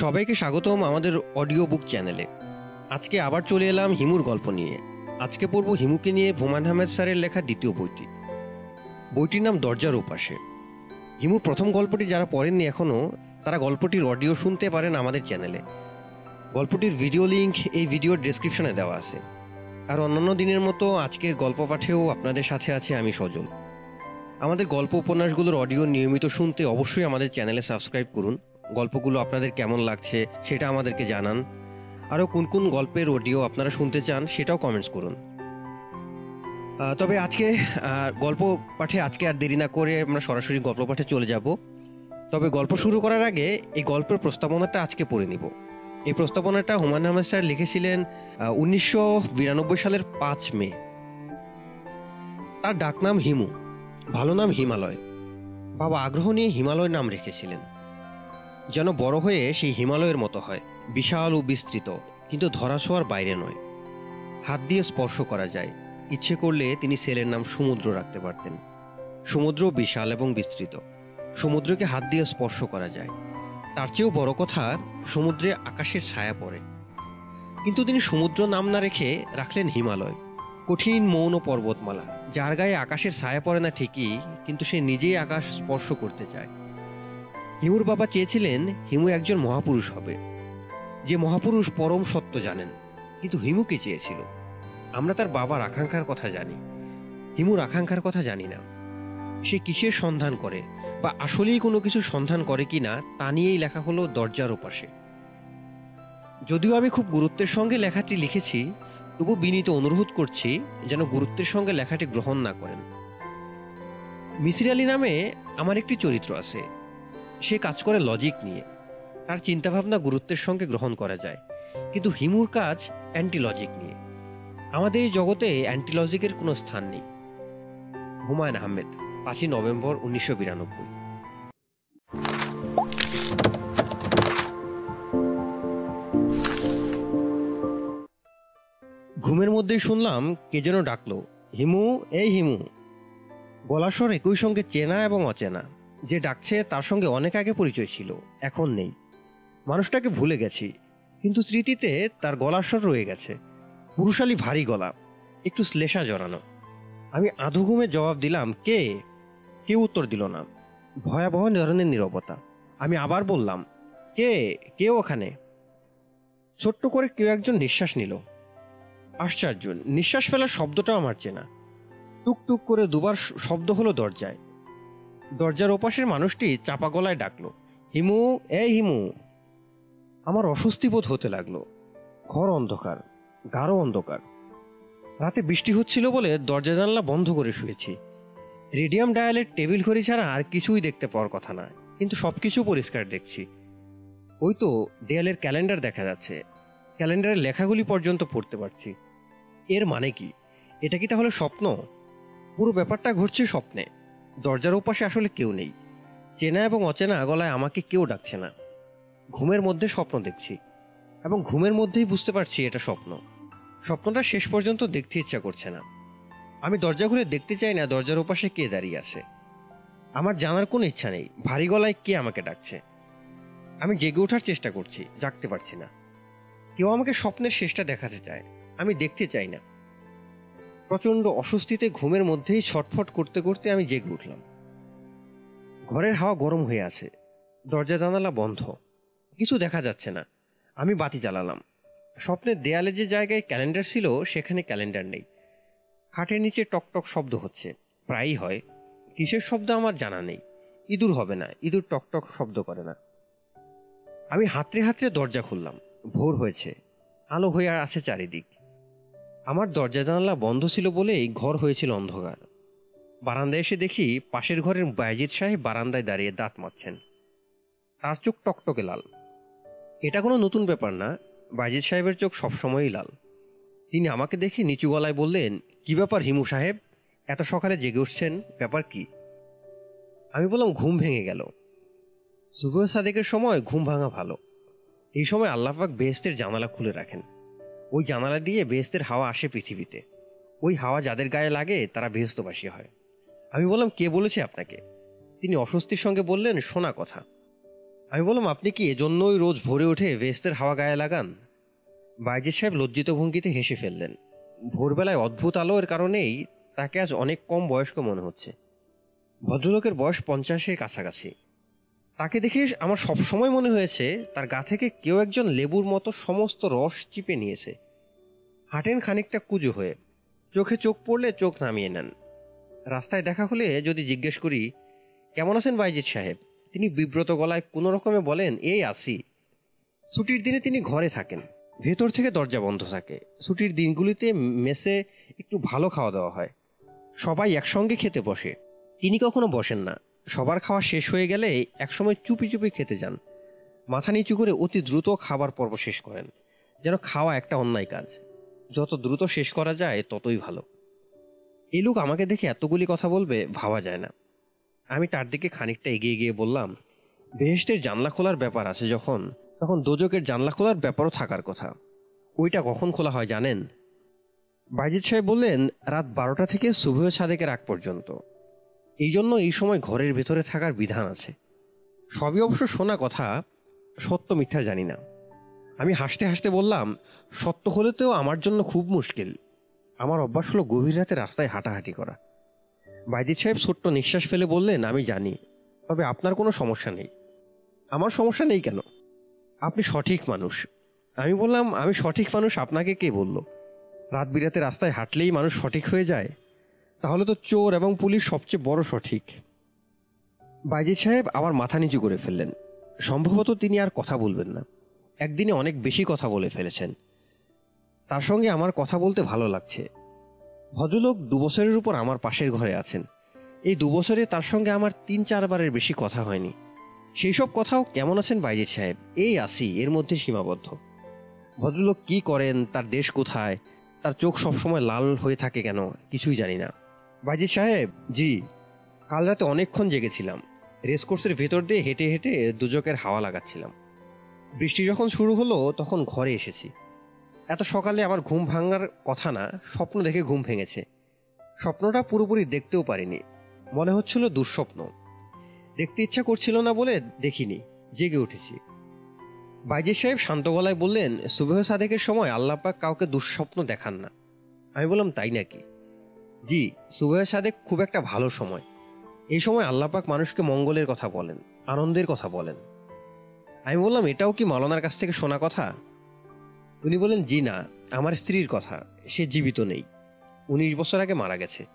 সবাইকে স্বাগতম আমাদের অডিও বুক চ্যানেলে আজকে আবার চলে এলাম হিমুর গল্প নিয়ে। আজকে পড়ব হিমুকে নিয়ে ভুমান আহমেদ স্যারের লেখা দ্বিতীয় বইটি। বইটির নাম দরজার ওপাশে। হিমুর প্রথম গল্পটি যারা পড়েননি এখনও তারা গল্পটির অডিও শুনতে পারেন আমাদের চ্যানেলে গল্পটির ভিডিও লিঙ্ক এই ভিডিওর ডেসক্রিপশনে দেওয়া আছে। আর অন্যান্য দিনের মতো আজকের গল্প পাঠেও আপনাদের সাথে আছে আমি সজল। আমাদের গল্প উপন্যাসগুলোর অডিও নিয়মিত শুনতে অবশ্যই আমাদের চ্যানেলে সাবস্ক্রাইব করুন। গল্পগুলো আপনাদের কেমন লাগছে সেটা আমাদেরকে জানান। আরও কোন কোন গল্পের অডিও আপনারা শুনতে চান সেটাও কমেন্টস করুন। তবে আজকে গল্প পাঠে আজকে আর দেরি না করে আমরা সরাসরি গল্প পাঠে চলে যাব। তবে গল্প শুরু করার আগে এই গল্পের প্রস্তাবনাটা আজকে পড়ে নিব। এই প্রস্তাবনাটা হুমায়ুন আহমেদ স্যার লিখেছিলেন উনিশশো বিরানব্বই সালের পাঁচ মে। তার ডাকনাম হিমু, ভালো নাম হিমালয়। বাবা আগ্রহ নিয়ে হিমালয় নাম রেখেছিলেন। যেন বড় হয়ে সেই হিমালয়ের মতো হয়, বিশাল ও বিস্তৃত, কিন্তু ধরাছোঁয়ার বাইরে নয়। হাত দিয়ে স্পর্শ করা যায়। ইচ্ছে করলে তিনি ছেলের নাম সমুদ্র রাখতে পারতেন। সমুদ্র বিশাল এবং বিস্তৃত। সমুদ্রকে হাত দিয়ে স্পর্শ করা যায়। তার চেয়েও বড় কথা, সমুদ্রে আকাশের ছায়া পড়ে। কিন্তু তিনি সমুদ্র নাম না রেখে রাখলেন হিমালয়। কঠিন মৌন পর্বতমালা, যার গায়ে আকাশের ছায়া পড়ে না ঠিকই, কিন্তু সে নিজেই আকাশ স্পর্শ করতে চায়। হিমুর বাবা চেয়েছিলেন হিমু একজন মহাপুরুষ হবে। যে মহাপুরুষ পরম সত্য জানেন, কিন্তু হিমুকে চেয়েছিল? আমরা তার বাবার আকাঙ্ক্ষার কথা জানি। হিমুর আকাঙ্ক্ষার কথা জানি না। সে কিসের সন্ধান করে বা আসলেই কোনো কিছু সন্ধান করে কি না, তা নিয়েই লেখা হলো দরজার ওপাশে। যদিও আমি খুব গুরুত্বের সঙ্গে লেখাটি লিখেছি, তবু বিনীত অনুরোধ করছি যেন গুরুত্বের সঙ্গে লেখাটি গ্রহণ না করেন। মিসির আলী নামে আমার একটি চরিত্র আছে। সে কাজ করে লজিক নিয়ে। তার চিন্তাভাবনা গুরুত্বের সঙ্গে গ্রহণ করা যায়। কিন্তু হিমুর কাজ অ্যান্টি লজিক নিয়ে। আমাদের এই জগতে অ্যান্টি লজিকের কোনো স্থান নেই। হুমায়ুন আহমেদ, পাঁচই নভেম্বর উনিশশো বিরানব্বই। ঘুমের মধ্যেই শুনলাম কে যেন ডাকলো, হিমু, এই হিমু। স্বর একই সঙ্গে চেনা এবং অচেনা। যে ডাকছে তার সঙ্গে অনেক আগে পরিচয় ছিল, এখন নেই। মানুষটাকে ভুলে গেছি, কিন্তু স্মৃতিতে তার গলার স্বর রয়ে গেছে। পুরুষালী ভারী গলা, একটু শ্লেষা জড়ানো। আমি আধো ঘুমে জবাব দিলাম, কে? কেউ উত্তর দিল না। ভয়াবহ ধরনের নীরবতা। আমি আবার বললাম, কে? কে ওখানে? ছোট্ট করে কেউ একজন নিঃশ্বাস নিল। আশ্চর্য, নিঃশ্বাস ফেলার শব্দটাও আমার চেনা। টুক টুক করে দুবার শব্দ হলো দরজায়। দরজার ওপাশের মানুষটি চাপা গলায় ডাকলো, হিমু, এই হিমু। আমার অস্বস্তি বোধ হতে লাগল। ঘর অন্ধকার, গাঢ় অন্ধকার। রাতে বৃষ্টি হচ্ছিল বলে দরজা জানলা বন্ধ করে শুয়েছি। রেডিয়াম ডায়ালের টেবিল ঘড়ি ছাড়া আর কিছুই দেখতে পাওয়ার কথা না কিন্তু সব কিছু পরিষ্কার দেখছি। ওই তো দেয়ালের ক্যালেন্ডার দেখা যাচ্ছে। ক্যালেন্ডারের লেখাগুলি পর্যন্ত পড়তে পারছি। এর মানে কি? এটা কি তাহলে স্বপ্ন? পুরো ব্যাপারটা ঘটছে স্বপ্নে। দরজার ওপাশে আসলে কেউ নেই। চেনা এবং অচেনা গলায় আমাকে কেউ ডাকছে না। ঘুমের মধ্যে স্বপ্ন দেখছি এবং ঘুমের মধ্যেই বুঝতে পারছি এটা স্বপ্ন। স্বপ্নটা শেষ পর্যন্ত দেখতে ইচ্ছা করছে না। আমি দরজা খুলে দেখতে চাই না দরজার ওপাশে কে দাঁড়িয়ে আছে। আমার জানার কোনো ইচ্ছা নেই, ভারী গলায় কে আমাকে ডাকছে। আমি জেগে ওঠার চেষ্টা করছি, জাগতে পারছি না। কেউ আমাকে স্বপ্নের শেষটা দেখাতে চায়, আমি দেখতে চাই না। প্রচণ্ড অস্বস্তিতে ঘুমের মধ্যেই ছটফট করতে করতে আমি জেগে উঠলাম। ঘরের হাওয়া গরম হয়ে আছে। দরজা জানালা বন্ধ। কিছু দেখা যাচ্ছে না। আমি বাতি জ্বালালাম। স্বপ্নের দেয়ালে যে জায়গায় ক্যালেন্ডার ছিল, সেখানে ক্যালেন্ডার নেই। খাটের নিচে টকটক শব্দ হচ্ছে। প্রায়ই হয়। কিসের শব্দ আমার জানা নেই। ইঁদুর হবে না। ইঁদুর টকটক শব্দ করে না। আমি হাতড়ে হাতড়ে দরজা খুললাম। ভোর হয়েছে। আলো হয়ে আর আছে চারিদিক। আমার দরজা জানালা বন্ধ ছিল বলেই ঘর হয়েছিল অন্ধকার। বারান্দায় এসে দেখি পাশের ঘরের বায়জিৎ সাহেব বারান্দায় দাঁড়িয়ে দাঁত মারছেন তার চোখ টকটকে লাল। এটা কোনো নতুন ব্যাপার না বায়জিৎ সাহেবের চোখ সবসময়ই লাল। তিনি আমাকে দেখে নিচু গলায় বললেন, কি ব্যাপার হিমু সাহেব? এত সকালে জেগে উঠছেন, ব্যাপার কি? আমি বললাম, ঘুম ভেঙে গেল। সুবহ সাদেকের সময় ঘুম ভাঙা ভালো। এই সময় আল্লাহাক বেহেস্তের জানালা খুলে রাখেন। ওই জানালা দিয়ে বেহেস্তের হাওয়া আসে পৃথিবীতে। ওই হাওয়া যাদের গায়ে লাগে, তারা বেহস্তবাসী হয়। আমি বললাম, কে বলেছে আপনাকে? তিনি অস্বস্তির সঙ্গে বললেন, শোনা কথা। আমি বললাম, আপনি কি এজন্যই রোজ ভোরে উঠে ভেস্টের হাওয়া গায়ে লাগান? বাইজিৎ সাহেব লজ্জিত ভঙ্গিতে হেসে ফেললেন, ভোরবেলায় অদ্ভুত আলোর কারণেই তাকে আজ অনেক কম বয়স্ক মনে হচ্ছে। ভদ্রলোকের বয়স পঞ্চাশের কাছাকাছি। তাকে দেখে আমার সবসময় মনে হয়েছে তার গা থেকে কেউ একজন লেবুর মতো সমস্ত রস চিপে নিয়েছে। হাঁটেন খানিকটা কুজো হয়ে। চোখে চোখ পড়লে চোখ নামিয়ে নেন। রাস্তায় দেখা হলে যদি জিজ্ঞেস করি, কেমন আছেন বাইজিৎ সাহেব? তিনি বিব্রত গলায় কোনো রকমে বলেন, এই আসি ছুটির দিনে তিনি ঘরে থাকেন। ভেতর থেকে দরজা বন্ধ থাকে। ছুটির দিনগুলিতে মেসে একটু ভালো খাওয়া দাওয়া হয়। সবাই একসঙ্গে খেতে বসে। তিনি কখনো বসেন না। সবার খাওয়া শেষ হয়ে গেলে একসময় চুপি চুপি খেতে যান। মাথা নিচু করে অতি দ্রুত খাবার পর্ব শেষ করেন। যেন খাওয়া একটা অন্যায় কাজ। যত দ্রুত শেষ করা যায়, ততই ভালো। এই লোক আমাকে দেখে এতগুলি কথা বলবে, ভাবা যায় না। আমি তার দিকে খানিকটা এগিয়ে গিয়ে বললাম বেহেস্টের জানলা খোলার ব্যাপার আছে যখন, তখন দোজকের জানলা খোলার ব্যাপারও থাকার কথা। ওইটা কখন খোলা হয় জানেন? বাইজিৎ সাহেব বললেন, রাত বারোটা থেকে সুভেয় সাদেকের আগ পর্যন্ত। এই জন্য এই সময় ঘরের ভেতরে থাকার বিধান আছে। সবই অবশ্য শোনা কথা, সত্য মিথ্যা জানি না। আমি হাসতে হাসতে বললাম, সত্য হলে তো আমার জন্য খুব মুশকিল। আমার অভ্যাস হলো গভীর রাতে রাস্তায় হাঁটাহাঁটি করা। বাইজিৎ সাহেব ছোট্ট নিঃশ্বাস ফেলে বললেন, আমি জানি, তবে আপনার কোনো সমস্যা নেই। আমার সমস্যা নেই কেন? আপনি সঠিক মানুষ। আমি বললাম, আমি সঠিক মানুষ আপনাকে কে বলল? রাত বিরাতে রাস্তায় হাঁটলেই মানুষ সঠিক হয়ে যায়? তাহলে তো চোর এবং পুলিশ সবচেয়ে বড় সঠিক। বাইজিৎ সাহেব আবার মাথা নিচু করে ফেললেন। সম্ভবত তিনি আর কথা বলবেন না। একদিনে অনেক বেশি কথা বলে ফেলেছেন। তার সঙ্গে আমার কথা বলতে ভালো লাগছে। ভদ্রলোক দু বছরের উপর আমার পাশের ঘরে আছেন। এই দু বছরে তার সঙ্গে আমার তিন চারবারের বেশি কথা হয়নি। সেই সব কথাও কেমন আছেন বাইজিৎ সাহেব? এই আসি এর মধ্যে সীমাবদ্ধ। ভদ্রলোক কি করেন? তার দেশ কোথায়? তার চোখ সবসময় লাল হয়ে থাকে কেন? কিছুই জানি না। বাইজিৎ সাহেব, জি। কাল রাতে অনেকক্ষণ জেগেছিলাম। রেসকোর্সের ভেতর দিয়ে হেঁটে হেঁটে দুজকের হাওয়া লাগাচ্ছিলাম। বৃষ্টি যখন শুরু হলো, তখন ঘরে এসেছি। এত সকালে আমার ঘুম ভাঙার কথা না, স্বপ্ন দেখে ঘুম ভেঙেছে। স্বপ্নটা পুরোপুরি দেখতেও পারিনি। মনে হচ্ছিল দুঃস্বপ্ন। দেখতে ইচ্ছা করছিল না বলে দেখিনি, জেগে উঠেছি। বাইজিৎ সাহেব শান্ত গলায় বললেন, সুবেহ সাদেকের সময় আল্লাপাক কাউকে দুঃস্বপ্ন দেখান না। আমি বললাম, তাই নাকি? জি সুবেহ সাদেক খুব একটা ভালো সময়। এই সময় আল্লাপাক মানুষকে মঙ্গলের কথা বলেন, আনন্দের কথা বলেন। আমি বললাম, এটাও কি মালানার কাছ থেকে শোনা কথা? উনি বলেন জি না, আমার স্ত্রীর কথা, সে জীবিত নেই। উনিশ বছর আগে মারা গেছে।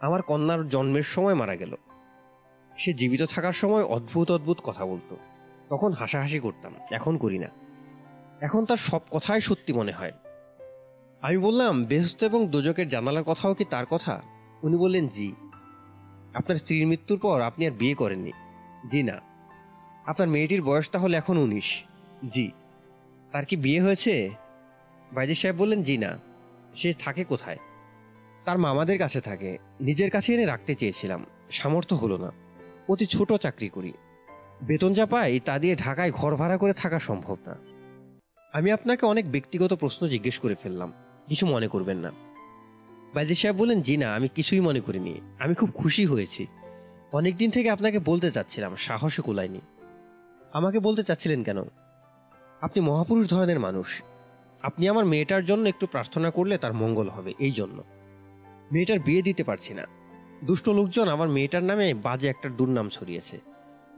আমার কন্যার জন্মের সময় মারা গেল। সে জীবিত থাকার সময় অদ্ভুত অদ্ভুত কথা বলতো। তখন হাসাহাসি করতাম, এখন করি না। এখন তার সব কথাই সত্যি মনে হয়। আমি বললাম বেহস্ত এবং দোজকের জানালার কথাও কি তার কথা? উনি বললেন, জি। আপনার স্ত্রীর মৃত্যুর পর আপনি আর বিয়ে করেননি। জি না। আপনার মেয়েটির বয়স তাহলে এখন উনিশ। জি। তার কি বিয়ে হয়েছে? বাইজিৎ সাহেব বললেন, জি না। সে থাকে কোথায়? তার মামাদের কাছে থাকে। নিজের কাছে এনে রাখতে চেয়েছিলাম। সামর্থ্য হলো না। অতি ছোট চাকরি করি। বেতন যা পাই তা দিয়ে ঢাকায় ঘর ভাড়া করে থাকা সম্ভব না। আমি আপনাকে অনেক ব্যক্তিগত প্রশ্ন জিজ্ঞেস করে ফেললাম। কিছু মনে করবেন না। বাইজিৎ সাহেব বললেন, জি না, আমি কিছুই মনে করিনি। আমি খুব খুশি হয়েছি। অনেক দিন থেকে আপনাকে বলতে চাচ্ছিলাম, সাহসে কুলায়নি। আমাকে বলতে চাচ্ছিলেন কেন? আপনি মহাপুরুষ ধরনের মানুষ। আপনি আমার মেয়েটার জন্য একটু প্রার্থনা করলে তার মঙ্গল হবে, এই জন্য। মেয়েটার বিয়ে দিতে পারছি না। দুষ্ট লোকজন আমার মেয়েটার নামে বাজে একটা দুর্নাম ছড়িয়েছে।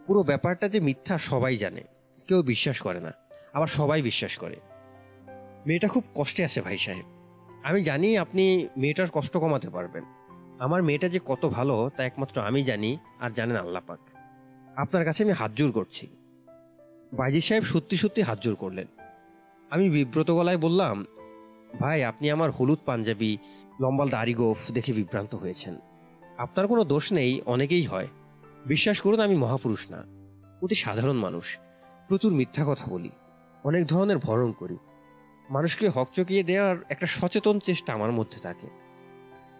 পুরো ব্যাপারটা যে মিথ্যা সবাই জানে, কেউ বিশ্বাস করে না, আবার সবাই বিশ্বাস করে। মেয়েটা খুব কষ্টে আছে ভাই সাহেব। আমি জানি আপনি মেয়েটার কষ্ট কমাতে পারবেন। আমার মেয়েটা যে কত ভালো, তা একমাত্র আমি জানি আর জানেন আল্লাপাক আপনার কাছে আমি হাত জোর করছি। বাইজি সাহেব সত্যি সত্যি হাত জোর করলেন। আমি বিব্রত গলায় বললাম, ভাই, আপনি আমার হলুদ পাঞ্জাবি লম্বাল দাড়ি গোফ দেখে বিভ্রান্ত হয়েছেন। আপনার কোনো দোষ নেই, অনেকেই হয়। বিশ্বাস করুন, আমি মহাপুরুষ না। অতি সাধারণ মানুষ। প্রচুর মিথ্যা কথা বলি। অনেক ধরনের ভরণ করি। মানুষকে হকচকিয়ে দেওয়ার একটা সচেতন চেষ্টা আমার মধ্যে থাকে।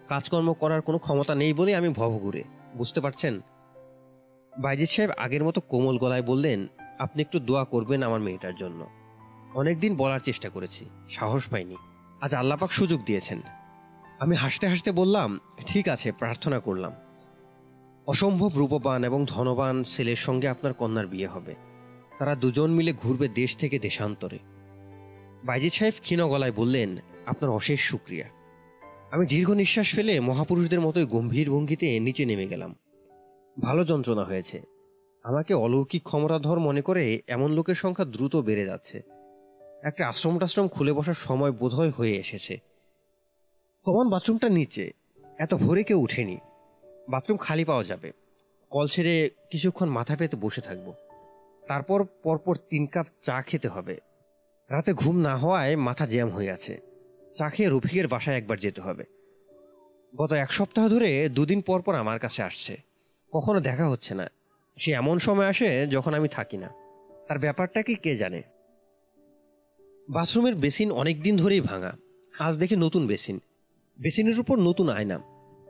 কাজকর্ম করার কোনো ক্ষমতা নেই বলে আমি ভবঘুরে। বুঝতে পারছেন? বাইজিৎ সাহেব আগের মতো কোমল গলায় বললেন, আপনি একটু দোয়া করবেন আমার মেয়েটার জন্য। অনেকদিন বলার চেষ্টা করেছি, সাহস পাইনি। আজ আল্লাপাক সুযোগ দিয়েছেন। আমি হাসতে হাসতে বললাম, ঠিক আছে, প্রার্থনা করলাম। অসম্ভব রূপবান এবং ধনবান ছেলের সঙ্গে আপনার কন্যার বিয়ে হবে। তারা দুজন মিলে ঘুরবে দেশ থেকে দেশান্তরে। বাইজিৎ সাহেব ক্ষীণ গলায় বললেন, আপনার অশেষ শুক্রিয়া আমি দীর্ঘ নিঃশ্বাস ফেলে মহাপুরুষদের মতোই গম্ভীর ভঙ্গিতে নিচে নেমে গেলাম। ভালো যন্ত্রণা হয়েছে। আমাকে অলৌকিক ক্ষমতাধর মনে করে এমন লোকের সংখ্যা দ্রুত বেড়ে যাচ্ছে। একটা আশ্রম টাশ্রম খুলে বসার সময় বোধহয় হয়ে এসেছে। কমন বাথরুমটা নিচে। এত ভোরে কেউ উঠেনি। বাথরুম খালি পাওয়া যাবে। কল ছেড়ে কিছুক্ষণ মাথা পেতে বসে থাকব। তারপর পরপর তিন কাপ চা খেতে হবে। রাতে ঘুম না হওয়ায় মাথা জ্যাম হয়ে আছে। চা খেয়ে রফিকের বাসায় একবার যেতে হবে। গত এক সপ্তাহ ধরে দুদিন পর পর আমার কাছে আসছে। কখনো দেখা হচ্ছে না। সে এমন সময় আসে যখন আমি থাকি না। তার ব্যাপারটা কি কে জানে? বাথরুমের বেসিন অনেক দিন ধরেই ভাঙা। আজ দেখি নতুন বেসিন। বেসিনের উপর নতুন আয়না।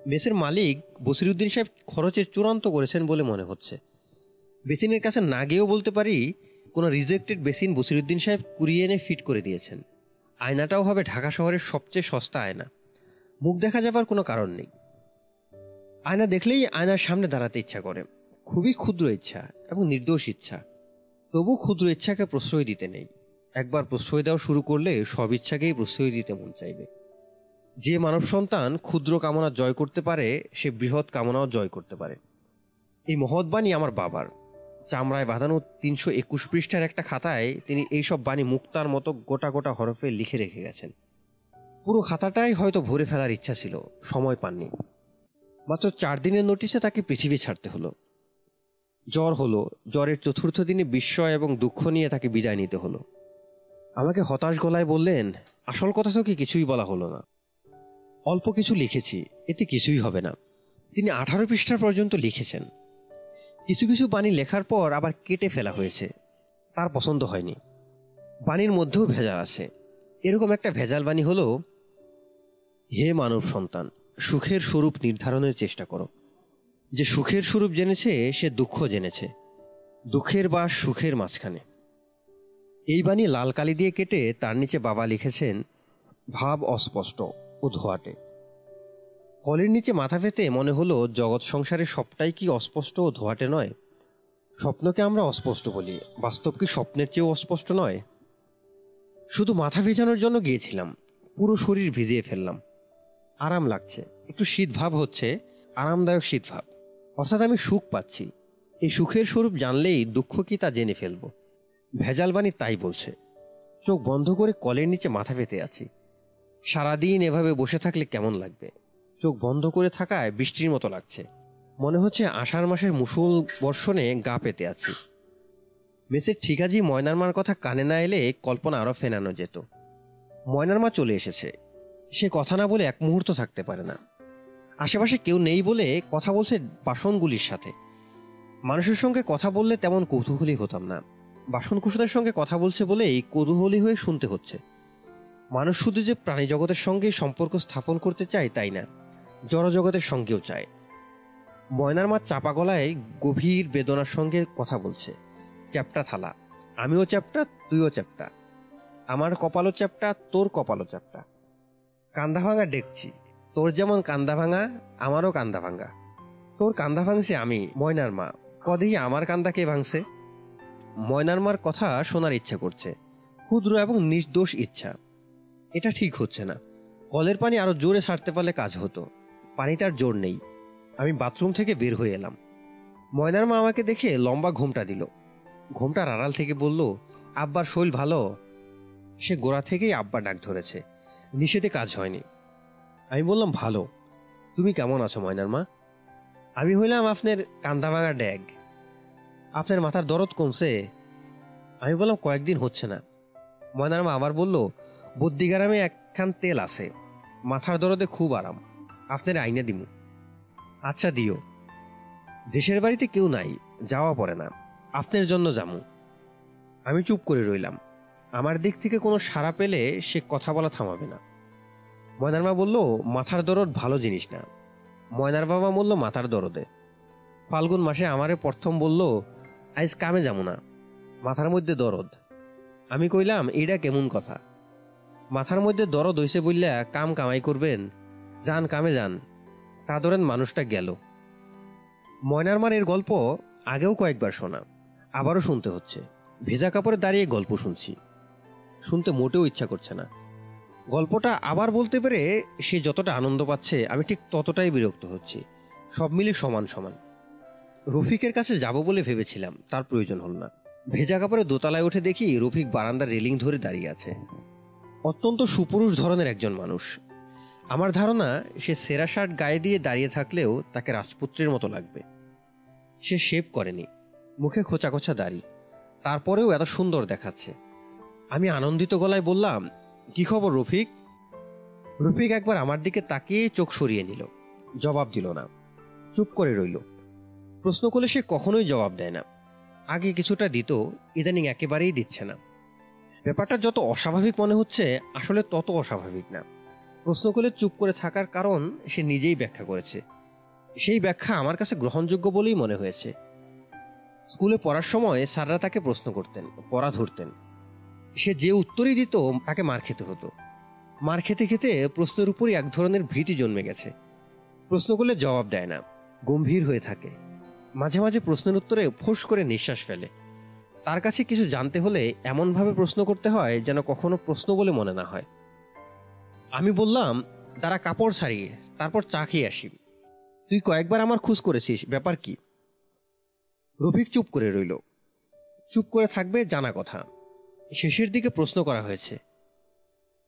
মেসের মালিক বসিরুদ্দিন সাহেব খরচের চূড়ান্ত করেছেন বলে মনে হচ্ছে। বেসিনের কাছে না গিয়েও বলতে পারি কোনো রিজেক্টেড বেসিন বসিরুদ্দিন সাহেব কুড়িয়ে এনে ফিট করে দিয়েছেন। আয়নাটাও হবে ঢাকা শহরের সবচেয়ে সস্তা আয়না। মুখ দেখা যাবার কোনো কারণ নেই। আয়না দেখলেই আয়নার সামনে দাঁড়াতে ইচ্ছা করে। খুবই ক্ষুদ্র ইচ্ছা এবং নির্দোষ ইচ্ছা। তবু ক্ষুদ্র ইচ্ছাকে প্রশ্রয় দিতে নেই। একবার প্রশ্রয় দেওয়া শুরু করলে সব ইচ্ছাকেই প্রশ্রয় দিতে মন চাইবে। যে মানব সন্তান ক্ষুদ্র কামনা জয় করতে পারে, সে বৃহৎ কামনাও জয় করতে পারে। এই মহৎ বাণী আমার বাবার। চামড়ায় বাঁধানো তিনশো একুশ পৃষ্ঠার একটা খাতায় তিনি এইসব বাণী মুক্তার মতো গোটা গোটা হরফে লিখে রেখে গেছেন। পুরো খাতাটাই হয়তো ভরে ফেলার ইচ্ছা ছিল, সময় পাননি। মাত্র চার দিনের নোটিশে তাকে পৃথিবী ছাড়তে হলো। জ্বর হলো, জ্বরের চতুর্থ দিনে বিস্ময় এবং দুঃখ নিয়ে তাকে বিদায় নিতে হলো। আমাকে হতাশ গলায় বললেন, আসল কথা তো কি কিছুই বলা হলো না। অল্প কিছু লিখেছি, এতে কিছুই হবে না। তিনি আঠারো পৃষ্ঠা পর্যন্ত লিখেছেন। কিছু কিছু বাণী লেখার পর আবার কেটে ফেলা হয়েছে। তার পছন্দ হয়নি। বাণীর মধ্যেও ভেজাল আছে। এরকম একটা ভেজাল বাণী হলো, হে মানব সন্তান, সুখের স্বরূপ নির্ধারণের চেষ্টা করো। যে সুখের স্বরূপ জেনেছে, সে দুঃখ জেনেছে। দুঃখের বা সুখের মাঝখানে। এই বাণী লাল কালি দিয়ে কেটে তার নিচে বাবা লিখেছেন, ভাব অস্পষ্ট ও ধোয়াটে। কলের নিচে মাথা পেতে মনে হলো জগৎ সংসারে সবটাই কি অস্পষ্ট ও ধোয়াটে নয়। স্বপ্নকে আমরা অস্পষ্ট বলি, বাস্তব কি স্বপ্নের চেয়েও অস্পষ্ট নয়? শুধু মাথা ভেজানোর জন্য গিয়েছিলাম, পুরো শরীর ভিজিয়ে ফেললাম। আরাম লাগছে, একটু শীত ভাব হচ্ছে, আরামদায়ক শীত ভাব। অর্থাৎ আমি সুখ পাচ্ছি। এই সুখের স্বরূপ জানলেই দুঃখ কি তা জেনে ফেলব। ভেজাল বাণী তাই বলছে, চোখ বন্ধ করে কলের নিচে মাথা পেতে আছি। সারাদিন এভাবে বসে থাকলে কেমন লাগবে? চোখ বন্ধ করে থাকায় বৃষ্টির মতো লাগছে। মনে হচ্ছে আষাঢ় মাসের মুসুল বর্ষণে গা পেতে আছি। মেসের ঠিকাজি ময়নার মার কথা কানে না এলে কল্পনা আরও ফেনানো যেত। ময়নার মা চলে এসেছে। সে কথা না বলে এক মুহূর্ত থাকতে পারে না। আশেপাশে কেউ নেই বলে কথা বলছে বাসনগুলির সাথে। মানুষের সঙ্গে কথা বললে তেমন কৌতূহলী হতাম না। বাসনকুসুদের সঙ্গে কথা বলছে বলেই কৌতূহলী হয়ে শুনতে হচ্ছে। মানুষ শুধু যে প্রাণী জগতের সঙ্গে সম্পর্ক স্থাপন করতে চায় তাই না। জড়জগতের সঙ্গেও চায়। ময়নার মা চাপা গলায় গভীর বেদনার সঙ্গে কথা বলছে, চ্যাপটা থালা, আমিও চ্যাপটা, তুইও চ্যাপটা, আমার কপালও চ্যাপটা, তোর কপালও চ্যাপটা। কান্দা ভাঙা ডেকছি তোর যেমন কান্দা ভাঙা, আমারও কান্দা ভাঙা। তোর কান্দা ভাঙছে আমি, ময়নার মা, কদেই আমার কান্দা কে ভাঙছে? ময়নার মার কথা শোনার ইচ্ছা করছে, ক্ষুদ্র এবং নির্দোষ ইচ্ছা। এটা ঠিক হচ্ছে না, কলের পানি আরও জোরে ছাড়তে পারলে কাজ হতো। পানিটার জোর নেই। আমি বাথরুম থেকে বের হয়ে এলাম। ময়নার মা আমাকে দেখে লম্বা ঘোমটা দিল। ঘোমটার আড়াল থেকে বলল, আব্বার শৈল ভালো? সে গোড়া থেকেই আব্বা ডাক ধরেছে। নিষেধে কাজ হয়নি। আমি বললাম, ভালো। তুমি কেমন আছো ময়নার মা? আমি হইলাম আপনার কান্দা ভাঙা ড্যাগ। আপনার মাথার দরদ কমছে। আমি বললাম, কয়েকদিন হচ্ছে না। ময়নার মা আবার বলল, বুদ্ধিগ্রামে একখান তেল আছে। মাথার দরদে খুব আরাম। আপনার আইনে দিমু। আচ্ছা দিও। দেশের বাড়িতে কেউ নাই, যাওয়া পড়ে না। আপনার জন্য যামু। আমি চুপ করে রইলাম। আমার দিক থেকে কোনো সাড়া পেলে সে কথা বলা থামাবে না। ময়নার মা বলল, মাথার দরদ ভালো জিনিস না। ময়নার বাবা বলল, মাথার দরদে। ফাল্গুন মাসে আমারে প্রথম বলল, আইজ কামে যাব না। মাথার মধ্যে দরদ। আমি কইলাম এইটা কেমন কথা? মাথার মধ্যে দরদ হইছে বললা কাম কামাই করবেন যান কামে যান। তা ধরেন মানুষটা গেল। ময়নার মার এর গল্প আগেও কয়েকবার শোনা, আবারও শুনতে হচ্ছে। ভেজা কাপড়ে দাঁড়িয়ে গল্প শুনছি। শুনতে মোটেও ইচ্ছা করছে না। গল্পটা আবার বলতে পেরে সে যতটা আনন্দ পাচ্ছে, আমি ঠিক ততটাই বিরক্ত হচ্ছি। সব মিলে সমান সমান। রফিকের কাছে যাব বলে ভেবেছিলাম, তার প্রয়োজন হল না। ভেজা কাপড়ে দোতলায় উঠে দেখি রফিক বারান্দার রেলিং ধরে দাঁড়িয়ে আছে। অত্যন্ত সুপুরুষ ধরনের একজন মানুষ। আমার ধারণা, সে সেরা শার্ট গায়ে দিয়ে দাঁড়িয়ে থাকলেও তাকে রাজপুত্রের মতো লাগবে। সে শেভ করেনি। মুখে খোঁচা খোঁচা দাড়ি। তারপরেও এত সুন্দর দেখাচ্ছে। আমি আনন্দিত গলায় বললাম, কি খবর রফিক? রফিক একবার আমার দিকে তাকিয়ে চোখ সরিয়ে নিল। জবাব দিল না। চুপ করে রইল। প্রশ্ন করলে সে কখনোই জবাব দেয় না। আগে কিছুটা দিত, ইদানিং একেবারেই দিচ্ছে না। ব্যাপারটা যত অস্বাভাবিক মনে হচ্ছে, আসলে তত অস্বাভাবিক না। প্রশ্ন করলে চুপ করে থাকার কারণ সে নিজেই ব্যাখ্যা করেছে। সেই ব্যাখ্যা আমার কাছে গ্রহণযোগ্য বলেই মনে হয়েছে। স্কুলে পড়ার সময় স্যাররা তাকে প্রশ্ন করতেন, পড়া ধরতেন। সে যে উত্তরই দিত, তাকে মার খেতে হতো। মার খেতে খেতে প্রশ্নের উপরই এক ধরনের ভীতি জন্মে গেছে। প্রশ্ন করলে জবাব দেয় না, গম্ভীর হয়ে থাকে। মাঝে মাঝে প্রশ্নের উত্তরে ফোঁস করে নিঃশ্বাস ফেলে। তার কাছে কিছু জানতে হলে এমনভাবে প্রশ্ন করতে হয় যেন কখনো প্রশ্ন বলে মনে না হয়। আমি বললাম তারা কাপড় ছাড়িয়ে, তারপর চা খেয়ে আসি। তুই কয়েকবার আমার খোঁজ করেছিস, ব্যাপার কি? রফিক চুপ করে রইল। চুপ করে থাকবে জানা কথা। শেষের দিকে প্রশ্ন করা হয়েছে।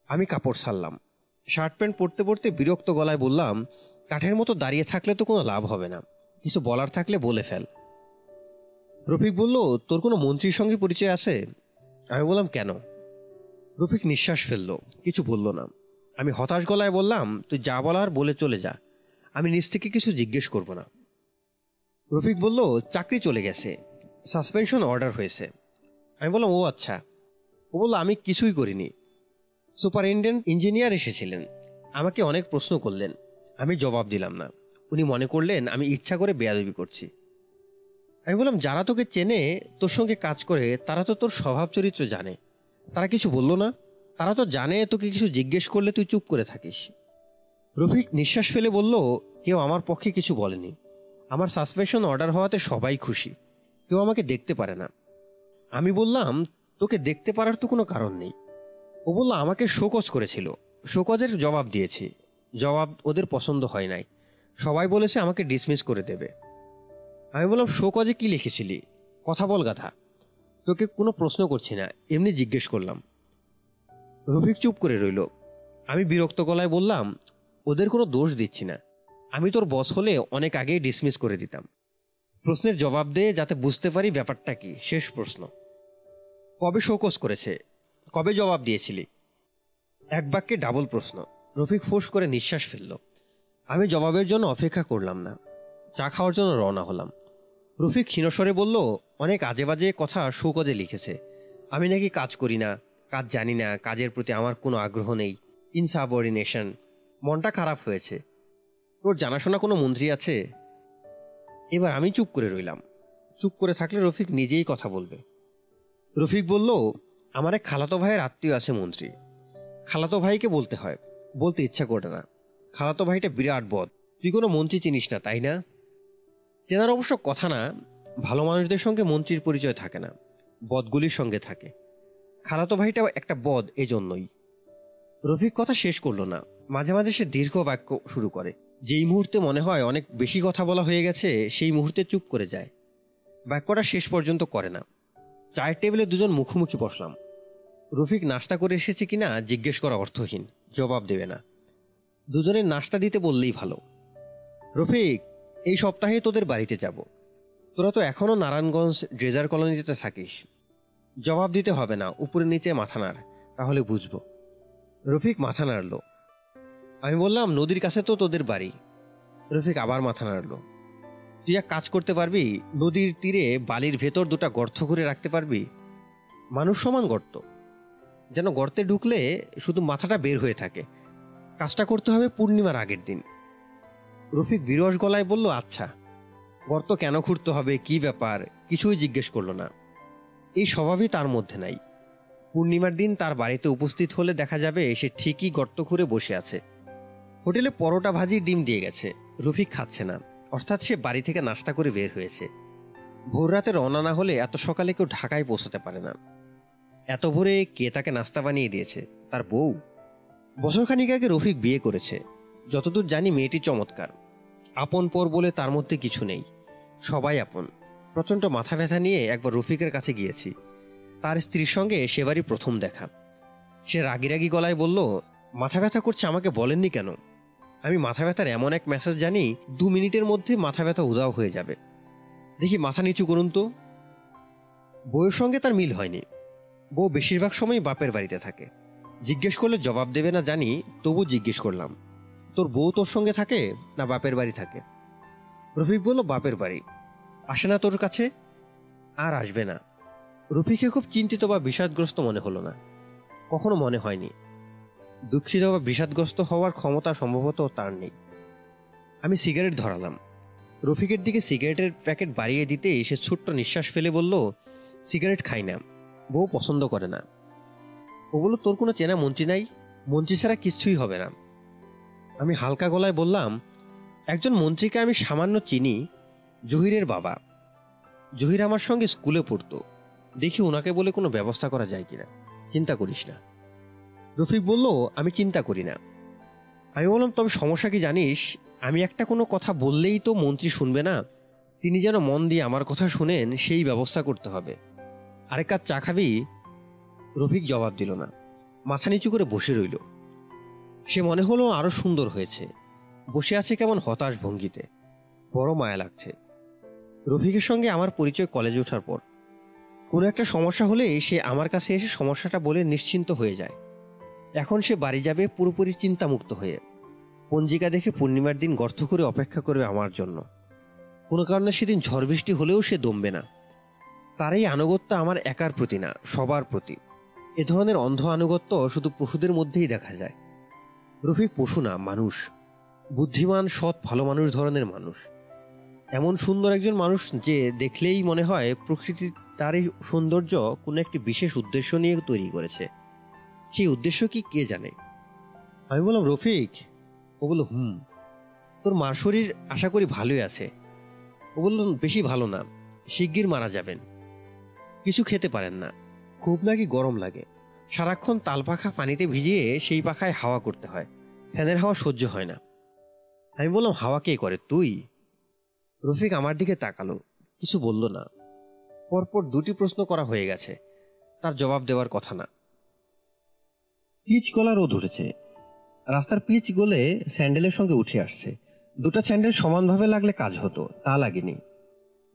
আমি কাপড় ছাড়লাম। শার্ট প্যান্ট পরতে পরতে বিরক্ত গলায় বললাম, কাঠের মতো দাঁড়িয়ে থাকলে তো কোনো লাভ হবে না। কিছু বলার থাকলে বলে ফেল। রফিক বলল, তোর কোনো মন্ত্রীর সঙ্গে পরিচয় আছে? আমি বললাম, কেন? রফিক নিঃশ্বাস ফেলল, কিছু বলল না। আমি হতাশ গলায় বললাম, তুই যা বলার বলে চলে যা। আমি নিজ থেকে কিছু জিজ্ঞেস করব না। রফিক বলল, চাকরি চলে গেছে। সাসপেনশন অর্ডার হয়েছে। আমি বললাম, ও আচ্ছা। ও বলল, আমি কিছুই করিনি। সুপারিনটেন্ডেন্ট ইঞ্জিনিয়ার এসেছিলেন। আমাকে অনেক প্রশ্ন করলেন। আমি জবাব দিলাম না। উনি মনে করলেন, আমি ইচ্ছা করে বেয়াদবি করছি। আমি বললাম, যারা তোকে চেনে, তোর সঙ্গে কাজ করে, তারা তো তোর স্বভাব চরিত্র জানে। তারা কিছু বলল না? তারা তো জানে, তোকে কিছু জিজ্ঞেস করলে তুই চুপ করে থাকিস। রফিক নিঃশ্বাস ফেলে বলল, কেউ আমার পক্ষে কিছু বলেনি। আমার সাসপেনশন অর্ডার হওয়াতে সবাই খুশি। কেউ আমাকে দেখতে পারে না। আমি বললাম, তোকে দেখতে পারার তো কোনো কারণ নেই। ও বলল, আমাকে শোকজ করেছিল। শোকজের জবাব দিয়েছি। জবাব ওদের পছন্দ হয় নাই। সবাই বলেছে আমাকে ডিসমিস করে দেবে। আমি বললাম, শোকজে কি লিখেছিলি? কথা বল গাথা তোকে কোনো প্রশ্ন করছি না। এমনি জিজ্ঞেস করলাম। রফিক চুপ করে রইল। আমি বিরক্ত গলায় বললাম, ওদের কোনো দোষ দিচ্ছি না। আমি তোর বস হলে অনেক আগেই ডিসমিস করে দিতাম। প্রশ্নের জবাব দে যাতে বুঝতে পারি ব্যাপারটা কি। শেষ প্রশ্ন। কবে শোকস করেছে? কবে জবাব দিয়েছিলি? এক বাক্যে ডাবল প্রশ্ন। রফিক ফোঁস করে নিঃশ্বাস ফেলল। আমি জবাবের জন্য অপেক্ষা করলাম না। চা খাওয়ার জন্য রওনা হলাম। রফিক ক্ষীণস্বরে বলল, অনেক আজে বাজে কথা শোকজে লিখেছে। আমি নাকি কাজ করি না। কাজ জানি না, কাজের প্রতি আমার কোনো আগ্রহ নেই। ইনসাবঅর্ডিনেশন মনটা খারাপ হয়েছে। তোর জানাশোনা কোনো মন্ত্রী আছে? এবার আমি চুপ করে রইলাম। চুপ করে থাকলে রফিক নিজেই কথা বলবে। রফিক বলল, আমার এক খালাতো ভাইয়ের আত্মীয় আছে মন্ত্রী। খালাতো ভাইকে বলতে হয়। বলতে ইচ্ছা করে না। খালাতো ভাইটা বিরাট বদ। তুই কোনো মন্ত্রী চিনিস না, তাই না? চেনার অবশ্য কথা না। ভালো মানুষদের সঙ্গে মন্ত্রীর পরিচয় থাকে না। বদগুলির সঙ্গে থাকে। খালাতো ভাইটাও একটা বদ এই জন্যই রফিক কথা শেষ করল না। মাঝে মাঝে সে দীর্ঘ বাক্য শুরু করে। যেই মুহূর্তে মনে হয় অনেক বেশি কথা বলা হয়ে গেছে, সেই মুহূর্তে চুপ করে যায়। বাক্যটা শেষ পর্যন্ত করে না। চায়ের টেবিলে দুজন মুখোমুখি বসলাম। রফিক নাস্তা করে এসেছে কিনা জিজ্ঞেস করা অর্থহীন, জবাব দেবে না। দুজনের নাস্তা দিতে বললেই ভালো। রফিক, এই সপ্তাহে তোদের বাড়িতে যাব। তোরা তো এখনও নারায়ণগঞ্জ ড্রেজার কলোনিতে থাকিস। জবাব দিতে হবে না, উপরে নিচে মাথা নাড়, তাহলে বুঝব। রফিক মাথা নাড়ল। আমি বললাম, নদীর কাছে তো তোদের বাড়ি। রফিক আবার মাথা নাড়ল। তুই এক কাজ করতে পারবি? নদীর তীরে বালির ভেতর দুটা গর্ত করে রাখতে পারবি? মানুষ সমান গর্ত। যেন গর্তে ঢুকলে শুধু মাথাটা বের হয়ে থাকে। কাজটা করতে হবে পূর্ণিমার আগের দিন। রফিক বিরস গলায় বলল আচ্ছা। গর্ত কেন খুঁড়তে হবে? কি ব্যাপার? কিছুই জিজ্ঞেস করল না। এই স্বভাবই তার মধ্যে নাই। পূর্ণিমার দিন তার বাড়িতে উপস্থিত হলে দেখা যাবে সে ঠিকই গর্ত খুঁড়ে বসে আছে। হোটেলে পরোটা, ভাজি, ডিম দিয়ে গেছে। রফিক খাচ্ছে না। অর্থাৎ সে বাড়ি থেকে নাস্তা করে বের হয়েছে। ভোর রাতে রওনা না হলে এত সকালে কেউ ঢাকায় পৌঁছাতে পারে না। এত ভোরে কে তাকে নাস্তা বানিয়ে দিয়েছে? তার বউ। বছরখানিক আগে রফিক বিয়ে করেছে। যতদূর জানি মেয়েটি চমৎকার। আপন পর বলে তার মধ্যে কিছু নেই। সবাই আপন। প্রচণ্ড মাথা ব্যথা নিয়ে একবার রফিকের কাছে গিয়েছি। তার স্ত্রীর সঙ্গে সেবারই প্রথম দেখা। সে রাগি রাগি গলায় বলল, মাথা ব্যথা করছে, আমাকে বলেননি কেন? আমি মাথা ব্যথার এমন এক মেসেজ জানি, দু মিনিটের মধ্যে মাথা ব্যথা উদাও হয়ে যাবে। দেখি মাথা নিচু করুন তো। বউয়ের সঙ্গে তার মিল হয়নি। বউ বেশিরভাগ সময় বাপের বাড়িতে থাকে। জিজ্ঞেস করলে জবাব দেবে না জানি, তবু জিজ্ঞেস করলাম, তোর বউ তোর সঙ্গে থাকে না বাপের বাড়ি থাকে? রফিক বলল, বাপের বাড়ি। আসে না তোর কাছে? আর আসবে না। রফিকে খুব চিন্তিত বা বিষাদগ্রস্ত মনে হলো না। কখনো মনে হয়নি। দুঃখিত বা বিষাদগ্রস্ত হওয়ার ক্ষমতা সম্ভবত তার নেই। আমি সিগারেট ধরালাম। রফিকের দিকে সিগারেটের প্যাকেট বাড়িয়ে দিতে সে ছোট্ট নিঃশ্বাস ফেলে বলল, সিগারেট খাই না। বউ পছন্দ করে না। ও বলল, তোর কোনো চেনা মঞ্চি নাই? মঞ্চি ছাড়া কিচ্ছুই হবে না। আমি হালকা গলায় বললাম, একজন মন্ত্রীকে আমি সামান্য চিনি জহিরের বাবা। জহির আমার সঙ্গে স্কুলে পড়তো। দেখি ওনাকে বলে কোনো ব্যবস্থা করা যায় কিনা। চিন্তা করিস না। রফিক বলল, আমি চিন্তা করি না। আমি বললাম, তবে সমস্যা কি জানিস? আমি একটা কোনো কথা বললেই তো মন্ত্রী শুনবে না। তিনি যেন মন দিয়ে আমার কথা শুনেন, সেই ব্যবস্থা করতে হবে। আরেক কাপ চা খাবি? রফিক জবাব দিল না। মাথা নিচু করে বসে রইল। সে মনে হলো আরও সুন্দর হয়েছে। বসে আছে কেমন হতাশ ভঙ্গিতে। বড় মায়া লাগছে। রফিকের সঙ্গে আমার পরিচয় কলেজে ওঠার পর। কোনো একটা সমস্যা হলে সে আমার কাছে এসে সমস্যাটা বলে নিশ্চিন্ত হয়ে যায়। এখন সে বাড়ি যাবে পুরোপুরি চিন্তামুক্ত হয়ে। পঞ্জিকা দেখে পূর্ণিমার দিন গর্ত করে অপেক্ষা করবে আমার জন্য। কোনো কারণে সেদিন ঝড় বৃষ্টি হলেও সে দমবে না। তার এই আনুগত্য আমার একার প্রতি না, সবার প্রতি। এ ধরনের অন্ধ আনুগত্য শুধু পশুদের মধ্যেই দেখা যায়। রফিক পশু না, মানুষ। বুদ্ধিমান, সৎ, ভালো মানুষ ধরনের মানুষ। এমন সুন্দর একজন মানুষ যে দেখলেই মনে হয় প্রকৃতি তার এই সৌন্দর্য কোনো একটি বিশেষ উদ্দেশ্য নিয়ে তৈরি করেছে। সেই উদ্দেশ্য কি কে জানে? আমি বললাম, রফিক। ও বলল, হুম। তোর মার শরীর আশা করি ভালোই আছে। ও বলল, বেশি ভালো না। শিগগির মারা যাবেন। কিছু খেতে পারেন না। খুব নাকি গরম লাগে। সারাক্ষণ তাল পাখা পানিতে ভিজিয়ে সেই পাখায় হাওয়া করতে হয়। ফ্যানের হাওয়া সহ্য হয় না। আমি বললাম, হাওয়া কে করে? তুই? রফিক আমার দিকে তাকালো, কিছু বলল না। পরপর দুটি প্রশ্ন করা হয়ে গেছে, তার জবাব দেওয়ার কথা না। পিচ গলা রোদ উঠেছে। রাস্তার পিচ গলে স্যান্ডেলের সঙ্গে উঠে আসছে। দুটো স্যান্ডেল সমানভাবে লাগলে কাজ হতো, তা লাগেনি।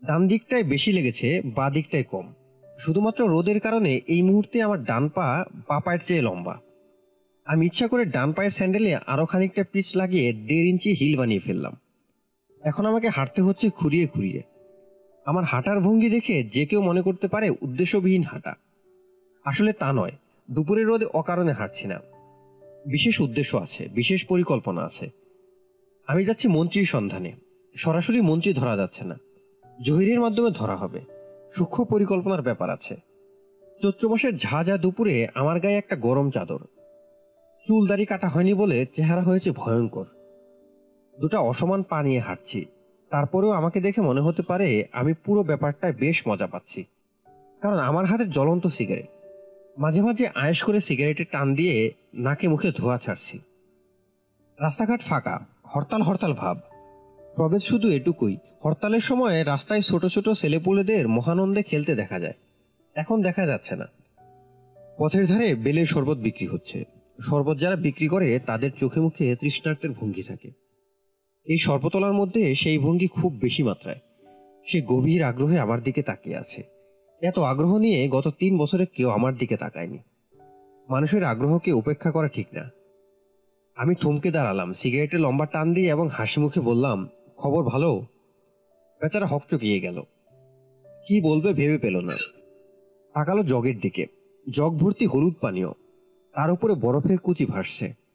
ডান দিকটায় বেশি লেগেছে, বা দিকটায় কম। শুধুমাত্র রোদের কারণে এই মুহূর্তে আমার ডান পা বা পায়ের চেয়ে লম্বা। আমি ইচ্ছা করে ডান পায়ের স্যান্ডেলে আরও খানিকটা পিচ লাগিয়ে দেড় ইঞ্চি হিল বানিয়ে ফেললাম। এখন আমাকে হাঁটতে হচ্ছে খুঁড়িয়ে খুঁড়িয়ে। আমার হাঁটার ভঙ্গি দেখে যে কেউ মনে করতে পারে উদ্দেশ্যবিহীন হাঁটা। আসলে তা নয়, দুপুরের রোদে অকারণে হাঁটছি না। বিশেষ উদ্দেশ্য আছে, বিশেষ পরিকল্পনা আছে। আমি যাচ্ছি মন্ত্রীর সন্ধানে। সরাসরি মন্ত্রী ধরা যাচ্ছে না। জহিরের মাধ্যমে ধরা হবে। সূক্ষ্ম পরিকল্পনার ব্যাপার আছে। চৈত্র মাসের ঝাঁঝা দুপুরে আমার গায়ে একটা গরম চাদর। চুল দাড়ি কাটা হয়নি বলে চেহারা হয়েছে ভয়ঙ্কর। দুটা অসমান পা নিয়ে হাঁটছি। তারপরেও আমাকে দেখে মনে হতে পারে আমি পুরো ব্যাপারটায় বেশ মজা পাচ্ছি। কারণ আমার হাতে জ্বলন্ত সিগারেট। মাঝে মাঝে আয়েস করে সিগারেটের টান দিয়ে নাকে মুখে ধোয়া ছাড়ছি। রাস্তাঘাট ফাঁকা, হরতাল হরতাল ভাব। প্রবেশ শুধু এটুকুই, হরতালের সময় রাস্তায় ছোট ছোট ছেলেপুলেদের মহানন্দে খেলতে দেখা যায়। এখন দেখা যাচ্ছে না। পথের ধারে বেলের শরবত বিক্রি হচ্ছে। শরবত যারা বিক্রি করে তাদের চোখে মুখে তৃষ্ণার্থের ভঙ্গি থাকে। এই সর্বতলার মধ্যে সেই ভঙ্গি খুব বেশি মাত্রায়। সে গভীর আগ্রহে আমার দিকে তাকিয়ে আছে। এত আগ্রহ নিয়ে গত তিন বছরে কেউ আমার দিকে তাকায়নি। মানুষের আগ্রহকে উপেক্ষা করা ঠিক না। আমি থমকে দাঁড়ালাম সিগারেটে লম্বা টান দিয়ে এবং হাসি মুখে বললাম, খবর ভালো? বেচারা হকচকিয়ে গেল। কি বলবে ভেবে পেল না। তাকালো জগের দিকে। জগ ভর্তি হলুদ পানীয়। তার উপরে বরফের কুচি ভাসছে।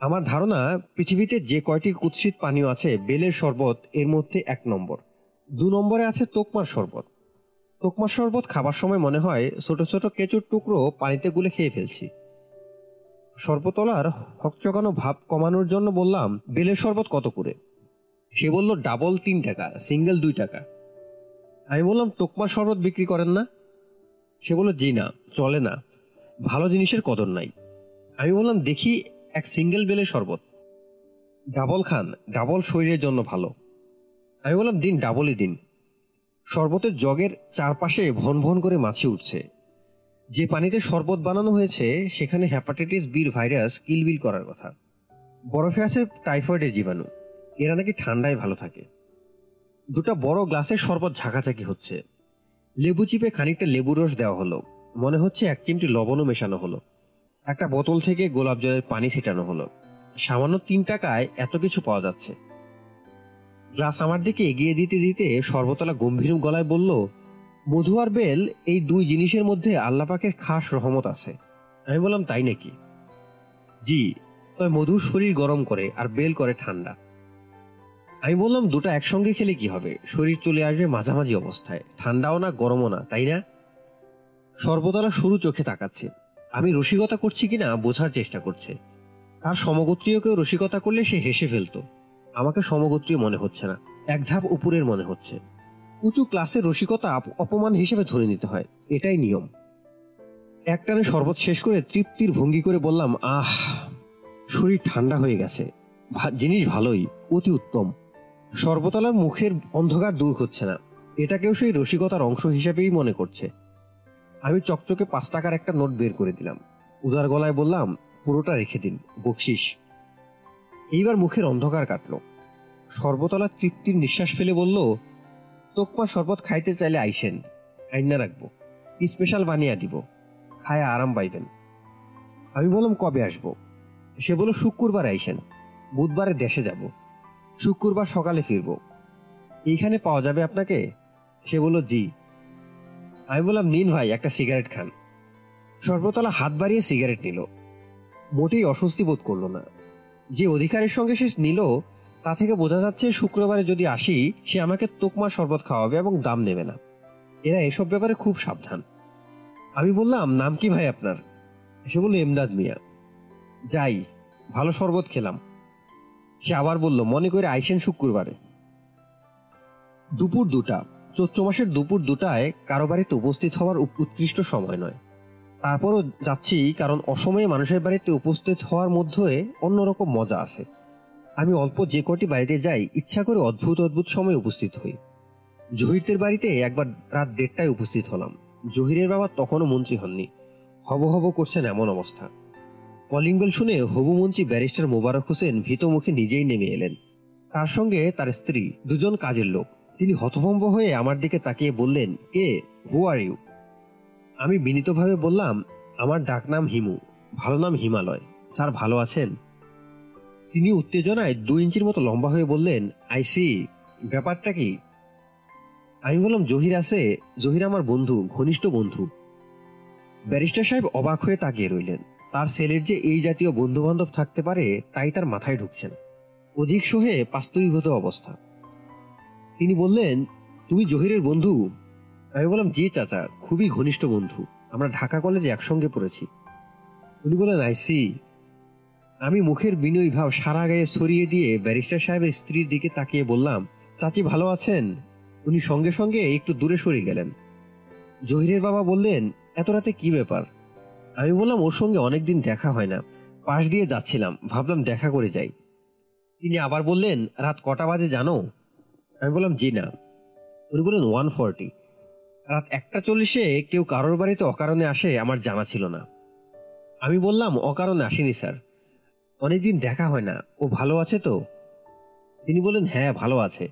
আমার ধারণা, পৃথিবীতে যে কয়টি কুৎসিত পানীয় আছে, বেলের শরবত এর মধ্যে এক নম্বর। দু নম্বরে আছে তোকমার শরবত। তোকমার শরবত খাবার সময় মনে হয় ছোট ছোট কেঁচুর টুকরো পানিতে গুলে খেয়ে ফেলছি। সর্বতলার হকচকানো ভাব কমানোর জন্য বললাম, বেলের শরবত কত করে? সে বলল, ডাবল তিন টাকা, সিঙ্গেল দুই টাকা। আমি বললাম তোকমা শরবত বিক্রি করেন না? সে বলল, জি না, চলে না, ভালো জিনিসের কদর নাই। আমি বললাম, দেখি এক সিঙ্গেল বেলের শরবত। ডাবল খান, ডাবল শরীরের জন্য ভালো। আমি বললাম, দিন, ডাবলই দিন। শরবতের জগের চারপাশে ভন ভন করে মাছি উঠছে। যে পানিতে শরবত বানানো হয়েছে, সেখানে হ্যাপাটাইটিস বির ভাইরাস কিলবিল করার কথা। বরফে আছে টাইফয়েডের জীবাণু। এরা নাকি ঠান্ডায় ভালো থাকে। দুটো বড় গ্লাসের শরবত ঝাঁকাঝাঁকি হচ্ছে। লেবু চিপে খানিকটা লেবুর রস দেওয়া হলো। মনে হচ্ছে এক চিমটি লবণও মেশানো হলো। একটা বোতল থেকে গোলাপ জলের পানি ছিটানো হলো। সামান্য তিন টাকায় এত কিছু পাওয়া যাচ্ছে। গ্লাস আমার দিকে এগিয়ে দিতে দিতে সর্বতলা গম্ভীর গলায় বলল, মধু আর বেল, এই দুই জিনিসের মধ্যে আল্লাপাকের খাস রহমত আছে। আমি বললাম, তাই নাকি? জি, তবে মধু শরীর গরম করে আর বেল করে ঠান্ডা। আমি বললাম, দুটো একসঙ্গে খেলে কি হবে? শরীর চলে আসবে মাঝামাঝি অবস্থায়। ঠান্ডাও না, গরমও না, তাই না? সর্বতলা সরু চোখে তাকাচ্ছে। আমি রসিকতা করছি কিনা বোঝার চেষ্টা করছে। তার সমগোত্রীয়কেও রসিকতা করলে সে হেসে ফেলতো। আমাকে সমগোত্রীয় মনে হচ্ছে না। এক ধাপ উপরের মনে হচ্ছে। উঁচু ক্লাসের রসিকতা অপমান হিসেবে ধরে নিতে হয়। এটাই নিয়ম। একটানে শরবত শেষ করে তৃপ্তির ভঙ্গি করে বললাম, আহ, শরীর ঠান্ডা হয়ে গেছে। জিনিস ভালোই, অতি উত্তম। সর্বতলার মুখের অন্ধকার দূর হচ্ছে না। এটাকেও সেই রসিকতার অংশ হিসেবেই মনে করছে। আমি চকচকে পাঁচ টাকার একটা নোট বের করে দিলাম। উদার গলায় বললাম, পুরোটা রেখে দিন, বকশিস। এইবার মুখের অন্ধকার কাটল। সর্বতলা তৃপ্তির নিঃশ্বাস ফেলে বলল তোকমা শরবত খাইতে চাইলে আইসেন, আইনা রাখব স্পেশাল বানিয়ে দিব, খায় আরাম পাইবেন। আমি বললাম, কবে আসব? সে বলল, শুক্রবার আইসেন, বুধবারে দেশে যাব, শুক্রবার সকালে ফিরবো। এইখানে পাওয়া যাবে আপনাকে? সে বলল, জি। আমি বললাম, নিন ভাই, একটা সিগারেট খান। সর্বতলা হাত বাড়িয়ে সিগারেট নিল। মোটেই অস্বস্তি বোধ করল না। যে অধিকারের সঙ্গে সে নিল, তা থেকে বোঝা যাচ্ছে শুক্রবারে যদি আসি, সে আমাকে তোকমা শরবত খাওয়াবে এবং দাম নেবে না। এরা এসব ব্যাপারে খুব সাবধান। আমি বললাম, নাম কি ভাই আপনার? সে বলল এমদাদ মিয়া। যাই, ভালো শরবত খেলাম। সে আবার বলল, মনে করে আইসেন শুক্রবারে। দুপুর দুটা। চৈত্র মাসের দুপুর দুটায় কারও বাড়িতে উপস্থিত হওয়ার উৎকৃষ্ট সময় নয়। তারপরও যাচ্ছি কারণ অসময়ে মানুষের বাড়িতে উপস্থিত হওয়ার মধ্যে অন্যরকম মজা আছে। আমি অল্প যে কটি বাড়িতে যাই, ইচ্ছা করে অদ্ভুত অদ্ভুত সময় উপস্থিত হই। জহিরদের বাড়িতে একবার রাত দেড়টায় উপস্থিত হলাম। জহিরের বাবা তখনও মন্ত্রী হননি। হব হব করছেন এমন অবস্থা। কলিং বেল শুনে হবু মন্ত্রী ব্যারিস্টার মোবারক হোসেন ভীত মুখে নিজেই নেমে এলেন। তার সঙ্গে তার স্ত্রী, দুজন কাজের লোক। তিনি হতভম্ব হয়ে আমার দিকে তাকিয়ে বললেন, কে? হু আর ইউ আমি বিনীতভাবে বললাম, আমার ডাকনাম হিমু, ভালো নাম হিমালয়। স্যার, ভালো আছেন? তিনি উত্তেজনায় দু ইঞ্চির মতো লম্বা হয়ে বললেন আই সি ব্যাপারটা কি? আমি বললাম, জহির আছে। জহির আমার বন্ধু, ঘনিষ্ঠ বন্ধু। ব্যারিস্টার সাহেব অবাক হয়ে তাকিয়ে রইলেন। তার ছেলের যে এই জাতীয় বন্ধু বান্ধব থাকতে পারে, তাই তার মাথায় ঢুকছেন অধিক সহে বাস্তবীভূত অবস্থা। তিনি বললেন, তুমি জহিরের বন্ধু? আমি বললাম, জি চাচা, খুবই ঘনিষ্ঠ বন্ধু। আমরা ঢাকা কলেজে একসঙ্গে পড়েছি। উনি বললেন আইসি আমি মুখের বিনয়ী ভাব সারা গায়ে ছড়িয়ে দিয়ে ব্যারিস্টার সাহেবের স্ত্রীর দিকে তাকিয়ে বললাম, চাচি ভালো আছেন? উনি সঙ্গে সঙ্গে একটু দূরে সরে গেলেন। জহিরের বাবা বললেন, এত রাতে কি ব্যাপার? আমি বললাম, ওর সঙ্গে অনেকদিন দেখা হয় না। পাশ দিয়ে যাচ্ছিলাম, ভাবলাম দেখা করে যাই। তিনি আবার বললেন, রাত কটা বাজে জানো? আমি বললাম, জি না। উনি বললেন, ওয়ান ফর্টি। রাত একটা চল্লিশে কেউ কারোর বাড়িতে অকারণে আসে, আমার জানা ছিল না। আমি বললাম, অকারণে আসেনি স্যার। অনেকদিন দেখা হয় না। ও ভালো আছে তো? তিনি বললেন হ্যাঁ ভালো আছে।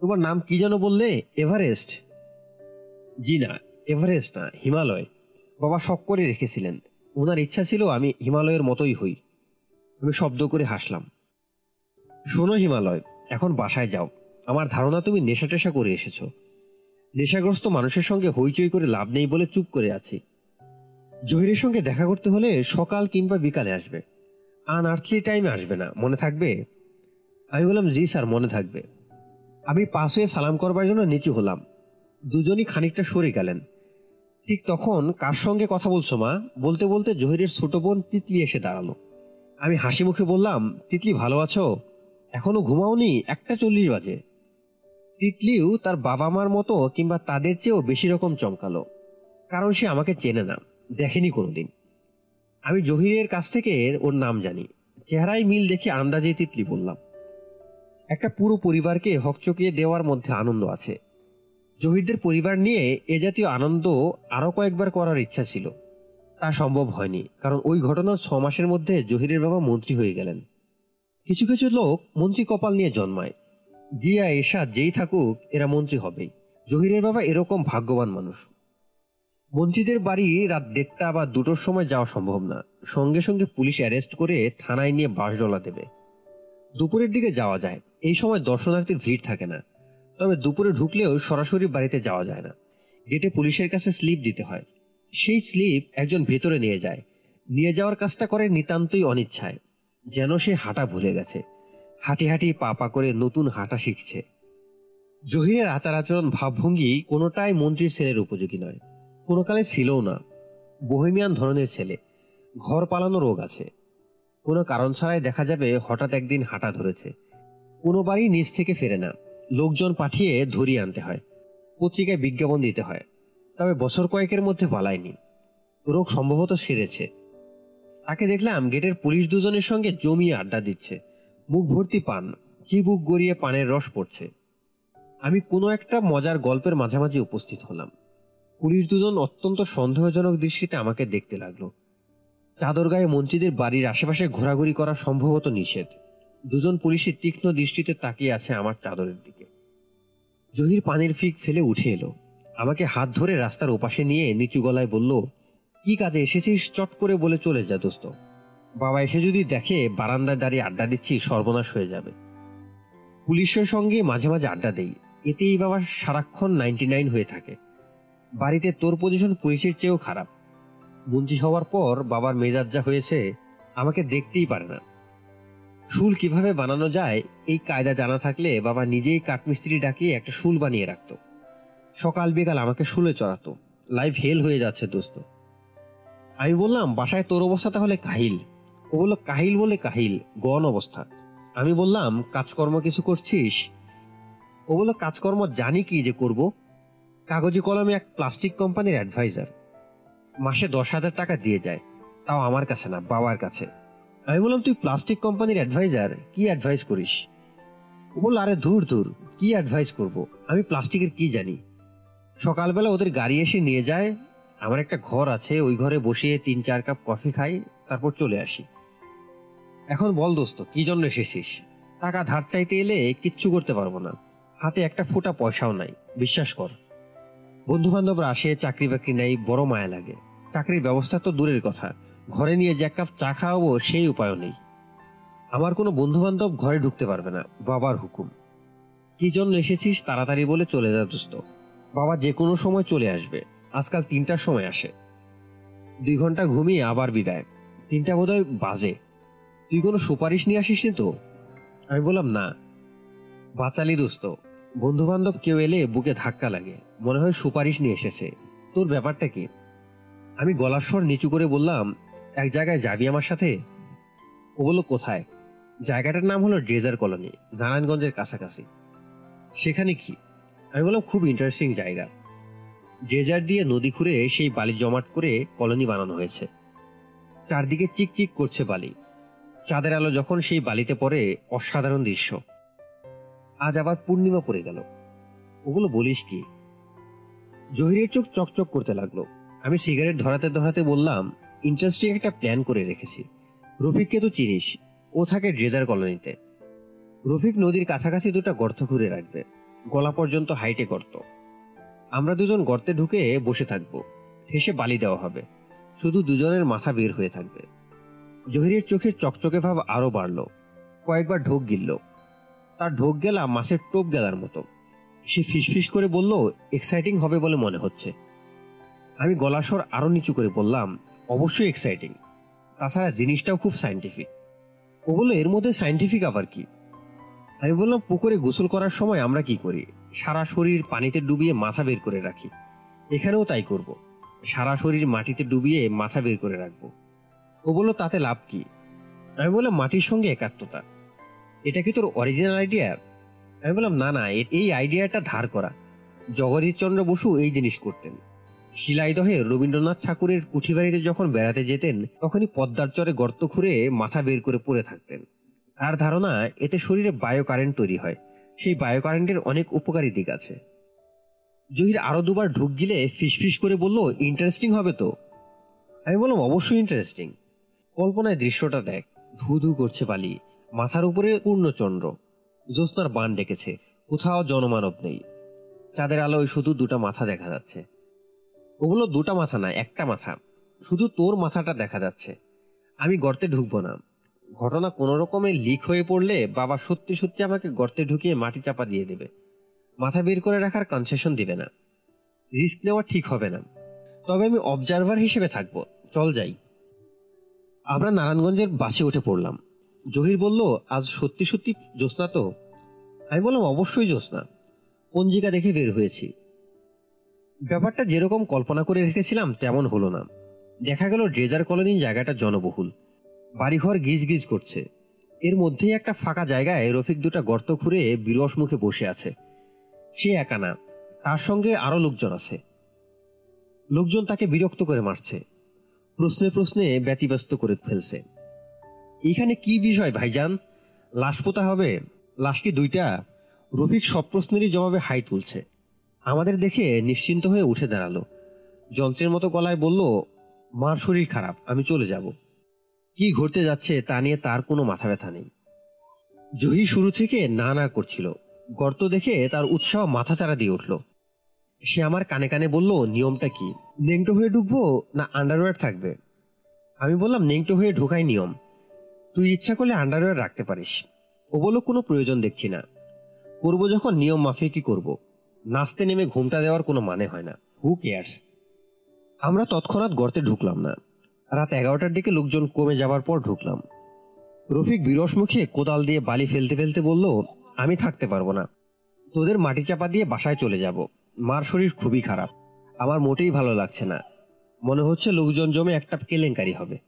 তোমার নাম কি যেন বললে? এভারেস্ট? জি না, এভারেস্ট না, হিমালয়। বাবা শখ করে রেখেছিলেন। ওনার ইচ্ছা ছিল আমি হিমালয়ের মতোই হই। আমি শব্দ করে হাসলাম, শোনো হিমালয়, এখন বাসায় যাও। আমার ধারণা তুমি নেশা টেশা করে এসেছ। নেশাগ্রস্ত মানুষের সঙ্গে হইচই করে লাভ নেই বলে চুপ করে আছি। জহিরের সঙ্গে দেখা করতে হলে সকাল কিংবা বিকালে আসবে। আনআর্থলি টাইমে আসবে না, মনে থাকবে? আমি বললাম, জি স্যার, মনে থাকবে। আমি পাশ হয়ে সালাম করবার জন্য নিচু হলাম। দুজনই খানিকটা সরে গেলেন। ঠিক তখন কার সঙ্গে কথা বলছো মা? বলতে বলতে জহিরের ছোট বোন তিতলি এসে দাঁড়াল। আমি হাসি মুখে বললাম, তিতলি ভালো আছো? এখনও ঘুমাওনি? একটা চল্লিশ বাজে। তিতলিও তার বাবা মার মতো কিংবা তাদের চেয়েও বেশি রকম চমকালো। কারণ সে আমাকে চেনে না, দেখেনি কোনোদিন। আমি জহিরের কাছ থেকে ওর নাম জানি, চেহারায় মিল দেখে আন্দাজে তিতলি বললাম, একটা পুরো পরিবারকে হকচকিয়ে দেওয়ার মধ্যে আনন্দ আছে। জহিরদের পরিবার নিয়ে এ জাতীয় আনন্দ আরও কয়েকবার করার ইচ্ছা ছিল। তা সম্ভব হয়নি, কারণ ওই ঘটনার ছ মাসের মধ্যে জহিরের বাবা মন্ত্রী হয়ে গেলেন। কিছু কিছু লোক মন্ত্রী কপাল নিয়ে জন্মায় জিয়া এসা যেই থাকুক, এরা মন্ত্রী হবেই। জহিরের বাবা এরকম ভাগ্যবান মানুষ। মন্ত্রীদের বাড়ি রাত দেড়টা বা দুটোর সময় যাওয়া সম্ভব না। সঙ্গে সঙ্গে পুলিশ অ্যারেস্ট করে থানায় নিয়ে বাসডলা দেবে। দুপুরের দিকে যাওয়া যায়। এই সময় দর্শনার্থীর ভিড় থাকে না। তবে দুপুরে ঢুকলেও সরাসরি বাড়িতে যাওয়া যায় না। গেটে পুলিশের কাছে স্লিপ দিতে হয়। সেই স্লিপ একজন ভেতরে নিয়ে যায়। নিয়ে যাওয়ার কাজটা করে নিতান্তই অনিচ্ছায়। যেন সে হাঁটা ভুলে গেছে। হাঁটি হাঁটি পা পা করে নতুন হাঁটা শিখছে। জহিরের আচার আচরণ ভাবভঙ্গি কোনোটাই মন্ত্রীর ছেলের উপযোগী নয়। কোনো কালে ছিলও না। বহিমিয়ান ধরনের ছেলে। ঘর পালানো রোগ আছে। কোনো কারণ ছাড়াই দেখা যাবে হঠাৎ একদিন হাঁটা ধরেছে। কোনো বাড়ি নিজ থেকে ফেরে না। লোকজন পাঠিয়ে ধরিয়ে আনতে হয়। পত্রিকায় বিজ্ঞাপন দিতে হয়। তবে বছর কয়েকের মধ্যে পালায়নি। রোগ সম্ভবত সেরেছে। তাকে দেখলাম গেটের পুলিশ দুজনের সঙ্গে জমিয়ে আড্ডা দিচ্ছে। মুখ ভর্তি পান, চিবুক গড়িয়ে পানের রস পড়ছে। আমি কোনো একটা মজার গল্পের মাঝামাঝি উপস্থিত হলাম। পুলিশ দুজন অত্যন্ত সন্দেহজনক দৃষ্টিতে আমাকে দেখতে লাগল। চাদর গায়ে মন্ত্রীদের বাড়ির আশেপাশে ঘোরাঘুরি করা সম্ভবত নিষেধ। দুজন পুলিশের তীক্ষ্ণ দৃষ্টিতে তাকিয়ে আছে আমার চাদরের দিকে। জহির পানির ফিক ফেলে উঠে এলো। আমাকে হাত ধরে রাস্তার ওপাশে নিয়ে নিচু গলায় বলল, কি কাজে এসেছিস? চট করে বলে চলে যা দোস্ত। বাবা এসে যদি দেখে বারান্দায় দাঁড়িয়ে আড্ডা দিচ্ছি, সর্বনাশ হয়ে যাবে। পুলিশের সঙ্গে মাঝে মাঝে আড্ডা দেই। এতেই বাবা সারাক্ষণ নাইনটি নাইন হয়ে থাকে। বাড়িতে তোর পজিশন পুলিশের চেয়েও খারাপ। মন্ত্রী হওয়ার পর বাবার মেজাজ যা হয়েছে, আমাকে দেখতেই পারে না। শুল কীভাবে বানানো যায়, এই কায়দা জানা থাকলে বাবা নিজেই কাঠমিস্ত্রি ডাকিয়ে একটা শুল বানিয়ে রাখত। সকাল বিকাল আমাকে শুলে চড়াতো। লাইফ হেল হয়ে যাচ্ছে, দোস্ত। আমি বললাম, বাসায় তোর অবস্থা তাহলে কাহিল। ও বলল, কাহিল বলে কাহিল গন অবস্থা। আমি বললাম, কাজকর্ম কিছু করছিস? ও বলল, কাজকর্ম জানি কি যে করব। কাগজি কলমে এক প্লাস্টিক কোম্পানির অ্যাডভাইজার। মাসে দশ হাজার টাকা দিয়ে যায়, তাও আমার কাছে না, বাবার কাছে। আমি বললাম, তুই প্লাস্টিক কোম্পানির অ্যাডভাইজার, কি অ্যাডভাইস করিস? ও বলল, আরে ধুর ধুর, কি অ্যাডভাইস করব? আমি প্লাস্টিকের কি জানি? সকালবেলা ওদের গাড়ি এসে নিয়ে যায়, আমার একটা ঘর আছে, ওই ঘরে বসিয়ে তিন চার কাপ কফি খাই, তারপর চলে আসি। এখন বল দোস্ত, কি জন্য এসেছিস? টাকা ধার চাইতে এলে কিচ্ছু করতে পারব না। হাতে একটা ফোঁটা পয়সাও নাই, বিশ্বাস কর। বন্ধু বান্ধবরা আসে চাকরি বাকরি নেই, বড় মায়া লাগে। চাকরির ব্যবস্থা তো দূরের কথা। ঘরে নিয়ে যে এক কাপ চা খাওয়াবো, সেই উপায়ও নেই। আমার কোনো বন্ধু বান্ধব ঘরে ঢুকতে পারবে না, বাবার হুকুম। কি জন্য এসেছিস তাড়াতাড়ি বলে চলে যা দোস্ত। বাবা যে কোনো সময় চলে আসবে, আজকাল তিনটার সময় আসে। দুই ঘণ্টা ঘুমিয়ে আবার বিদায়। তিনটা বোধহয় বাজে। তুই কোনো সুপারিশ নিয়ে আসিস তো? আমি বললাম না। বাচালি দোস্ত বন্ধু বান্ধব কেউ এলে বুকে ধাক্কা লাগে। মনে হয় সুপারিশ নিয়ে এসেছে। তোর ব্যাপারটা কি? আমি গলার স্বর নিচু করে বললাম, এক জায়গায় যাবি আমার সাথে? ও বলল, কোথায়? জায়গাটার নাম হলো ড্রেজার কলোনি, নারায়ণগঞ্জের কাছাকাছি। সেখানে কি? আমি বললাম, খুব ইন্টারেস্টিং জায়গা। ড্রেজার দিয়ে নদী খুঁড়ে সেই বালি জমাট করে কলোনি বানানো হয়েছে। চারদিকে চিকচিক করছে বালি। চাঁদের আলো যখন সেই বালিতে পড়ে অসাধারণ দৃশ্য। আজ আবার পূর্ণিমা পড়ে গেল। ওগুলো বলিস কি? জহিরের চোখ চকচক করতে লাগল। আমি সিগারেট ধরাতে ধরাতে বললাম, ইন্টারেস্টিং একটা প্ল্যান করে রেখেছি। রফিককে তো চিনিস, ও থাকে ড্রেজার কলোনিতে। রফিক নদীর কাছাকাছি দুটা গর্ত ঘুরে রাখবে। গলা পর্যন্ত হাইটে গর্ত। আমরা দুজন গর্তে ঢুকে বসে থাকব। ঠেসে বালি দেওয়া হবে। শুধু দুজনের মাথা বের হয়ে থাকবে। জহিরের চোখের চকচকে ভাব আরও বাড়লো। কয়েকবার ঢোক গিলল। তার ঢোক গেলা মাছের টোপ গেলার মতো। সে ফিসফিস করে বলল এক্সাইটিং হবে বলে মনে হচ্ছে। আমি গলার স্বর আরও নিচু করে বললাম, অবশ্যই এক্সাইটিং তাছাড়া জিনিসটাও খুব সাইন্টিফিক ও বলল, এর মধ্যে সাইন্টিফিক আবার কি? আমি বললাম, পুকুরে গোসল করার সময় আমরা কি করি? সারা শরীর পানিতে ডুবিয়ে মাথা বের করে রাখি। এখানেও তাই করব। সারা শরীর মাটিতে ডুবিয়ে মাথা বের করে রাখব। ও বলল, তাতে লাভ কি? আমি বললাম, মাটির সঙ্গে একাত্মতা। এটা কি তোর অরিজিনাল আইডিয়া আমি বললাম, না না এই আইডিয়াটা ধার করা। জগদীশচন্দ্র বসু এই জিনিস করতেন। শিলাইদহে রবীন্দ্রনাথ ঠাকুরের কুঠিবাড়িতে যখন বেড়াতে যেতেন, তখনই পদ্মার চরে গর্ত খুঁড়ে মাথা বের করে পড়ে থাকতেন। তার ধারণা, এতে শরীরে বায়ো কারেন্ট তৈরি হয়। সেই বায়ো কারেন্টের অনেক উপকারী দিক আছে। জহির আরও দুবার ঢুক গিলে ফিসফিস করে বলল, ইন্টারেস্টিং হবে তো? আমি বললাম, অবশ্যই ইন্টারেস্টিং। কল্পনায় দৃশ্যটা দেখ। ধু ধু করছে বালি, মাথার উপরে পূর্ণচন্দ্র। জ্যোৎস্নার বান ডেকেছে, কোথাও জনমানব নেই। চাঁদের আলোয় শুধু দুটা মাথা দেখা যাচ্ছে। ওগুলো দুটা মাথা না একটা মাথা। শুধু তোর মাথাটা দেখা যাচ্ছে। আমি গর্তে ঢুকবো না। ঘটনা কোনো রকমে লিক হয়ে পড়লে বাবা সত্যি সত্যি আমাকে গর্তে ঢুকিয়ে মাটি চাপা দিয়ে দেবে। মাথা বের করে রাখার কনসেশন দিবে না। রিস্ক নেওয়া ঠিক হবে না। তবে আমি অবজারভার হিসেবে থাকব। চল যাই। আমরা নারায়ণগঞ্জের বাসে উঠে পড়লাম। জহির বলল, আজ সত্যি সত্যি জ্যোৎস্না তো? আমি বললাম, অবশ্যই জ্যোৎস্না। পঞ্জিকা দেখে বের হয়েছি। ব্যাপারটা যেরকম কল্পনা করে রেখেছিলাম, তেমন হলো না। দেখা গেল ড্রেজার কলোনি জায়গাটা জনবহুল। বাড়িঘর গিজ গিজ করছে। এর মধ্যেই একটা ফাঁকা জায়গায় রফিক দুটা গর্ত খুঁড়ে বিরস মুখে বসে আছে। সে একা না, তার সঙ্গে আরও লোকজন আছে। লোকজন তাকে বিরক্ত করে মারছে। প্রশ্নে প্রশ্নে ব্যতিব্যস্ত করে ফেলছে। এখানে কি বিষয়, ভাইজান? লাশ পোতা হবে? লাশ কি দুইটা? রফিক সব প্রশ্নেরই জবাবে হাই তুলছে। আমাদের দেখে নিশ্চিন্ত হয়ে উঠে দাঁড়াল। যন্ত্রের মতো গলায় বলল, মার শরীর খারাপ, আমি চলে যাব। কি ঘটতে যাচ্ছে তা নিয়ে তার কোনো মাথা ব্যথা নেই। জহি শুরু থেকে না না করছিল। গর্ত দেখে তার উৎসাহ মাথাচাড়া দিয়ে উঠল। সে আমার কানে কানে বলল, নিয়মটা কি? নেংটো হয়ে ঢুকবো না আন্ডারওয়্যার থাকবে? আমি বললাম, নেংটো হয়ে ঢোকাই নিয়ম। তুই ইচ্ছা করলে আন্ডারওয়্যার রাখতে পারিস। ও বলল কোনো প্রয়োজন দেখছি না। করব যখন নিয়ম মাফিয়ে কি করব। নাচতে নেমে ঘুমটা দেওয়ার কোনো মানে হয় না। হু কেয়ার্স আমরা তৎক্ষণাৎ গর্তে ঢুকলাম না। রাত এগারোটার দিকে লোকজন কমে যাবার পর ঢুকলাম। রফিক বিরস মুখে কোদাল দিয়ে বালি ফেলতে ফেলতে বলল, আমি থাকতে পারব না। তোদের মাটি চাপা দিয়ে বাসায় চলে যাব। মার শরীর খুবই খারাপ। আমার মোটেই ভালো লাগছে না। মনে হচ্ছে লোকজন জমে একটা কেলেঙ্কারি হবে।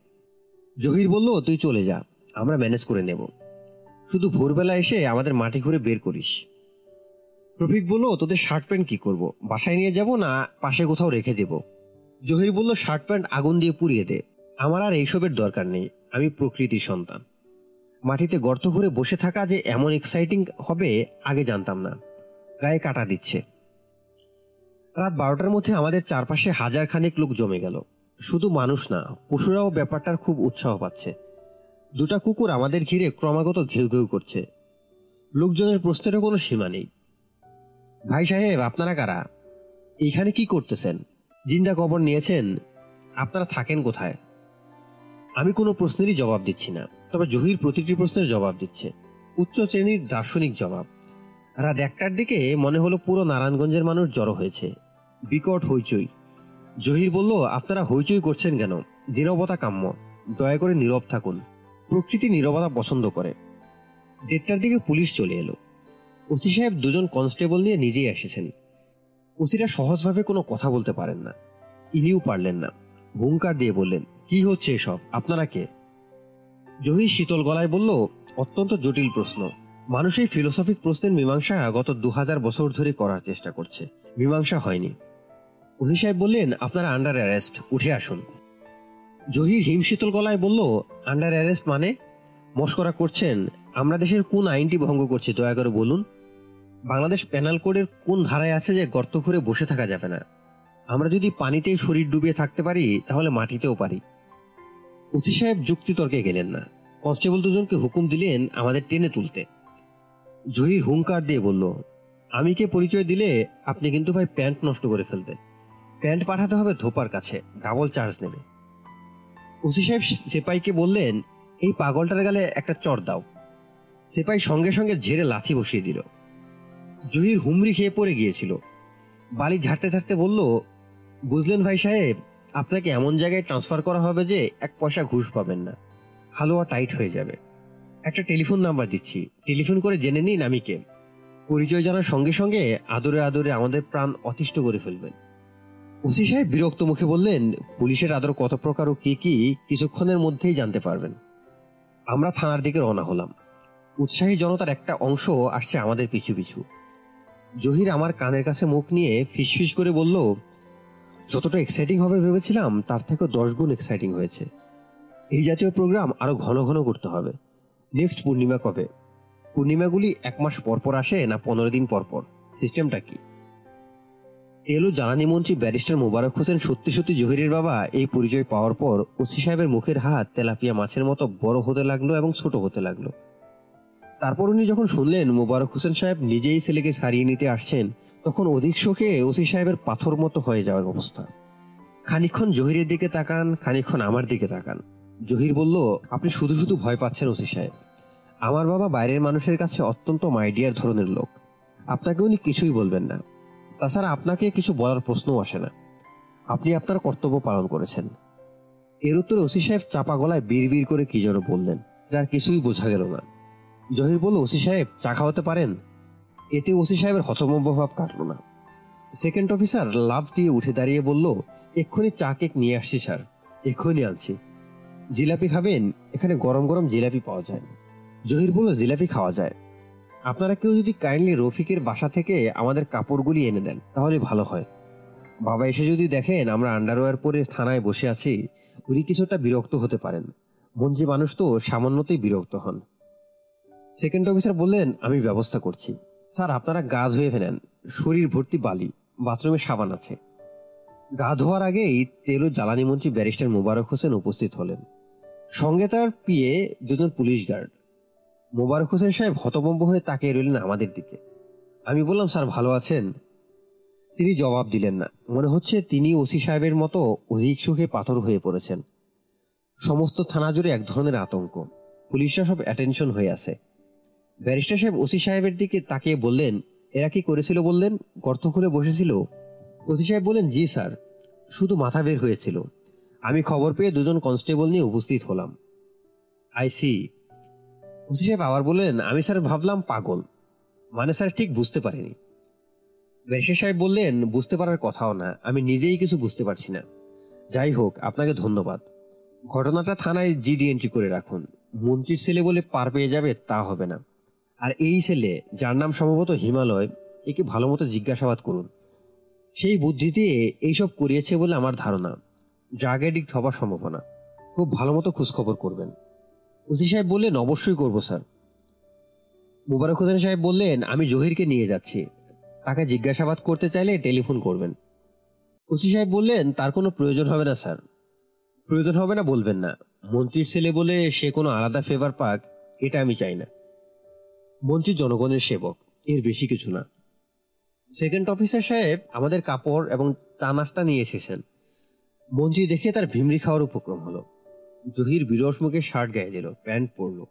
জহির বলল, তুই চলে যা, আমরা ম্যানেজ করে নেব। শুধু ভোরবেলা এসে আমাদের মাটি ঘুরে বের করিস। রফিক বলল, তোদের শার্ট প্যান্ট কি করব? বাসায় নিয়ে যাব না পাশে কোথাও রেখে দেব? জহির বলল, শার্ট প্যান্ট আগুন দিয়ে পুড়িয়ে দে। আমার আর এইসবের দরকার নেই, আমি প্রকৃতির সন্তান। মাটিতে গর্ত ঘুরে বসে থাকা যে এমন এক্সাইটিং হবে, আগে জানতাম না। গায়ে কাটা দিচ্ছে। রাত বারোটার মধ্যে আমাদের চারপাশে হাজার খানেক লোক জমে গেল। শুধু মানুষ না, পশুরাও ব্যাপারটার খুব উৎসাহ পাচ্ছে। দুটা কুকুর আমাদের ঘিরে ক্রমাগত ঘেউ ঘেউ করছে। লোকজনের প্রশ্নেরও কোনো সীমা নেই। ভাই সাহেব, আপনারা কারা? এইখানে কি করতেছেন? জিন্দা কবর নিয়েছেন, আপনারা থাকেন কোথায়? আমি কোনো প্রশ্নেরই জবাব দিচ্ছি না, তবে জহির প্রতিটি প্রশ্নের জবাব দিচ্ছে। উচ্চ শ্রেণির দার্শনিক জবাব। রাত একটার দিকে মনে হলো পুরো নারায়ণগঞ্জের মানুষ জড়ো হয়েছে। বিকট হইচই। জহির বলল, আপনারা হইচই করছেন কেন? নীরবতা কাম্য। দয়া করে নীরব থাকুন। প্রকৃতি নীরবতা পছন্দ করে। দেড়টার দিকে পুলিশ চলে এলো। ওসি সাহেব দুজন কনস্টেবল নিয়ে নিজেই এসেছেন। ওসিরা সহজভাবে কোনো কথা বলতে পারেন না। ইনিও পারলেন না। হুঙ্কার দিয়ে বললেন, কি হচ্ছে এসব? আপনারা কে? জহির শীতল গলায় বলল, অত্যন্ত জটিল প্রশ্ন। মানুষ এই ফিলোসফিক প্রশ্নের মীমাংসা গত দু হাজার বছর ধরে করার চেষ্টা করছে। মীমাংসা হয়নি। ওসি সাহেব বললেন, আপনারা আন্ডার অ্যারেস্ট উঠে আসুন। জহির হিমশীতল গলায় বলল আন্ডার অ্যারেস্ট মানে? মস্করা করছেন? আমরা দেশের কোন আইনটি ভঙ্গ করছি, দয়া করে বলুন। বাংলাদেশ প্যানাল কোডের কোন ধারায় আছে যে গর্ত করে বসে থাকা যাবে না? আমরা যদি পানিতেই শরীর ডুবিয়ে থাকতে পারি, তাহলে মাটিতেও পারি। ওসি সাহেব যুক্তিতর্কে গেলেন না। কনস্টেবল দুজনকে হুকুম দিলেন আমাদের টেনে তুলতে। জহির হুঙ্কার দিয়ে বলল, আমি কে পরিচয় দিলে, আপনি কিন্তু ভাই প্যান্ট নষ্ট করে ফেলবেন। প্যান্ট পাঠাতে হবে ধোপার কাছে ডাবল চার্জ নেবে। ওসি সাহেব সেপাইকে বললেন, এই পাগলটার গালে একটা চর দাও। সেপাই সঙ্গে সঙ্গে ঝেড়ে লাথি বসিয়ে দিল। জহির হুমড়ি খেয়ে পড়ে গিয়েছিল। বালি ঝাড়তে ঝাড়তে বলল, বুঝলেন ভাই সাহেব, আপনাকে এমন জায়গায় ট্রান্সফার করা হবে যে এক পয়সা ঘুষ পাবেন না। হালুয়া টাইট হয়ে যাবে। একটা টেলিফোন নাম্বার দিচ্ছি। টেলিফোন করে জেনে নিন আমি কে। পরিচয় জানার সঙ্গে সঙ্গে আদরে আদরে আমাদের প্রাণ অতিষ্ঠ করে ফেলবেন। ওসি সাহেব বিরক্ত মুখে বললেন, পুলিশের আদর কত প্রকার ও কি কি, কিছুক্ষণের মধ্যেই জানতে পারবেন। আমরা থানার দিকে রওনা হলাম। উৎসাহী জনতার একটা অংশ আসছে আমাদের পিছু পিছু। জহির আমার কানের কাছে মুখ নিয়ে ফিসফিস করে বলল, যতটা এক্সাইটিং হবে ভেবেছিলাম, তার থেকে দশ গুণ এক্সাইটিং হয়েছে। এই জাতীয় প্রোগ্রাম আরও ঘন ঘন করতে হবে। নেক্সট পূর্ণিমা কবে? পূর্ণিমাগুলি এক মাস পর পর আসে না পনেরো দিন পর পর সিস্টেমটা কি? এলো জ্বালানি মন্ত্রী ব্যারিস্টার মোবারক হোসেন সত্যি সত্যি জহিরের বাবা। এই পরিচয় পাওয়ার পর ওসি সাহেবের মুখের হাত তেলাপিয়া মাছের মতো বড় হতে লাগল এবং ছোট হতে লাগল। তারপর উনি যখন শুনলেন মোবারক হোসেন সাহেব নিজেই ছেলেকে সারিয়ে নিতে আসছেন, তখন অধিক শোকে ওসি সাহেবের পাথর মতো হয়ে যাওয়ার অবস্থা। খানিক্ষণ জহিরের দিকে তাকান খানিক্ষণ আমার দিকে তাকান। জহির বলল, আপনি শুধু শুধু ভয় পাচ্ছেন ওসি সাহেব। আমার বাবা বাইরের মানুষের কাছে অত্যন্ত মাইডিয়ার ধরনের লোক। আপনাকে উনি কিছুই বলবেন না। তাছাড়া আপনাকে কিছু বলার প্রশ্নও আসে না। আপনি আপনার কর্তব্য পালন করেছেন। এর উত্তরে ওসি সাহেব চাপা গলায় বিড় করে কি যেন বললেন, যার কিছুই বোঝা গেল না। জহির বলল, ওসি সাহেব, চা খাওয়াতে পারেন? এতে ওসি সাহেবের হতমম্ব ভাব কাটল না। সেকেন্ড অফিসার লাভ দিয়ে উঠে দাঁড়িয়ে বলল, এক্ষুনি চা কেক নিয়ে আসছি, স্যার। এক্ষুনি আনছি। জিলাপি খাবেন? এখানে গরম গরম জিলাপি পাওয়া যায়। জহির বলল, জিলাপি খাওয়া যায়। আপনারা কেউ যদি কাইন্ডলি রফিকের বাসা থেকে আমাদের কাপড়গুলি এনে দেন, তাহলে ভালো হয়। বাবা এসে যদি দেখেন আমরা আন্ডারওয়্যার পরে থানায় বসে আছি, উনি কিছুটা বিরক্ত হতে পারেন। মঞ্জি মানুষ তো, সামান্যতেই বিরক্ত হন। সেকেন্ড অফিসার বললেন, আমি ব্যবস্থা করছি। স্যার, আপনারা গা ধুয়ে ফেলেন। শরীর ভর্তি বালি, বাথরুমে সাবান আছে। গা ধোয়ার আগেই তেল ও জ্বালানি মন্ত্রী ব্যারিস্টার মোবারক হোসেন উপস্থিত হলেন। সঙ্গে তার পিয়ে দুজন পুলিশ গার্ড। মোবারক হোসেন সাহেব হতভম্ব হয়ে তাকিয়ে রইলেন আমাদের দিকে। আমি বললাম, স্যার, ভালো আছেন? তিনি জবাব দিলেন না। মনে হচ্ছে তিনি ওসি সাহেবের মতো অধিক সুখে পাথর হয়ে পড়েছেন। সমস্ত থানা জুড়ে এক ধরনের আতঙ্ক। পুলিশরা সব অ্যাটেনশন হয়ে আছে। ব্যারিস্টার সাহেব ওসি সাহেবের দিকে তাকিয়ে বললেন, এরা কি করেছিল বললেন? গর্ত খুলে বসেছিল? ওসি সাহেব বললেন, জি, স্যার, শুধু মাথা বের হয়েছিল। আমি খবর পেয়ে দুজন কনস্টেবল নিয়ে উপস্থিত হলাম। আইসি ওসি সাহেব আবার বললেন, আমি স্যার ভাবলাম পাগল। মানে স্যার ঠিক বুঝতে পারিনি। ব্যারিস্টার সাহেব বললেন, বুঝতে পারার কথাও না, আমি নিজেই কিছু বুঝতে পারছি না। যাই হোক, আপনাকে ধন্যবাদ। ঘটনাটা থানায় জিডি এন্ট্রি করে রাখুন। মন্ত্রীর ছেলে বলে পার পেয়ে যাবে তা হবে না। আর এই ছেলে, যার নাম সম্ভবত হিমালয়, একে ভালো মতো জিজ্ঞাসাবাদ করুন। সেই বুদ্ধি দিয়ে এইসব করিয়েছে বলে আমার ধারণা। ড্রাগ এডিক্ট হবার সম্ভাবনা। খুব ভালো মতো খোঁজখবর করবেন। ওসি সাহেব বললেন, অবশ্যই করব, স্যার। মুবারক হোসেন সাহেব বললেন, আমি জহিরকে নিয়ে যাচ্ছি। তাকে জিজ্ঞাসাবাদ করতে চাইলে টেলিফোন করবেন। ওসি সাহেব বললেন, তার কোনো প্রয়োজন হবে না, স্যার। প্রয়োজন হবে না, বলবেন না। মন্ত্রীর ছেলে বলে সে কোনো আলাদা ফেভার পাক, এটা আমি চাই না। মন্ত্রী জনগণের সেবক, এর বেশি কিছু না। সেকেন্ড অফিসার সাহেব, আমাদের কাপড় এবং চা নাস্তা নিয়ে এসেছেন। মন্ত্রী দেখে তার ভিমরি খাওয়ার উপক্রম হলো। জহির বিরস মুখে শার্ট গায়ে দিল, প্যান্ট পরলো।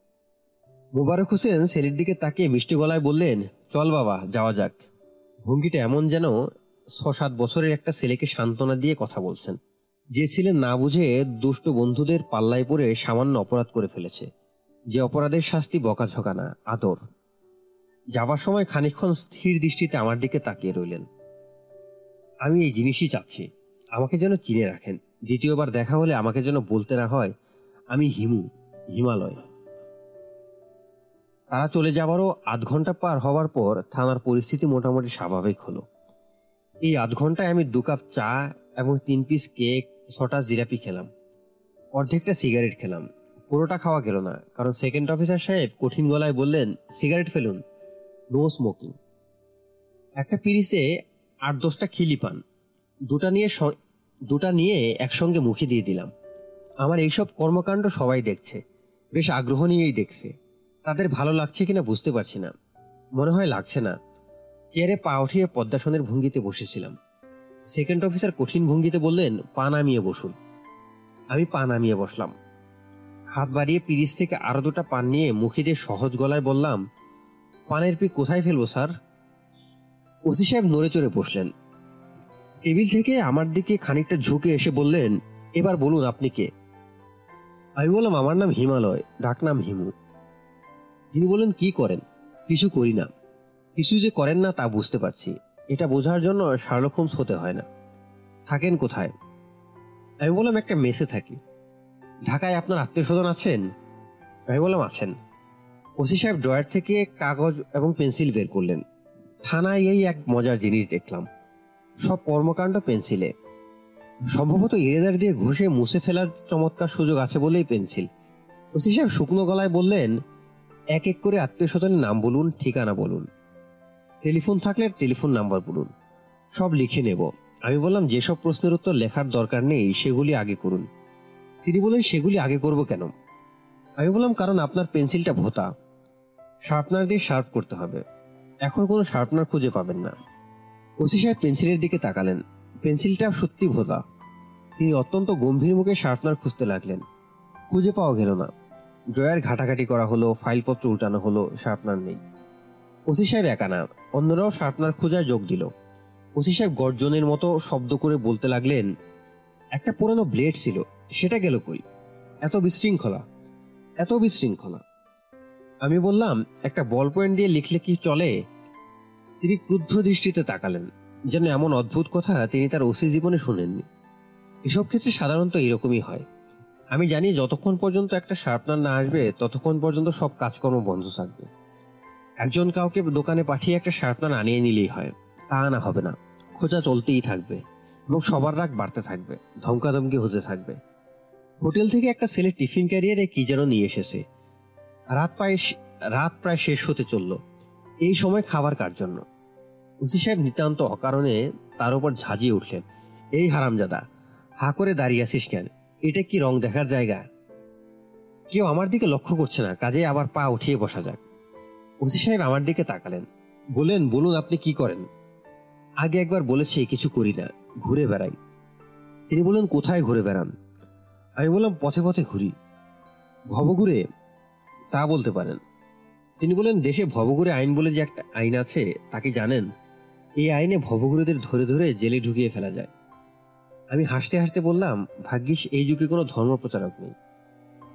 মোবারক হোসেন ছেলের দিকে তাকিয়ে মিষ্টি গলায় বললেন, চল বাবা, যাওয়া যাক। ভঙ্গিটা এমন যেন ছ সাত বছরের একটা ছেলেকে সান্ত্বনা দিয়ে কথা বলছেন। যে ছেলে না বুঝে দুষ্ট বন্ধুদের পাল্লায় পড়ে সামান্য অপরাধ করে ফেলেছে। যে অপরাধের শাস্তি বকাঝকা না আদর। যাবার সময় খানিকক্ষণ স্থির দৃষ্টিতে আমার দিকে তাকিয়ে রইলেন। আমি এই জিনিসই চাচ্ছি। আমাকে যেন চিনে রাখেন। দ্বিতীয়বার দেখা হলে আমাকে যেন বলতে না হয় আমি হিমু, হিমালয়। তারা চলে যাবারও আধ ঘণ্টা পার হওয়ার পর থানার পরিস্থিতি মোটামুটি স্বাভাবিক হলো। এই আধ ঘন্টায় আমি দু কাপ চা এবং তিন পিস কেক ছটা জিলাপি খেলাম। অর্ধেকটা সিগারেট খেলাম। পুরোটা খাওয়া গেল না, কারণ সেকেন্ড অফিসার সাহেব কঠিন গলায় বললেন সিগারেট ফেলুন নো স্মোকিং একটা পিরিসে আট দশটা খিলি পান। দুটা নিয়ে দুটা নিয়ে একসঙ্গে মুখে দিয়ে দিলাম। আমার এইসব কর্মকাণ্ড সবাই দেখছে। বেশ আগ্রহ নিয়েই দেখছে। তাদের ভালো লাগছে কিনা বুঝতে পারছি না। মনে হয় লাগছে না। চেয়ারে পা উঠিয়ে পদ্মাসনের ভঙ্গিতে বসেছিলাম। সেকেন্ড অফিসার কঠিন ভঙ্গিতে বললেন, পা নামিয়ে বসুন। আমি পা নামিয়ে বসলাম। হাত বাড়িয়ে পিরিচ থেকে আরও দুটা পান নিয়ে মুখে দিয়ে সহজ গলায় বললাম, পানের পি কোথায় ফেলব, স্যার? ওসি সাহেব নড়ে চড়ে বসলেন। টেবিল থেকে আমার দিকে খানিকটা ঝুঁকে এসে বললেন, এবার বলুন আপনি কে? আমি বললাম, আমার নাম হিমালয় ডাকনাম হিমু। তিনি বললেন, কি করেন? কিছু করি না। কিছু যে করেন না তা বুঝতে পারছি। এটা বোঝার জন্য শার্লক হোমস হতে হয় না। থাকেন কোথায়? আমি বললাম, একটা মেসে থাকি। ঢাকায় আপনার আত্মীয় স্বজন আছেন? আমি বললাম, আছেন। ওসি সাহেব ড্রয়ার থেকে কাগজ এবং পেন্সিল বের করলেন। থানায় এই এক মজার জিনিস দেখলাম। সব কর্মকাণ্ড পেন্সিলে। সম্ভবত ইরেজার দিয়ে ঘষে মুছে ফেলার চমৎকার সুযোগ আছে বলেই পেন্সিল। ওসি সাহেব শুকনো গলায় বললেন, এক এক করে আত্মীয় স্বজনের নাম বলুন, ঠিকানা বলুন। টেলিফোন থাকলে টেলিফোন নাম্বার বলুন। সব লিখে নেব। আমি বললাম, যেসব প্রশ্নের উত্তর লেখার দরকার নেই, সেগুলি আগে করুন। তিনি বললেন, সেগুলি আগে করব কেন? আমি বললাম, কারণ আপনার পেন্সিলটা ভোতা। শার্পনার দিয়ে শার্প করতে হবে। এখন কোনো শার্পনার খুঁজে পাবেন না। ওসি সাহেব পেন্সিলের দিকে তাকালেন। পেন্সিলটা সত্যি ভোতা। তিনি অত্যন্ত গম্ভীর মুখে শার্পনার খুঁজতে লাগলেন। খুঁজে পাওয়া গেল না। জয়ার ঘাটাঘাটি করা হলো, ফাইলপত্র উল্টানো হলো, শার্পনার নেই। ওসি সাহেব একা না, অন্যরাও শার্পনার খোঁজায় যোগ দিল। ওসি সাহেব গর্জনের মতো শব্দ করে বলতে লাগলেন, একটা পুরনো ব্লেড ছিল, সেটা গেল কই? এত বিশৃঙ্খলা এত বিশৃঙ্খলা। আমি বললাম, একটা বল পয়েন্ট দিয়ে লিখলে কি চলে? তিনি ক্রুদ্ধ দৃষ্টিতে তাকালেন। যেন এমন অদ্ভুত কথা তিনি তার ওসি জীবনে শুনেননি। এসব ক্ষেত্রে সাধারণত এরকমই হয়। আমি জানি যতক্ষণ পর্যন্ত একটা শার্পনার না আসবে, ততক্ষণ পর্যন্ত সব কাজকর্ম বন্ধ থাকবে। একজন কাউকে দোকানে পাঠিয়ে একটা শার্পনার আনিয়ে নিলেই হয়, তা আনা হবে না। খোঁজা চলতেই থাকবে এবং সবার রাগ বাড়তে থাকবে, ধমকাধমকি হতে থাকবে। হোটেল থেকে একটা ছেলে টিফিন ক্যারিয়ারে কি যেন নিয়ে এসেছে। রাত প্রায় রাত প্রায় শেষ হতে চলল। এই সময় খাবার কার জন্য? উসি সাহেব নিতান্ত অকারণে তার উপর ঝাঁজিয়ে উঠলেন। এই হারামজাদা হা করে দাঁড়িয়ে আছিস কেন? এটা কি রং দেখার জায়গা? কেউ আমার দিকে লক্ষ্য করছে না, কাজে আবার পা উঠিয়ে বসা যাক। ওসি সাহেব আমার দিকে তাকালেন। বললেন, বলুন, আপনি কি করেন? আগে একবার বলেছি, কিছু করি না, ঘুরে বেড়াই। তিনি বললেন, কোথায় ঘুরে বেড়ান? আমি বললাম, পথে পথে ঘুরি। ভবঘুরে? তা বলতে পারেন। তিনি বলেন দেশে ভবঘুরে আইন বলে যে একটা আইন আছে তাকে জানেন? এই আইনে ভবঘুরেদের ধরে ধরে জেলে ঢুকিয়ে ফেলা যায়। আমি হাসতে হাসতে বললাম, ভাগ্যিস এই যুগে কোনো ধর্মপ্রচারক নেই।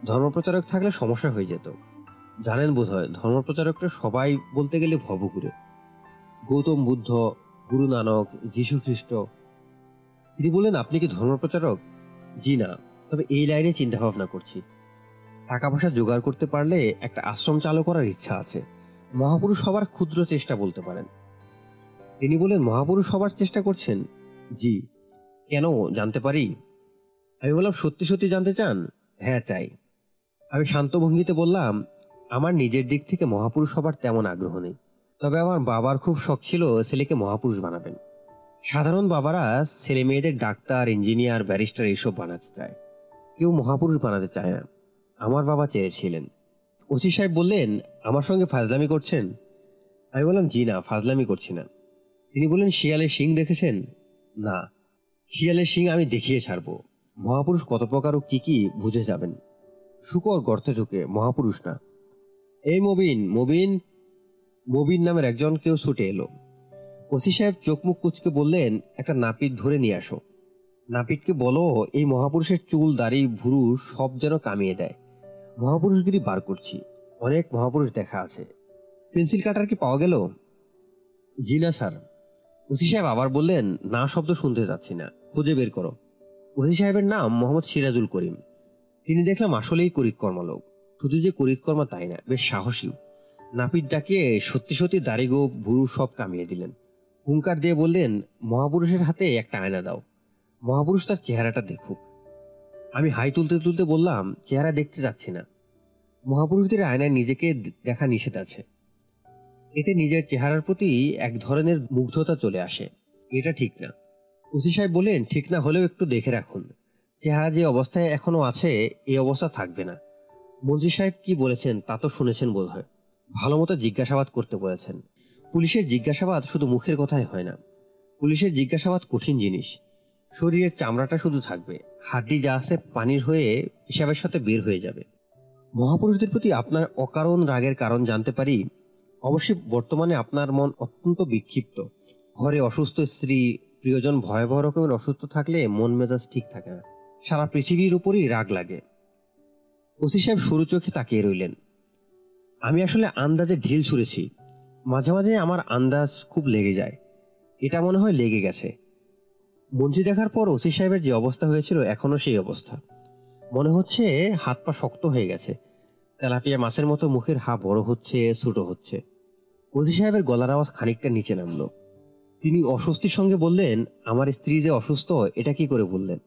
ধর্মপ্রচারক থাকলে সমস্যা হয়ে যেত। জানেন বোধ হয় ধর্মপ্রচারকরা সবাই বলতে গেলে ভবঘুরে। গৌতম বুদ্ধ, গুরু নানক, যীশু খ্রিস্ট। তিনি বললেন, আপনি কি ধর্মপ্রচারক? জি না, তবে এই লাইনে চিন্তা ভাবনা করছি। টাকা পয়সা জোগাড় করতে পারলে একটা আশ্রম চালু করার ইচ্ছা আছে। মহাপুরুষ সবার ক্ষুদ্র চেষ্টা বলতে পারেন। তিনি বলেন মহাপুরুষ সবার চেষ্টা করছেন? জি। কেন জানতে পারি? আমি বললাম, সত্যি সত্যি জানতে চান? হ্যাঁ চাই। আমি শান্ত ভঙ্গিতে বললাম, আমার নিজের দিক থেকে মহাপুরুষ হবার তেমন আগ্রহ নেই। তবে আমার বাবার খুব শখ ছিল ছেলেকে মহাপুরুষ বানাবেন। সাধারণ বাবারা ছেলে মেয়েদের ডাক্তার, ইঞ্জিনিয়ার, ব্যারিস্টার এইসব বানাতে চায়। কেউ মহাপুরুষ বানাতে চায় না। আমার বাবা চেয়েছিলেন ওসি সাহেব বললেন, আমার সঙ্গে ফাজলামি করছেন? আমি বললাম, জি না, ফাজলামি করছি না। তিনি বললেন, শিয়ালের শিং দেখেছেন? না। শিয়ালের শিং আমি দেখিয়ে ছাড়বো। মহাপুরুষ কত প্রকার ও কি কি বুঝে যাবেন। শুকর গর্তে ঢুকে মহাপুরুষ না। এই মবিন মবিন মবিন নামের একজন কেউ ছুটে এলো। ওসি সাহেব চোখ মুখ কুচকে বললেন, একটা নাপিত ধরে নিয়ে আসো। নাপিতকে বলো, এই মহাপুরুষের চুল, দাড়ি, ভুরু সব যেন কামিয়ে দেয়। মহাপুরুষগিরি বার করছি। অনেক মহাপুরুষ দেখা আছে। পেন্সিল কাটার কি পাওয়া গেল? জি না, স্যার। ওসি সাহেব আবার বললেন, না, শব্দ শুনতে যাচ্ছি না। খুঁজে বের করো। ওসি সাহেবের নাম মোহাম্মদ সিরাজুল করিম। তিনি দেখলাম আসলেই করিতকর্মা লোক। শুধু যে করিতকর্মা তাই না, বেশ সাহসীও। নাপিত ডাকিয়ে সত্যি সত্যি দাড়িগো ভুরু সব কামিয়ে দিলেন। হুঙ্কার দিয়ে বললেন, মহাপুরুষের হাতে একটা আয়না দাও। মহাপুরুষ তার চেহারাটা দেখুক। আমি হাই তুলতে তুলতে বললাম, চেহারা দেখতে যাচ্ছি না। মহাপুরুষদের আয়নায় নিজেকে দেখা নিষেধ আছে। এতে নিজের চেহারার প্রতি এক ধরনের মুগ্ধতা চলে আসে। এটা ঠিক না। ওসি সাহেব বলেন ঠিক না হলেও একটু দেখে রাখুন। চেহারা যে অবস্থায় এখনও আছে এই অবস্থা থাকবে না। মন্ত্রী সাহেব কি বলেছেন, তা তো শুনেছেন বোধ হয় ভালো মতো জিজ্ঞাসাবাদ করতে বলেছেন। পুলিশের জিজ্ঞাসাবাদ শুধু মুখের কথাই হয় না। পুলিশের জিজ্ঞাসাবাদ কঠিন জিনিস। শরীরের চামড়াটা শুধু থাকবে। হাড্ডি যা আছে পানির হয়ে হিসাবের সাথে বের হয়ে যাবে। মহাপুরুষদের প্রতি আপনার অকারণ রাগের কারণ জানতে পারি। অবশ্যই বর্তমানে আপনার মন অত্যন্ত বিক্ষিপ্ত। ঘরে অসুস্থ স্ত্রী প্রিয়জন ভয়াবহ রকমের অসুস্থ থাকলে মন মেজাজ ঠিক থাকে না। সারা পৃথিবীর উপরই রাগ লাগে। ওসি সাহেব সরু চোখে তাকিয়ে রইলেন। আমি আসলে আন্দাজে ঢিল ছুঁড়েছি। মাঝে মাঝে আমার আন্দাজ খুব লেগে যায়। এটা মনে হয় লেগে গেছে। মন্ত্রী দেখার পর ওসি সাহেবের যে অবস্থা হয়েছিল, এখনও সেই অবস্থা। মনে হচ্ছে হাত পা শক্ত হয়ে গেছে। তেলাপিয়া মাছের মতো মুখের হা বড় হচ্ছে, ছোট হচ্ছে। ওসি সাহেবের গলার আওয়াজ খানিকটা নিচে নামলো। তিনি অস্বস্তির সঙ্গে বললেন, আমার স্ত্রী যে অসুস্থ, এটা কি করে বললেন?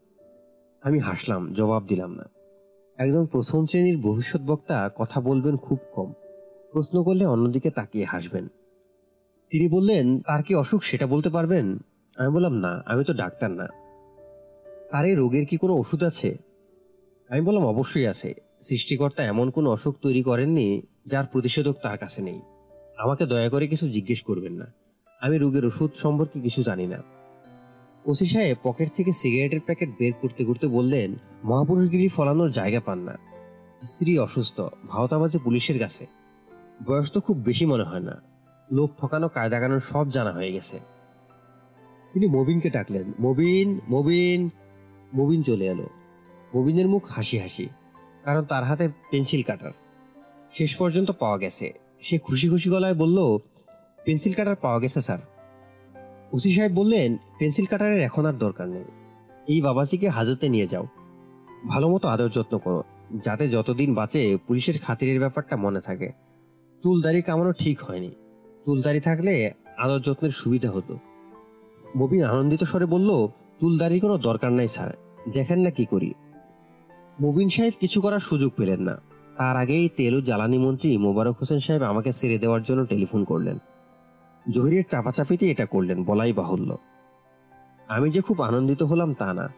আমি হাসলাম, জবাব দিলাম না। একজন প্রথম শ্রেণির ভবিষ্যৎ বক্তা কথা বলবেন খুব কম। প্রশ্ন করলে অন্যদিকে তাকিয়ে হাসবেন। তিনি বললেন, তার কি অসুখ সেটা বলতে পারবেন? আমি বললাম, না, আমি তো ডাক্তার না। তার এই রোগের কি কোনো ওষুধ আছে? আমি বললাম, অবশ্যই আছে। সৃষ্টিকর্তা এমন কোনো অসুখ তৈরি করেননি যার প্রতিষেধক তার কাছে নেই। আমাকে দয়া করে কিছু জিজ্ঞেস করবেন না। আমি রোগের ওষুধ সম্পর্কে কিছু জানি না। ওসি সাহেব পকেট থেকে সিগারেটের প্যাকেট বের করতে করতে বললেন, মহাপুরুষগিরি ফলানোর জায়গা পান না। স্ত্রী অসুস্থ, ভাওতাবাজে পুলিশের কাছে। বয়স তো খুব বেশি মনে হয় না। লোক ঠকানো, কায়দা কানুন সব জানা হয়ে গেছে। তিনি মবিনকে ডাকলেন, মবিন মবিন। মবিন চলে এলো। মবিনের মুখ হাসি হাসি, কারণ তার হাতে পেন্সিল কাটার। শেষ পর্যন্ত পাওয়া গেছে। সে খুশি খুশি গলায় বলল পেন্সিল কাটার পাওয়া গেছে, স্যার। ওসি সাহেব বললেন, পেন্সিল কাটারের এখন আর দরকার নেই। এই বাবাজিকে হাজতে নিয়ে যাও। ভালো মতো আদর যত্ন করো, যাতে যতদিন বাঁচে পুলিশের খাতিরের ব্যাপারটা মনে থাকে। চুলদারি কামানো ঠিক হয়নি। চুলদারি থাকলে আদর যত্নের সুবিধা হতো। মবিন আনন্দিত স্বরে বলল, চুলদারির কোনো দরকার নাই, স্যার। দেখেন না কি করি। মবিন সাহেব কিছু করার সুযোগ পেলেন না। তার আগেই তেল ও জ্বালানি মন্ত্রী মোবারক হোসেন সাহেব আমাকে ছেড়ে দেওয়ার জন্য টেলিফোন করলেন। জহিরের চাপাচাপিতে এটা করলেন, বলাই বাহুল্য। আমি যে খুব আনন্দিত হলাম তা না।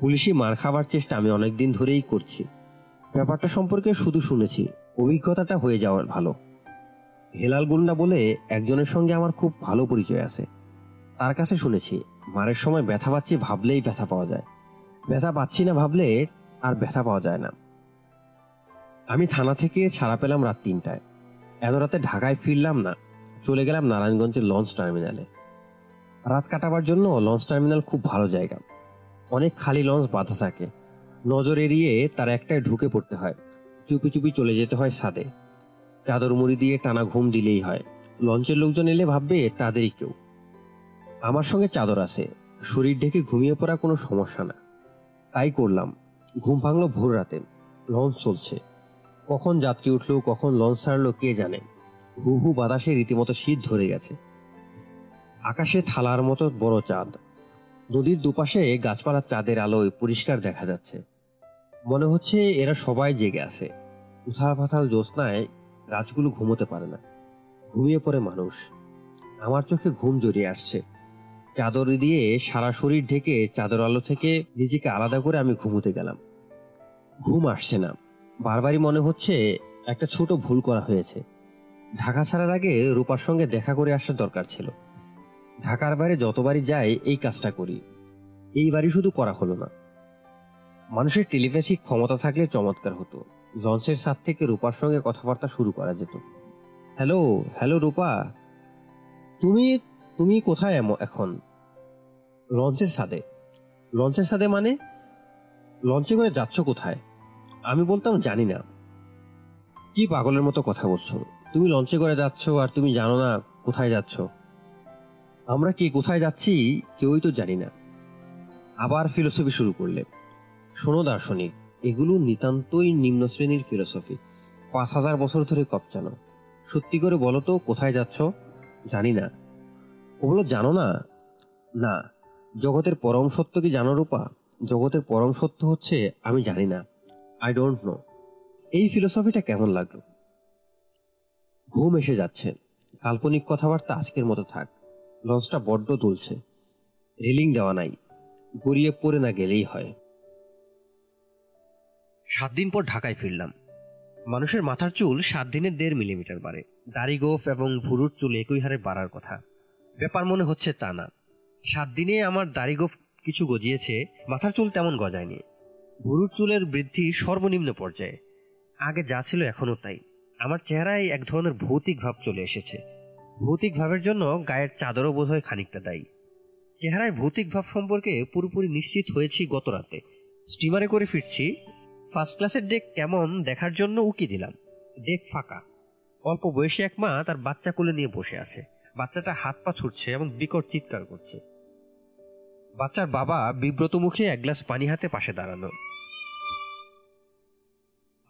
পুলিশি মার খাবার চেষ্টা আমি অনেকদিন ধরেই করছি। ব্যাপারটা সম্পর্কে শুধু শুনেছি, অভিজ্ঞতাটা হয়ে যাওয়ার ভালো। হেলাল গুন্ডা বলে একজনের সঙ্গে আমার খুব ভালো পরিচয় আছে। তার কাছে শুনেছি, মারের সময় ব্যথা পাচ্ছি ভাবলেই ব্যথা পাওয়া যায়। ব্যথা পাচ্ছি না ভাবলে আর ব্যথা পাওয়া যায় না। আমি থানা থেকে ছাড়া পেলাম রাত তিনটায়। এত রাতে ঢাকায় ফিরলাম না। চলে গেলাম নারায়ণগঞ্জের লঞ্চ টার্মিনালে। রাত কাটাবার জন্য লঞ্চ টার্মিনাল খুব ভালো জায়গা। অনেক খালি লঞ্চ বাঁধা থাকে। নজর এড়িয়ে তার একটায় ঢুকে পড়তে হয়। চুপি চুপি চলে যেতে হয় সাদে চাদর মুড়ি দিয়ে টানা ঘুম দিলেই হয়। লঞ্চের লোকজন এলে ভাববে, তাদেরই কেউ। আমার সঙ্গে চাদর আছে। শরীর ঢেকে ঘুমিয়ে পড়া কোনো সমস্যা না। তাই করলাম। ঘুম ভাঙলো ভোর রাতে। লঞ্চ চলছে। কখন যাত্রী উঠল, কখন লঞ্চ ছাড়লো, কে জানে? হু হু বাতাসে রীতিমতো শীত ধরে গেছে। আকাশে থালার মতো বড় চাঁদ। নদীর দুপাশে গাছপালার চাঁদের আলোয় পরিষ্কার দেখা যাচ্ছে। মনে হচ্ছে এরা সবাই জেগে আছে। উথাল পাথাল জ্যোৎস্নায় গাছগুলো ঘুমোতে পারে না। ঘুমিয়ে পড়ে মানুষ। আমার চোখে ঘুম জড়িয়ে আসছে। চাদর দিয়ে সারা শরীর ঢেকে চাদর আলো থেকে নিজেকে আলাদা করে আমি ঘুমোতে গেলাম। ঘুম আসছে না। বারবারই মনে হচ্ছে একটা ছোট ভুল করা হয়েছে। ঢাকা ছাড়ার আগে রূপার সঙ্গে দেখা করে আসার দরকার ছিল। ঢাকার বাইরে যতবারই যাই, এই কাজটা করি। এইবারই শুধু করা হলো না। মানুষের টেলিপ্যাথিক ক্ষমতা থাকলে চমৎকার হতো। লঞ্চের সাথ থেকে রূপার সঙ্গে কথাবার্তা শুরু করা যেত। Hello hello Rupa. তুমি তুমি কোথায় এখন? লঞ্চের সাথে লঞ্চের সাথে মানে? লঞ্চে করে যাচ্ছ কোথায়? আমি বলতাম জানি না। কি পাগলের মতো কথা বলছো? তুমি লঞ্চে করে যাচ্ছ আর তুমি জানো না কোথায় যাচ্ছ। আমরা কি কোথায় যাচ্ছি কেউই তো জানি না। আবার ফিলোসফি শুরু করলে। শোনো দার্শনিক, এগুলো নিতান্তই নিম্ন শ্রেণির ফিলোসফি। পাঁচ হাজার বছর ধরে কপচানো। সত্যি করে বলো তো, কোথায় যাচ্ছ? জানি না। ওগুলো জানো না? না। জগতের পরম সত্য কি জানো রূপা? জগতের পরম সত্য হচ্ছে, আমি জানি না। আই ডোন্ট নো এই ফিলোসফিটা কেমন লাগল? ঘুম এসে যাচ্ছে। কাল্পনিক কথাবার্তা আজকের মতো থাক। লঞ্চটা বড্ড তুলছে রেলিং দেওয়া নাই। গড়িয়ে পড়ে না গেলেই হয়। সাত দিন পর ঢাকায় ফিরলাম। মানুষের মাথার চুল সাত দিনের দেড় মিলিমিটার বাড়ে। দাড়ি গোফ এবং ভুরুর চুল একই হারে বাড়ার কথা। ব্যাপার মনে হচ্ছে তা না। সাত দিনে আমার দাড়ি গোফ কিছু গজিয়েছে, মাথার চুল তেমন গজায়নি। ভুরুর চুলের বৃদ্ধি সর্বনিম্ন পর্যায়ে। আগে যা ছিল এখনও তাই। আমার চেহারায় এক ধরনের ভৌতিক ভাব চলে এসেছে। ভৌতিক ভাবের জন্য গায়ের চাদরও বোধহয় খানিকটা দায়ী। চেহারায় ভৌতিক ভাব সম্পর্কে পুরোপুরি নিশ্চিত হয়েছি গত রাতে। স্টিমারে করে ফিরছি। ফার্স্ট ক্লাসের ডেক কেমন দেখার জন্য উকি দিলাম। ডেক ফাঁকা। অল্প বয়সী এক মা তার বাচ্চা কোলে নিয়ে বসে আছে। বাচ্চাটা হাত পা ছুটছে এবং বিকট চিৎকার করছে। বাচ্চার বাবা বিব্রত মুখে এক গ্লাস পানি হাতে পাশে দাঁড়ানো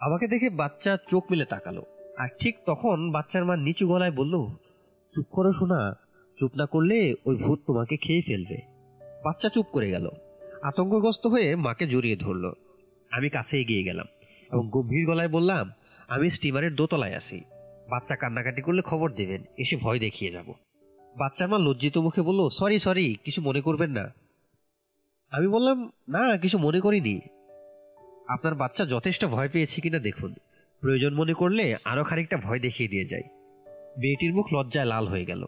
আমাকে দেখে বাচ্চা চোখ মিলে তাকালো। আর ঠিক তখন বাচ্চার মা নিচু গলায় বলল, চুপ করো শোনা চুপ না করলে ওই ভূত তোমাকে খেয়ে ফেলবে। বাচ্চা চুপ করে গেল, আতঙ্কগ্রস্ত হয়ে মাকে জড়িয়ে ধরলো। আমি কাছে এগিয়ে গেলাম এবং গম্ভীর গলায় বললাম, আমি স্টিমারের দোতলায় আছি। বাচ্চা কান্নাকাটি করলে খবর দেবেন, এসে ভয় দেখিয়ে যাব। বাচ্চার মা লজ্জিত মুখে বলল, সরি সরি, কিছু মনে করবেন না। আমি বললাম, না, কিছু মনে করিনি। আপনার বাচ্চা যথেষ্ট ভয় পেয়েছে কিনা দেখুন। প্রয়োজন মনে করলে আরও খানিকটা ভয় দেখিয়ে দিয়ে যায় মেয়েটির মুখ লজ্জায় লাল হয়ে গেল।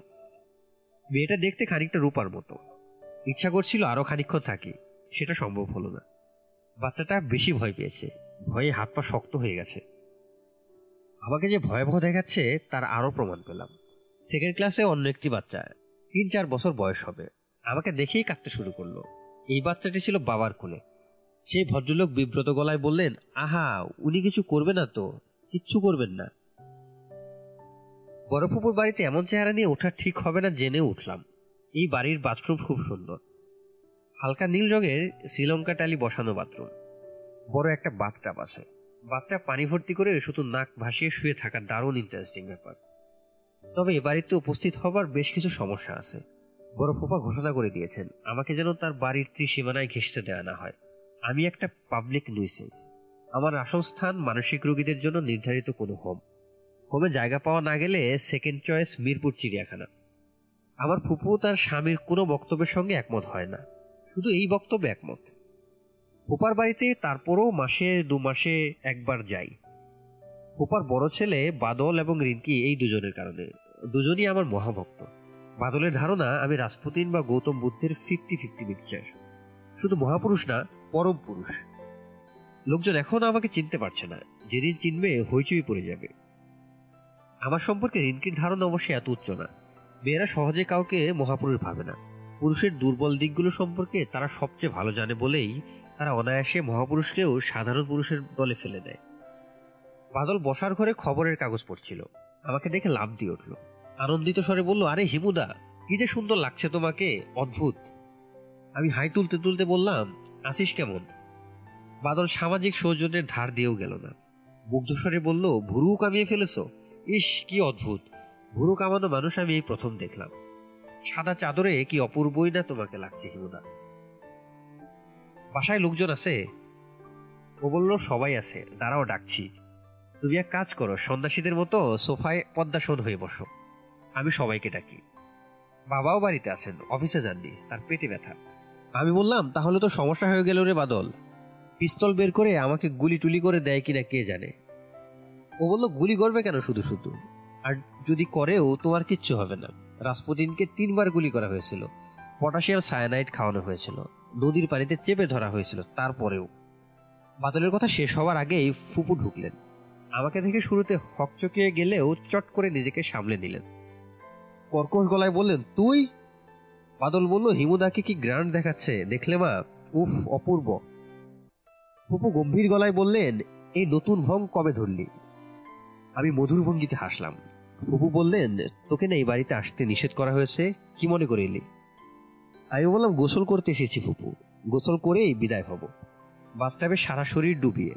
মেয়েটা দেখতে খানিকটা রূপার মতো। ইচ্ছা করছিল আরও খানিকক্ষণ থাকি, সেটা সম্ভব হলো না। বাচ্চাটা বেশি ভয় পেয়েছে, ভয়ে হাত পা শক্ত হয়ে গেছে। আমাকে যে ভয়াবহ দেখাচ্ছে, তার আরও প্রমাণ পেলাম। সেকেন্ড ক্লাসে অন্য একটি বাচ্চা তিন চার বছর বয়স হবে। আমাকে দেখেই কাঁদতে শুরু করল। এই বাচ্চাটি ছিল বাবার কোলে সেই ভদ্রলোক বিব্রত গলায় বললেন, আহা, উনি কিছু করবে না তো? কিচ্ছু করবেন না। বরফুপুর বাড়িতে এমন চেহারা নিয়ে ওঠা ঠিক হবে না জেনে উঠলাম। এই বাড়ির বাথরুম খুব সুন্দর। হালকা নীল রঙের শ্রীলঙ্কা টালি বসানো বাথরুম। বড় একটা বাথটাব আছে। বাচ্চা পানি ভর্তি করে শুধু নাক ভাসিয়ে শুয়ে থাকা দারুণ ইন্টারেস্টিং ব্যাপার। তবে এ বাড়িতে উপস্থিত হবার বেশ কিছু সমস্যা আছে। বড় ফোপা ঘোষণা করে দিয়েছেন, আমাকে যেন তার বাড়ির ত্রিসীমানায় ঘেঁষতে দেওয়া না হয়। আমি একটা পাবলিক নুইসেন্স আমার আসল স্থান মানসিক রোগীদের জন্য নির্ধারিত কোনো হোম হোমে জায়গা পাওয়া না গেলে সেকেন্ড চয়েস মিরপুর চিড়িয়াখানা। আমার ফুপু তার স্বামীর কোনো বক্তব্যের সঙ্গে একমত হয় না। শুধু এই বক্তব্যে একমত। ফুপার বাড়িতে তারপরও মাসে দু মাসে একবার যাই। ফুপার বড় ছেলে বাদল এবং রিঙ্কি এই দুজনের কারণে। দুজনই আমার মহাভক্ত। বাদলের ধারণা, আমি রাজপুতিন বা গৌতম বুদ্ধের ফিফটি ফিফটি মিক্সচার শুধু মহাপুরুষ না পরম পুরুষ। লোকজন এখনও আমাকে চিনতে পারছে না। যেদিন চিনবে, হইচই পড়ে যাবে। আমার সম্পর্কে রিঙ্কির ধারণা অবশ্যই এত উচ্চ না। মেয়েরা সহজে কাউকে মহাপুরুষ ভাবে না। পুরুষের দুর্বল দিকগুলো সম্পর্কে তারা সবচেয়ে ভালো জানে বলেই তারা অনায়াসে মহাপুরুষকেও সাধারণ পুরুষের দলে ফেলে দেয়। বাদল বসার ঘরে খবরের কাগজ পড়ছিল। আমাকে দেখে লাভ দিয়ে উঠল। আনন্দিত স্বরে বলল, আরে হিমুদা, কি যে সুন্দর লাগছে তোমাকে, অদ্ভুত। আমি হাই তুলতে তুলতে বললাম আছিস কেমন? বাদল সামাজিক সৌজন্যের ধার দিয়েও গেল না। মুগ্ধস্বরে বলল, ভুরু কামিয়ে ফেলেছ? ইস, কি অদ্ভুত! ভুরু কামানো মানুষ আমি এই প্রথম দেখলাম। সাদা চাদরে কি অপূর্বই না তোমাকে লাগছে হিমুদা? বাসায় লোকজন আছে? ও বলল, সবাই আছে। দাঁড়াও, ডাকছি। তুমি এক কাজ করো, সন্ন্যাসীদের মতো সোফায় পদ্মাসন হয়ে বসো। আমি সবাইকে ডাকি। বাবাও বাড়িতে আছেন, অফিসে যাননি, তার পেটে ব্যথা। আমি বললাম, তাহলে তো সমস্যা হয়ে গেল রে বাদল। পিস্তল বের করে আমাকে গুলি টুলি করে দেয় কিনা কে জানে? ও বলল, গুলি করবে কেন শুধু শুধু? আর যদি করেও তোমার কিচ্ছু হবে না। রাসপুতিনকে তিনবার গুলি করা হয়েছিল। পটাশিয়াম সায়ানাইড খাওয়ানো হয়েছিল। নদীর পানিতে চেপে ধরা হয়েছিল। তারপরেও বাদলের কথা শেষ হওয়ার আগেই ফুপু ঢুকলেন। আমাকে দেখে শুরুতে হকচকিয়ে গেলেও চট করে নিজেকে সামলে নিলেন। কর্কশ গলায় বললেন, তুই বাদল বলল, হিমুদাকে কি গ্র্যান্ড দেখাচ্ছে? দেখলে মা? উফ, অপূর্ব। ফুপু গম্ভীর গলায় বললেন, এই নতুন ভং কবে ধরলি? আমি মধুর ভঙ্গিতে হাসলাম। ফুপু বললেন, তোকে না এই বাড়িতে আসতে নিষেধ করা হয়েছে? কি মনে করে এলি? আমি বললাম, গোসল করতে এসেছি ফুপু। গোসল করেই বিদায় হব। বাথটাবে সারা শরীর ডুবিয়ে।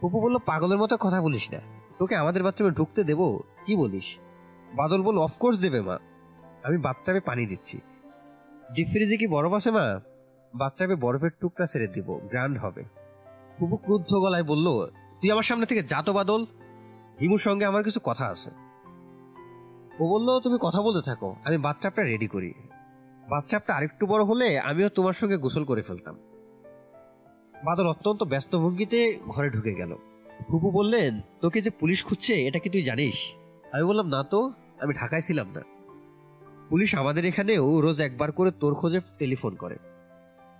ফুপু বলল, পাগলের মতো কথা বলিস না। তোকে আমাদের বাথরুমে ঢুকতে দেবো? কি বলিস? বাদল বলল অফকোর্স দেবে মা। আমি বাথটাবে পানি দিচ্ছি। ডিপ কি বরফ আছে, মা? বাথটাবে বরফের টুকরা ছেড়ে দিব গ্র্যান্ড হবে। ফুপু ক্রুদ্ধ গলায় বলল, তুই আমার সামনে থেকে যা তো, বাদল। হিমুর সঙ্গে আমার কিছু কথা আছে। ও বলল, তুমি কথা বলতে থাকো, আমি বাথটাবটা রেডি করি। বাথটাবটা আরেকটু বড় হলে আমিও তোমার সঙ্গে গোসল করে ফেলতাম। বাদল অত্যন্ত ব্যস্ত ভঙ্গিতে ঘরে ঢুকে গেল। ফুপু বললেন, তোকে যে পুলিশ খুঁজছে, এটা কি তুই জানিস? আমি বললাম, না তো, আমি ঢাকায় ছিলাম না। পুলিশ আমাদের এখানেও রোজ একবার করে তোর খোঁজে টেলিফোন করে।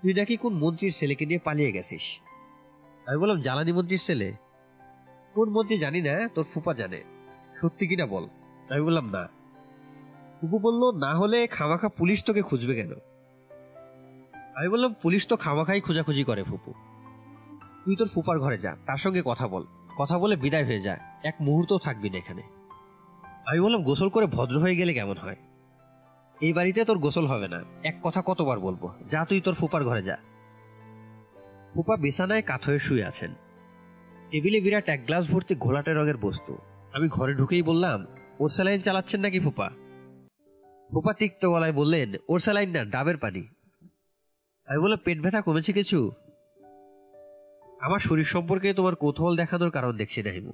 তুই নাকি কোন মন্ত্রীর ছেলেকে নিয়ে পালিয়ে গেছিস? আমি বললাম, জ্বালানি মন্ত্রীর ছেলে। কোন মন্ত্রী জানি না, তোর ফুপা জানে। সত্যি কিনা বল? আমি বললাম, না। ফুপু বলল, না হলে খামাখা পুলিশ তোকে খুঁজবে কেন? আমি বললাম, পুলিশ তো খামাখাই খোঁজাখুঁজি করে ফুপু। তুই তোর ফুপার ঘরে যা, তার সঙ্গে কথা বল। কথা বলে বিদায় হয়ে যা। এক মুহূর্ত থাকবি না এখানে। আমি বললাম, গোসল করে ভদ্র হয়ে গেলে কেমন হয়? এই বাড়িতে তোর গোসল হবে না। এক কথা কতবার বলব, যা তুই তোর ফুপার ঘরে যা। ফুপা বিছানায় কাত হয়ে শুয়ে আছেন। টেবিলে বিরাট এক গ্লাস ভর্তি ঘোলাটে রঙের বস্তু। আমি ঘরে ঢুকেই বললাম, ওর স্যালাইন চালাচ্ছেন নাকি ফুপা? ফুপা তিক্ত গলায় বললেন, ওর স্যালাইন না, ডাবের পানি। আমি বললাম, পেট ব্যথা কমেছে কিছু? আমার শরীর সম্পর্কে তোমার কৌতূহল দেখানোর কারণ দেখছি না হিমু।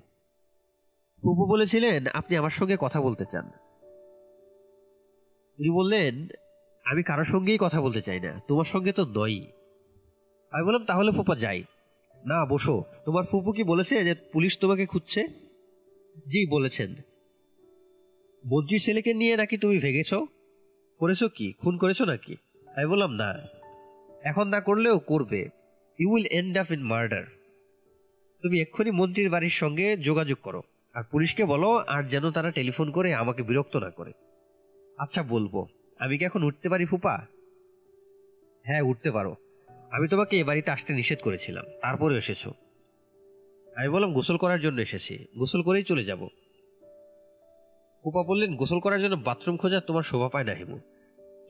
ফুপু বলেছিলেন, আপনি আমার সঙ্গে কথা বলতে চান। উনি বললেন, আমি কারোর সঙ্গেই কথা বলতে চাই না, তোমার সঙ্গে তো নয়ই আমি বললাম, তাহলে ফুপা যাই। না, বসো। তোমার ফুপু কি বলেছে যে পুলিশ তোমাকে খুঁজছে? জি, বলেছেন। মন্ত্রী ছেলেকে নিয়ে নাকি তুমি ভেগেছ করেছ কি? খুন করেছ নাকি? আমি বললাম, না। এখন না করলেও করবে। You will end up in murder তুমি এক্ষুনি মন্ত্রীর বাড়ির সঙ্গে যোগাযোগ করো। আর পুলিশকে বলো, আর যেন তারা টেলিফোন করে আমাকে বিরক্ত না করে। আচ্ছা বলব। আমি কি এখন উঠতে পারি ফুপা? হ্যাঁ উঠতে পারো। আমি তোমাকে এ বাড়িতে আসতে নিষেধ করেছিলাম। তারপরে এসেছ। আমি বললাম, গোসল করার জন্য এসেছি। গোসল করেই চলে যাব। ফুপা বললেন, গোসল করার জন্য বাথরুম খোঁজা তোমার শোভা পায় না, হিমু।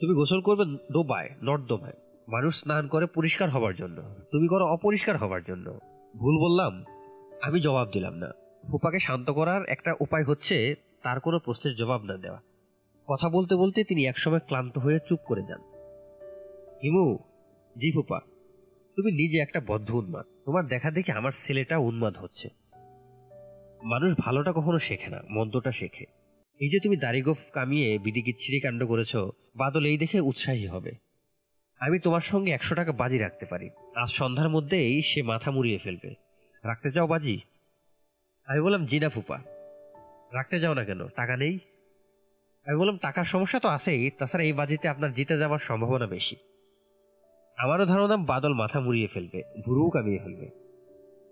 তুমি গোসল করবে ডোবায়, নর্দমায়। মানুষ স্নান করে পরিষ্কার হবার জন্য। তুমি করো অপরিষ্কার হবার জন্য। ভুল বললাম, আমি জবাব দিলাম না। ফুপাকে শান্ত করার একটা উপায় হচ্ছে, তার কোনো প্রশ্নের জবাব না দেওয়া। কথা বলতে বলতে তিনি একসময় ক্লান্ত হয়ে চুপ করে যান। হিমু জি ফুপা তুমি নিজে একটা বদ্ধ উন্মাদ। তোমার দেখা দেখে আমার ছেলেটা উন্মাদ হচ্ছে। মানুষ ভালোটা কখনো শেখে না, মন্দটা শেখে। এই যে তুমি দাড়িগোফ কামিয়ে বিডি কিচ্ছিরি কাণ্ড করেছ, বাদল এই দেখে উৎসাহী হবে। আমি তোমার সঙ্গে একশো টাকা বাজি রাখতে পারি। আজ সন্ধ্যার মধ্যেই সে মাথা মুড়িয়ে ফেলবে। রাখতে চাও বাজি? আমি বললাম জি না ফুপা। রাখতে যাও না কেন, টাকা নেই? আমি বললাম, টাকার সমস্যা তো আছেই। তাছাড়া এই বাজিতে আপনার জিতে যাওয়ার সম্ভাবনা বেশি। আমারও ধারণা বাদল মাথা মুড়িয়ে ফেলবে ভুরুও কামিয়ে ফেলবে।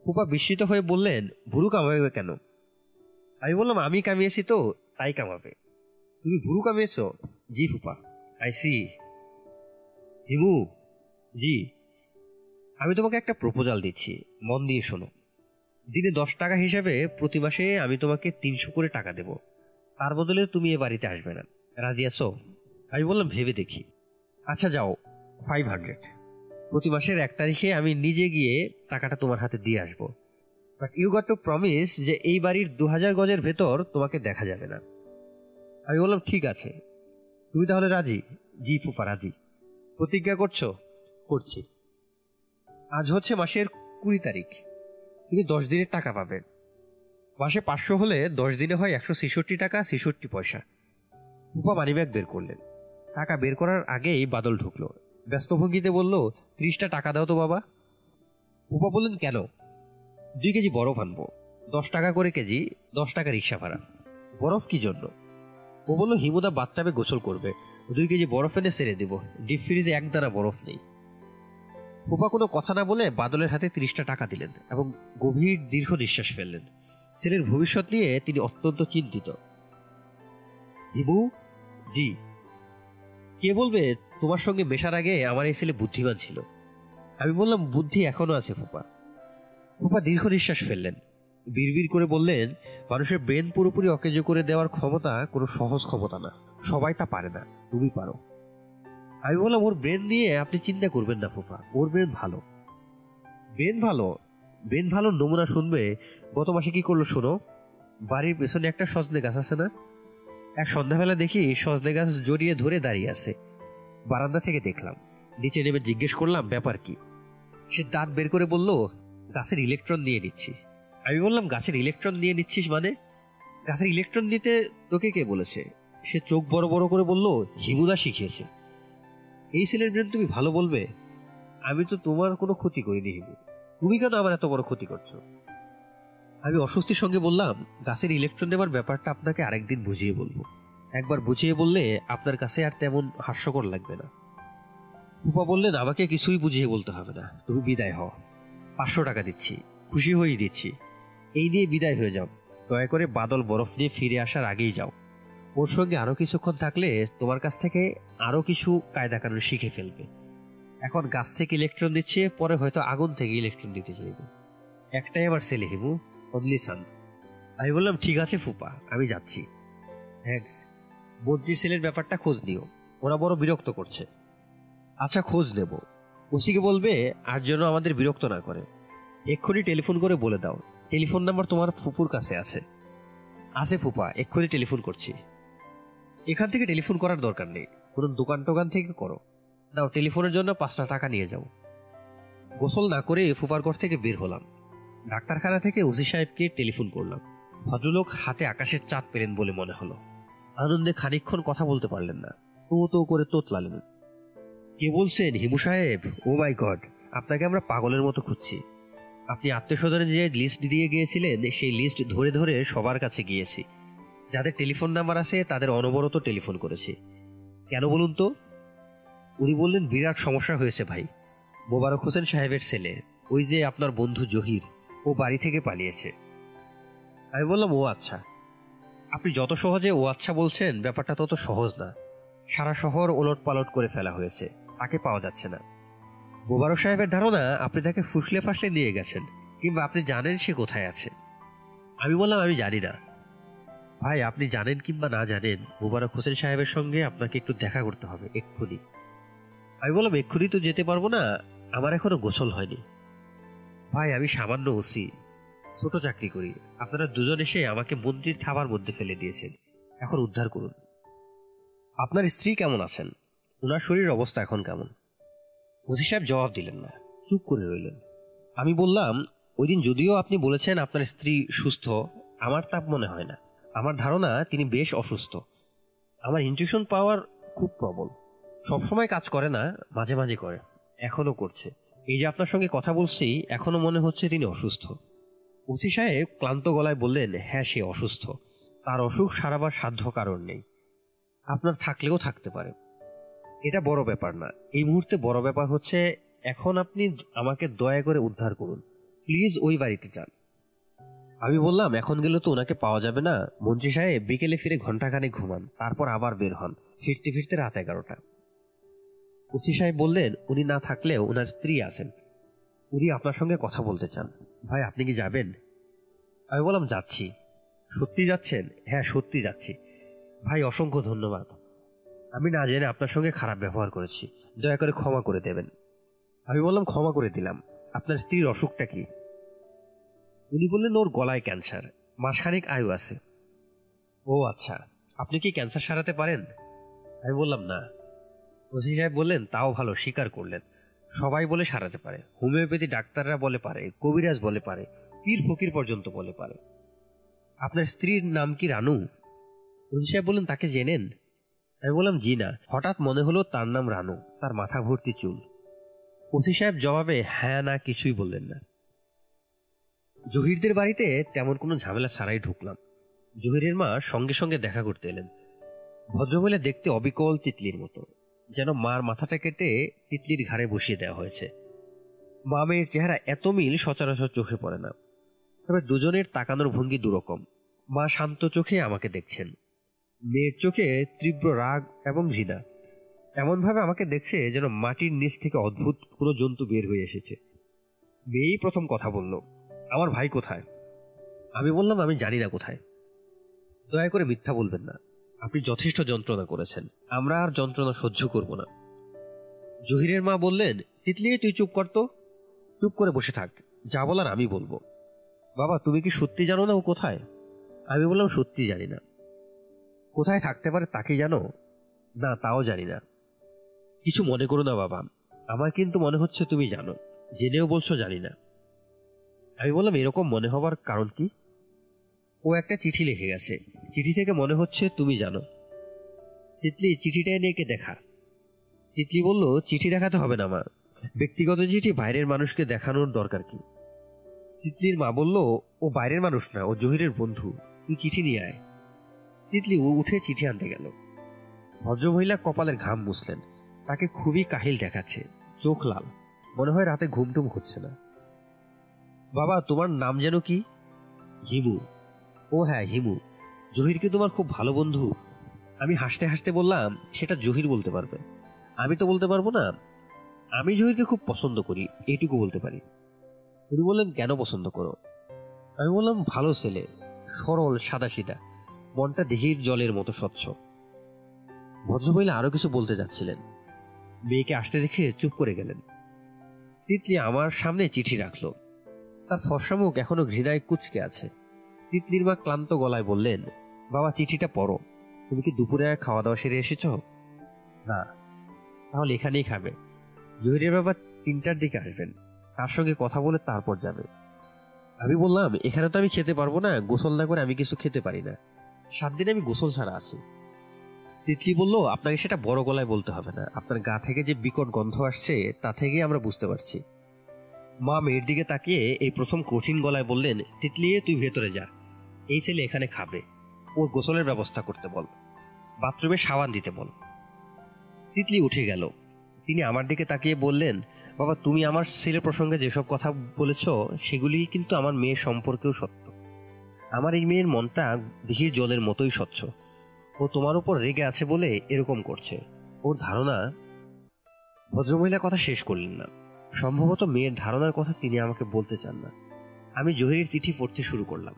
ফুপা বিস্মিত হয়ে বললেন, ভুরু কামাবে কেন? আমি বললাম, আমি কামিয়েছি তো, তাই কামাবে। তুমি ভুরু কামিয়েছ? জি ফুপা আই সি। হিমু। জি। আমি তোমাকে একটা প্রপোজাল দিচ্ছি, মন দিয়ে শোনো। দিনে দশ টাকা হিসাবে প্রতি মাসে আমি তোমাকে তিনশো করে টাকা দেব। তার বদলে তুমি এ বাড়িতে আসবে না। রাজি আছো? আমি বললাম, ভেবে দেখি। আচ্ছা যাও ফাইভ হান্ড্রেড প্রতি মাসের এক তারিখে আমি নিজে গিয়ে টাকাটা তোমার হাতে দিয়ে আসব। But you got to promise যে এই বাড়ির দু হাজার গজের ভেতর তোমাকে দেখা যাবে না। আমি বললাম, ঠিক আছে। তুমি তাহলে রাজি? জি, ফুফা, রাজি। প্রতিজ্ঞা করছ? করছি। আজ হচ্ছে মাসের কুড়ি তারিখ। তুমি দশ দিনের টাকা পাবেন মাসে পাঁচশো হলে দশ দিনে হয় একশো ছেষট্টি টাকা ছেষট্টি পয়সা। ফুপা মানিব্যাগ বের করলেন। টাকা বের করার আগেই বাদল ঢুকলো। ব্যস্তভঙ্গিতে বলল, ত্রিশটা টাকা দাও তো বাবা। ফুপা বললেন, কেন? দুই কেজি বরফ আনব। দশ টাকা করে কেজি, দশ টাকা রিক্সা ভাড়া। বরফ কি জন্য? ও বলল, হিমুদা বাথটাবে গোসল করবে। দুই কেজি বরফ এনে সেরে দেব। ডিপ ফ্রিজে এক দানা বরফ নেই। ফুপা কোনো কথা না বলে বাদলের হাতে তিরিশটা টাকা দিলেন এবং গভীর দীর্ঘ নিঃশ্বাস ফেললেন। ছেলের ভবিষ্যৎ নিয়ে তিনি অত্যন্ত চিন্তিত। হিমু জি। কে বলবে, তোমার সঙ্গে মেশার আগে আমার এই ছেলে বুদ্ধিমান ছিল। আমি বললাম, বুদ্ধি এখনও আছে, ফুপা। ফুপা দীর্ঘ নিঃশ্বাস ফেললেন। বিড়বিড় করে বললেন, মানুষের ব্রেন পুরোপুরি অকেজো করে দেওয়ার ক্ষমতা কোনো সহজ ক্ষমতা না। সবাই তা পারে না, তুমি পারো। আমি বললাম, ওর ব্রেন নিয়ে আপনি চিন্তা করবেন না, ফুপা। ওর ব্রেন ভালো। ব্রেন ভালো? ব্রেন ভালো নমুনা শুনবে। গত মাসে কি করল শোনো? বাড়ির পেছনে একটা সজনে গাছ আছে না? এক সন্ধ্যাবেলা দেখি সজনে গাছ জড়িয়ে ধরে দাঁড়িয়ে আছে। বারান্দা থেকে দেখলাম। নিচে নেমে জিজ্ঞেস করলাম, ব্যাপার কি? সে দাঁত বের করে বলল, গাছের ইলেকট্রন নিয়ে নিচ্ছি। আমি বললাম, গাছের ইলেকট্রন নিয়ে নিচ্ছিস মানে? গাছের ইলেকট্রন নিতে তোকে কে বলেছে? সে চোখ বড় বড় করে বলল, হিমুদা শিখিয়েছে। এই ছেলের তুমি ভালো বলবে? আমি তো তোমার কোনো ক্ষতি করিনি হিমু। তুমি কেন আমার এত বড় ক্ষতি করছ। আমি অস্বস্তির সঙ্গে বললাম, গাছের ইলেকট্রন নেবার ব্যাপারটা আপনাকে আরেকদিন বুঝিয়ে বলব। একবার বুঝিয়ে বললে আপনার কাছে আর তেমন হাস্যকর লাগবে না। উপা বললেন, আমাকে কিছুই বুঝিয়ে বলতে হবে না, তুমি বিদায় হও। পাঁচশো টাকা দিচ্ছি, খুশি হয়েই দিচ্ছি। এই নিয়ে বিদায় হয়ে যাও। দয়া করে বাদল বরফ নিয়ে ফিরে আসার আগেই যাও। ওর সঙ্গে আরও কিছুক্ষণ থাকলে তোমার কাছ থেকে আরও কিছু কায়দা কানুন শিখে ফেলবে। এখন গাছ থেকে ইলেকট্রন দিচ্ছে, পরে হয়তো আগুন থেকে ইলেকট্রন দিতে চাইবে। একটাই আমার ছেলে হিমু অনলি সান আমি বললাম, ঠিক আছে ফুপা, আমি যাচ্ছি। থ্যাংকস মন্ত্রীর ছেলের ব্যাপারটা খোঁজ নিও। ওরা বড় বিরক্ত করছে। আচ্ছা খোঁজ নেব। ওসিকে বলবে? আর যেন আমাদের বিরক্ত না করে। এক্ষুনি টেলিফোন করে বলে দাও। টেলিফোন নাম্বার তোমার ফুফুর কাছে আছে। আছে ফুপা, এক্ষুনি টেলিফোন করছি। এখান থেকে টেলিফোন করার দরকার নেই। কোনো দোকান টোকান থেকে করো। নাও টেলিফোনের জন্য পাঁচটা টাকা নিয়ে যাও। গোসল না করে ফুপার ঘর থেকে বের হলাম। ডাক্তারখানা থেকে ওসি সাহেবকে টেলিফোন করলাম। ভদ্রলোক হাতে আকাশের চাঁদ পেলেন বলে মনে হলো। আনন্দে খানিকক্ষণ কথা বলতে পারলেন না। তো তো করে তোতলালেন। কে বলছেন, হিমু সাহেব? ও মাই গড, আপনাকে আমরা পাগলের মতো খুঁজছি। আপনি আত্মীয় স্বজনের যে লিস্ট দিয়ে গিয়েছিলেন, সেই লিস্ট ধরে ধরে সবার কাছে গিয়েছি। যাদের টেলিফোন নাম্বার আছে, তাদের অনবরত টেলিফোন করেছি। কেন বলুন তো? উনি বললেন, বিরাট সমস্যা হয়েছে ভাই। মোবারক হোসেন সাহেবের ছেলে, ওই যে আপনার বন্ধু জহির, ও বাড়ি থেকে পালিয়েছে। আমি বললাম, ও আচ্ছা। আপনি যত সহজে ও আচ্ছা বলছেন, ব্যাপারটা তত সহজ না। সারা শহর ওলট পালট করে ফেলা হয়েছে, তাকে পাওয়া যাচ্ছে না। মোবারক সাহেবের ধারণা, আপনি তাকে ফুসলে ফাসলে নিয়ে গেছেন, কিংবা আপনি জানেন সে কোথায় আছে। আমি বললাম, আমি জানি না। ভাই, আপনি জানেন কিংবা না জানেন, মোবারক হোসেন সাহেবের সঙ্গে আপনাকে একটু দেখা করতে হবে, এক্ষুনি। আমি বললাম, এক্ষুনি তো যেতে পারব না, আমার এখনও গোসল হয়নি। ভাই, আমি সামান্য ওসি, ছোট চাকরি করি। আপনারা দুজন এসে আমাকে মন্ত্রীর থাবার মধ্যে ফেলে দিয়েছেন। এখন উদ্ধার করুন। আপনার স্ত্রী কেমন আছেন? ওনার শরীর অবস্থা এখন কেমন? ওসি সাহেব জবাব দিলেন না, চুপ করে রইলেন। আমি বললাম, ওই দিন যদিও আপনি বলেছেন আপনার স্ত্রী সুস্থ, আমার তাপ মনে হয় না। আমার ধারণা তিনি বেশ অসুস্থ। আমার ইনটিউশন পাওয়ার খুব প্রবল। সবসময় কাজ করে না, মাঝে মাঝে করে। এখনও করছে। এই যে আপনার সঙ্গে কথা বলছি, এখনও মনে হচ্ছে তিনি অসুস্থ। ওসি সাহেব ক্লান্ত গলায় বললেন হ্যাঁ সে অসুস্থ। তার অসুখ সারাবার সাধ্য কারণ নেই। আপনার থাকলেও থাকতে পারে। এটা বড় ব্যাপার না। এই মুহূর্তে বড় ব্যাপার হচ্ছে, এখন আপনি আমাকে দয়া করে উদ্ধার করুন। প্লিজ ওই বাড়িতে যান। আমি বললাম, এখন গেলে তো ওনাকে পাওয়া যাবে না। মন্ত্রী সাহেব, বিকেলে ফিরে ঘন্টাখানেক ঘুমান। তারপর আবার বের হন। ফিরতে ফিরতে রাত এগারোটা। ওসি সাহেব বললেন উনি না থাকলেও ওনার স্ত্রী আছেন। উনি আপনার সঙ্গে কথা বলতে চান। ভাই আপনি কি যাবেন? আমি বললাম যাচ্ছি। সত্যি যাচ্ছেন? হ্যাঁ সত্যি যাচ্ছি। ভাই অসংখ্য ধন্যবাদ। আমি না জেনে আপনার সঙ্গে খারাপ ব্যবহার করেছি। দয়া করে ক্ষমা করে দেবেন। আমি বললাম ক্ষমা করে দিলাম। আপনার স্ত্রীর অসুখটা কি? উনি বললেন ওর গলায় ক্যান্সার। মাসখানেক আয়ু আছে। ও আচ্ছা। আপনি কি ক্যান্সার সারাতে পারেন? আমি বললাম না। ওসি সাহেব বললেন, তাও ভালো, স্বীকার করলেন। সবাই বলে সারাতে পারে। হোমিওপ্যাথি ডাক্তাররা বলে পারে, কবিরাজ বলে পারে, পীর ফকির পর্যন্ত বলে পারে। আপনার স্ত্রীর নাম কি রানু? ওসি সাহেব বললেন, তাকে জেনেন? আমি বললাম, জি না। হঠাৎ মনে হলো, তার নাম রানু, তার মাথা ভর্তি চুল। ওসি সাহেব জবাবে হ্যাঁ না, কিছুই বললেন না। জহিরদের বাড়িতে তেমন কোনো ঝামেলা ছাড়াই ঢুকলাম। জহিরের মা সঙ্গে সঙ্গে দেখা করতে এলেন। ভদ্রমহিলা দেখতে অবিকল তিতলির মতো। যেন মার মাথাটা কেটে তিতলির ঘাড়ে বসিয়ে দেওয়া হয়েছে। মা মেয়ের চেহারা এত মিল সচরাচর চোখে পড়ে না। তবে দুজনের তাকানোর ভঙ্গি দুরকম। মা শান্ত চোখে আমাকে দেখছেন। মেয়ের চোখে তীব্র রাগ এবং ঘৃণা। এমনভাবে আমাকে দেখছে যেন মাটির নিচ থেকে অদ্ভুত কোনো জন্তু বের হয়ে এসেছে। মেয়েই প্রথম কথা বলল, আমার ভাই কোথায়? আমি বললাম, আমি জানি না কোথায়। দয়া করে মিথ্যা বলবেন না। আপনি যথেষ্ট যন্ত্রণা করেছেন। আমরা আর যন্ত্রণা সহ্য করব না। জহিরের মা বললেন তিতলি তুই চুপ কর তো। চুপ করে বসে থাক। যা বলার আমি বলব। বাবা, তুমি কি সত্যি জানো না ও কোথায়? আমি বললাম, সত্যি জানি না। কোথায় থাকতে পারে তাকে জানো? না, তাও জানি না। কিছু মনে করো না বাবা। আমার কিন্তু মনে হচ্ছে তুমি জানো। জেনেও বলছো জানি না। আমি বললাম, এরকম মনে হবার কারণ কি? ও একটা চিঠি লিখে গেছে। চিঠি থেকে মনে হচ্ছে তুমি জানো। তিতলি চিঠিটা নিয়ে কে দেখা। তিতলি বলল, চিঠি দেখাতে হবে না, মা। ব্যক্তিগত চিঠি বাইরের মানুষকে দেখানোর দরকার কি? তিতলির মা বলল, ও বাইরের মানুষ না, ও জহিরের বন্ধু। তুই চিঠি নিয়ে আয়। তিতলি ও উঠে চিঠি আনতে গেল। ভদ্রমহিলা কপালের ঘাম মুছলেন। তাকে খুবই কাহিল দেখাচ্ছে, চোখ লাল। মনে হয় রাতে ঘুমটুম হচ্ছে না। বাবা, তোমার নাম যেন কি? হিমু। ও হ্যাঁ হিমু। জহির কি তোমার খুব ভালো বন্ধু। আমি হাসতে হাসতে বললাম, সেটা জহির বলতে পারবে। আমি তো বলতে পারব না। আমি জহিরকে খুব পছন্দ করি এইটুকু বলতে পারি। উনি বললেন, কেন পছন্দ করো? আমি বললাম, ভালো ছেলে, সরল সাদা সিধা মনটা দিহির জলের মতো স্বচ্ছ। ভদ্রমহিলা আরও কিছু বলতে যাচ্ছিলেন। মেয়েকে আসতে দেখে চুপ করে গেলেন। তিতলি আমার সামনে চিঠি রাখল। তার ফর্সা মুখ এখনও ঘৃণায় কুচকে আছে। তিতলির মা ক্লান্ত গলায় বললেন, বাবা, চিঠিটা পড়ো। তুমি কি দুপুরে আর খাওয়া দাওয়া সেরে এসেছ? না। তাহলে এখানেই খাবে। জহিরের বাবা তিনটার দিকে আসবেন। তার সঙ্গে কথা বলে তারপর যাবে। আমি বললাম, এখানে তো আমি খেতে পারব না। গোসল না করে আমি কিছু খেতে পারি না। সাত দিন আমি গোসল ছাড়া আছি। তিতলি বলল, আপনাকে সেটা বড় গলায় বলতে হবে না। আপনার গা থেকে যে বিকট গন্ধ আসছে, তা থেকেই আমরা বুঝতে পারছি। মা মেয়ের দিকে তাকিয়ে এই প্রথম কঠিন গলায় বললেন, তিতলি, তুই ভেতরে যা। এই ছেলে এখানে খাবে। ওর গোসলের ব্যবস্থা করতে বল। বাথরুমে সাবান দিতে বল। তিতলি উঠে গেল। তিনি আমার দিকে তাকিয়ে বললেন, বাবা, তুমি আমার ছেলের প্রসঙ্গে যেসব কথা বলেছ, সেগুলি কিন্তু আমার মেয়ের সম্পর্কেও সত্য। আমার এই মেয়ের মনটা দিঘির জলের মতোই স্বচ্ছ। ও তোমার উপর রেগে আছে বলে এরকম করছে। ওর ধারণা ভদ্রমহিলা কথা শেষ করলেন না। সম্ভবত মেয়ের ধারণার কথা তিনি আমাকে বলতে চান না। আমি জহিরের চিঠি পড়তে শুরু করলাম।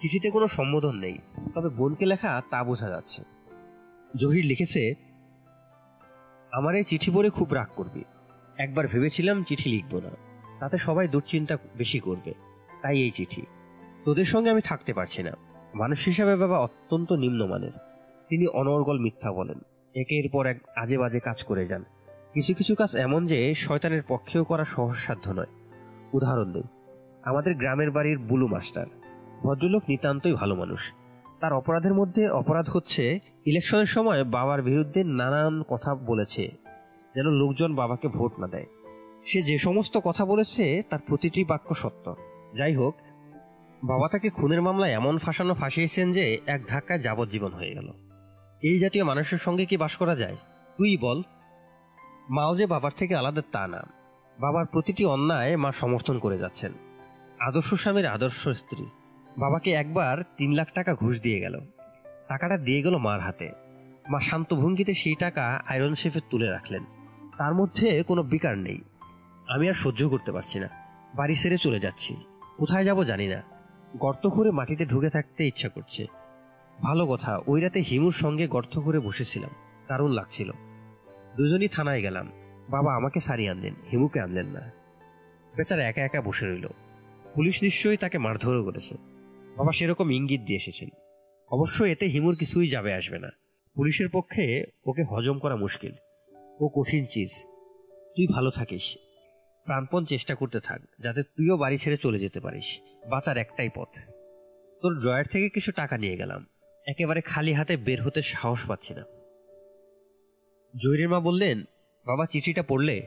চিঠিতে কোনো সম্বোধন নেই, তবে বোনকে লেখা তা বোঝা যাচ্ছে। জহির লিখেছে, আমার এই চিঠি পড়ে খুব রাগ করবি। একবার ভেবেছিলাম চিঠি লিখব না। তাতে সবাই দুশ্চিন্তা বেশি করবে। তাই এই চিঠি। তোদের সঙ্গে আমি থাকতে পারছি না। মানুষ হিসাবে বাবা অত্যন্ত নিম্নমানের। তিনি অনর্গল মিথ্যা বলেন। একের পর এক আজে বাজে কাজ করে যান। কিছু কিছু কাজ এমন যে শয়তানের পক্ষেও করা সহজসাধ্য নয়। উদাহরণ দিই। আমাদের গ্রামের বাড়ির বুলু মাস্টার। ভদ্রলোক নিতান্তই ভালো মানুষ। তার অপরাধের মধ্যে অপরাধ হচ্ছে, ইলেকশনের সময় বাবার বিরুদ্ধে নানান কথা বলেছে, যেন লোকজন বাবাকে ভোট না দেয়। সে যে সমস্ত কথা বলেছে, তার প্রতিটি বাক্য সত্য। যাই হোক, বাবা তাকে খুনের মামলায় এমন ফাঁসানো ফাঁসিয়েছেন যে এক ধাক্কায় যাবজ্জীবন হয়ে গেল। এই জাতীয় মানুষের সঙ্গে কি বাস করা যায়? তুই বল। মাও যে বাবার থেকে আলাদা, তা না। বাবার প্রতিটি অন্যায় মা সমর্থন করে যাচ্ছেন। আদর্শ স্বামীর আদর্শ স্ত্রী। বাবাকে একবার তিন লাখ টাকা ঘুষ দিয়ে গেল। টাকাটা দিয়ে গেল মার হাতে। মা শান্ত ভঙ্গিতে সেই টাকা আয়রন শেফে তুলে রাখলেন। তার মধ্যে কোনো বিকার নেই। আমি আর সহ্য করতে পারছি না। বাড়ি সেরে চলে যাচ্ছি। কোথায় যাব জানি না। গর্ত করে মাটিতে ঢুকে থাকতে ইচ্ছা করছে। ভালো কথা, ওই রাতে হিমুর সঙ্গে গর্ত করে বসেছিলাম। দারুণ লাগছিল। দুজনই থানায় গেলাম। বাবা আমাকে সারিয়ে আনলেন, হিমুকে আনলেন না। বেচারা একা একা বসে রইল। পুলিশ নিশ্চয়ই তাকে মারধরও করেছে। বাবা সেরকম ইঙ্গিত দিয়ে এসেছেন। অবশ্য এতে হিমুর কিছুই যাবে আসবে না। পুলিশের পক্ষে ওকে হজম করা মুশকিল। ও কঠিন চিজ। তুই ভালো থাকিস। প্রাণপণ চেষ্টা করতে থাক, যাতে তুইও বাড়ি ছেড়ে চলে যেতে পারিস। বাঁচার একটাই পথ। তোর ড্রয়ার থেকে কিছু টাকা নিয়ে গেলাম। একেবারে খালি হাতে বের হতে সাহস পাচ্ছি না। জহিরের মা বললেন, বাবা, চিঠিটা পড়লে?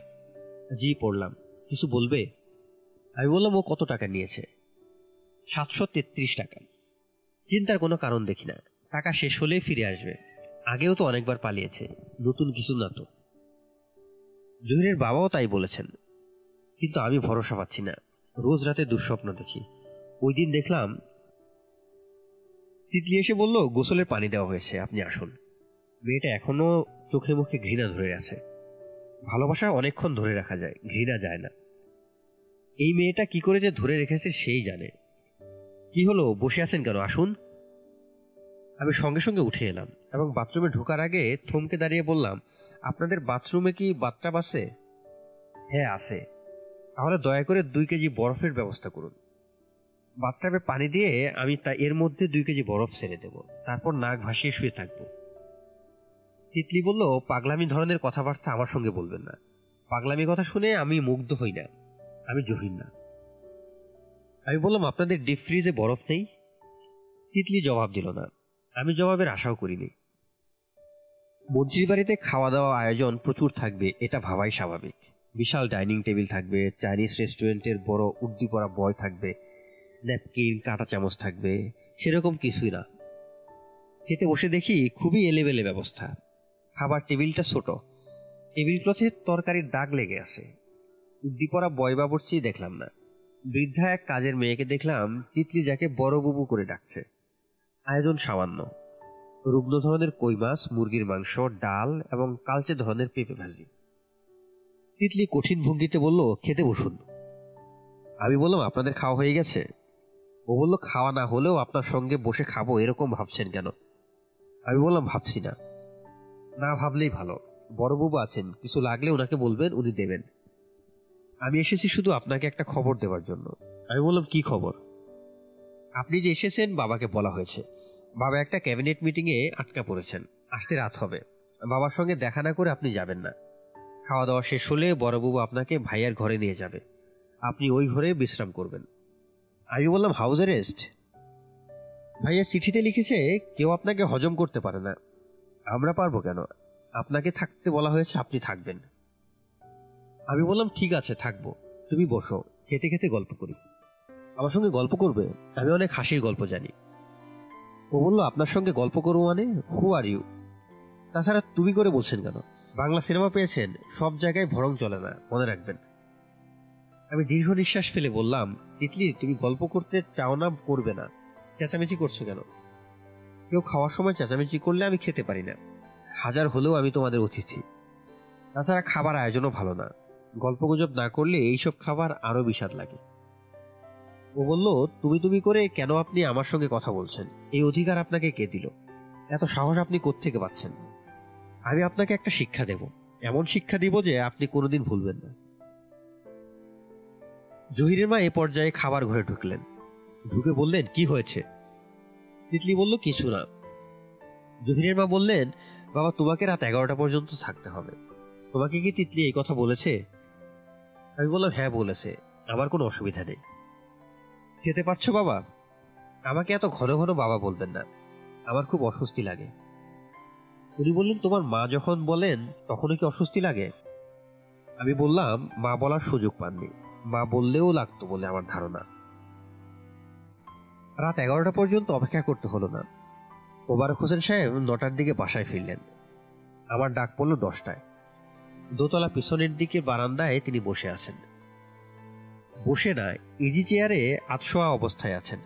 জি, পড়লাম। কিছু বলবে? আমি বললাম ও কত টাকা নিয়েছে? সাতশো তেত্রিশ টাকা। চিন্তার কোনো কারণ দেখি না। টাকা শেষ হলেই ফিরে আসবে। আগেও তো অনেকবার পালিয়েছে। নতুন কিছু না তো। জহিরের বাবাও তাই বলেছেন। কিন্তু আমি ভরসা পাচ্ছি না। রোজ রাতে দুঃস্বপ্ন দেখি। ওই দিন দেখলাম তিতলি এসে বলল, গোসলের পানি দেওয়া হয়েছে, আপনি আসুন। মেয়েটা এখনও চোখে মুখে ঘৃণা ধরে আছে। ভালোবাসা অনেকক্ষণ ধরে রাখা যায়, ঘৃণা যায় না। এই মেয়েটা কি করে যে ধরে রেখেছে, সেই জানে। কি হলো? বসে আছেন কেন? আসুন। আমি সঙ্গে সঙ্গে উঠে এলাম এবং বাথরুমে ঢোকার আগে থমকে দাঁড়িয়ে বললাম, আপনাদের বাথরুমে কি বাথটাব আছে? হ্যাঁ আছে। তাহলে দয়া করে দুই কেজি বরফের ব্যবস্থা করুন। বাথটাবে পানি দিয়ে আমি তা এর মধ্যে দুই কেজি বরফ ছেড়ে দেব। তারপর নাক ভাসিয়ে শুয়ে থাকব। তিতলি বলল, পাগলামি ধরনের কথাবার্তা আমার সঙ্গে বলবেন না। পাগলামি কথা শুনে আমি মুগ্ধ হই না। আমি জহির না। আমি বললাম, আপনাদের ডিপ ফ্রিজে বরফ নেই? তিতলি জবাব দিল না। আমি জবাবের আশাও করিনি। মন্ত্রীর বাড়িতে খাওয়া দাওয়া আয়োজন প্রচুর থাকবে, এটা ভাবাই স্বাভাবিক। বিশাল ডাইনিং টেবিল থাকবে, চাইনিজ রেস্টুরেন্টের বড় উর্দি পরা বয় থাকবে, ন্যাপকিন, কাঁটা চামচ থাকবে, সেরকম কিছুই না। খেতে বসে দেখি খুবই এলেবেলে ব্যবস্থা। খাবার টেবিলটা ছোট। টেবিল ক্লথে তরকারির দাগ লেগে আছে। উর্দি পরা বয় বাবুর্চি দেখলাম না। বৃদ্ধা এক কাজের মেয়েকে দেখলাম তিতলি যাকে বড় বুবু করে ডাকছে। আয়োজন সামান্য। রুগ্ন ধরনের কই মাছ, মুরগির মাংস, ডাল এবং কালচে ধরনের পেঁপে ভাজি। তিতলি কঠিন ভঙ্গিতে বলল, খেতে বসুন। আমি বললাম, আপনাদের খাওয়া হয়ে গেছে? ও বলল, খাওয়া না হলেও আপনার সঙ্গে বসে খাব, এরকম ভাবছেন কেন? আমি বললাম, ভাবছি না। না ভাবলেই ভালো। বড়বাবু আছেন, কিছু লাগলে ওনাকে বলবেন, উনি দেবেন। আমি এসেছি শুধু আপনাকে একটা খবর দেওয়ার জন্য। আমি বললাম কি খবর? আপনি যে এসেছেন বাবাকে বলা হয়েছে। বাবা একটা ক্যাবিনেট মিটিংয়ে আটকা পড়েছেন। আসতে রাত হবে। বাবার সঙ্গে দেখা না করে আপনি যাবেন না। খাওয়া দাওয়া শেষ হলে বড়বাবু আপনাকে ভাইয়ার ঘরে নিয়ে যাবে। আপনি ওই ঘরে বিশ্রাম করবেন। আমি বললাম হাউস অ্যারেস্ট ভাইয়া চিঠিতে লিখেছে কেউ আপনাকে হজম করতে পারে না। আমরা পারব কেন? আপনাকে থাকতে বলা হয়েছে আপনি থাকবেন। আমি বললাম, ঠিক আছে, থাকব। তুমি বসো। খেতে খেতে গল্প করি। আমার সঙ্গে গল্প করবে। আমি অনেক হাসির গল্প জানি। ও বলল, আপনার সঙ্গে গল্প করব মানে? হু আর ইউ তাছাড়া তুমি করে বলছেন কেন? বাংলা সিনেমা পেয়েছেন, সব জায়গায় ভরং চলে না, মনে রাখবেন। আমি দীর্ঘ নিঃশ্বাস ফেলে বললাম, তিতলি, তুমি গল্প করতে চাও না, করবে না। চেঁচামেচি করছ কেন? কেউ খাওয়ার সময় চেঁচামেচি করলে আমি খেতে পারি না। হাজার হলেও আমি তোমাদের অতিথি। তাছাড়া খাবার আয়োজনও ভালো না। গল্পগুজব না করলে এইসব খাবার আরও বিষাদ লাগে। ও বলল, তুমি তুমি করে কেন আপনি আমার সঙ্গে কথা বলছেন? এই অধিকার আপনাকে কে দিল? এত সাহস আপনি কোত্থেকে পাচ্ছেন? আমি আপনাকে একটা শিক্ষা দেব। এমন শিক্ষা দিব যে আপনি কোনোদিন ভুলবেন না। জহিরের মা এ পর্যায়ে খাবার ঘরে ঢুকলেন। ঢুকে বললেন, কি হয়েছে? তিতলি বলল, কিছু না। জহিরের মা বললেন, বাবা, তোমাকে রাত এগারোটা পর্যন্ত থাকতে হবে। তোমাকে কি তিতলি এই কথা বলেছে? আমি বললাম হ্যাঁ বলেছে। আমার কোনো অসুবিধা নেই। খেতে পারছ বাবা? আমাকে এত ঘন ঘন বাবা বলবেন না। আমার খুব অস্বস্তি লাগে। উনি বললেন তোমার মা যখন বলেন তখনও কি অস্বস্তি লাগে? আমি বললাম মা বলার সুযোগ পাননি। মা বললেও লাগতো বলে আমার ধারণা। রাত এগারোটা পর্যন্ত অপেক্ষা করতে হলো না। ওবারক হোসেন সাহেব নটার দিকে বাসায় ফিরলেন। আমার ডাক পড়ল দশটায়। দোতলা পিছনের দিকে বারান্দায় তিনি বসে আছেন। বসে না, ইজি চেয়ারে আতশোয়া অবস্থায় আছেন।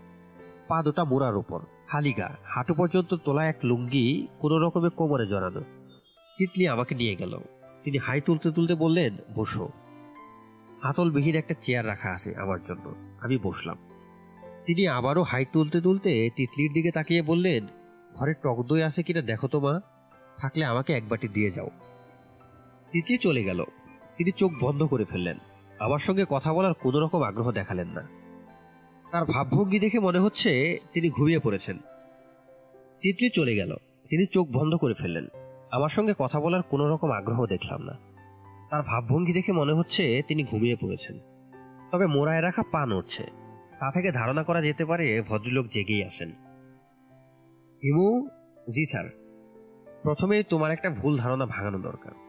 পা দুটা মোড়ার উপর, খালি গা। হাঁটু পর্যন্ত তোলা এক লুঙ্গি কোনো রকমে কোমরে জড়ানো। তিতলি আমাকে নিয়ে গেল। তিনি হাই তুলতে তুলতে বললেন, বসো। হাতলবিহীন একটা চেয়ার রাখা আছে আমার জন্য। আমি বসলাম। তিনি আবারও হাই তুলতে তুলতে তিতলির দিকে তাকিয়ে বললেন, ঘরে টক দই আছে কিনা দেখো তো মা। থাকলে আমাকে এক বাটি দিয়ে যাও। তিতলি চলে গেল। তিনি চোখ বন্ধ করে ফেললেন। আমার সঙ্গে কথা বলার কোনো রকম আগ্রহ দেখালেন না। তার ভাবভঙ্গি দেখে মনে হচ্ছে তিনি ঘুমিয়ে পড়েছেন। তিতলি চলে গেল। তিনি চোখ বন্ধ করে ফেললেন। আমার সঙ্গে কথা বলার কোনো রকম আগ্রহ দেখলাম না। তার ভাবভঙ্গি দেখে মনে হচ্ছে তিনি ঘুমিয়ে পড়েছেন। তবে মোড়ায় রাখা পা নড়ছে। তা থেকে ধারণা করা যেতে পারে ভদ্রলোক জেগেই আছেন। হিমু জি স্যার। প্রথমে তোমার একটা ভুল ধারণা ভাঙানো দরকার।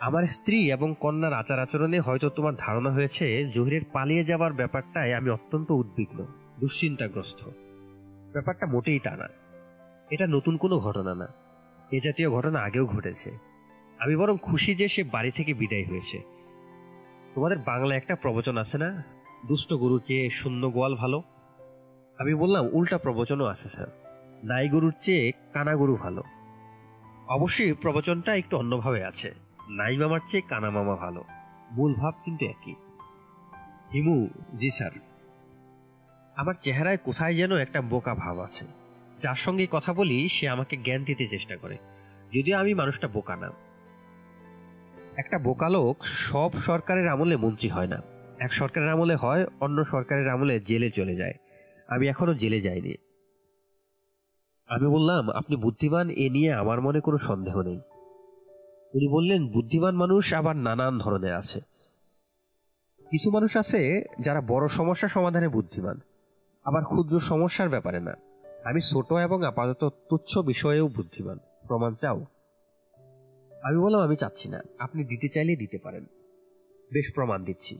আমার স্ত্রী এবং কন্যার আচার আচরণে হয়তো তোমার ধারণা হয়েছে, জহিরের পালিয়ে যাবার ব্যাপারটায় আমি অত্যন্ত উদ্বিগ্ন, দুশ্চিন্তাগ্রস্ত। ব্যাপারটা মোটেই তা না এটা নতুন কোনো ঘটনা না। এ জাতীয় ঘটনা আগেও ঘটেছে। আমি বরং খুশি যে সে বাড়ি থেকে বিদায় হয়েছে। তোমাদের বাংলা একটা প্রবচন আছে না? দুষ্ট গরুর চেয়ে শূন্য গোয়াল ভালো? আমি বললাম, উল্টা প্রবচনও আছে, স্যার। নাই গরুর চেয়ে কানা গরু ভালো। অবশ্যই প্রবচনটা একটু অন্যভাবে আছে। নাই মামার চেয়ে কানা মামা ভালো। মূল ভাব কিন্তু একই। হিমু, জি স্যার। আমার চেহারায় কোথায় যেন একটা বোকা ভাব আছে। যার সঙ্গে কথা বলি, সে আমাকে জ্ঞান দিতে চেষ্টা করে। যদিও আমি মানুষটা বোকা না। একটা বোকা লোক সব সরকারের আমলে মন্ত্রী হয় না। এক সরকারের আমলে হয়, অন্য সরকারের আমলে জেলে চলে যায়। আমি এখনও জেলে যাইনি। আমি বললাম, আপনি বুদ্ধিমান, এ নিয়ে আমার মনে কোনো সন্দেহ নেই। উনি বললেন, বুদ্ধিমান মানুষ আবার নানান ধরনের আছে। কিছু মানুষ আছে যারা বড় সমস্যা সমাধানে বুদ্ধিমান, আবার ক্ষুদ্র সমস্যার ব্যাপারে না। আমি ছোট এবং আপাতত তুচ্ছ বিষয়েও বুদ্ধিমান। প্রমাণ চাও? আমি বললাম, আমি চাচ্ছি না। আপনি দিতে চাইলে দিতে পারেন। বেশ প্রমাণ দিচ্ছি।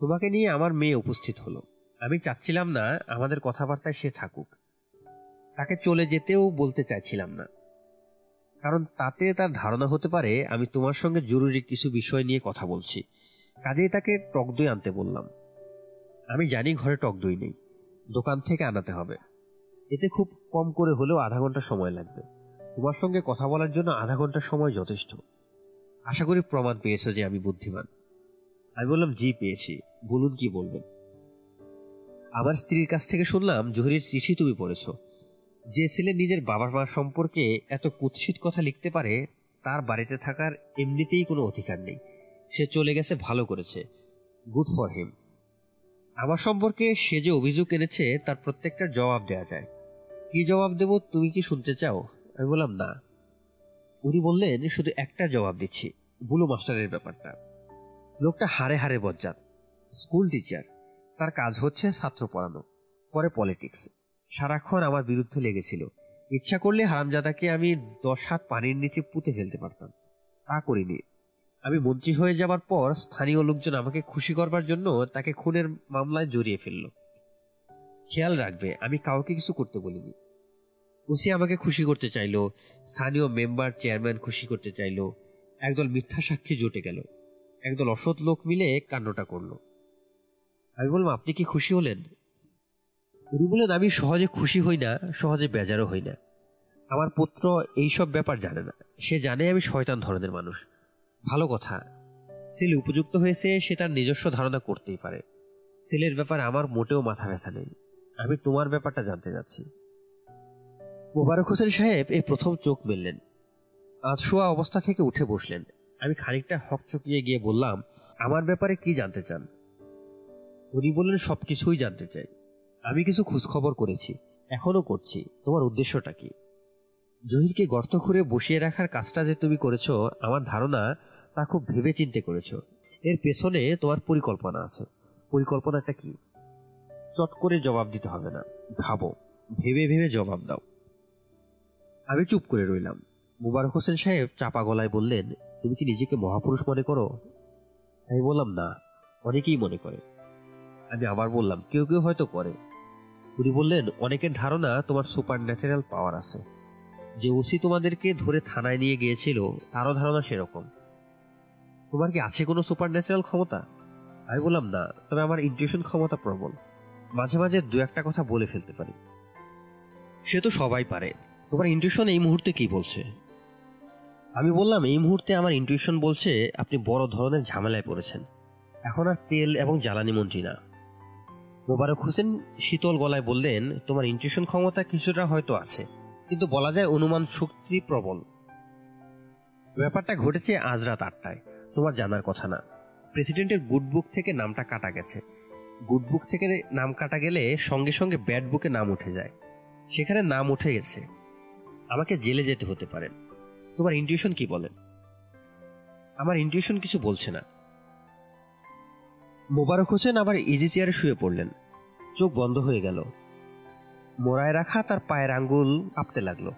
তোমাকে নিয়ে আমার মেয়ে উপস্থিত হলো। আমি চাচ্ছিলাম না আমাদের কথাবার্তায় সে থাকুক। তাকে চলে যেতেও বলতে চাইছিলাম না। কারণ তাতে তার ধারণা হতে পারে আমি তোমার সঙ্গে জরুরি কিছু বিষয় নিয়ে কথা বলছি। কাজেই তাকে টক দই আনতে বললাম। আমি জানি ঘরে টক দই নেই। দোকান থেকে আনাতে হবে। এতে খুব কম করে হলেও আধা ঘণ্টা সময় লাগবে। তোমার সঙ্গে কথা বলার জন্য আধা ঘণ্টা সময় যথেষ্ট। আশা করি প্রমাণ পেয়েছ যে আমি বুদ্ধিমান। আমি বললাম, জি, পেয়েছি। বলুন কি বলবেন? আমার স্ত্রীর কাছ থেকে শুনলাম, জহিরের চিঠি তুমি পড়েছো। যে ছেলে নিজের বাবার মা সম্পর্কে এত কুৎসিত কথা লিখতে পারে, তার বাড়িতে থাকার এমনিতেই কোনো অধিকার নেই। সে চলে গেছে ভালো করেছে। গুড ফর হিম আমার সম্পর্কে সে যে অভিযোগ এনেছে, তার প্রত্যেকটা জবাব দেওয়া যায়। কি জবাব দেব, তুমি কি শুনতে চাও? আমি বললাম, না। উনি বললেন, শুধু একটা জবাব দিচ্ছি। বুলু মাস্টারের ব্যাপারটা। লোকটা হারে হারে বজ্জাত। স্কুল টিচার তার কাজ হচ্ছে ছাত্র পড়ানো, পরে পলিটিক্স সারাক্ষণ আমার বিরুদ্ধে লেগেছিল। ইচ্ছা করলে হারামজাদাকে আমি দশ হাত পানির নিচে পুঁতে ফেলতে পারতাম। তা করিনি। আমি মন্ত্রী হয়ে যাবার পর স্থানীয় লোকজন আমাকে খুশি করবার জন্য তাকে খুনের মামলায় জড়িয়ে ফেলল। খেয়াল রাখবে, আমি কাউকে কিছু করতে বলিনি। ওসি আমাকে খুশি করতে চাইলো, স্থানীয় মেম্বার, চেয়ারম্যান খুশি করতে চাইলো। একদল মিথ্যা সাক্ষী জুটে গেল। একদল অসৎ লোক মিলে কাণ্ডটা করল। আমি বললাম, আপনি কি খুশি হলেন? উনি বললেন আমি সহজে খুশি হই না, সহজে বেজারও হই না। আমার পুত্র এইসব ব্যাপার জানে না। সে জানে আমি শয়তান ধরনের মানুষ। ভালো কথা ছেলে উপযুক্ত হয়েছে, সে তার নিজস্ব ধারণা করতেই পারে। ছেলের ব্যাপার আমার মোটেও মাথা ব্যথা নেই। আমি তোমার ব্যাপারটা জানতে যাচ্ছি। মোবারক হোসেন সাহেব এই প্রথম চোখ মেললেন। আধশোয়া অবস্থা থেকে উঠে বসলেন। আমি খানিকটা হক চকিয়ে গিয়ে বললাম, আমার ব্যাপারে কি জানতে চান? উনি বললেন সব কিছুই জানতে চাই। আমি কিছু খোঁজখবর করেছি। এখনও করছি। তোমার উদ্দেশ্যটা কি? জহিরকে গর্ত খুঁড়ে বসিয়ে রাখার কাজটা যে তুমি করেছ, আমার ধারণা তা খুব ভেবে চিন্তে করেছ। এর পেছনে তোমার পরিকল্পনা আছে। পরিকল্পনাটা কি? চট করে জবাব দিতে হবে না। ভাবো। ভেবে ভেবে জবাব দাও। আমি চুপ করে রইলাম। মুবারক হোসেন সাহেব চাপা গলায় বললেন, তুমি কি নিজেকে মহাপুরুষ মনে করো? আমি বললাম, না। অনেকেই মনে করে। আমি আবার বললাম, কেউ কেউ হয়তো করে। উনি বললেন, অনেকের ধারণা তোমার সুপার ন্যাচারাল পাওয়ার আছে। যে ওসি তোমাদেরকে ধরে থানায় নিয়ে গিয়েছিল, তারও ধারণা সেরকম। তোমার কি আছে কোনো সুপার ন্যাচারাল ক্ষমতা? আমি বললাম, না, তবে আমার ইন্টিউশন ক্ষমতা প্রবল। মাঝে মাঝে দু একটা কথা বলে ফেলতে পারি। সে তো সবাই পারে। তোমার ইন্টিউশন এই মুহূর্তে কি বলছে? আমি বললাম, এই মুহূর্তে আমার ইন্টিউশন বলছে আপনি বড় ধরনের ঝামেলায় পড়েছেন। এখন আর তেল এবং জ্বালানি মন্ত্রী না। মোবারক হোসেন শীতল গলায় বললেন, তোমার ইন্টিউশন ক্ষমতা কিছুটা হয়তো আছে, কিন্তু বলা যায় অনুমান শক্তি প্রবল। ব্যাপারটা ঘটেছে আজ রাত আটটায়। তোমার জানার কথা না। প্রেসিডেন্টের গুড বুক থেকে নামটা কাটা গেছে। গুড বুক থেকে নাম কাটা গেলে সঙ্গে সঙ্গে ব্যাড বুকে নাম উঠে যায়। সেখানে নাম উঠে গেছে। আমাকে জেলে যেতে হতে পারে। তোমার ইন্টিউশন কি বলে? আমার ইন্টিউশন কিছু বলছে না। মোবারক হোসেন আবার ইজি চেয়ারে শুয়ে পড়লেন। চোখ বন্ধ হয়ে গেল। মোড়ায় রাখা তার পায়ের আঙ্গুল কাঁপতে লাগল।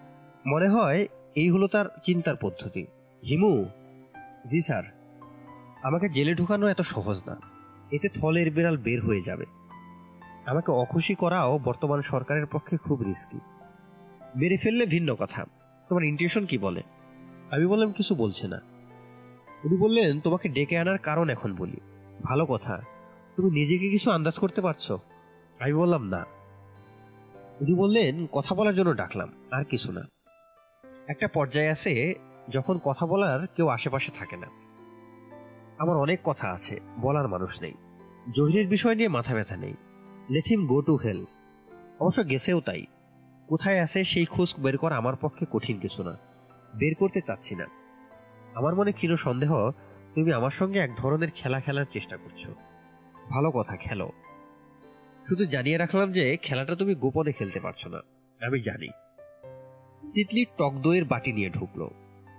মনে হয় এই হলো তার চিন্তার পদ্ধতি। হিমু! জি, স্যার। আমাকে জেলে ঢুকানো এত সহজ না। এতে থলের বিড়াল বের হয়ে যাবে। আমাকে অখুশি করাও বর্তমান সরকারের পক্ষে খুব রিস্কি মেরে ফেললে ভিন্ন কথা। তোমার ইন্টিউশন কি বলে? আমি বললাম, কিছু বলছে না। উনি বললেন, তোমাকে ডেকে আনার কারণ এখন বলি। ভালো কথা। তুমি নিজেকে কিছু আন্দাজ করতে পারছ? আমি বললাম না। উনি বললেন কথা বলার জন্য ডাকলাম আর কিছু না। একটা পর্যায়ে আছে যখন কথা বলার কেউ আশেপাশে থাকে না। আমার অনেক কথা আছে বলার মানুষ নেই। জহিরের বিষয় নিয়ে মাথা ব্যথা নেই। Let him go to hell অবশ্য গেছেও তাই। কোথায় আছে সেই খোঁজ বের করা আমার পক্ষে কঠিন কিছু না। বের করতে চাচ্ছি না। আমার মনে ক্ষীণ সন্দেহ তুমি আমার সঙ্গে এক ধরনের খেলা খেলার চেষ্টা করছ। ভালো কথা, খেলো। শুধু জানিয়ে রাখলাম যে, খেলাটা তুমি গোপনে খেলতে পারছ না। আমি জানি। তিতলি টক দইয়ের বাটি নিয়ে ঢুকলো।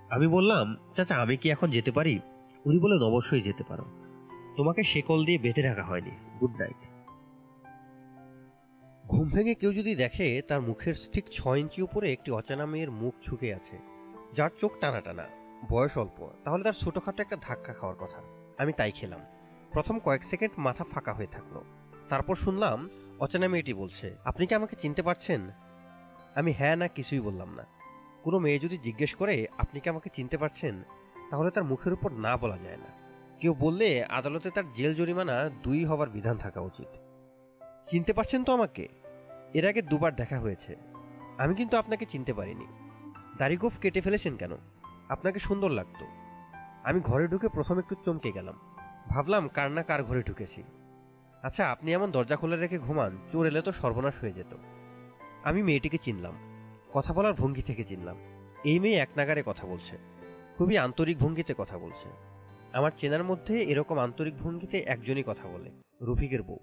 আমি বললাম, চাচা, আমি কি এখন যেতে পারি? উনি বললেন, অবশ্যই যেতে পারো। তোমাকে শেকল দিয়ে বেঁধে রাখা হয়নি। Good night. ঘুম ভেঙে কেউ যদি দেখে, তার মুখের ঠিক ছয় ইঞ্চি উপরে একটি অচেনা মেয়ের মুখ ঝুঁকে আছে, যার চোখ টানা টানা বয়স অল্প, তাহলে তার ছোটখাটো একটা ধাক্কা খাওয়ার কথা। আমি তাই খেলাম। প্রথম কয়েক সেকেন্ড মাথা ফাঁকা হয়ে থাকল। তারপর শুনলাম, অচেনা মেয়েটি বলছে, আপনি কি আমাকে চিনতে পারছেন? আমি হ্যাঁ না, কিছুই বললাম না। কোনো মেয়ে যদি জিজ্ঞেস করে, আপনি কি আমাকে চিনতে পারছেন? তাহলে তার মুখের উপর না বলা যায় না। কেউ বললে, আদালতে তার জেল জরিমানা দুই হবার বিধান থাকা উচিত। চিনতে পারছেন তো আমাকে? এর আগে দুবার দেখা হয়েছে। আমি কিন্তু আপনাকে চিনতে পারিনি। দাড়িগোফ কেটে ফেলেছেন কেন? আপনাকে সুন্দর লাগতো। আমি ঘরে ঢুকে প্রথম একটু চমকে গেলাম। ভাবলাম, কার না কার ঘরে ঢুকেছি। আচ্ছা আপনি এমন দরজা খুলে রেখে ঘুমান, চোর এলে তো সর্বনাশ হয়ে যেত। আমি মেয়েটিকে চিনলাম। কথা বলার ভঙ্গি থেকে চিনলাম। এই মেয়ে এক নাগারে কথা বলছে। খুবই আন্তরিক ভঙ্গিতে কথা বলছে। আমার চেনার মধ্যে এরকম আন্তরিক ভঙ্গিতে একজনই কথা বলে, রফিকের বউ।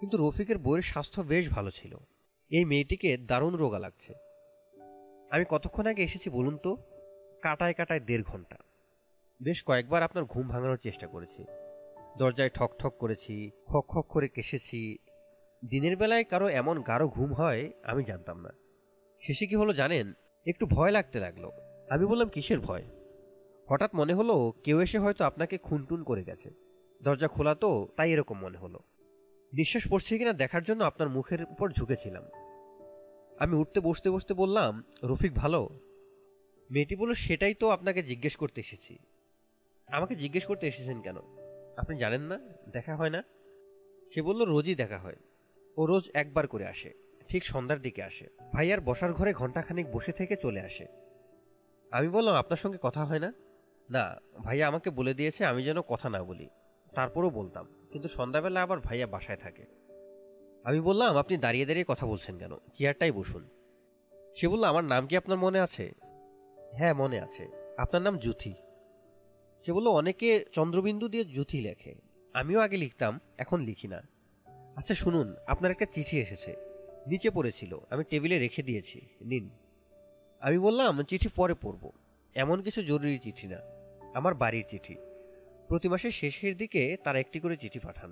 কিন্তু রফিকের বউয়ের স্বাস্থ্য বেশ ভালো ছিল। এই মেয়েটিকে দারুণ রোগা লাগছে। আমি কতক্ষণ আগে এসেছি বলুন তো? কাটায় কাটায় দেড় ঘণ্টা। বেশ কয়েকবার আপনার ঘুম ভাঙানোর চেষ্টা করেছি। দরজায় ঠক ঠক করেছি, খক খক করে কেসেছি। দিনের বেলায় কারও এমন গাঢ় ঘুম হয়, আমি জানতাম না। শেষে কি হলো জানেন? একটু ভয় লাগতে লাগল। আমি বললাম, কিসের ভয়? হঠাৎ মনে হলো, কেউ এসে হয়তো আপনাকে খুনটুন করে গেছে। দরজা খোলা তো, তাই এরকম মনে হলো। নিঃশ্বাস পড়ছে কিনা দেখার জন্য আপনার মুখের উপর ঝুঁকেছিলাম। আমি উঠতে বসতে বসতে বললাম, রফিক ভালো? মেয়েটি বলল, সেটাই তো আপনাকে জিজ্ঞেস করতে এসেছি। আমাকে জিজ্ঞেস করতে এসেছেন কেন? আপনি জানেন না? দেখা হয় না? সে বলল, রোজই দেখা হয়। ও রোজ একবার করে আসে, ঠিক সন্ধ্যার দিকে আসে। ভাইয়ার বসার ঘরে ঘন্টাখানিক বসে থেকে চলে আসে। আমি বললাম, আপনার সঙ্গে কথা হয় না? না, ভাইয়া আমাকে বলে দিয়েছে আমি যেন কথা না বলি। তারপরও বলতাম, কিন্তু সন্ধ্যাবেলা আবার ভাইয়া বাসায় থাকে। আমি বললাম, আপনি দাঁড়িয়ে দাঁড়িয়ে কথা বলছেন কেন? চেয়ারটাই বসুন। সে বলল, আমার নাম কি আপনার মনে আছে? হ্যাঁ মনে আছে। আপনার নাম জুথি সে বলল, অনেকে চন্দ্রবিন্দু দিয়ে জুথি লেখে। আমিও আগে লিখতাম, এখন লিখি না। আচ্ছা শুনুন, আপনার একটা চিঠি এসেছে। নিচে পড়েছিল, আমি টেবিলে রেখে দিয়েছি। নিন। আমি বললাম, চিঠি পরে পড়ব। এমন কিছু জরুরি চিঠি না। আমার বাড়ির চিঠি। প্রতি মাসের শেষের দিকে তারা একটি করে চিঠি পাঠান।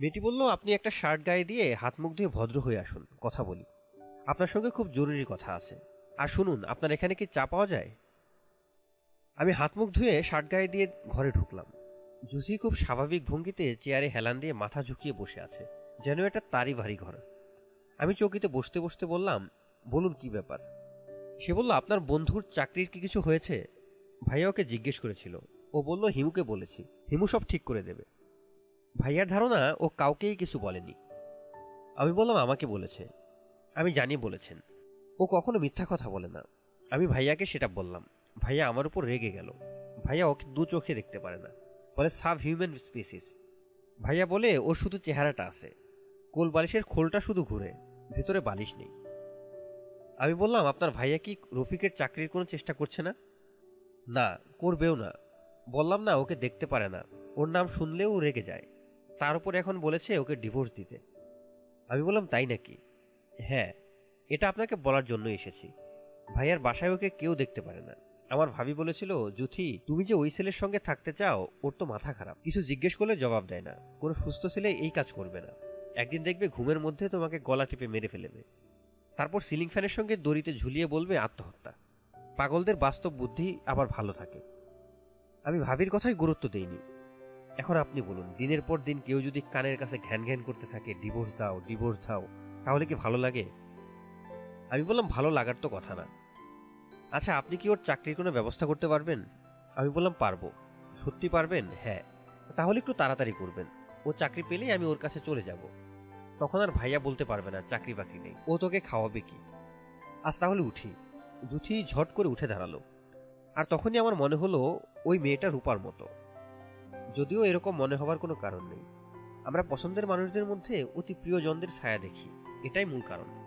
মেয়েটি বলল, আপনি একটা শার্ট গায়ে দিয়ে হাত মুখ ধুয়ে ভদ্র হয়ে আসুন। কথা বলি। আপনার সঙ্গে খুব জরুরি কথা আছে। আর শুনুন, আপনার এখানে কি চা পাওয়া যায়? আমি হাত মুখ ধুয়ে শার্ট গায়ে দিয়ে ঘরে ঢুকলাম। জুসি খুব স্বাভাবিক ভঙ্গিতে চেয়ারে হেলান দিয়ে মাথা ঝুঁকিয়ে বসে আছে। যেন এটা তারই ভারী ঘর। আমি চৌকিতে বসতে বসতে বললাম, বলুন কি ব্যাপার? সে বলল, আপনার বন্ধুর চাকরির কি কিছু হয়েছে? ভাইয়া ওকে জিজ্ঞেস করেছিল। ও বলল, হিমুকে বলেছি। হিমু সব ঠিক করে দেবে। ভাইয়ার ধারণা, ও কাউকেই কিছু বলেনি। আমি বললাম, আমাকে বলেছে। আমি জানি বলেছেন। ও কখনো মিথ্যা কথা বলে না। আমি ভাইয়াকে সেটা বললাম। ভাইয়া আমার উপর রেগে গেল। ভাইয়া ওকে দু চোখে দেখতে পারে না। বলে সাব হিউম্যান স্পিসিস। ভাইয়া বলে ওর শুধু চেহারাটা আছে। কোল বালিশের খোলটা শুধু ঘুরে। ভেতরে বালিশ নেই। আমি বললাম, আপনার ভাইয়া কি রফিকের চাকরির কোনো চেষ্টা করছে না? না, করবেও না। বললাম, না, ওকে দেখতে পারে না। ওর নাম শুনলেও রেগে যায়। তার উপর এখন বলেছে ওকে ডিভোর্স দিতে। আমি বললাম, তাই নাকি? হ্যাঁ। আপনাকে বলার জন্য এসেছি। ভাইয়ার বাসায় ওকে কেউ দেখতে পারে না। আমার ভাবি বলেছিল, জুথি, তুমি যে ওই ছেলের সঙ্গে থাকতে চাও, ওর তো মাথা খারাপ। কিছু জিজ্ঞেস করলে জবাব দেয় না। কোনো সুস্থ ছেলে এই কাজ করবে না। একদিন দেখবে ঘুমের মধ্যে তোমাকে গলা টিপে মেরে ফেলেবে। তারপর সিলিং ফ্যানের সঙ্গে দড়িতে ঝুলিয়ে বলবে, আত্মহত্যা। পাগলদের বাস্তব বুদ্ধি আবার ভালো থাকে। আমি ভাবির কথাই গুরুত্ব দেইনি। এখন আপনি বলুন, দিনের পর দিন কেউ যদি কানের কাছে ঘ্যান ঘ্যান করতে থাকে, ডিভোর্স দাও ডিভোর্স দাও, তাহলে কি ভালো লাগে? আমি বললাম, ভালো লাগার তো কথা না। আচ্ছা আপনি কি ওর চাকরির কোনো ব্যবস্থা করতে পারবেন? আমি বললাম, পারব। সত্যি পারবেন? হ্যাঁ। তাহলে একটু তাড়াতাড়ি করবেন। ও চাকরি পেলেই আমি ওর কাছে চলে যাব। তখন আর ভাইয়া বলতে পারবে না, চাকরি বাকরি নেই। ও তোকে খাওয়াবে কি? আজ তাহলে উঠি। জুথি ঝট করে উঠে দাঁড়াল। আর তখনই আমার মনে হলো, ওই মেয়েটা রূপার মতো। যদিও এরকম মনে হবার কোনো কারণ নেই। আমরা পছন্দের মানুষদের মধ্যে অতি প্রিয়জনদের ছায়া দেখি। এটাই মূল কারণ।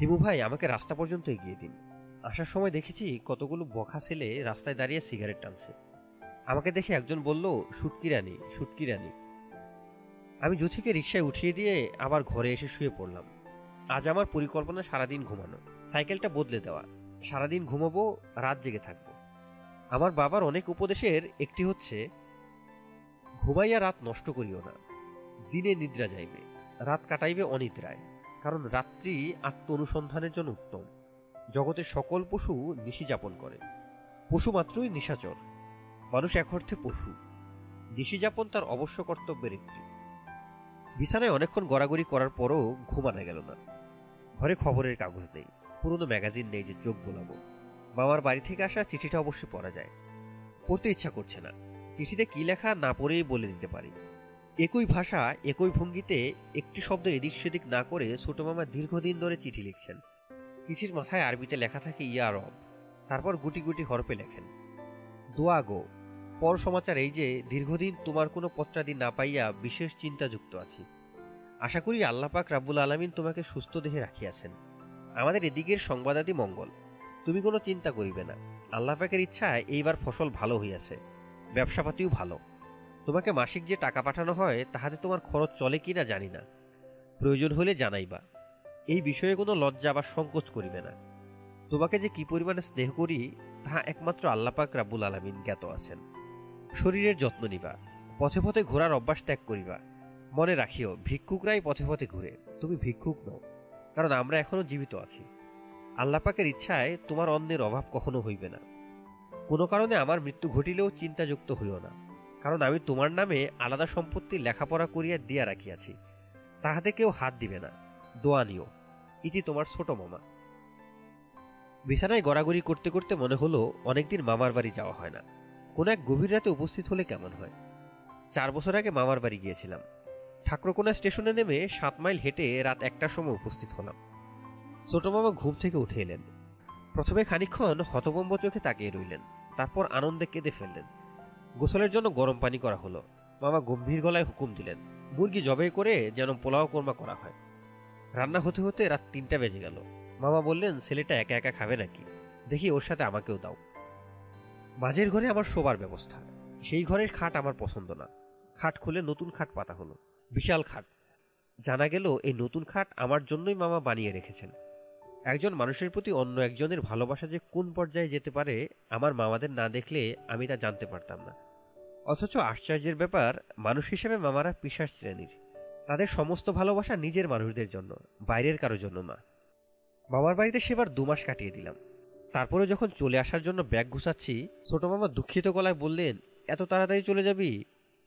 হিমু ভাই, আমাকে রাস্তা পর্যন্ত এগিয়ে দিন। আসার সময় দেখেছি কতগুলো বখা ছেলে রাস্তায় দাঁড়িয়ে সিগারেট টানছে। আমাকে দেখে একজন বলল, সুটকি রানী সুটকি রানী। আমি জুথিকে রিক্সায় উঠিয়ে দিয়ে আবার ঘরে এসে শুয়ে পড়লাম। আজ আমার পরিকল্পনা সারাদিন ঘুমানো। সাইকেলটা বদলে দেওয়া। সারাদিন ঘুমাবো, রাত জেগে থাকব। আমার বাবার অনেক উপদেশের একটি হচ্ছে, ঘুমাইয়া রাত নষ্ট করিও না। দিনে নিদ্রা যাইবে, রাত কাটাইবে অনিদ্রায়। কারণ রাত্রি আত্ম অনুসন্ধানের জন্য উত্তম। জগতের সকল পশু নিশি যাপন করে। পশু মাত্রই নিশাচর। মানুষ এক অর্থে পশু। নিশি যাপন তার অবশ্য কর্তব্যের একটি। বিছানায় অনেকক্ষণ গড়াগড়ি করার পরও ঘুমানো গেল না। ঘরে খবরের কাগজ নেই। পুরনো ম্যাগাজিন নেই যে চোখ বোলাবো বাবার বাড়ি থেকে আসা চিঠিটা অবশ্যই পড়া যায়। পড়তে ইচ্ছা করছে না। চিঠিতে কি লেখা না পড়েই বলে দিতে পারি। একই ভাষা, একই ভঙ্গিতে একটি শব্দ এদিক সেদিক না করে ছোট মামা দীর্ঘদিন ধরে চিঠি লিখছেন। চিঠির মাথায় আরবিতে লেখা থাকে ইয়া রব। তারপর গুটি গুটি হরপে লেখেন। দোয়া গো। পর সমাচার এই যে, দীর্ঘদিন তোমার কোনো পত্রাদি না পাইয়া বিশেষ চিন্তাযুক্ত আছি। আশা করি আল্লাপাক রাব্বুল আলমিন তোমাকে সুস্থ দেহে রাখিয়াছেন। আমাদের এদিকের সংবাদাদি মঙ্গল। তুমি কোনো চিন্তা করিবে না। আল্লাপাকের ইচ্ছায় এইবার ফসল ভালো হইয়াছে। ব্যবসাপাতিও ভালো। তোমাকে মাসিক যে টাকা পাঠানো হয়, তাহাতে তোমার খরচ চলে কি না জানি না। প্রয়োজন হলে জানাইবা। এই বিষয়ে কোনো লজ্জা বা সংকোচ করিবে না। তোমাকে যে কি পরিমাণে স্নেহ করি, তাহা একমাত্র আল্লাপাক রাব্বুল আলমিন জ্ঞাত আছেন। শরীরের যত্ন নিবা, পথে পথে ঘোরার অভ্যাস ত্যাগ করিবা। মনে রাখিও, ভিক্ষুকরাই পথে পথে ঘুরে, তুমি ভিক্ষুক নও, কারণ আমরা এখনও জীবিত আছি। আল্লাপাকের ইচ্ছায় তোমার অন্যের অভাব কখনো হইবে না। কোনো কারণে আমার মৃত্যু ঘটিলেও চিন্তাযুক্ত হইও না। কারণ আমি তোমার নামে আলাদা সম্পত্তি লেখাপড়া করিয়া দিয়া রাখিয়াছি। তাহাতে কেউ হাত দিবে না। দোয়া নিও। ইতি তোমার ছোট মামা। বিছানায় গড়াগড়ি করতে করতে মনে হলো অনেকদিন মামার বাড়ি যাওয়া হয় না। কোনো এক গভীর রাতে উপস্থিত হলে কেমন হয়? চার বছর আগে মামার বাড়ি গিয়েছিলাম। ঠাকুরকোনা স্টেশনে নেমে সাত মাইল হেঁটে রাত একটার সময় উপস্থিত হলাম। ছোট মামা ঘুম থেকে উঠে এলেন। প্রথমে খানিক্ষণ হতবম্ব চোখে তাকিয়ে রইলেন। তারপর আনন্দে কেঁদে ফেললেন। গোসলের জন্য গরম পানি করা হলো। মামা গম্ভীর গলায় হুকুম দিলেন, মুরগি জবাই করে যেন পোলাও কোরমা করা হয়। রান্না হতে হতে রাত তিনটা বেজে গেল। মামা বললেন, ছেলেটা একা একা খাবে নাকি? দেখি ওর সাথে আমাকেও দাও। মাঝের ঘরে আমার শোবার ব্যবস্থা। সেই ঘরের খাট আমার পছন্দ না। খাট খুলে নতুন খাট পাতা হলো। বিশাল খাট। জানা গেল, এই নতুন খাট আমার জন্যই মামা বানিয়ে রেখেছেন। একজন মানুষের প্রতি অন্য একজনের ভালোবাসা যে কোন পর্যায়ে যেতে পারে, আমার মামাদের না দেখলে আমি তা জানতে পারতাম না। অথচ আশ্চর্যের ব্যাপার, মানুষ হিসেবে মামারা পিসার শ্রেণির। তাদের সমস্ত ভালোবাসা নিজের মানুষদের জন্য, বাইরের কারোর জন্য না। মামার বাড়িতে সেবার দু মাস কাটিয়ে দিলাম। তারপরে যখন চলে আসার জন্য ব্যাগ গুছাচ্ছি, ছোট মামা দুঃখিত গলায় বললেন, এত তাড়াতাড়ি চলে যাবি?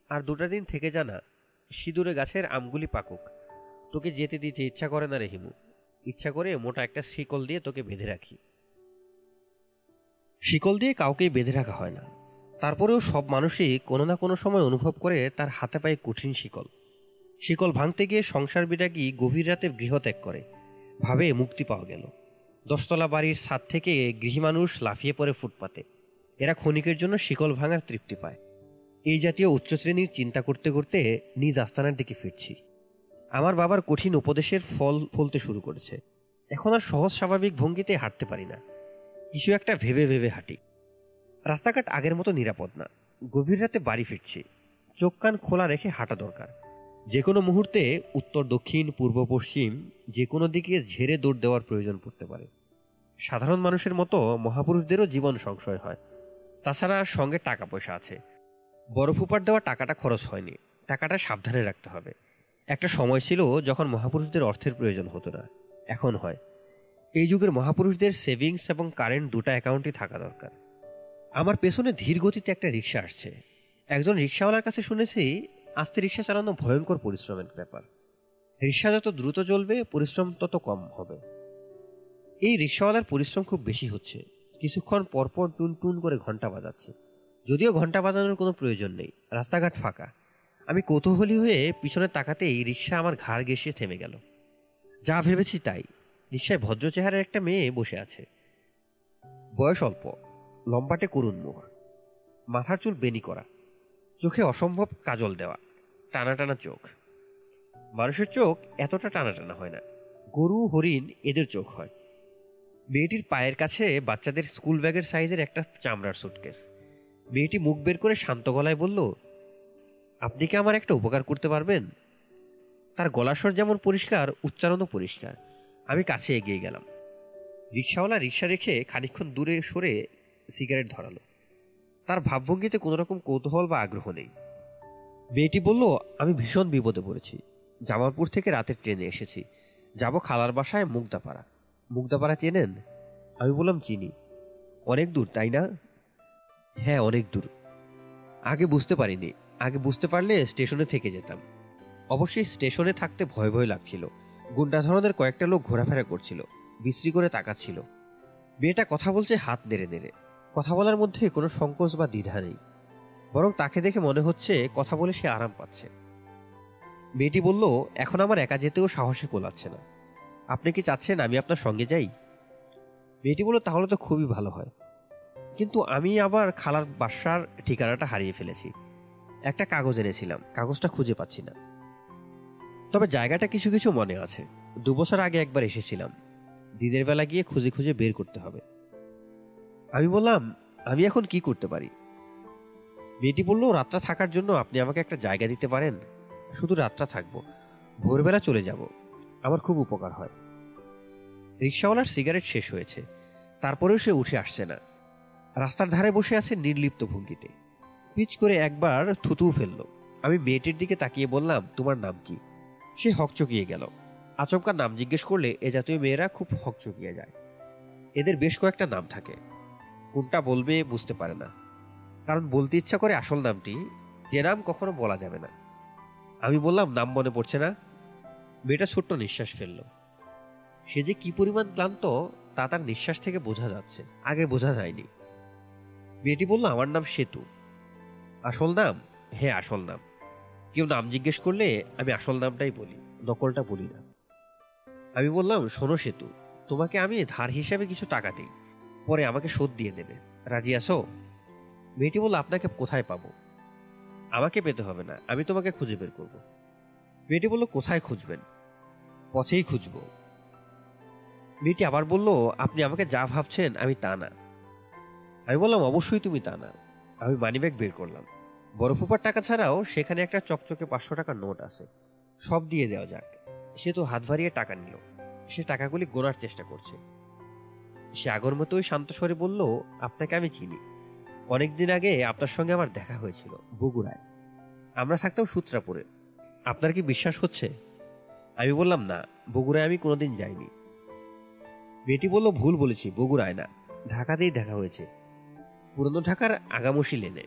আর দুটা দিন থেকে জানা সিঁদুরে গাছের আমগুলি পাকুক। তোকে যেতে দিতে ইচ্ছা করে না রে হিমু। ইচ্ছা করে মোটা একটা শিকল দিয়ে তোকে বেঁধে রাখি। শিকল দিয়ে কাউকেই বেঁধে রাখা হয় না। তারপরেও সব মানুষই কোনো না কোনো সময় অনুভব করে তার হাতে পায়ে কঠিন শিকল। শিকল ভাঙতে গিয়ে সংসার বিরাগী গভীর রাতে গৃহত্যাগ করে। ভাবে মুক্তি পাওয়া গেল। দশতলা বাড়ির ছাদ থেকে গৃহী মানুষ লাফিয়ে পড়ে ফুটপাতে। এরা ক্ষণিকের জন্য শিকল ভাঙার তৃপ্তি পায়। এই জাতীয় উচ্চ শ্রেণির চিন্তা করতে করতে নিজ আস্তানার দিকে ফিরছি। আমার বাবার কঠিন উপদেশের ফল ফলতে শুরু করেছে। এখন আর সহজ স্বাভাবিক ভঙ্গিতে হাঁটতে পারি না। কিছু একটা ভেবে ভেবে হাঁটি। রাস্তাঘাট আগের মতো নিরাপদ না। গভীর রাতে বাড়ি ফিরছি। চোখ কান খোলা রেখে হাঁটা দরকার। যে কোনো মুহূর্তে উত্তর, দক্ষিণ, পূর্ব, পশ্চিম যে কোনো দিকে ঝেড়ে দৌড় দেওয়ার প্রয়োজন পড়তে পারে। সাধারণ মানুষের মতো মহাপুরুষদেরও জীবন সংশয় হয়। তাছাড়া সঙ্গে টাকা পয়সা আছে। বড় ফুপার দেওয়া টাকাটা খরচ হয়নি। টাকাটা সাবধানে রাখতে হবে। একটা সময় ছিল যখন মহাপুরুষদের অর্থের প্রয়োজন হতো না। এখন হয়। এই যুগের মহাপুরুষদের সেভিংস এবং কারেন্ট দুটা অ্যাকাউন্টই থাকা দরকার। আমার পেছনে ধীর গতিতে একটা রিক্সা আসছে। একজন রিক্সাওয়ালার কাছে শুনেছি, আস্তে রিক্সা চালানো ভয়ঙ্কর পরিশ্রমের ব্যাপার। রিক্সা যত দ্রুত চলবে, পরিশ্রম তত কম হবে। এই রিক্সাওয়ালার পরিশ্রম খুব বেশি হচ্ছে। কিছুক্ষণ পরপর টুন টুন করে ঘণ্টা বাজাচ্ছে। যদিও ঘণ্টা বাজানোর কোনো প্রয়োজন নেই। রাস্তাঘাট ফাঁকা। আমি কৌতূহলী হয়ে পিছনে তাকাতেই রিক্সা আমার ঘাড় ঘেঁষিয়ে থেমে গেল। যা ভেবেছি তাই। রিক্সায় ভদ্র চেহারার একটা মেয়ে বসে আছে। বয়স অল্প, লম্বাটে করুণ মুখ মাথার চুল বেনি করা। চোখে অসম্ভব কাজল দেওয়া। টানা টানা চোখ। মানুষের চোখ এতটা টানা টানা হয় না। গরু, হরিণ এদের চোখ হয়। মেয়েটির পায়ের কাছে বাচ্চাদের স্কুল ব্যাগের সাইজের একটা চামড়ার সুটকেস মেয়েটি মুখ বের করে শান্ত গলায় বলল আপনি কি আমার একটা উপকার করতে পারবেন? তার গলাস্বর যেমন পরিষ্কার, উচ্চারণও পরিষ্কার। আমি কাছে এগিয়ে গেলাম। রিক্সাওয়ালা রিক্সা রেখে খানিক্ষণ দূরে সরে সিগারেট ধরালো। তার ভাবভঙ্গিতে কোনো রকম কৌতূহল বা আগ্রহ নেই। মেয়েটি বলল, আমি ভীষণ বিপদে পড়েছি। জামালপুর থেকে রাতের ট্রেনে এসেছি। যাব খালার বাসায় মুগদাপাড়া। মুগদাপাড়া চেনেন? আমি বললাম, চিনি। অনেক দূর, তাই না? হ্যাঁ অনেক দূর। আগে বুঝতে পারিনি। আগে বুঝতে পারলে স্টেশনে থেকে যেতাম। অবশ্যই স্টেশনে থাকতে ভয় ভয় লাগছিল। গুন্ডা ধরনের কয়েকটা লোক ঘোরাফেরা করছিল, বিশ্রী করে তাকাচ্ছিল। মেয়েটা কথা বলছে হাত নেড়ে নেড়ে। কথা বলার মধ্যে কোনো সংকোচ বা দ্বিধা নেই। বরং তাকে দেখে মনে হচ্ছে কথা বলে সে আরাম পাচ্ছে। মেয়েটি বলল, এখন আমার একা যেতেও সাহসে কোলাচ্ছে না। আপনি কি চাচ্ছেন আমি আপনার সঙ্গে যাই? মেয়েটি বলল, তাহলে তো খুবই ভালো হয়। কিন্তু আমি আবার খালার বাসার ঠিকানাটা হারিয়ে ফেলেছি। একটা কাগজ এনেছিলাম। কাগজটা খুঁজে পাচ্ছি না। তবে জায়গাটা কিছু কিছু মনে আছে। দু বছর আগে একবার এসেছিলাম। দিনের বেলা গিয়ে খুঁজে খুঁজে বের করতে হবে। আমি বললাম, আমি এখন কি করতে পারি? মেয়েটি বলল, রাতটা থাকার জন্য আপনি আমাকে একটা জায়গা দিতে পারেন। শুধু রাতটা থাকব। ভোরবেলা চলে যাব। আমার খুব উপকার হয়। রিক্সাওয়ালার সিগারেট শেষ হয়েছে। তারপরেও সে উঠে আসছে না। রাস্তার ধারে বসে আছে নির্লিপ্ত ভঙ্গিতে। পিচ করে একবার থুতু ফেলল। আমি মেয়েটির দিকে তাকিয়ে বললাম, তোমার নাম কি? সে হকচকিয়ে গেল। আচমকা নাম জিজ্ঞেস করলে এ জাতীয় মেয়েরা খুব হকচকিয়ে যায়। এদের বেশ কয়েকটা নাম থাকে। কোনটা বলবে বুঝতে পারে না। কারণ বলতে ইচ্ছা করে আসল নামটি, যে নাম কখনো বলা যাবে না। আমি বললাম, নাম মনে পড়ছে না। মেয়েটা ছোট্ট নিঃশ্বাস ফেলল। সে যে কি পরিমাণ ক্লান্ত, তা তার নিঃশ্বাস থেকে বোঝা যাচ্ছে। আগে বোঝা যায়নি। মেয়েটি বলল, আমার নাম সেতু। আসল নাম? হ্যাঁ আসল নাম। কেউ নাম জিজ্ঞেস করলে আমি আসল নামটাই বলি, নকলটা বলি না। আমি বললাম, শোনো সেতু, তোমাকে আমি ধার হিসাবে কিছু টাকা দিই, পরে আমাকে শোধ দিয়ে দেবে। রাজি আছো? মেয়েটি বলল, আপনাকে কোথায় পাবো? আমাকে পেতে হবে না, আমি তোমাকে খুঁজে বের করব। মেয়েটি বলল, কোথায় খুঁজবেন? পথেই খুঁজবো। মেয়েটি আবার বলল, আপনি আমাকে যা ভাবছেন আমি তা না। আমি বললাম, অবশ্যই তুমি তা না। আমি মানিব্যাগ বের করলাম। বড় ফুপার টাকা ছাড়াও সেখানে একটা চকচকে পাঁচশো টাকার নোট আছে। সব দিয়ে দেওয়া যাক। সে তো হাত ভারিয়ে টাকা নিল। সে টাকাগুলি গোনার চেষ্টা করছে। সে আগর মতোই শান্ত স্বরে বলল, আপনাকে আমি চিনি। অনেকদিন আগে আপনার সঙ্গে আমার দেখা হয়েছিল, বগুড়ায়। আমরা থাকতাম সূত্রাপুরে। আপনার কি বিশ্বাস হচ্ছে? আমি বললাম, না, বগুড়ায় আমি কোনোদিন যাইনি। মেয়েটি বলল, ভুল বলেছি, বগুড়ায় না। ঢাকাতেই দেখা হয়েছে। পুরনো ঢাকার আগামসি লেনে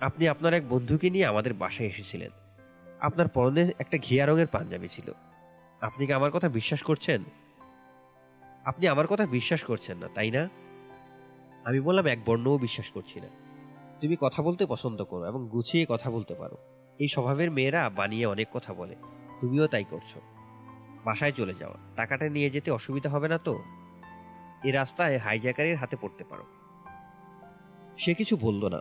আপনি আপনার এক বন্ধুকে নিয়ে আমাদের বাসায় এসেছিলেন। আপনার পরনে একটা ঘিয়া রঙের পাঞ্জাবি ছিল। আপনি কি আমার কথা বিশ্বাস করছেন? আপনি আমার কথা বিশ্বাস করছেন না, তাই না? আমি বললাম, এক বর্ণও বিশ্বাস করছি না। তুমি কথা বলতে পছন্দ করো এবং গুছিয়ে কথা বলতে পারো। এই স্বভাবের মেয়েরা বানিয়ে অনেক কথা বলে। তুমিও তাই করছ। বাসায় চলে যাও। টাকাটা নিয়ে যেতে অসুবিধা হবে না তো? এ রাস্তায় হাইজ্যাকারের হাতে পড়তে পারো। সে কিছু বলল না।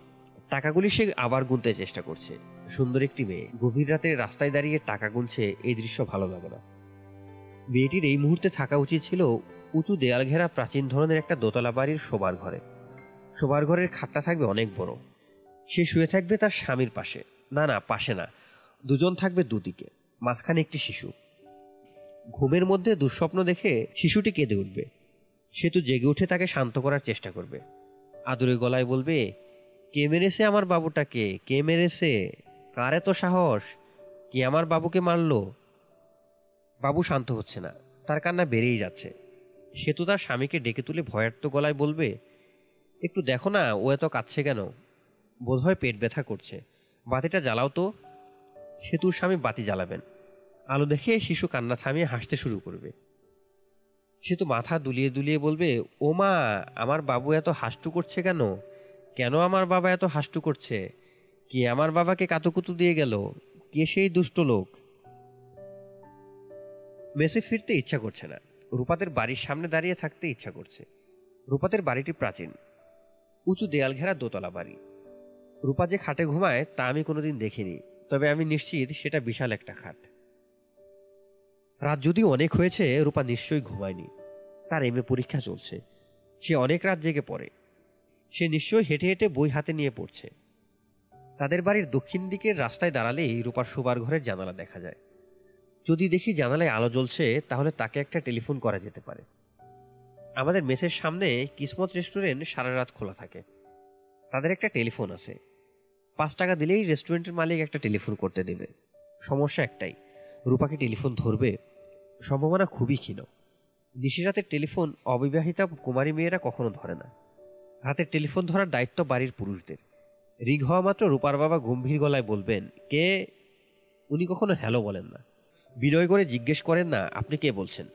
টাকাগুলি সে আবার গুনতে চেষ্টা করছে। সুন্দর একটি মেয়ে। গভীর রাতে রাস্তায় দাঁড়িয়ে টাকা গুনছে এই দৃশ্য ভালো লাগে না। মেয়েটির এই মুহূর্তে থাকা উচিত ছিল উঁচু দেয়াল ঘেরা প্রাচীন ধরনের একটা দোতলা বাড়ির শোবার ঘরে। শোবার ঘরের খাটটা থাকবে অনেক বড়। সে শুয়ে থাকবে তার স্বামীর পাশে। না না, পাশে না। দুজন থাকবে দুদিকে। মাঝখানে একটি শিশু। ঘুমের মধ্যে দুঃস্বপ্ন দেখে শিশুটি কেঁদে উঠবে। সে তো জেগে উঠে তাকে শান্ত করার চেষ্টা করবে। আদুরে গলায় বলবে, কে মেরেছে আমার বাবুটাকে? কে মেরেছে? কার এত সাহস? কে আমার বাবুকে মারলো? বাবু শান্ত হচ্ছে না। তার কান্না বেড়েই যাচ্ছে। সে তো তার স্বামীকে ডেকে তুলে ভয়ার্ত গলায় বলবে, একটু দেখো না, ও এত কাঁদছে কেন? বোধহয় পেট ব্যথা করছে। বাতিটা জ্বালাও তো। সেতুর স্বামী বাতি জ্বালাবেন। আলো দেখে শিশু কান্না থামিয়ে হাসতে শুরু করবে। সে তো মাথা দুলিয়ে দুলিয়ে বলবে, ও মা, আমার বাবু এত হাসটু করছে কেন? কেন আমার বাবা এত হাসটু করছে? কে আমার বাবাকে কাতুকুতু দিয়ে গেল? কে সেই দুষ্ট লোক? মেসে ফিরতে ইচ্ছা করছে না। রূপাতের বাড়ির সামনে দাঁড়িয়ে থাকতে ইচ্ছা করছে। রূপাতের বাড়িটি প্রাচীন। উঁচু দেয়াল ঘেরা দোতলা বাড়ি। রূপা যে খাটে ঘুমায় তা আমি কোনোদিন দেখিনি, তবে আমি নিশ্চিত সেটা বিশাল একটা খাট। রাত যদিও অনেক হয়েছে, রূপা নিশ্চয়ই ঘুমায়নি। তার এমএ পরীক্ষা চলছে। সে অনেক রাত জেগে পড়ে। সে নিশ্চয়ই হেঁটে হেঁটে বই হাতে নিয়ে পড়ছে। তাদের বাড়ির দক্ষিণ দিকের রাস্তায় দাঁড়ালেই রূপার শোবার ঘরের জানালা দেখা যায়। যদি দেখি জানালায় আলো জ্বলছে, তাহলে তাকে একটা টেলিফোন করা যেতে পারে। আমাদের মেসের সামনে কিসমত রেস্টুরেন্ট সারা রাত খোলা থাকে। তাদের একটা টেলিফোন আছে। পাঁচ টাকা দিলেই রেস্টুরেন্টের মালিক একটা টেলিফোন করতে দেবে। সমস্যা একটাই, রূপাকে টেলিফোন ধরবে সম্ভাবনা খুবই ক্ষীণ। নিশিরাতের টেলিফোন অবিবাহিতা কুমারী মেয়েরা কখনো ধরে না। হাতে টেলিফোন ধরার দায়িত্ব বাড়ির পুরুষদের। রিগ হওয়া মাত্র রূপার বাবা গম্ভীর গলায় বলবেন, কে? উনি কখনো হ্যালো বলেন না। বিনয় করে জিজ্ঞেস করেন, না, আপনি কে? বলছেন।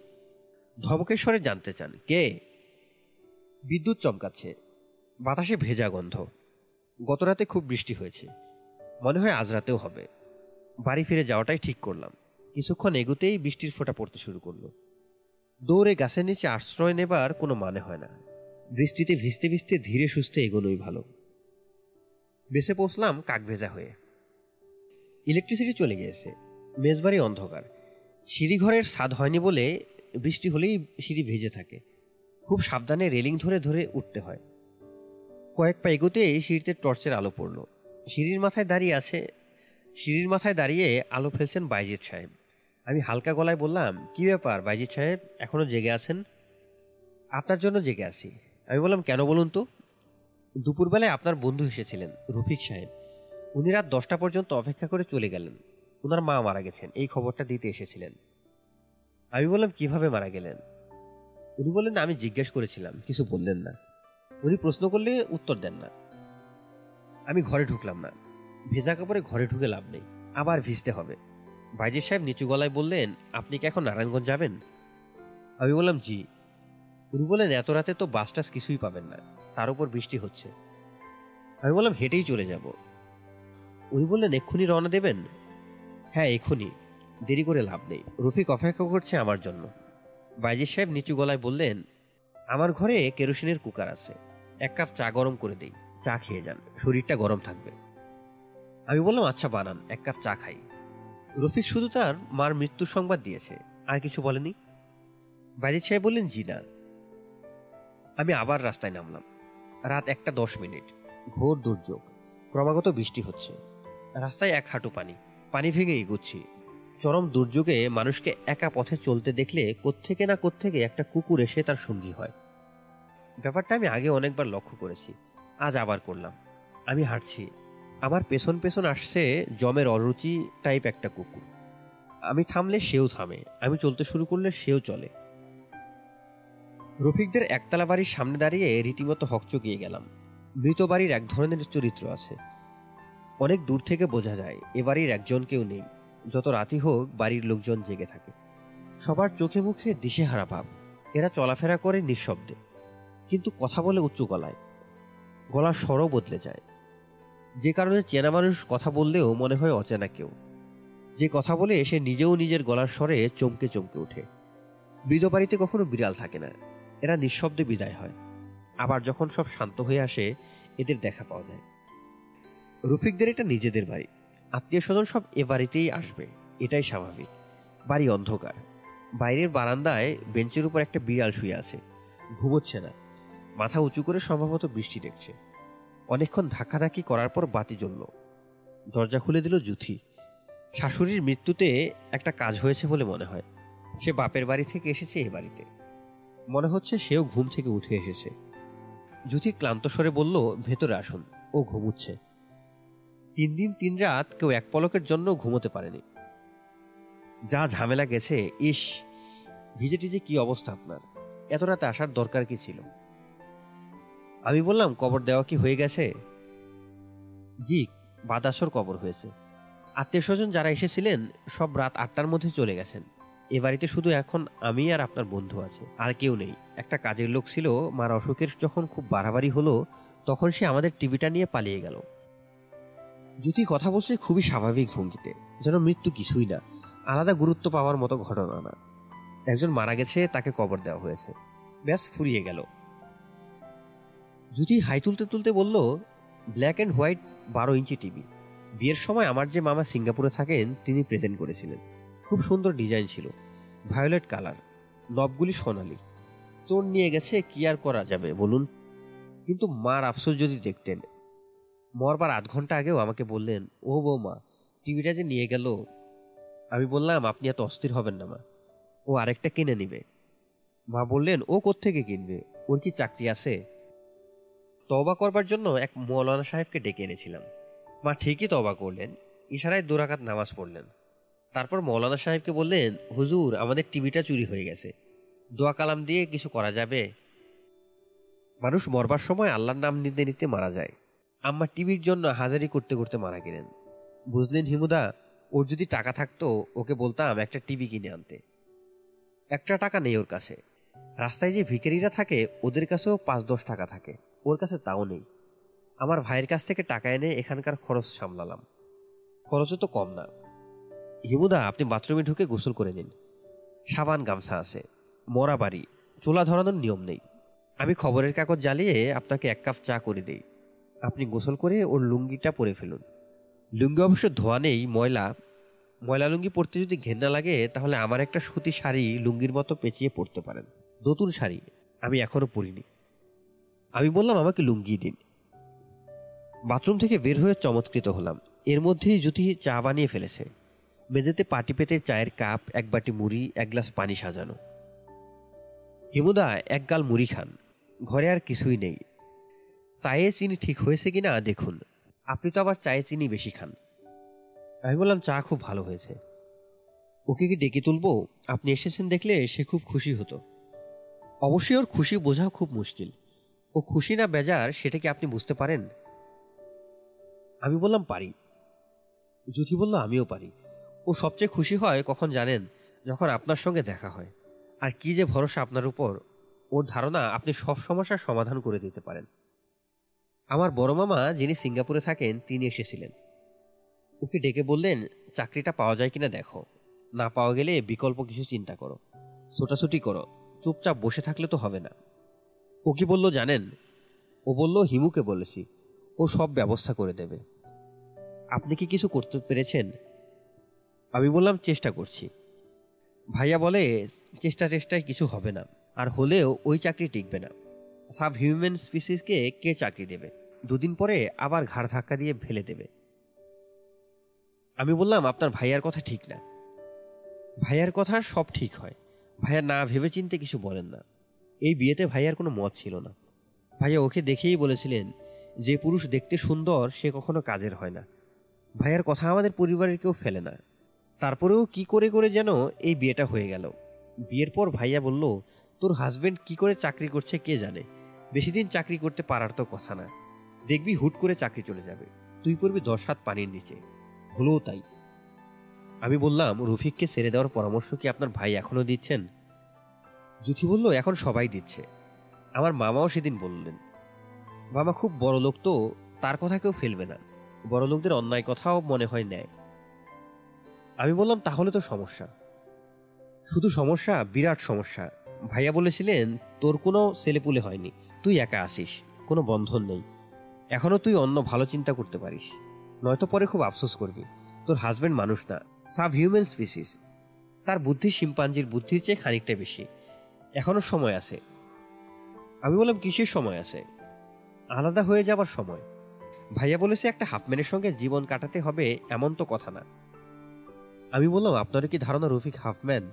ধমকেশ্বরে জানতে চান, কে? বিদ্যুৎ চমকাচ্ছে। বাতাসে ভেজা গন্ধ। গত রাতে খুব বৃষ্টি হয়েছে। মনে হয় আজ রাতেও হবে। বাড়ি ফিরে যাওয়াটাই ঠিক করলাম। কিছুক্ষণ এগুতেই বৃষ্টির ফোঁটা পড়তে শুরু করল। দৌড়ে গাছের নিচে আশ্রয় নেবার কোনো মানে হয় না। বৃষ্টিতে ভিজতে ভিজতে ধীরে সুস্থে এগোনোই ভালো। বেসে পৌঁছলাম কাক ভেজা হয়ে। ইলেকট্রিসিটি চলে গিয়েছে। মেজবাড়ি অন্ধকার। সিঁড়িঘরের স্বাদ হয়নি বলে বৃষ্টি হলেই সিঁড়ি ভেজে থাকে। খুব সাবধানে রেলিং ধরে ধরে উঠতে হয়। কয়েক পা এগোতেই সিঁড়িতে টর্চের আলো পড়ল। সিঁড়ির মাথায় দাঁড়িয়ে আছে সিঁড়ির মাথায় দাঁড়িয়ে আলো ফেলছেন বাইজিৎ সাহেব। আমি হালকা গলায় বললাম, কি ব্যাপার বাইজিৎ সাহেব? এখনও জেগে আছেন? আপনার জন্য জেগে আছি। আমি বললাম, কেন বলুন তো? দুপুরবেলায় আপনার বন্ধু এসেছিলেন, রফিক সাহেব। উনি রাত দশটা পর্যন্ত অপেক্ষা করে চলে গেলেন। ওনার মা মারা গেছেন, এই খবরটা দিতে এসেছিলেন। আমি বললাম, কীভাবে মারা গেলেন? উনি বললেন, আমি জিজ্ঞেস করেছিলাম, কিছু বললেন না। উনি প্রশ্ন করলে উত্তর দেন না। আমি ঘরে ঢুকলাম না। ভেজা কাপড়ে ঘরে ঢুকে লাভ নেই। আবার ভিজতে হবে। বাইজের সাহেব নিচু গলায় বললেন, আপনি কি এখন নারায়ণগঞ্জ যাবেন? আমি বললাম, জি। উনি বললেন, এত রাতে তো বাস টাস কিছুই পাবেন না। তার উপর বৃষ্টি হচ্ছে। আমি বললাম, হেঁটেই চলে যাব। উনি বললেন, এক্ষুনি রওনা দেবেন? হ্যাঁ এক্ষুনি। দেরি করে লাভ নেই। রফিক অপেক্ষা করছে আমার জন্য। বাইজির সাহেব নিচু গলায় বললেন, আমার ঘরে কেরোসিনের কুকার আছে। এক কাপ চা গরম করে দেই। চা খেয়ে যান। শরীরটা গরম থাকবে। আমি বললাম আচ্ছা বানান। এক কাপ চা খাই। রফিক শুধু তার মার মৃত্যুর সংবাদ দিয়েছে। আর কিছু বলেনি? বাইজির সাহেব বললেন, জি না। আমি আবার রাস্তায় নামলাম। রাত একটা দশ মিনিট। ঘোর দুর্যোগ। ক্রমাগত বৃষ্টি হচ্ছে। রাস্তায় এক হাঁটু পানি। পানি ভেঙে এগুচ্ছি। চরম দুর্যোগে মানুষকে একা পথে চলতে দেখলে কোত্থেকে না কোত্থেকে একটা কুকুর এসে তার সঙ্গী হয়। ব্যাপারটা আমি আগে অনেকবার লক্ষ্য করেছি। আজ আবার করলাম। আমি হাঁটছি। আমার পেছন পেছন আসছে জমের অরুচি টাইপ একটা কুকুর। আমি থামলে সেও থামে, আমি চলতে শুরু করলে সেও চলে। রফিকদের একতলা বাড়ির সামনে দাঁড়িয়ে রীতিমতো হকচকিয়ে গেলাম। মৃত বাড়ির এক ধরনের চরিত্র আছে। অনেক দূর থেকে বোঝা যায়, এ বাড়ির একজন কেউ নেই। যত রাতি হোক, বাড়ির লোকজন জেগে থাকে। সবার চোখে মুখে দিশেহারা ভাব। এরা চলাফেরা করে নিঃশব্দে। কিন্তু কথা বলে উচ্চ গলায়। গলার স্বরও বদলে যায়। যে কারণে চেনা মানুষ কথা বললেও মনে হয় অচেনা কেউ। যে কথা বলে সে নিজেও নিজের গলার স্বরে চমকে চমকে ওঠে। মৃত বাড়িতে কখনো বিড়াল থাকে না। এরা নিঃশব্দে বিদায় হয়। আবার যখন সব শান্ত হয়ে আসে, এদের দেখা পাওয়া যায়। রফিকদের এটা নিজেদের বাড়ি। আত্মীয় স্বজন সব এ বাড়িতেই আসবে। এটাই স্বাভাবিক। বাড়ি অন্ধকার। বাইরের বারান্দায় বেঞ্চের উপর একটা বিড়াল শুয়ে আছে। ঘুমোচ্ছে না। মাথা উঁচু করে সম্ভবত বৃষ্টি দেখছে। অনেকক্ষণ ধাক্কাধাক্কি করার পর বাতি জ্বলল। দরজা খুলে দিল জুথি। শাশুড়ির মৃত্যুতে একটা কাজ হয়েছে বলে মনে হয়। সে বাপের বাড়ি থেকে এসেছে এ বাড়িতে। মনে হচ্ছে সেও ঘুম থেকে উঠে এসেছে। জুথি ক্লান্ত স্বরে বলল, ভেতরে আসুন, ও ঘুমুচ্ছে। তিন দিন তিন রাত কেউ এক পলকের জন্য ঘুমোতে পারেনি। যা ঝামেলা গেছে, ইস, ভিজে টিজে কি অবস্থা আপনার? এত রাতে আসার দরকার কি ছিল? আমি বললাম, কবর দেওয়া কি হয়ে গেছে? জি, বাদাসর কবর হয়েছে। আত্মীয় স্বজন যারা এসেছিলেন, সব রাত আটটার মধ্যে চলে গেছেন। এ বাড়িতে শুধু এখন আমি আর আপনার বন্ধু আছে, আর কেউ নেই। একটা কাজের লোক ছিল, মার অসুখের যখন খুব বাড়াবাড়ি হলো, তখন সে আমাদের টিভিটা নিয়ে পালিয়ে গেল। জ্যোতি কথা বলছে খুবই স্বাভাবিক ভঙ্গিতে, যেন মৃত্যু কিছুই না, আলাদা গুরুত্ব পাওয়ার মতো ঘটনা না। একজন মারা গেছে, তাকে কবর দেওয়া হয়েছে। ব্যাস, ফুরিয়ে গেল। জ্যোতি হাই তুলতে তুলতে বলল ব্ল্যাক অ্যান্ড হোয়াইট বারো ইঞ্চি টিভি। বিয়ের সময় আমার যে মামা সিঙ্গাপুরে থাকেন, তিনি প্রেজেন্ট করেছিলেন। খুব সুন্দর ডিজাইন ছিল। ভায়োলেট কালার নবগুলি সোনালি। চোর নিয়ে গেছে, কি আর করা যাবে, বলুন? কিন্তু মার আফসোস যদি দেখতেন, মরবার আধ ঘণ্টা আগেও আমাকে বললেন, ও বৌমা, টিভিটা যে নিয়ে গেল? আমি বললাম, আপনি এত অস্থির হবেন না, মা। ও আরেকটা কিনে নিবে। মা বললেন, ও কোত্থেকে কিনবে? ওর কি চাকরি আছে? তবা করবার জন্য এক মৌলানা সাহেবকে ডেকে এনেছিলাম। মা ঠিকই তবা করলেন, ইশারায় দুরাকাত নামাজ পড়লেন। তারপর মৌলানা সাহেবকে বললেন, হুজুর, আমাদের টিভিটা চুরি হয়ে গেছে। দোয়া কালাম দিয়ে কিছু করা যাবে? মানুষ মরবার সময় আল্লাহর নাম নিতে নিতে মারা যায়। আম্মা টিভির জন্য হাজারি করতে করতে মারা গেলেন। বুঝলেন হিমুদা, ওর যদি টাকা থাকতো, ওকে বলতাম একটা টিভি কিনে আনতে। একটা টাকা নেই ওর কাছে। রাস্তায় যে ভিখারিরা থাকে, ওদের কাছেও পাঁচ দশ টাকা থাকে। ওর কাছে তাও নেই। আমার ভাইয়ের কাছ থেকে টাকা এনে এখানকার খরচ সামলালাম। খরচও তো কম না। হিমুদা আপনি বাথরুমে ঢুকে গোসল করে নিন। সাবান গামছা আছে, মরা বাড়ি, চুলা ধরানোর নিয়ম নেই। আমি খবরের কাগজ জ্বালিয়ে আপনাকে এক কাপ চা করে দেই। আপনি গোসল করে ওর লুঙ্গিটা পরে ফেলুন। লুঙ্গি অবশ্য ধোয়া নেই, ময়লা। ময়লা লুঙ্গি পরতে যদি ঘেন্না লাগে, তাহলে আমার একটা সুতি শাড়ি লুঙ্গির মতো পেঁচিয়ে পরতে পারেন। নতুন শাড়ি, আমি এখনও পরিনি। আমি বললাম, আমাকে লুঙ্গি দিন। বাথরুম থেকে বের হয়ে চমৎকৃত হলাম। এর মধ্যেই জ্যোতি চা বানিয়ে ফেলেছে। মেঝেতে পাটি পেতে চায়ের কাপ, এক বাটি মুড়ি, এক গ্লাস পানি সাজানো। হিমুদা এক গাল মুড়ি খান। ঘরে আর কিছুই নেই। চায়ে চিনি ঠিক হয়েছে কিনা দেখুন। আপনি তো আবার চায়ে চিনি বেশি খান। আমি বললাম, চা খুব ভালো হয়েছে। ওকে কি ডেকে তুলবো? আপনি এসেছেন দেখলে সে খুব খুশি হতো। অবশ্যই ওর খুশি বোঝা খুব মুশকিল। ও খুশি না বেজার সেটা কি আপনি বুঝতে পারেন? আমি বললাম পারি। জ্যোতি বলল আমিও পারি। ও সবচেয়ে খুশি হয় কখন জানেন? যখন আপনার সঙ্গে দেখা হয়। আর কি যে ভরসা আপনার উপর ওর ধারণা আপনি সব সমস্যার সমাধান করে দিতে পারেন। আমার বড় মামা যিনি সিঙ্গাপুরে থাকেন তিনি এসেছিলেন। ওকে ডেকে বললেন চাকরিটা পাওয়া যায় কিনা দেখো। না পাওয়া গেলে বিকল্প কিছু চিন্তা করো। ছোটাছুটি করো। চুপচাপ বসে থাকলে তো হবে না। ও কি বলল জানেন? ও বলল, হিমুকে বলেছি। ও সব ব্যবস্থা করে দেবে। আপনি কি কিছু করতে পেরেছেন? আমি বললাম, চেষ্টা করছি। ভাইয়া বলে, চেষ্টা চেষ্টায় কিছু হবে না। আর হলেও ওই চাকরি টিকবে না। সাব হিউম্যান স্পিসিসকে কে চাকরি দেবে? দুদিন পরে আবার ঘাড় ধাক্কা দিয়ে ফেলে দেবে। আমি বললাম, আপনার ভাইয়ার কথা ঠিক না। ভাইয়ার কথা সব ঠিক হয়। ভাইয়া না ভেবে চিনতে কিছু বলেন না। এই বিয়েতে ভাইয়ার কোনো মত ছিল না। ভাইয়া ওকে দেখেই বলেছিলেন যে পুরুষ দেখতে সুন্দর, সে কখনো কাজের হয় না। ভাইয়ার কথা আমাদের পরিবারের কেউ ফেলে না। তারপরেও কি করে করে যেন এই বিয়েটা হয়ে গেল। বিয়ের পর ভাইয়া বলল, তোর হাজবেন্ড কি করে চাকরি করছে কে জানে? বেশি দিন চাকরি করতে পারার তো কথা না। দেখবি হুট করে চাকরি চলে যাবে। তুই পড়বি দশ হাত পানির নিচে। হলোও তাই। আমি বললাম, রফিককে ছেড়ে দেওয়ার পরামর্শ কি আপনার ভাই এখনও দিচ্ছেন? জুথি বলল, এখন সবাই দিচ্ছে। আমার মামাও সেদিন বললেন, মামা খুব বড় লোক তো, তার কথা কেউ ফেলবে না। বড় লোকদের অন্যায় কথাও মনে হয় নেয় আমি বললাম, তাহলে তো সমস্যা। শুধু সমস্যা, বিরাট সমস্যা। ভাইয়া বলেছিলেন, তোর কোনো ছেলেপুলে হয়নি, তুই একা আসিস কোনো বন্ধন নেই। এখনও তুই অন্য ভালো চিন্তা করতে পারিস। নয়তো পরে খুব আফসোস করবি। তোর হাজব্যান্ড মানুষ না সাব হিউম্যান স্পিসিস তার বুদ্ধি শিম্পাঞ্জির বুদ্ধির চেয়ে খানিকটা বেশি। এখনও সময় আছে। আমি বললাম, কিসের সময় আছে? আলাদা হয়ে যাবার সময়। ভাইয়া বলেছে, একটা হাফম্যানের সঙ্গে জীবন কাটাতে হবে এমন তো কথা না। আমি বললাম, আপনারও কি ধারণা রফিক হাফম্যান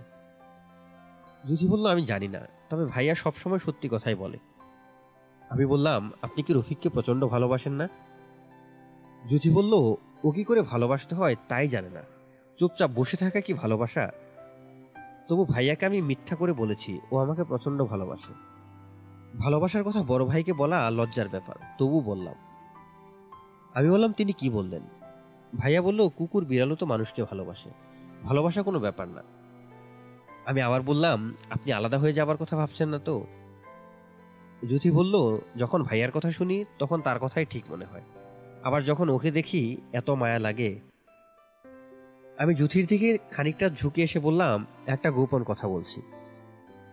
জুথি বলল, আমি জানি না। তবে ভাইয়া সবসময় সত্যি কথাই বলে। আমি বললাম, আপনি কি রফিককে প্রচণ্ড ভালোবাসেন না? জুথি বলল, ও কি করে ভালোবাসতে হয় তাই জানে না। চুপচাপ বসে থাকা কি ভালোবাসা? তবু ভাইয়াকে আমি মিথ্যা করে বলেছি, ও আমাকে প্রচণ্ড ভালোবাসে। ভালোবাসার কথা বড় ভাইকে বলা লজ্জার ব্যাপার, তবু বললাম। আমি বললাম, তিনি কি বললেন? ভাইয়া বলল, কুকুর বিড়ালও তো মানুষকে ভালোবাসে। ভালোবাসা কোনো ব্যাপার না। আমি আবার বললাম, আপনি আলাদা হয়ে যাবার কথা ভাবছেন না তো? জ্যোতি বলল, যখন ভাইয়ার কথা শুনি, তখন তার কথাই ঠিক মনে হয়। আবার যখন ওকে দেখি, এত মায়া লাগে আমি জ্যোতির দিকে খানিকটা ঝুঁকে এসে বললাম, একটা গোপন কথা বলছি।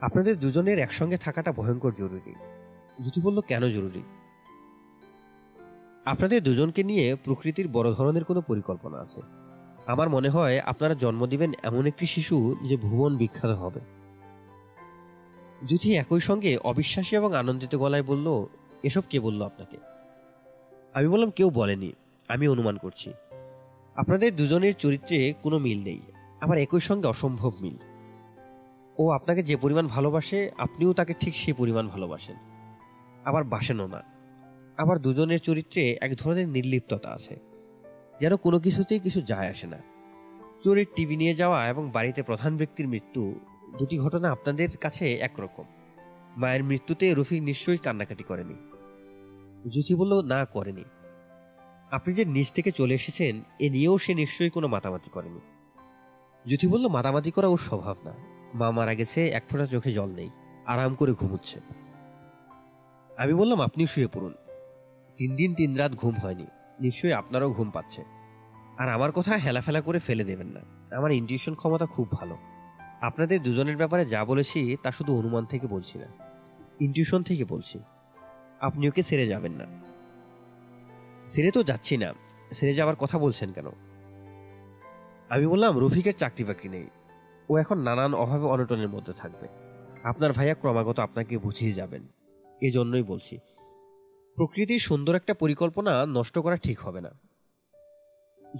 আপনাদের দুজনের একসঙ্গে থাকাটা ভয়ঙ্কর জরুরি। জ্যোতি বলল, কেন জরুরি? আপনাদের দুজনকে নিয়ে প্রকৃতির বড় ধরনের কোনো পরিকল্পনা আছে। আমার মনে হয় আপনারা জন্ম দিবেন এমন একটি শিশু যে ভুবন বিখ্যাত হবে। জ্যোতি একই সঙ্গে অবিশ্বাসী এবং আনন্দিত গলায় বলল, এসব কে বলল আপনাকে? আমি বললাম, কেউ বলেনি। আমি অনুমান করছি। আপনাদের দুজনের চরিত্রে কোনো মিল নেই। আবার একই সঙ্গে অসম্ভব মিল। ও আপনাকে যে পরিমাণ ভালোবাসে, আপনিও তাকে ঠিক সেই পরিমাণ ভালোবাসেন। আবার বাসেনও না। আবার দুজনের চরিত্রে এক ধরনের নির্লিপ্ততা আছে। যেন কোনো কিছুতেই কিছু যায় আসে না। চোরের টিভি নিয়ে যাওয়া এবং বাড়িতে প্রধান ব্যক্তির মৃত্যু, দুটি ঘটনা আপনাদের কাছে একরকম। মায়ের মৃত্যুতে রফিক নিশ্চয়ই কান্নাকাটি করেনি। জ্যোতি বলল, না, করেনি। আপনি যে নিচ থেকে চলে এসেছেন, এ নিয়েও সে নিশ্চয়ই কোনো মাতামাতি করেনি। জ্যোতি বলল, মাতামাতি করা ওর স্বভাব না। মা মারা গেছে, এক ফোঁটা চোখে জল নেই, আরাম করে ঘুমুচ্ছে। আমি বললাম আপনি শুয়ে পড়ুন। তিন দিন তিন রাত ঘুম হয়নি, নিশ্চয়ই আপনারও ঘুম পাচ্ছে। আর আমার কথা হেলাফেলা করে ফেলে দেবেন না। আমার ইন্টিউশন ক্ষমতা খুব ভালো। আপনাদের দুজনের ব্যাপারে যা বলেছি, তা শুধু অনুমান থেকে বলছি না ইন্টিউশন থেকে বলছি। আপনি ওকে সেরে যাবেন না। সেরে তো যাচ্ছি না। সেরে যাওয়ার কথা বলছেন কেন? আমি বললাম, রফিকের চাকরি বাকরি নেই। ও এখন নানান অভাবে অনটনের মধ্যে থাকবে। আপনার ভাইয়া ক্রমাগত আপনাকে বুঝিয়ে যাবেন। এজন্যই বলছি। প্রকৃতির সুন্দর একটা পরিকল্পনা নষ্ট করা ঠিক হবে না।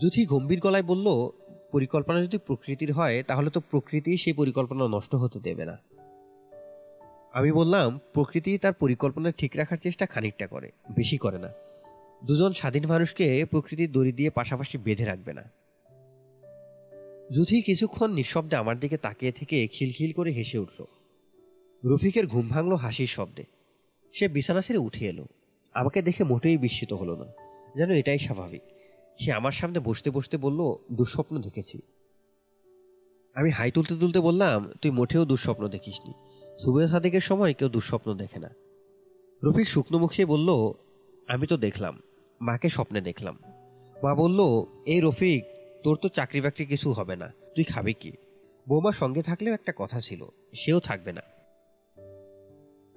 যুথি গম্ভীর গলায় বলল, পরিকল্পনা যদি প্রকৃতির হয়, তাহলে তো প্রকৃতি সেই পরিকল্পনা নষ্ট হতে দেবে না। আমি বললাম প্রকৃতি তার পরিকল্পনা ঠিক রাখার চেষ্টা খানিকটা করে, বেশি করে না। দুজন স্বাধীন মানুষকে প্রকৃতির দড়ি দিয়ে পাশাপাশি বেঁধে রাখবে না। যুথি কিছুক্ষণ নিঃশব্দে আমার দিকে তাকিয়ে থেকে খিলখিল করে হেসে উঠল। রফিকের ঘুম ভাঙল হাসির শব্দে। সে বিছানা ছেড়ে উঠে এলো। আমাকে দেখে মোটেই বিস্মিত হলো না। যেন এটাই স্বাভাবিক। সে আমার সামনে বসতে বসতে বলল, দুঃস্বপ্ন দেখেছি। আমি হাই তুলতে তুলতে বললাম, তুই মোটেও দুঃস্বপ্ন দেখিসনি। সুবেদ সাদেকের সময় কেউ দুঃস্বপ্ন দেখে না। রফিক শুকনো মুখে বলল, আমি তো দেখলাম। মাকে স্বপ্নে দেখলাম। মা বলল, এই রফিক, তোর তো চাকরি বাকরি কিছু হবে না, তুই খাবি কি? বৌমা সঙ্গে থাকলেও একটা কথা ছিল, সেও থাকবে না।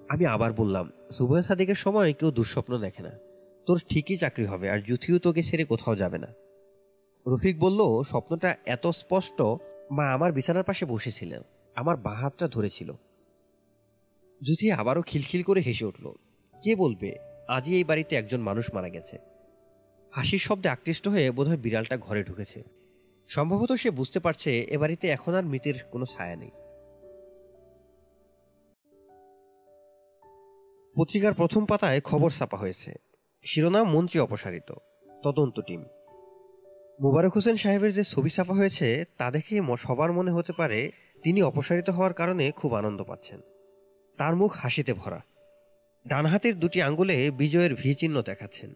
আমি আবার বললাম, সুবহ সাদিকের সময় কেউ দুঃস্বপ্ন দেখে না। তোর ঠিকই চাকরি হবে, আর জুথিও তোকে ছেড়ে কোথাও যাবে না। রফিক বলল, স্বপ্নটা এত স্পষ্ট, মা আমার বিছানার পাশে বসেছিলেন আমার বাঁ হাতটা ধরেছিল। জুথি আবারও খিলখিল করে হেসে উঠল, কে বলবে, আজই এই বাড়িতে একজন মানুষ মারা গেছে। হাসির শব্দে আকৃষ্ট হয়ে বোধহয় বিড়ালটা ঘরে ঢুকেছে। সম্ভবত সে বুঝতে পারছে এ বাড়িতে এখন আর মৃতের কোনো ছায়া নেই। পত্রিকার প্রথম পাতায় খবর ছাপা হয়েছে। শিরোনাম মন্ত্রী অপসারিত। তদন্ত টিম। মুবারক হোসেন সাহেবের যে ছবি ছাপা হয়েছে, তা দেখে সবার মনে হতে পারে তিনি অপসারিত হওয়ার কারণে খুব আনন্দ পাচ্ছেন। তার মুখ হাসিতে ভরা। ডান হাতের দুটি আঙ্গুলে বিজয়ের ভি চিহ্ন দেখাচ্ছেন।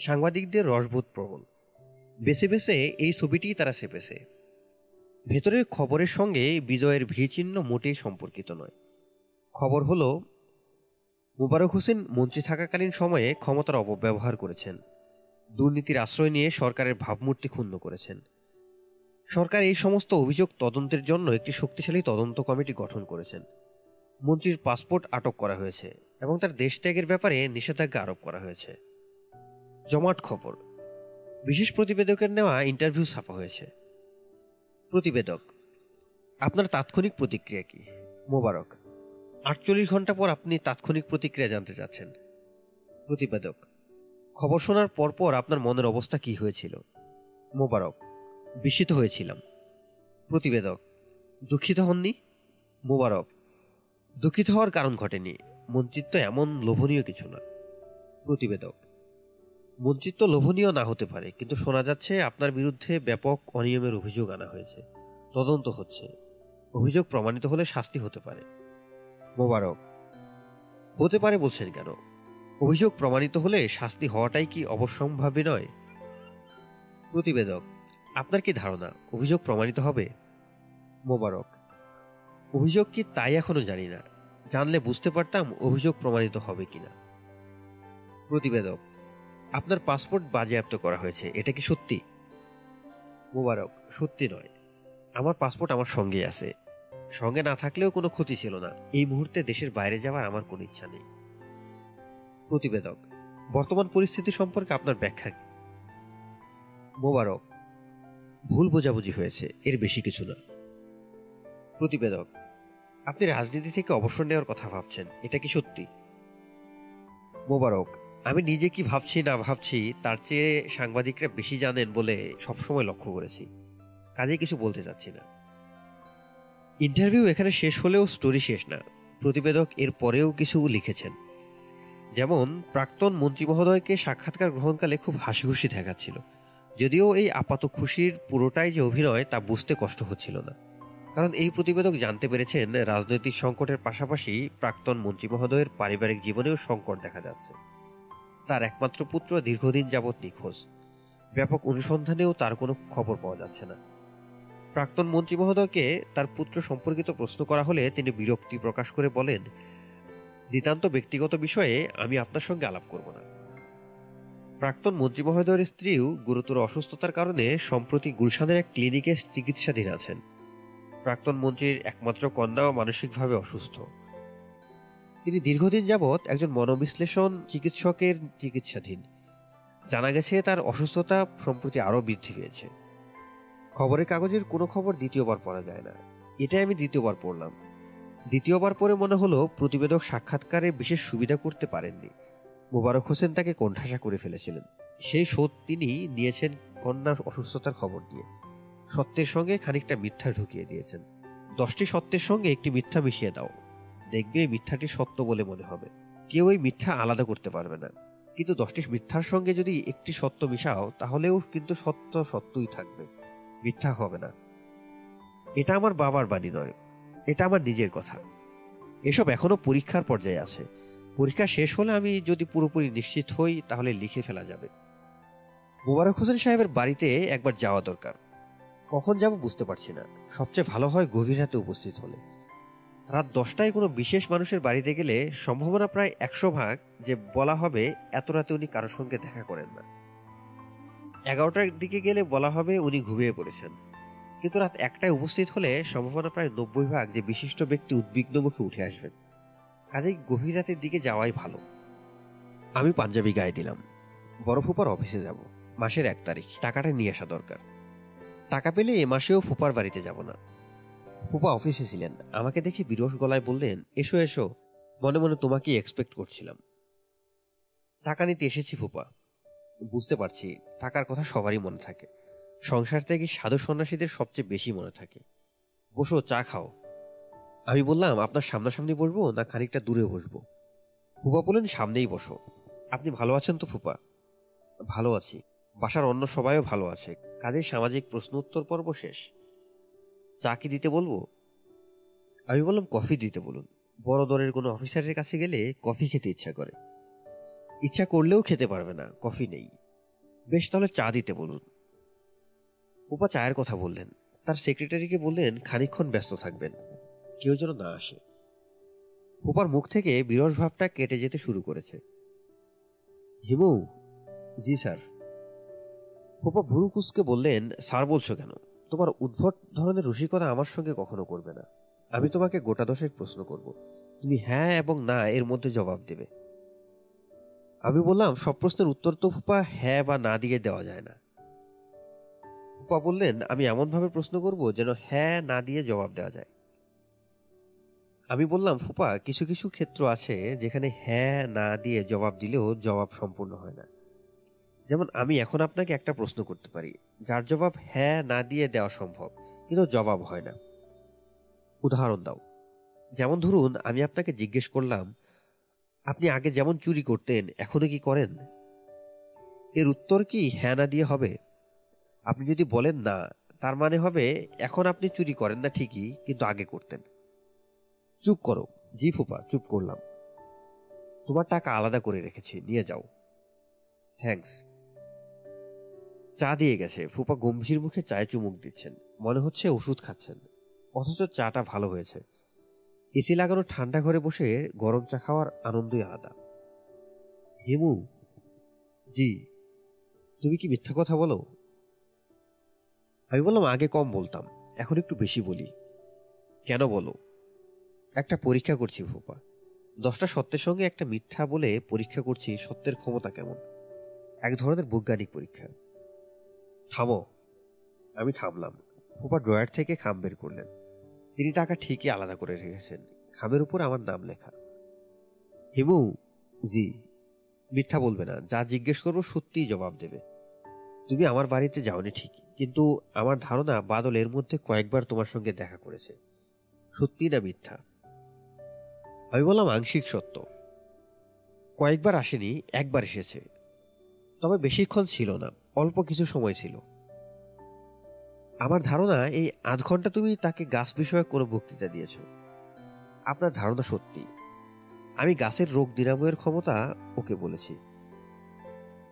সাংবাদিকদের রসবোধ প্রবল বেছে বেছে এই ছবিটি তারা চেপেছে। ভেতরের খবরের সঙ্গে বিজয়ের ভি চিহ্ন মোটেই সম্পর্কিত নয়। খবর হলো মুবারক হোসেন মন্ত্রী থাকাকালীন সময়ে ক্ষমতার অপব্যবহার করেছেন। দুর্নীতির আশ্রয় নিয়ে সরকারের ভাবমূর্তি ক্ষুণ্ণ করেছেন। সরকার এই সমস্ত অভিযোগ তদন্তের জন্য একটি শক্তিশালী তদন্ত কমিটি গঠন করেছেন। মন্ত্রীর পাসপোর্ট আটক করা হয়েছে এবং তার দেশ ত্যাগের ব্যাপারে নিষেধাজ্ঞা আরোপ করা হয়েছে। জমাট খবর। বিশেষ প্রতিবেদকের নেওয়া ইন্টারভিউ ছাপা হয়েছে। প্রতিবেদক, আপনার তাৎক্ষণিক প্রতিক্রিয়া কি? মোবারক, আটচল্লিশ ঘণ্টা পর আপনি তাৎক্ষণিক প্রতিক্রিয়া জানতে চাচ্ছেন। প্রতিবেদক, খবর শোনার পরপর আপনার মনের অবস্থা কি হয়েছিল? মোবারক, বিস্মিত হয়েছিলাম। প্রতিবেদক, দুঃখিত হননি? মোবারক, দুঃখিত হওয়ার কারণ ঘটেনি। মন্ত্রিত্ব এমন লোভনীয় কিছু না। প্রতিবেদক মন্ত্রিত্ব লোভনীয় না হতে পারে, কিন্তু শোনা যাচ্ছে আপনার বিরুদ্ধে ব্যাপক অনিয়মের অভিযোগ আনা হয়েছে। তদন্ত হচ্ছে। অভিযোগ প্রমাণিত হলে শাস্তি হতে পারে। মোবারক। হতে পারে বলছেন কেন? অভিযোগ প্রমাণিত হলে শাস্তি হওয়াটাই কি অবশ্যম্ভাবী নয়? প্রতিবেদক। আপনার কি ধারণা, অভিযোগ প্রমাণিত হবে? মোবারক। অভিযোগ কি তাই এখনও জানি না। জানলে বুঝতে পারতাম অভিযোগ প্রমাণিত হবে কিনা। প্রতিবেদক। আপনার পাসপোর্ট বাজেয়াপ্ত করা হয়েছে, এটা কি সত্যি? মোবারক, সত্যি নয়। আমার পাসপোর্ট আমার সঙ্গে আছে। সঙ্গে না থাকলেও কোনো ক্ষতি ছিল না। এই মুহূর্তে দেশের বাইরে যাওয়ার আমার কোনো ইচ্ছা নেই। প্রতিবেদক, বর্তমান পরিস্থিতি সম্পর্কে আপনার ব্যাখ্যা? মোবারক, ভুল বোঝাবুঝি হয়েছে, এর বেশি কিছু না। প্রতিবেদক, আপনি রাজনীতি থেকে অবসর নেওয়ার কথা ভাবছেন, এটা কি সত্যি? মোবারক আমি নিজে কি ভাবছি না ভাবছি, তার চেয়ে সাংবাদিকরা বেশি জানেন বলে সবসময় লক্ষ্য করেছি। কাজে কিছু বলতে চাচ্ছি না। ইন্টারভিউ এখানে শেষ হলেও স্টোরি শেষ না। প্রতিবেদক এর পরেও কিছু লিখেছেন। যেমন, প্রাক্তন মন্ত্রী মহোদয়কে সাক্ষাৎকার গ্রহণকালে খুব হাসি খুশি দেখাচ্ছিল। যদিও এই আপাত খুশির পুরোটাই যে অভিনয়, তা বুঝতে কষ্ট হচ্ছিল না। কারণ এই প্রতিবেদক জানতে পেরেছেন, রাজনৈতিক সংকটের পাশাপাশি প্রাক্তন মন্ত্রী মহোদয়ের পারিবারিক জীবনেও সংকট দেখা যাচ্ছে। তার একমাত্র পুত্র দীর্ঘদিন যাবৎ নিখোঁজ। ব্যাপক অনুসন্ধানেও তার কোনো খবর পাওয়া যাচ্ছে না। প্রাক্তন মন্ত্রী মহোদয়কে তার পুত্র সম্পর্কিত প্রশ্ন করা হলে তিনি বিরক্তি প্রকাশ করে বলেন, নিতান্ত ব্যক্তিগত বিষয়ে আমি আপনার সঙ্গে আলাপ করব না। প্রাক্তন মন্ত্রী মহোদয়ের স্ত্রীও গুরুতর অসুস্থতার কারণে সম্প্রতি গুলশানের এক ক্লিনিকে চিকিৎসাধীন আছেন। প্রাক্তন মন্ত্রীর একমাত্র কন্যাও মানসিকভাবে অসুস্থ। তিনি দীর্ঘদিন যাবৎ একজন মনোবিশ্লেষণ চিকিৎসকের চিকিৎসাধীন। জানা গেছে তার অসুস্থতা সম্প্রতি আরও বৃদ্ধি পেয়েছে। খবরের কাগজের কোনো খবর দ্বিতীয়বার পড়া যায় না। এটাই আমি দ্বিতীয়বার পড়লাম। দ্বিতীয়বার পরে মনে হলো প্রতিবেদক সাক্ষাৎকারে বিশেষ সুবিধা করতে পারেননি। মোবারক হোসেন তাকে কোণঠাসা করে ফেলেছিলেন। সেই শোধ তিনি নিয়েছেন কন্যার অসুস্থতার খবর দিয়ে। সত্যের সঙ্গে খানিকটা মিথ্যা ঢুকিয়ে দিয়েছেন। দশটি সত্যের সঙ্গে একটি মিথ্যা মিশিয়ে দাও। দেখবে এই মিথ্যাটি সত্য বলে মনে হবে। কেউ এই মিথ্যা আলাদা করতে পারবে না। কিন্তু দশটি মিথ্যার সঙ্গে যদি একটি সত্য মিশাও, তাহলেও কিন্তু সত্য সত্যই থাকবে। মিথ্যা হবে না। এটা আমার বাবার বাণী নয়। এটা আমার নিজের কথা। এসব এখনও পরীক্ষার পর্যায়ে আছে। পরীক্ষা শেষ হলে আমি যদি পুরোপুরি নিশ্চিত হই, তাহলে লিখে ফেলা যাবে। মুবারক হোসেন সাহেবের বাড়িতে একবার যাওয়া দরকার। কখন যাব বুঝতে পারছি না। সবচেয়ে ভালো হয় গভীর রাতে উপস্থিত হলে। রাত দশটায় কোনো বিশেষ মানুষের বাড়িতে গেলে সম্ভাবনা প্রায় একশো ভাগ যে বলা হবে এত রাতে উনি কারোর সঙ্গে দেখা করেন না। এগারোটার দিকে গেলে বলা হবে উনি ঘুমিয়ে পড়েছেন। কিন্তু রাত একটায় উপস্থিত হলে সম্ভাবনা প্রায় নব্বই ভাগ যে বিশিষ্ট ব্যক্তি উদ্বিগ্ন মুখে উঠে আসবেন। কাজেই গভীর রাতের দিকে যাওয়াই ভালো। আমি পাঞ্জাবি গায়ে দিলাম। বড় ফুপার অফিসে যাব। মাসের এক তারিখ। টাকাটা নিয়ে আসা দরকার। টাকা পেলে এ মাসেও ফুপার বাড়িতে যাব না। ফুপা অফিসে ছিলেন। আমাকে দেখে বিরস গলায় বললেন, এসো এসো। মনে মনে তোমাকেই এক্সপেক্ট করছিলাম। টাকা নিতে এসেছি ফুপা। বুঝতে পারছি, টাকার কথা সবারই মনে থাকে। সংসার থেকে সাধু সন্ন্যাসীদের সবচেয়ে বেশি মনে থাকে। বসো, চা খাও। আমি বললাম, আপনার সামনাসামনি বসবো না খানিকটা দূরে বসবো? ফুপা বললেন, সামনেই বসো। আপনি ভালো আছেন তো ফুপা? ভালো আছি। বাসার অন্য সবাইও ভালো আছে। কাজেই সামাজিক প্রশ্ন উত্তর পর্ব শেষ। চা কি দিতে বলব? আমি বললাম, কফি দিতে বলুন। বড় দরের কোনো অফিসারের কাছে গেলে কফি খেতে ইচ্ছা করে। ইচ্ছা করলেও খেতে পারবে না, কফি নেই। বেশ, তাহলে চা দিতে বলুন। উপা চায়ের কথা বললেন। তার সেক্রেটারিকে বললেন খানিক্ষণ ব্যস্ত থাকবেন। কেউ যেন না আসে। ফুপার মুখ থেকে বিরস ভাবটা কেটে যেতে শুরু করেছে। হিমু, জি স্যার। ফুপা ভুরু কুচকে বললেন, স্যার বলছো কেন? তোমার উদ্ভট ধরনের রসিকতা আমার সঙ্গে কখনো করবে না। আমি তোমাকে গোটা দশেক প্রশ্ন করব। তুমি হ্যাঁ এবং না এর মধ্যে জবাব দেবে। আমি বললাম, সব প্রশ্নের উত্তর তো ফুপা হ্যাঁ বা না দিয়ে দেওয়া যায় না। ফুপা বললেন, আমি এমনভাবে প্রশ্ন করব যেন হ্যাঁ না দিয়ে জবাব দেওয়া যায়। আমি বললাম, ফুপা, কিছু কিছু ক্ষেত্র আছে যেখানে হ্যাঁ না দিয়ে জবাব দিলেও জবাব সম্পূর্ণ হয় না। যেমন আমি এখন আপনাকে একটা প্রশ্ন করতে পারি। যার জবাব হ্যাঁ না দিয়ে দেওয়া সম্ভব, কিন্তু জবাব হয় না। উদাহরণ দাও। যেমন ধরুন, আমি আপনাকে জিজ্ঞেস করলাম, আপনি আগে যেমন চুরি করতেন এখনও কি করেন? এর উত্তর কি হ্যাঁ না দিয়ে হবে? আপনি যদি বলেন না, তার মানে হবে, এখন আপনি চুরি করেন না ঠিকই, কিন্তু আগে করতেন। চুপ করো। জি ফুপা, চুপ করলাম। তোমার টাকা আলাদা করে রেখেছি, নিয়ে যাও। থ্যাঙ্কস। চা দিয়ে গেছে। ফুপা গম্ভীর মুখে চায়ে চুমুক দিচ্ছেন। মনে হচ্ছে ওষুধ খাচ্ছেন। অথচ চাটা ভালো হয়েছে। এসি লাগানো ঠান্ডা ঘরে বসে গরম চা খাওয়ার আনন্দই আলাদা। হেমু, জি, তুমি কি মিথ্যা কথা বলো? আমি বললাম, আগে কম বলতাম, এখন একটু বেশি বলি। কেন বলো? একটা পরীক্ষা করছি ফুপা। দশটা সত্যের সঙ্গে একটা মিথ্যা বলে পরীক্ষা করছি সত্যের ক্ষমতা কেমন? এক ধরনের বৈজ্ঞানিক পরীক্ষা। থামো। আমি থামলাম। ফুপা ড্রয়ার থেকে খাম বের করলেন। তিনি টাকা ঠিকই আলাদা করে রেখেছেন। খামের উপর আমার নাম লেখা। হিমু, জি। মিথ্যা বলবে না। যা জিজ্ঞেস করব সত্যিই জবাব দেবে। তুমি আমার বাড়িতে যাওনি ঠিকই কিন্তু আমার ধারণা বাদল এর মধ্যে কয়েকবার তোমার সঙ্গে দেখা করেছে। সত্যি না মিথ্যা? আমি বললাম আংশিক সত্য। কয়েকবার আসেনি, একবার এসেছে। তবে বেশিক্ষণ ছিল না। অল্প কিছু সময় ছিল। আমার ধারণা, এই আধ ঘণ্টা তুমি তাকে গাছ বিষয়ক কোনো বক্তৃতা দিয়েছ। আপনার ধারণা সত্যি। আমি গাছের রোগ নিরাময়ের ক্ষমতা ওকে বলেছি।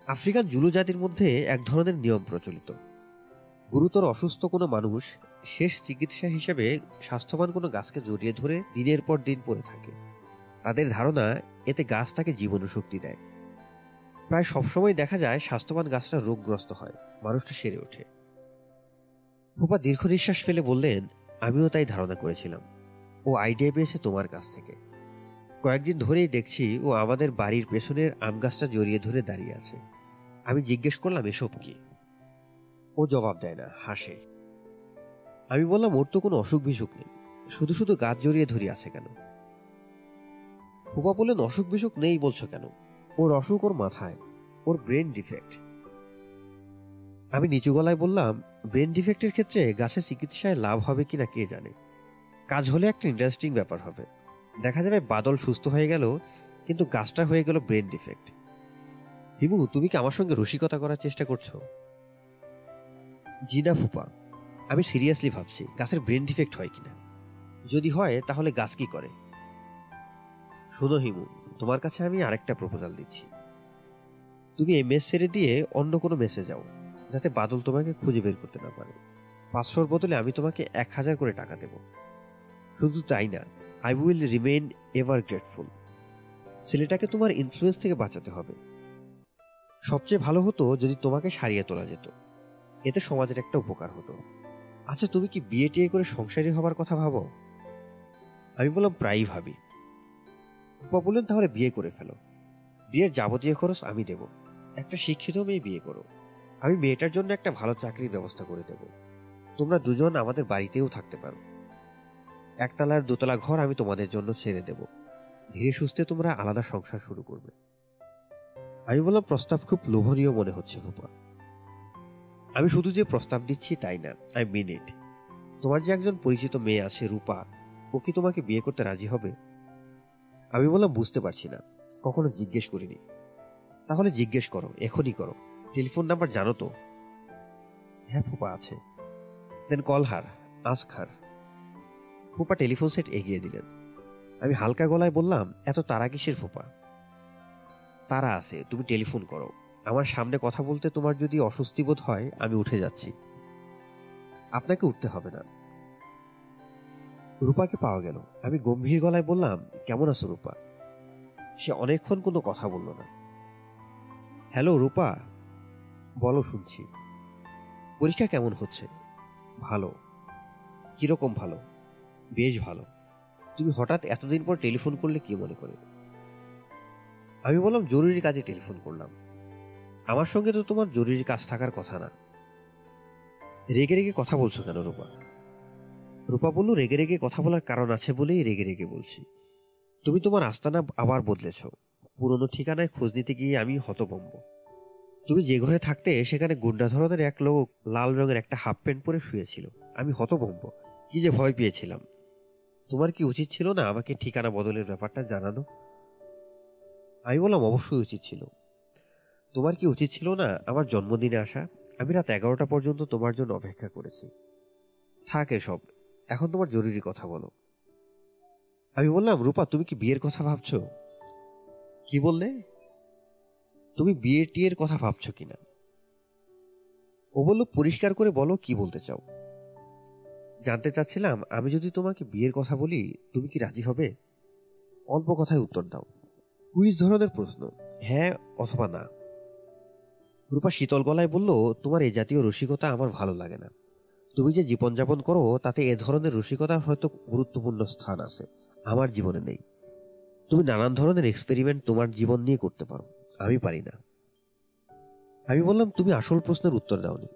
আফ্রিকান জুলু জাতির মধ্যে এক ধরনের নিয়ম প্রচলিত। গুরুতর অসুস্থ কোনো মানুষ শেষ চিকিৎসা হিসেবে স্বাস্থ্যবান কোনো গাছকে জড়িয়ে ধরে দিনের পর দিন পড়ে থাকে। তাদের ধারণা, এতে গাছ তাকে জীবন শক্তি দেয়। প্রায় সবসময় দেখা যায় স্বাস্থ্যবান গাছটা রোগগ্রস্ত হয়, মানুষটা সেরে ওঠে। ফুপা দীর্ঘ নিঃশ্বাস ফেলে বললেন, আমিও তাই ধারণা করেছিলাম। ও আইডিয়া পেয়েছে তোমার কাছ থেকে। কয়েকদিন ধরেই দেখছি ও আমাদের বাড়ির পেছনের আম গাছটা জড়িয়ে ধরে দাঁড়িয়ে আছে। আমি জিজ্ঞেস করলাম, এসব কি? ও জবাব দেয় না, হাসে। আমি বললাম, ওর তো কোনো অসুখ বিসুখ নেই। শুধু শুধু গাছ জড়িয়ে ধরে আছে কেন? ফুপা বললেন, অসুখ বিসুখ নেই বলছো কেন? ওর অসুখ ওর মাথায়, ওর ব্রেন ডিফেক্ট আমি নিচু গলায় বললাম ব্রেন ডিফেক্টের ক্ষেত্রে গাছের চিকিৎসায় লাভ হবে কিনা কে জানে? কাজ হলে একটা ইন্টারেস্টিং ব্যাপার হবে। দেখা যাবে বাদল সুস্থ হয়ে গেল, কিন্তু গাছটা হয়ে গেল ব্রেন ডিফেক্ট হিমু, তুমি কি আমার সঙ্গে রসিকতা করার চেষ্টা করছ? জি না, ফুপা। আমি সিরিয়াসলি ভাবছি, গাছের ব্রেন ডিফেক্ট হয় কিনা? যদি হয়, তাহলে গাছ কি করে? শোনো হিমু তোমার কাছে আমি আরেকটা প্রপোজাল দিচ্ছি। তুমি এই মেস ছেড়ে দিয়ে অন্য কোনো মেসে যাও, যাতে বাদল তোমাকে খুঁজে বের করতে না পারে। পাঁচশোর বদলে আমি তোমাকে এক হাজার করে টাকা দেব। শুধু তাই না I will remain ever grateful ছেলেটাকে তোমার ইনফ্লুয়েন্স থেকে বাঁচাতে হবে। সবচেয়ে ভালো হতো যদি তোমাকে সারিয়ে তোলা যেত। এতে সমাজের একটা উপকার হতো। আচ্ছা তুমি কি বিয়ে টিয়ে করে সংসারী হবার কথা ভাবো? আমি বললাম, প্রায়ই ভাবি। রূপা বললেন তাহলে বিয়ে করে ফেলো। বিয়ের যাবতীয় খরচ আমি দেব। একটা শিক্ষিত মেয়ে বিয়ে করো। আমি মেয়েটার জন্য একটা ভালো চাকরির ব্যবস্থা করে দেব। তোমরা দুজন আমাদের বাড়িতেও থাকতে পারো। একতলার দোতলা ঘর আমি তোমাদের জন্য ছেড়ে দেব। ধীরে সুস্থে তোমরা আলাদা সংসার শুরু করবে। আমি বললাম, প্রস্তাব খুব লোভনীয় মনে হচ্ছে রূপা আমি শুধু যে প্রস্তাব দিচ্ছি তাই না আই মিন ইট তোমার যে একজন পরিচিত মেয়ে আছে, রূপা, ও কি তোমাকে বিয়ে করতে রাজি হবে? আমি বললাম, বুঝতে পারছি না। কখনো জিজ্ঞেস করিনি। তাহলে জিজ্ঞেস করো, এখনই করো। টেলিফোন নাম্বার জানো তো? হ্যাঁ ফুপা, আছে। Then call her ask her ফুপা telephone set এগিয়ে দিলেন। আমি হালকা গলায় বললাম, এত তারা কিসের ফুপা? তারা আছে, তুমি টেলিফোন করো। আমার সামনে কথা বলতে তোমার যদি অস্বস্তি বোধ হয়, আমি উঠে যাচ্ছি। আপনাকে উঠতে হবে না। রূপাকে পাওয়া গেল। আমি গম্ভীর গলায় বললাম, কেমন আছো রূপা? সে অনেকক্ষণ কোনো কথা বলল না। হ্যালো রূপা, বলো শুনছি। পরীক্ষা কেমন হচ্ছে? ভালো। কীরকম ভালো? বেশ ভালো। তুমি হঠাৎ এতদিন পর টেলিফোন করলে কি মনে করে? আমি বললাম, জরুরি কাজে টেলিফোন করলাম। আমার সঙ্গে তো তোমার জরুরি কাজ থাকার কথা না। রেগে রেগে কথা বলছো কেন রূপা? রূপা বলল, রেগে রেগে কথা বলার কারণ আছে বলেই রেগে রেগে বলছি। তুমি তোমার আস্তানা আবার বদলেছ। পুরনো ঠিকানায় খোঁজ নিতে গিয়ে আমি হতভম্ব। তুমি যে ঘরে থাকতে সেখানে গুন্ডা ধরনের এক লোক লাল রঙের একটা হাফ প্যান্ট পরে শুয়েছিল। আমি হতভম্ব। কি যে ভয় পেয়েছিলাম। তোমার কি উচিত ছিল না আমাকে ঠিকানা বদলের ব্যাপারটা জানানো? আমি বললাম, অবশ্যই উচিত ছিল। তোমার কি উচিত ছিল না আমার জন্মদিনে আসা? আমি রাত এগারোটা পর্যন্ত তোমার জন্য অপেক্ষা করেছি। থাক এসব। এখন তোমার জরুরি কথা বলো। আমি বললাম রূপা তুমি কি বিয়ের কথা ভাবছ? কি বললে? তুমি বিয়ে টিয়ের কথা ভাবছ কিনা ও বলল পরিষ্কার করে বলো কি বলতে চাও। জানতে চাচ্ছিলাম আমি যদি তোমাকে বিয়ের কথা বলি তুমি কি রাজি হবে? অল্প কথায় উত্তর দাও। কুইজ ধরনের প্রশ্ন। হ্যাঁ অথবা না। রূপা শীতল গলায় বলল তোমার এই জাতীয় রসিকতা আমার ভালো লাগে না। তুমি যে জীবনযাপন করো, তাতে এ ধরনের রসিকতার হয়তো গুরুত্বপূর্ণ স্থান আছে। আমার জীবনে নেই। তুমি নানান ধরনের এক্সপেরিমেন্ট তোমার জীবন নিয়ে করতে পারো। আমি পারি না। আমি বললাম, তুমি আসল প্রশ্নের উত্তর দাওনি।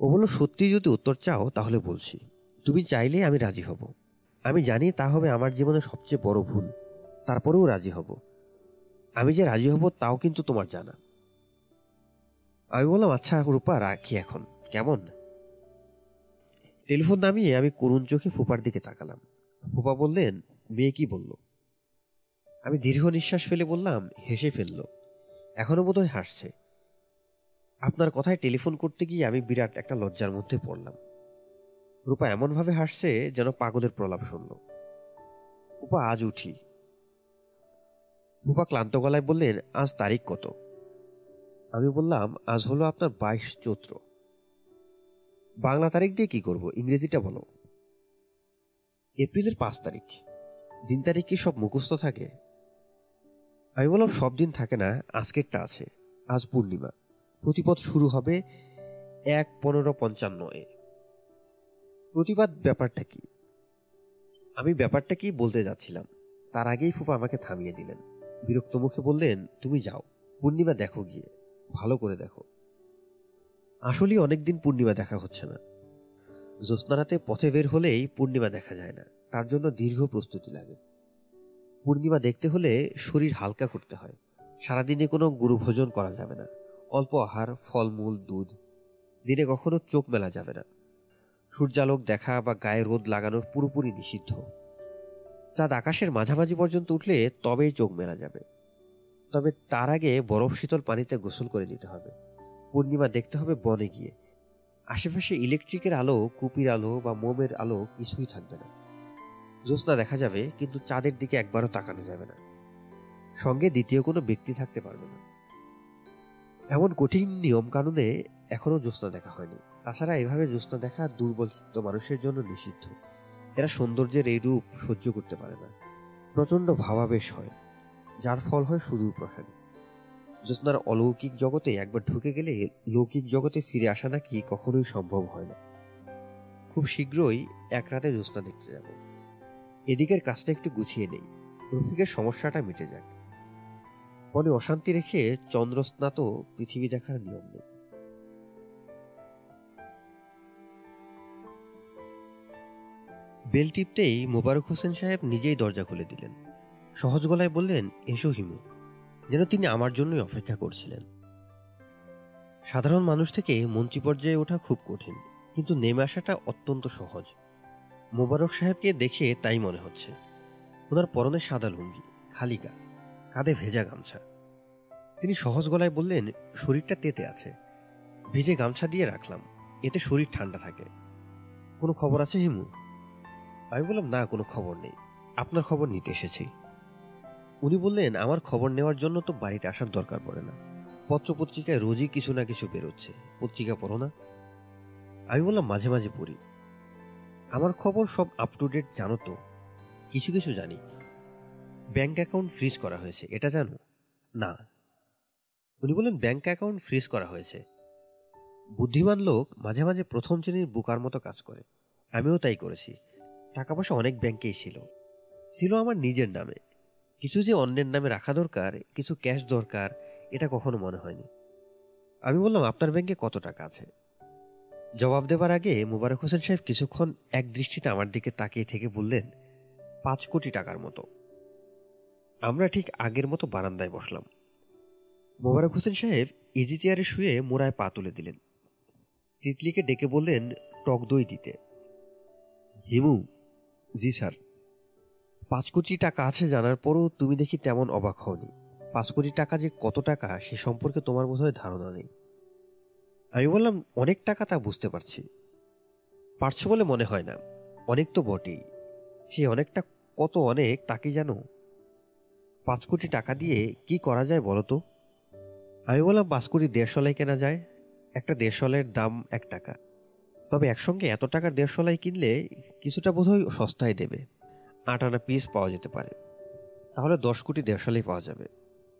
ও বলল, সত্যি যদি উত্তর চাও, তাহলে বলছি। তুমি চাইলে আমি রাজি হব। আমি জানি তা হবে আমার জীবনে সবচেয়ে বড় ভুল। তারপরেও রাজি হব। আমি যে রাজি হব, তাও কিন্তু তোমার জানা। আমি বললাম আচ্ছা রূপা, রাখি এখন। কেমন? টেলিফোন নামিয়ে আমি করুণ চোখে ফুপার দিকে তাকালাম। ফুপা বললেন, মেয়ে কি বলল? আমি দীর্ঘ নিঃশ্বাস ফেলে বললাম, হেসে ফেলল। এখনও বোধহয় হাসছে। আপনার কথায় টেলিফোন করতে গিয়ে আমি বিরাট একটা লজ্জার মধ্যে পড়লাম। রূপা এমনভাবে হাসছে যেন পাগলের প্রলাপ শুনল। রূপা আজ উঠি। রূপা ক্লান্ত গলায় বললেন, আজ তারিখ কত? আমি বললাম, আজ হলো আপনার বাইশ চৈত্র। বাংলা তারিখ দিয়ে কি করব? ইংরেজিটা বলো। এপ্রিলের পাঁচ তারিখ। দিন তারিখ কি সব মুখস্থ থাকে? আমি বললাম, সব দিন থাকে না, আজকেরটা আছে। আজ পূর্ণিমা। প্রতিপদ শুরু হবে এক পনেরো পঞ্চান্ন এ। প্রতিবাদ ব্যাপারটা কি? আমি ব্যাপারটা কি বলতে যাচ্ছিলাম, তার আগেই ফুপা আমাকে থামিয়ে দিলেন। বিরক্ত মুখে বললেন, তুমি যাও, পূর্ণিমা দেখো গিয়ে, ভালো করে দেখো। আসলেই অনেকদিন পূর্ণিমা দেখা হচ্ছে না। জ্যোৎস্নারাতে পথে বের হলেই পূর্ণিমা দেখা যায় না। তার জন্য দীর্ঘ প্রস্তুতি লাগে। পূর্ণিমা দেখতে হলে শরীর হালকা করতে হয়। সারাদিনে কোনো গুরু ভোজন করা যাবে না। অল্প আহার, ফলমূল, দুধ। দিনে কখনো চোখ মেলা যাবে না। সূর্যালোক দেখা বা গায়ে রোদ লাগানোর পুরোপুরি নিষিদ্ধ। চাঁদ আকাশের মাঝামাঝি পর্যন্ত উঠলে তবেই চোখ মেলা যাবে। তবে তার আগে বরফ শীতল পানিতে গোসল করে নিতে হবে। পূর্ণিমা দেখতে হবে বনে গিয়ে। আশেপাশে ইলেকট্রিকের আলো, কুপির আলো বা মোমের আলো কিছুই থাকবে না। জ্যোৎস্না দেখা যাবে, কিন্তু চাঁদের দিকে একবারও তাকানো যাবে না। সঙ্গে দ্বিতীয় কোনো ব্যক্তি থাকতে পারবে না। এমন কঠিন নিয়ম কানুনে এখনও জ্যোৎস্না দেখা হয়নি। তাছাড়া এভাবে জ্যোৎস্না দেখা দুর্বল চিত্ত মানুষের জন্য নিষিদ্ধ। এরা সৌন্দর্যের এই রূপ সহ্য করতে পারে না। প্রচণ্ড ভাবাবেশ হয়, যার ফল হয় সুদূর প্রসারী জ্যোৎস্নার অলৌকিক জগতে একবার ঢুকে গেলে লৌকিক জগতে ফিরে আসা নাকি কখনোই সম্ভব হয় না। খুব শীঘ্রই এক রাতে জ্যোৎস্না দেখতে যাব। এদিকের কাজটা একটু গুছিয়ে নেই। রফিকের সমস্যাটা মিটে যাক। মনে অশান্তি রেখে চন্দ্রস্নাত পৃথিবী দেখার নিয়ম নেই। বেল টিপতেই মোবারক হোসেন সাহেব নিজেই দরজা খুলে দিলেন। সহজ গলায় বললেন, এসো হিমু। যেন তিনি আমার জন্যই অপেক্ষা করছিলেন। সাধারণ মানুষ থেকে মন্ত্রী পর্যায়ে ওঠা খুব কঠিন, কিন্তু নেমে আসাটা অত্যন্ত সহজ। মোবারক সাহেবকে দেখে তাই মনে হচ্ছে। ওনার পরনে সাদা লুঙ্গি, খালি গা, কাঁধে ভেজা গামছা। তিনি সহজ গলায় বললেন, শরীরটা তেতে আছে। ভিজে গামছা দিয়ে রাখলাম, এতে শরীর ঠান্ডা থাকে। কোনো খবর আছে হিমু? আমি বললাম, না, কোনো খবর নেই। আপনার খবর নিতে এসেছি। উনি বললেন, আমার খবর নেওয়ার জন্য তো বাড়িতে আসার দরকার পড়ে না। পত্রপত্রিকায় রোজই কিছু না কিছু বেরোচ্ছে। পত্রিকা পড়ো না। আমি বললাম, মাঝে মাঝে পড়ি। আমার খবর সব আপ টু ডেট জানো তো? কিছু কিছু জানি। ব্যাংক অ্যাকাউন্ট ফ্রিজ করা হয়েছে, এটা জানো? না। উনি বললেন, ব্যাংক অ্যাকাউন্ট ফ্রিজ করা হয়েছে। বুদ্ধিমান লোক মাঝে মাঝে প্রথম শ্রেণির বুকার মতো কাজ করে। আমিও তাই করেছি। টাকা পয়সা অনেক ব্যাংকেই ছিল। ছিল আমার নিজের নামে। কিছু যে অন্যের নামে রাখা দরকার, কিছু ক্যাশ দরকার, এটা কখনো মনে হয়নি। আমি বললাম, আপনার ব্যাংকে কত টাকা আছে? জবাব দেবার আগে মুবারক হোসেন সাহেব কিছুক্ষণ এক দৃষ্টিতে আমার দিকে তাকিয়ে থেকে বললেন, পাঁচ কোটি টাকার মতো। আমরা ঠিক আগের মতো বারান্দায় বসলাম। মোবারক হোসেন সাহেব ইজি চেয়ারে শুয়ে মোড়ায় পা তুলে দিলেন। তিতলিকে ডেকে বললেন, টক দই দিতে। হিমু। জি, স্যার। পাঁচ কোটি টাকা আছে জানার পরও তুমি দেখি তেমন অবাক হওনি। পাঁচ কোটি টাকা যে কত টাকা, সে সম্পর্কে তোমার বোধহয় ধারণা নেই। আমি বললাম, অনেক টাকা তা বুঝতে পারছি। পারছ বলে মনে হয় না। অনেক তো বটেই। সে অনেকটা কত অনেক তাকে জানো? পাঁচ কোটি টাকা দিয়ে কি করা যায় বলো তো? আমি বললাম, পাঁচ কোটি দেড়শলাই কেনা যায়। একটা দেড়শলের দাম এক টাকা। তবে একসঙ্গে এত টাকার দেড়শলাই কিনলে কিছুটা বোধহয় সস্তায় দেবে। আনা পিস পাওয়া যেতে পারে। তাহলে দশ কোটি দেড়শলাই পাওয়া যাবে।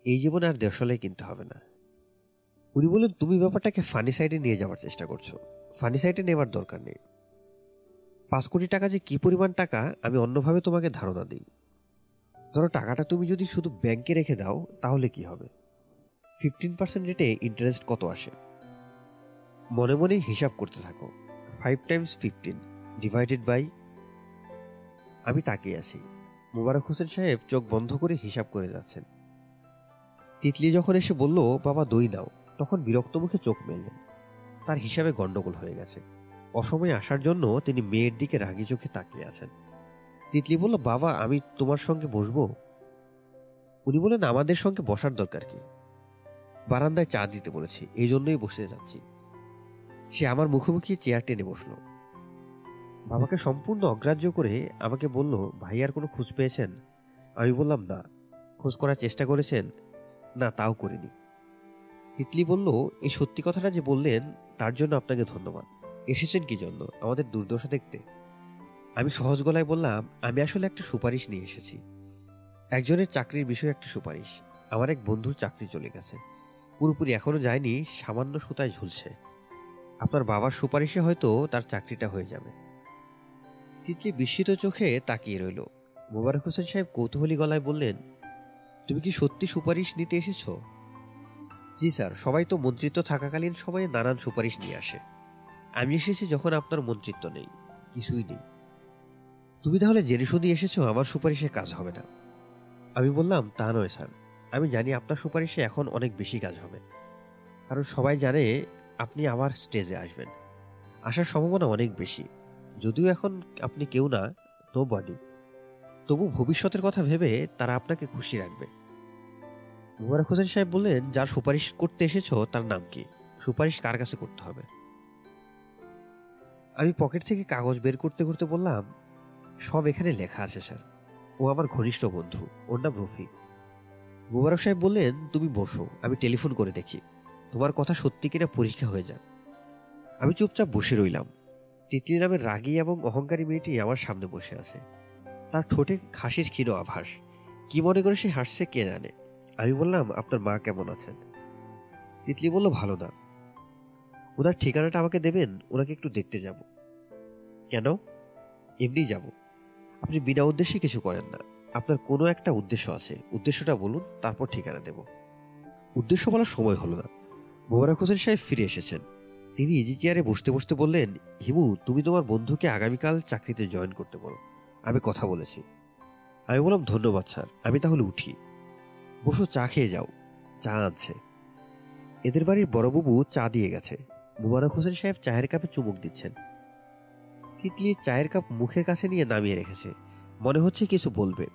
এই জীবনে আর দেড়শলাই কিনতে হবে না। উনি বললেন, তুমি ব্যাপারটাকে ফানি সাইডে নিয়ে যাওয়ার চেষ্টা করছ। ফানি সাইডে নেওয়ার দরকার নেই। পাঁচ কোটি টাকা যে কি পরিমাণ টাকা, আমি অন্যভাবে তোমাকে ধারণা দিই। ধরো টাকাটা তুমি যদি শুধু ব্যাংকে রেখে দাও, তাহলে কি হবে? ফিফটিন পার্সেন্ট রেটে ইন্টারেস্ট কত আসে? মনে মনে হিসাব করতে থাকো। Five times fifteen divided by আমি তাকিয়ে আছি। মুবারক হোসেন সাহেব চোখ বন্ধ করে হিসাব করে যাচ্ছেন। তিতলি যখন এসে বলল, বাবা, দই দাও। তখন বিরক্ত মুখে চোখ মেললেন। তার হিসাবে গন্ডগোল হয়ে গেছে। অসময়ে আসার জন্য তিনি মেয়ের দিকে রাগি চোখে তাকিয়ে আছেন। তিতলি বলল, বাবা, আমি তোমার সঙ্গে বসবো? উনি বলেন আমাদের সঙ্গে বসার দরকার কি? বারান্দায় চা দিতে বলেছি, এই জন্যই বসতে যাচ্ছি। সে আমার মুখোমুখি চেয়ার টেনে বসল। বাবাকে সম্পূর্ণ অগ্রাহ্য করে আমাকে বলল, ভাই, আর কোনো খোঁজ পেয়েছেন? আমি বললাম, না। খোঁজ করার চেষ্টা করেছেন? না, তাও করিনি। তিতলি বলল, এই সত্যি কথাটা যে বললেন, তার জন্য আপনাকে ধন্যবাদ। এসেছেন কি জন্য? আমাদের দুর্দশা দেখতে। আমি সহজ গলায় বললাম, আমি আসলে একটা সুপারিশ নিয়ে এসেছি। একজনের চাকরির বিষয়ে একটা সুপারিশ। আমার এক বন্ধুর চাকরি চলে গেছে। পুরোপুরি এখনও যায়নি, সামান্য সুতায় ঝুলছে। আপনার বাবার সুপারিশে হয়তো তার চাকরিটা হয়ে যাবে। তিতলি বিস্মিত চোখে তাকিয়ে রইল। মোবারক হোসেন সাহেব কৌতূহলী গলায় বললেন, তুমি কি সত্যি সুপারিশ নিতে এসেছ? জি স্যার, সবাই তো মন্ত্রিত্ব থাকাকালীন সময়ে নানান সুপারিশ নিয়ে আসে। আমি এসেছি যখন আপনার মন্ত্রিত্ব নেই, কিছুই নেই। তুমি তাহলে জেনে শুনে এসেছ আমার সুপারিশে কাজ হবে না। আমি বললাম, তা নয় স্যার। আমি জানি আপনার সুপারিশে এখন অনেক বেশি কাজ হবে। কারণ সবাই জানে আপনি আবার স্টেজে আসবেন। আসার সম্ভাবনা অনেক বেশি। যদিও এখন আপনি কেউ না নো বডি তবু ভবিষ্যতের কথা ভেবে তারা আপনাকে খুশি রাখবে। মুবারক হোসেন সাহেব বললেন, যার সুপারিশ করতে এসেছ, তার নাম কি? সুপারিশ কার কাছে করতে হবে? আমি পকেট থেকে কাগজ বের করতে করতে বললাম, সব এখানে লেখা আছে, স্যার। ও আমার ঘনিষ্ঠ বন্ধু, ওর নাম রফিক। মুবারক সাহেব বললেন, তুমি বসো, আমি টেলিফোন করে দেখি। তোমার কথা সত্যি কিনা পরীক্ষা হয়ে যাক। আমি চুপচাপ বসে রইলাম। তিতলি নামের রাগী এবং অহংকারী মেয়েটি আমার সামনে বসে আছে। তার ঠোঁটে হাসির ক্ষীণ আভাস। কি মনে করে সে হাসছে কে জানে? আমি বললাম, আপনার মা কেমন আছেন? তিতলি বলল, ভালো না। ওনার ঠিকানাটা আমাকে দেবেন? ওনাকে একটু দেখতে যাব। কেন? এমনি যাব। আপনি বিনা উদ্দেশ্যে কিছু করেন না। আপনার কোনো একটা উদ্দেশ্য আছে। উদ্দেশ্যটা বলুন, তারপর ঠিকানা দেব। উদ্দেশ্য বলার সময় হলো না। মোবারক হোসেন সাহেব ফিরে এসেছেন। তিনি ইজি চেয়ারে বসতে বসতে বললেন, হিমু, তুমি তোমার বন্ধুকে আগামীকাল চাকরিতে জয়েন করতে বলো। আমি কথা বলেছি। আমি বললাম, ধন্যবাদ স্যার, আমি তাহলে উঠি। বসো, চা খেয়ে যাও। চা আনছে। এদের বাড়ির বড়বাবু চা দিয়ে গেছে। মুবারক হোসেন সাহেব চায়ের কাপে চুমুক দিচ্ছেন। তিতলি চায়ের কাপ মুখের কাছে নিয়ে নামিয়ে রেখেছে। মনে হচ্ছে কিছু বলবে।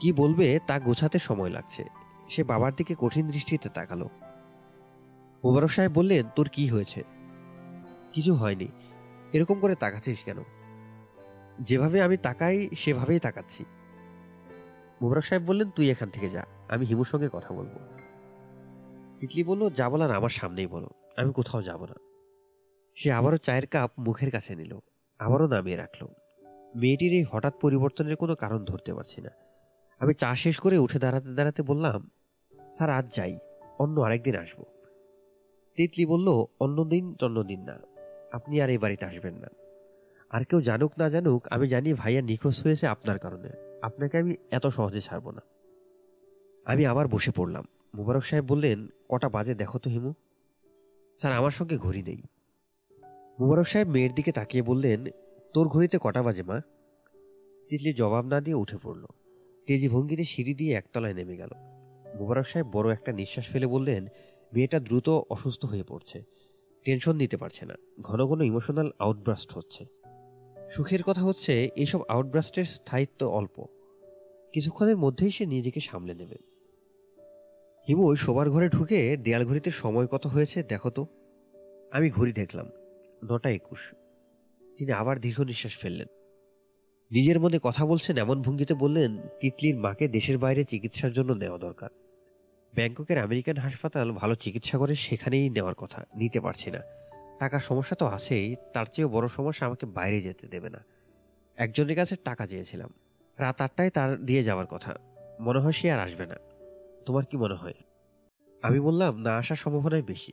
কি বলবে তা গোছাতে সময় লাগছে। সে বাবার দিকে কঠিন দৃষ্টিতে তাকালো। মুবারক সাহেব বললেন, তোর কি হয়েছে? কিছু হয়নি। এরকম করে তাকাচ্ছিস কেন? যেভাবে আমি তাকাই, সেভাবেই তাকাচ্ছি। মুবারক সাহেব বললেন, তুই এখান থেকে যা, আমি হিমুর সঙ্গে কথা বলব। তিতলি বলল, যা বলার আমার সামনেই বলো, আমি কোথাও যাব না। সে আবারও চায়ের কাপ মুখের কাছে নিল, আবারও নামিয়ে রাখল। মেয়েটির এই হঠাৎ পরিবর্তনের কোনো কারণ ধরতে পারছি না। আমি চা শেষ করে উঠে দাঁড়াতে দাঁড়াতে বললাম, স্যার, আজ যাই, অন্য আরেকদিন আসব। তিতলি বলল অন্যদিন অন্যদিন না। আপনি আর এই বাড়িতে আসবেন না। আর কেউ জানুক না জানুক, আমি জানি ভাইয়া নিখোঁজ হয়েছে আপনার কারণে। আপনাকে আমি এত সহজে ছাড়বো না। আমি আবার বসে পড়লাম। মুবারক সাহেব বললেন, কটা বাজে দেখো তো হিমু। স্যার, আমার সঙ্গে ঘড়ি নেই। মুবারক সাহেব মেয়ের দিকে তাকিয়ে বললেন, তোর ঘড়িতে কটা বাজে, মা? তিতলি জবাব না দিয়ে উঠে পড়ল। তেজি ভঙ্গিতে সিঁড়ি দিয়ে একতলায় নেমে গেল। মুবারক সাহেব বড় একটা নিঃশ্বাস ফেলে বললেন, মেয়েটা দ্রুত অসুস্থ হয়ে পড়ছে। টেনশন নিতে পারছে না। ঘন ঘন ইমোশনাল আউটব্রাস্ট হচ্ছে। সুখের কথা হচ্ছে এইসব আউটব্রাস্টের স্থায়িত্ব অল্প। কিছুক্ষণের মধ্যেই সে নিজেকে সামলে নেবে। হিমু, শোবার ঘরে ঢুকে দেয়াল ঘড়িতে সময় কত হয়েছে দেখো তো। আমি ঘড়ি দেখলাম, নটা একুশ। তিনি আবার দীর্ঘ নিঃশ্বাস ফেললেন। নিজের মনে কথা বলছেন এমন ভঙ্গিতে বললেন, তিতলির মাকে দেশের বাইরে চিকিৎসার জন্য নেওয়া দরকার। ব্যাংককের আমেরিকান হাসপাতাল ভালো চিকিৎসা করে সেখানেই নেওয়ার কথা, নিতে পারছি না। টাকার সমস্যা তো আছেই, তার চেয়েও বড় সমস্যা আমাকে বাইরে যেতে দেবে না। একজনের কাছে টাকা চেয়েছিলাম। রাত আটটায় তার দিয়ে যাওয়ার কথা। মনে হয় সে আর আসবে না। তোমার কি মনে হয়? আমি বললাম, না, আসার সম্ভাবনাই বেশি।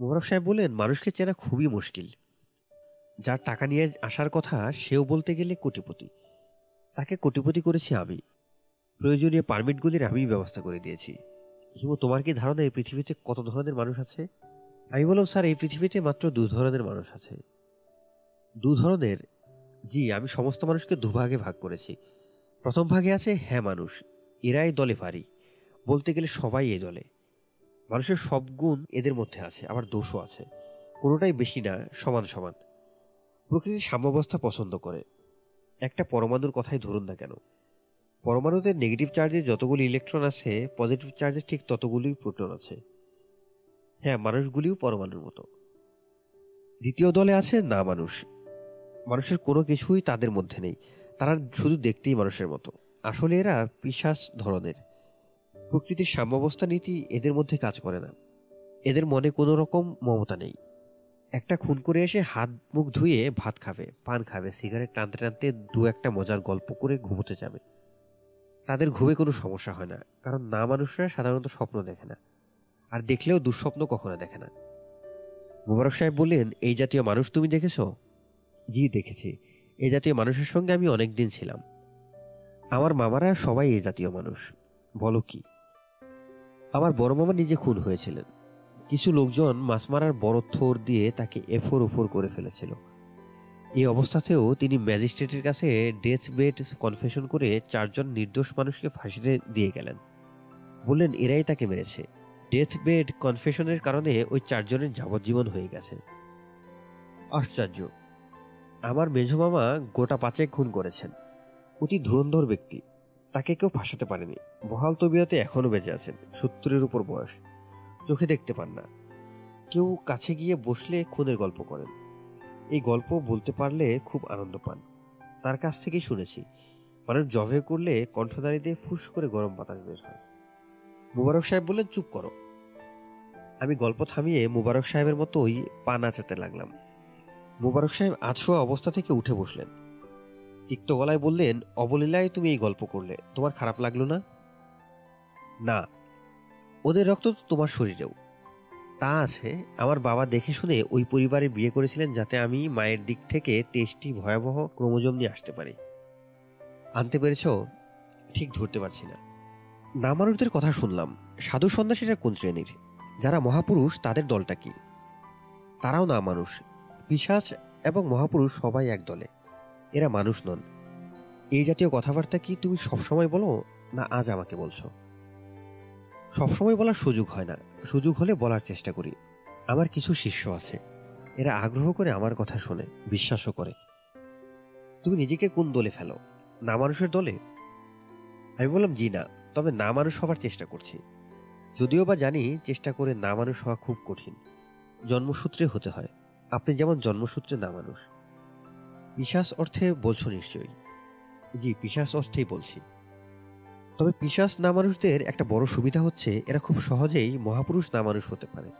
মোবারক সাহেব বললেন, মানুষকে চেনা খুবই মুশকিল। যার টাকা নিয়ে আসার কথা, সেও বলতে গেলে কোটিপতি। তাকে কোটিপতি করেছি আমি। প্রয়োজনীয় পারমিটগুলির আমি ব্যবস্থা করে দিয়েছি। হিমু তোমার কি ধারণা এই পৃথিবীতে কত ধরনের মানুষ আছে? আমি বললাম স্যার এই পৃথিবীতে মাত্র দু ধরনের মানুষ আছে। দু ধরনের? জি আমি সমস্ত মানুষকে দুভাগে ভাগ করেছি। প্রথম ভাগে আছে হ্যাঁ মানুষ এরাই দলে ভারী। বলতে গেলে সবাই এই দলে। মানুষের সব গুণ এদের মধ্যে আছে আবার দোষও আছে। কোনোটাই বেশি না সমান সমান। প্রকৃতি সাম্যাবস্থা পছন্দ করে। একটা পরমাণুর কথাই ধরুন না কেন। পরমাণুতে নেগেটিভ চার্জে যতগুলি ইলেকট্রন আছে পজিটিভ চার্জে ঠিক ততগুলি প্রোটন আছে। হ্যাঁ মানুষগুলিও পরমাণুর মতো। দ্বিতীয় দলে আছে না মানুষ। মানুষের কোনো কিছুই তাদের মধ্যে নেই। তারা শুধু দেখতেই মানুষের মতো। আসলে এরা পিসাস ধরনের। প্রকৃতির সাম্যাবস্থা নীতি এদের মধ্যে কাজ করে না। এদের মনে কোনো রকম মমতা নেই। একটা খুন করে এসে হাত মুখ ধুয়ে ভাত খাবে, পান খাবে, সিগারেট টানতে টানতে দু একটা মজার গল্প করে ঘুমোতে যাবে। তাদের ঘুমে কোনো সমস্যা হয় না, কারণ না মানুষরা সাধারণত স্বপ্ন দেখে না, আর দেখলেও দুঃস্বপ্ন কখনো দেখে না। মুবারক সাহেব বললেন, এই জাতীয় মানুষ তুমি দেখেছ? জি, দেখেছি। এই জাতীয় মানুষের সঙ্গে আমি অনেক দিন ছিলাম। আমার মামারা সবাই এই জাতীয় মানুষ। বলো কি? আমার বড় মামা নিজে খুন হয়েছিলেন। কিছু লোকজন মাছ মারার বড় থোর দিয়ে তাকে এফোর ওফোর করে ফেলেছিল। এই অবস্থাতেও তিনি ম্যাজিস্ট্রেটের কাছে ডেথ বেড কনফেশন করে চারজন নির্দোষ মানুষকে ফাঁসিতে দিয়ে গেলেন। বললেন, এরাই তাকে মেরেছে। ডেথ বেড কনফেশনের কারণে ওই চারজনের যাবজ্জীবন হয়ে গেছে। আশ্চর্য! আমার মামা গোটা পাঁচেক খুন করেছেন। অতি ধুরন্ধর ব্যক্তি। তাকে কেউ ফাঁসাতে পারেনি। বহাল তবিয়তে এখনও বেঁচে আছেন, সত্তরের উপর বয়স। চোখে দেখতে পান না। কেউ কাছে গিয়ে বসলে খুনের গল্প করেন। এই গল্প বলতে পারলে খুব আনন্দ পান। তার কাছ থেকেই শুনেছি। মানুষ জবে করলে কণ্ঠদারি দিয়ে ফুস করে গরম বাতাস বের হয়। মুবারক সাহেব বললেন, চুপ করো। আমি গল্প থামিয়ে মুবারক সাহেবের মতোই পা নাচাতে লাগলাম। মুবারক সাহেব আছোয়া অবস্থা থেকে উঠে বসলেন। তিক্ত গলায় বললেন, অবলীলায় তুমি এই গল্প করলে, তোমার খারাপ লাগল না? না। ওদের রক্ত তো তোমার শরীরেও। তা আছে। আমার বাবা দেখে শুনে ওই পরিবারে বিয়ে করেছিলেন যাতে আমি মায়ের দিক থেকে তেষ্টি ভয়াবহ ক্রোমোজোম নিয়ে আসতে পারি। আনতে পেরেছ? ঠিক ধরতে পারছি না। না মানুষদের কথা শুনলাম। সাধু সন্ন্যাসীরা কোন শ্রেণির? যারা মহাপুরুষ, তাদের দলটা কি? তারাও না মানুষ পিসাচ এবং মহাপুরুষ সবাই এক দলে। এরা মানুষ নন। এই জাতীয় কথাবার্তা কি তুমি সবসময় বলো, না আজ আমাকে বলছো? সবসময় বলার সুযোগ হয় না। সুযোগ হলে বলার চেষ্টা করি। আমার কিছু শিষ্য আছে। এরা আগ্রহ করে আমার কথা শোনে, বিশ্বাসও করে। তুমি নিজেকে কোন দলে ফেলো? না মানুষের দলে? আমি বললাম, জি না। তবে না মানুষ হবার চেষ্টা করছি। যদিও বা জানি চেষ্টা করে না মানুষ হওয়া খুব কঠিন। জন্মসূত্রে হতে হয়। আপনি যেমন জন্মসূত্রে না মানুষ। পিসাস অর্থে বলছো নিশ্চয়ই। জি পিসাস অর্থেই বলছি। তবে পিসাস না মানুষদের একটা বড় সুবিধা হচ্ছে, এরা খুব সহজেই মহাপুরুষ না মানুষ হতে পারে।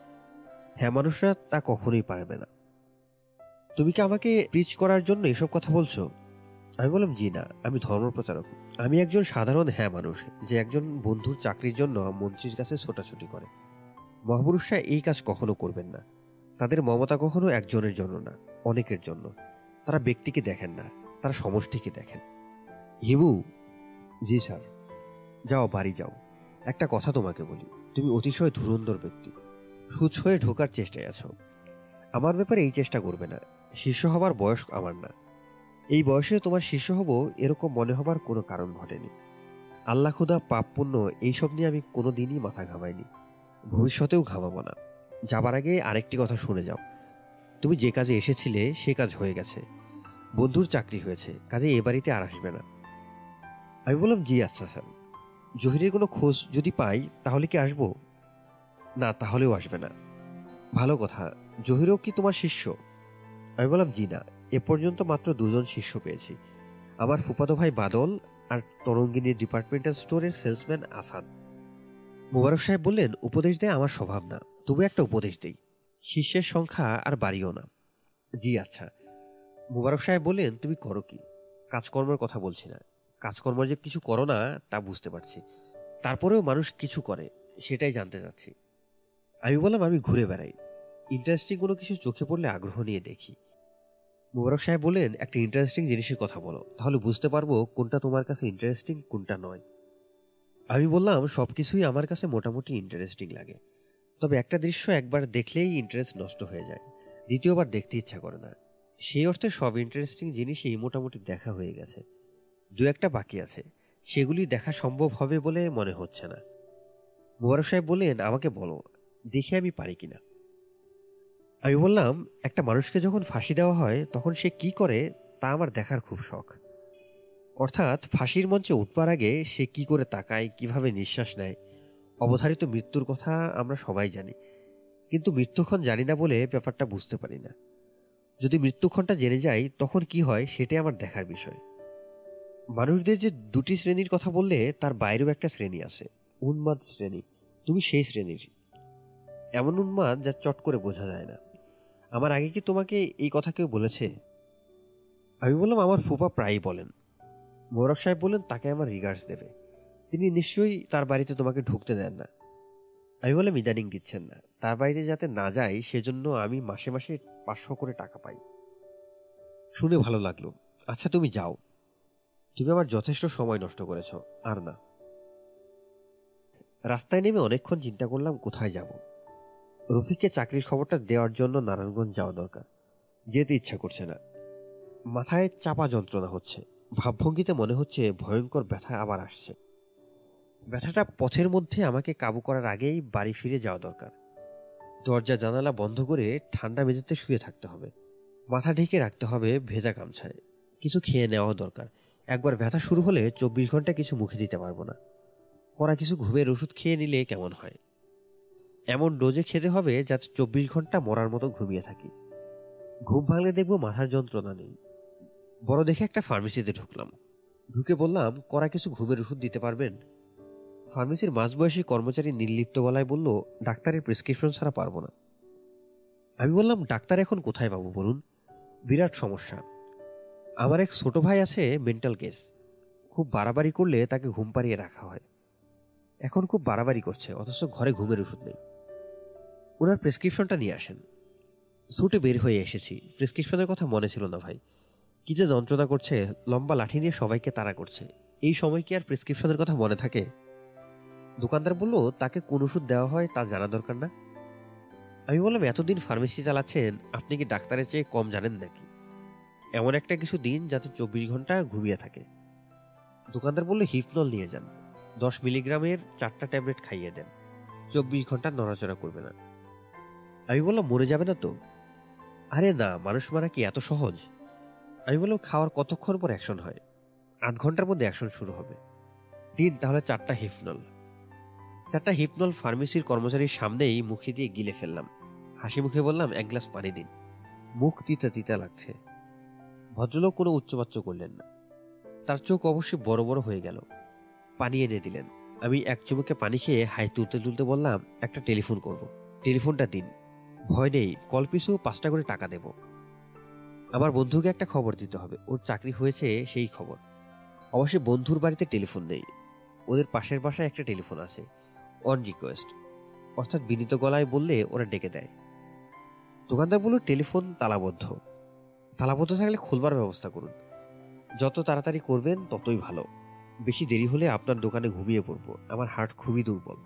হ্যাঁ মানুষরা তা কখনোই পারবে না। তুমি কি আমাকে প্রিচ করার জন্য এসব কথা বলছো? আমি বললাম, জি না, আমি ধর্ম প্রচারক আমি একজন সাধারণ হ্যাঁ মানুষ, যে একজন বন্ধুর চাকরির জন্য মন্ত্রীর কাছে ছোটাছুটি করে। মহাপুরুষরা এই কাজ কখনো করবেন না। তাদের মমতা কখনো একজনের জন্য না, অনেকের জন্য। তারা ব্যক্তিকে দেখেন না, তারা সমষ্টিকে দেখেন। হিমু? জি, স্যার। যাও, বাড়ি যাও। একটা কথা তোমাকে বলি, তুমি অতিশয় ধুরন্ধর ব্যক্তি। সুচ হয়ে ঢোকার চেষ্টায় আছো। আমার ব্যাপারে এই চেষ্টা করবে না। শিষ্য হবার বয়স আমার না। এই বয়সে তোমার শিষ্য হব এরকম মনে হবার কোনো কারণ ঘটেনি। আল্লাহ খুদা, পাপ পুণ্য এইসব নিয়ে আমি কোনো দিনই মাথা ঘামাইনি। ভবিষ্যতেও ঘামাবো না। যাবার আগে আরেকটি কথা শুনে যাও। তুমি যে কাজে এসেছিলে, সে কাজ হয়ে গেছে। বন্ধুর চাকরি হয়েছে, কাজে এ বাড়িতে আর আসবে না। আমি বললাম, জি আচ্ছা স্যার। জহিরের কোনো খোঁজ যদি পাই, তাহলে কি আসব? না, তাহলেও আসবে না। ভালো কথা, জহিরও কি তোমার শিষ্য? আমি বললাম, জি না, এ পর্যন্ত মাত্র দুজন শিষ্য পেয়েছি। আমার ফুপাতো ভাই বাদল আর তরঙ্গিনীর ডিপার্টমেন্টাল স্টোরের সেলসম্যান আসাদ। মুবারক সাহেব বললেন, উপদেশ দেয় আমার স্বভাব না। তবু একটা উপদেশ দেই। শিষ্যের সংখ্যা আর বাড়িও না। জি আচ্ছা। মুবারক সাহেব বললেন, তুমি করো কি? কাজকর্মের কথা বলছি না। কাজকর্ম যে কিছু করো না, তা বুঝতে পারছি। তারপরেও মানুষ কিছু করে, সেটাই জানতে চাচ্ছি। আমি বললাম, আমি ঘুরে বেড়াই। ইন্টারেস্টিং কোনো কিছু চোখে পড়লে আগ্রহ নিয়ে দেখি। মুবারক সাহেব বললেন, একটা ইন্টারেস্টিং জিনিসের কথা বলো। তাহলে বুঝতে পারব কোনটা তোমার কাছে ইন্টারেস্টিং কোনটা নয়। আমি বললাম সব কিছুই আমার কাছে মোটামুটি ইন্টারেস্টিং লাগে। তবে একটা দৃশ্য একবার দেখলেই ইন্টারেস্ট নষ্ট হয়ে যায়। দ্বিতীয়বার দেখতে ইচ্ছা করে না। সেই অর্থে সব ইন্টারেস্টিং জিনিসই মোটামুটি দেখা হয়ে গেছে। দু একটা বাকি আছে। সেগুলি দেখা সম্ভব হবে বলে মনে হচ্ছে না। মুবারক সাহেব বললেন, আমাকে বলো, দেখে আমি পারি কিনা? আমি বললাম, একটা মানুষকে যখন ফাঁসি দেওয়া হয়, তখন সে কি করে তা আমার দেখার খুব শখ। অর্থাৎ ফাঁসির মঞ্চে উঠবার আগে সে কি করে তাকায়, কীভাবে নিঃশ্বাস নেয়? অবধারিত মৃত্যুর কথা আমরা সবাই জানি। কিন্তু মৃত্যুক্ষণ জানি না বলে ব্যাপারটা বুঝতে পারি না। যদি মৃত্যুক্ষণটা জেনে যাই, তখন কি হয়, সেটাই আমার দেখার বিষয়। মানুষদের যে দুটি শ্রেণির কথা বললে, তার বাইরেও একটা শ্রেণি আছে, উন্মাদ শ্রেণি। তুমি সেই শ্রেণির। এমন উন্মাদ যা চট করে বোঝা যায় না। আমার আগে কি তোমাকে এই কথা কেউ বলেছে? আমি বললাম, আমার ফুপা প্রায়ই বলেন। মোরক সাহেব বললেন, তাকে আমার রিগার্ডস দেবে। তিনি নিশ্চয়ই তার বাড়িতে তোমাকে ঢুকতে দেন না। আমি বললাম, ইদানিং দিচ্ছেন না। তার বাড়িতে যাতে না যাই, সেজন্য আমি মাসে মাসে পাঁচশো করে টাকা পাই। শুনে ভালো লাগল। আচ্ছা তুমি যাও। তুমি আমার যথেষ্ট সময় নষ্ট করেছ আর না রাস্তায় নেমে অনেকক্ষণ চিন্তা করলাম কোথায় যাব। রফিককে চাকরির খবরটা দেওয়ার জন্য নারায়ণগঞ্জ যাওয়া দরকার। যেতে ইচ্ছা করছে না। মাথায় চাপা যন্ত্রণা হচ্ছে। ভাবভঙ্গিতে মনে হচ্ছে ভয়ঙ্কর ব্যথা আবার আসছে। ব্যথাটা পথের মধ্যে আমাকে কাবু করার আগেই বাড়ি ফিরে যাওয়া দরকার। দরজা জানালা বন্ধ করে ঠান্ডা মেঝেতে শুয়ে থাকতে হবে। মাথা ঢেকে রাখতে হবে ভেজা গামছায়। কিছু খেয়ে নেওয়া দরকার। একবার ব্যথা শুরু হলে চব্বিশ ঘণ্টা কিছু মুখে দিতে পারব না। করা কিছু ঘুমের ওষুধ খেয়ে নিলে কেমন হয়? এমন ডোজে খেতে হবে যাতে চব্বিশ ঘণ্টা মরার মতো ঘুমিয়ে থাকি। ঘুম ভাঙলে দেখব মাথার যন্ত্রণা নেই। বড় দেখে একটা ফার্মেসিতে ঢুকলাম। ঢুকে বললাম করা কিছু ঘুমের ওষুধ দিতে পারবেন? ফার্মেসির মাঝবয়সী কর্মচারী নির্লিপ্ত গলায় বলল, ডাক্তারের প্রেসক্রিপশন ছাড়া পারব না। আমি বললাম, ডাক্তার এখন কোথায় পাবো বলুন? বিরাট সমস্যা। আমার এক ছোট ভাই আছে মেন্টাল কেস খুব বাড়াবাড়ি করলে তাকে ঘুম পাড়িয়ে রাখা হয়। এখন খুব বাড়াবাড়ি করছে, অথচ ঘরে ঘুমের ওষুধ নেই। ওনার প্রেসক্রিপশনটা নিয়ে আসেন। সুটে বের হয়ে এসেছি। প্রেসক্রিপশনের কথা মনে ছিল না ভাই। কি যে যন্ত্রণা করছে, লম্বা লাঠি নিয়ে সবাইকে তাড়া করছে। এই সময় কি আর প্রেসক্রিপশনের কথা মনে থাকে? দোকানদার বলল, তাকে কোন ওষুধ দেওয়া হয় তা জানা দরকার না। আমি বললাম, এতদিন ফার্মেসি চালাচ্ছেন, আপনি কি ডাক্তারের চেয়ে কম জানেন নাকি? এমন একটা কিছু দিন যাতে চব্বিশ ঘণ্টা ঘুমিয়ে থাকে। দোকানদার বলল, হিপনল নিয়ে যান। দশ মিলিগ্রামের চারটা ট্যাবলেট খাইয়ে দেন। চব্বিশ ঘণ্টা নড়াচড়া করবে না। আমি বললাম, মরে যাবে না তো? আরে না, মানুষ মারা কি এত সহজ? আমি বললাম, খাওয়ার কতক্ষণ পর অ্যাকশন হয়? আধ ঘণ্টার মধ্যে অ্যাকশন শুরু হবে। দিন তাহলে চারটা হিপনল। চারটা হিপনল ফার্মেসির কর্মচারীর সামনেই মুখে দিয়ে গিলে ফেললাম। হাসি মুখে বললাম, এক গ্লাস পানি দিন। মুখ তিতা তিতা লাগছে। ভদ্রলোক কোনো উচ্চবাচ্য করলেন না। তার চোখ অবশ্যই বড় বড় হয়ে গেল। পানি এনে দিলেন। আমি এক চুমুকে পানি খেয়ে হাই তুলতে তুলতে বললাম, একটা টেলিফোন করব। টেলিফোনটা দিন। ভয় নেই, কল পিছু পাঁচটা করে টাকা দেব। আমার বন্ধুকে একটা খবর দিতে হবে। ওর চাকরি হয়েছে সেই খবর। অবশ্যই বন্ধুর বাড়িতে টেলিফোন নেই। ওদের পাশের বাসায় একটা টেলিফোন আছে, অন রিকোয়েস্ট। অর্থাৎ বিনীত গলায় বললে ওরা ডেকে দেয়। দোকানদার বলল, টেলিফোন তালাবদ্ধ। তালাবদ্ধ থাকলে খুলবার ব্যবস্থা করুন। যত তাড়াতাড়ি করবেন, ততই ভালো। বেশি দেরি হলে আপনার দোকানে ঘুমিয়ে পড়ব। আমার হার্ট খুবই দুর্বল।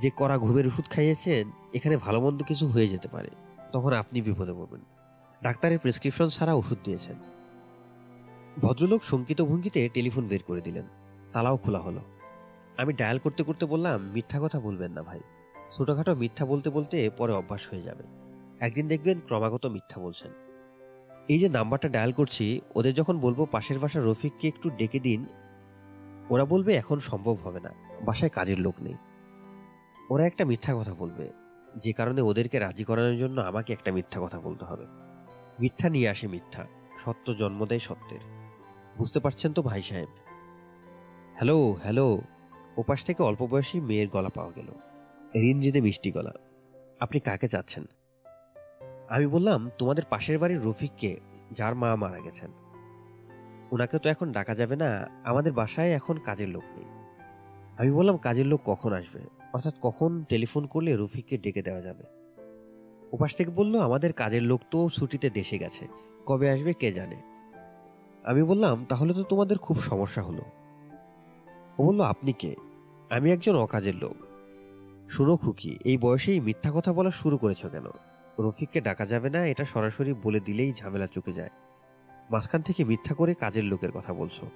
যে করা ঘুমের ওষুধ খাইয়েছেন, এখানে ভালো মন্দ কিছু হয়ে যেতে পারে। তখন আপনি বিপদে পড়বেন। ডাক্তারের প্রেসক্রিপশন ছাড়া ওষুধ দিয়েছেন। ভদ্রলোক শঙ্কিত ভঙ্গিতে টেলিফোন বের করে দিলেন। তালাও খোলা হলো। আমি ডায়াল করতে করতে বললাম, মিথ্যা কথা বলবেন না ভাই। ছোটখাটো মিথ্যা বলতে বলতে পরে অভ্যাস হয়ে যাবে। একদিন দেখবেন ক্রমাগত মিথ্যা বলছেন। এই যে নাম্বারটা ডায়াল করছি, ওদের যখন বলব পাশের বাসা রফিককে একটু ডেকে দিন, ওরা বলবে এখন সম্ভব হবে না, বাসায় কাজের লোক নেই। ওরা একটা মিথ্যা কথা বলবে, যে কারণে ওদেরকে রাজি করানোর জন্য আমাকে একটা মিথ্যা কথা বলতে হবে। মিথ্যা নিয়ে আসে মিথ্যা, সত্য জন্ম দেয় সত্যের। বুঝতে পারছেন তো ভাই সাহেব? হ্যালো হ্যালো, ওপাশ থেকে অল্প বয়সী মেয়ের গলা পাওয়া গেল। ঋণ মিষ্টি গলা। আপনি কাকে চাচ্ছেন? আমি বললাম, তোমাদের পাশের বাড়ির রফিককে, যার মা মারা গেছেন। ওনাকে তো এখন ডাকা যাবে না, আমাদের বাসায় এখন কাজের লোক নেই। আমি বললাম, কাজের লোক কখন আসবে? অর্থাৎ কখন টেলিফোন করলে রফিককে ডেকে দেওয়া যাবে। ওপাশ থেকে বলল, আমাদের কাজের লোক তো ছুটিতে দেশে গেছে, কবে আসবে কে জানে? আমি বললাম, তাহলে তো তোমাদের খুব সমস্যা হলো। ও বলল, আপনি কে? আমি একজন অকাজের লোক। শুনো খুকি, এই বয়সেই মিথ্যা কথা বলা শুরু করেছ কেন? রফিককে ডাকা যাবে না, এটা সরাসরি বলে দিলেই ঝামেলা চুকে যায়। মাঝখান থেকে মিথ্যা করে কাজের লোকের কথা বলছো।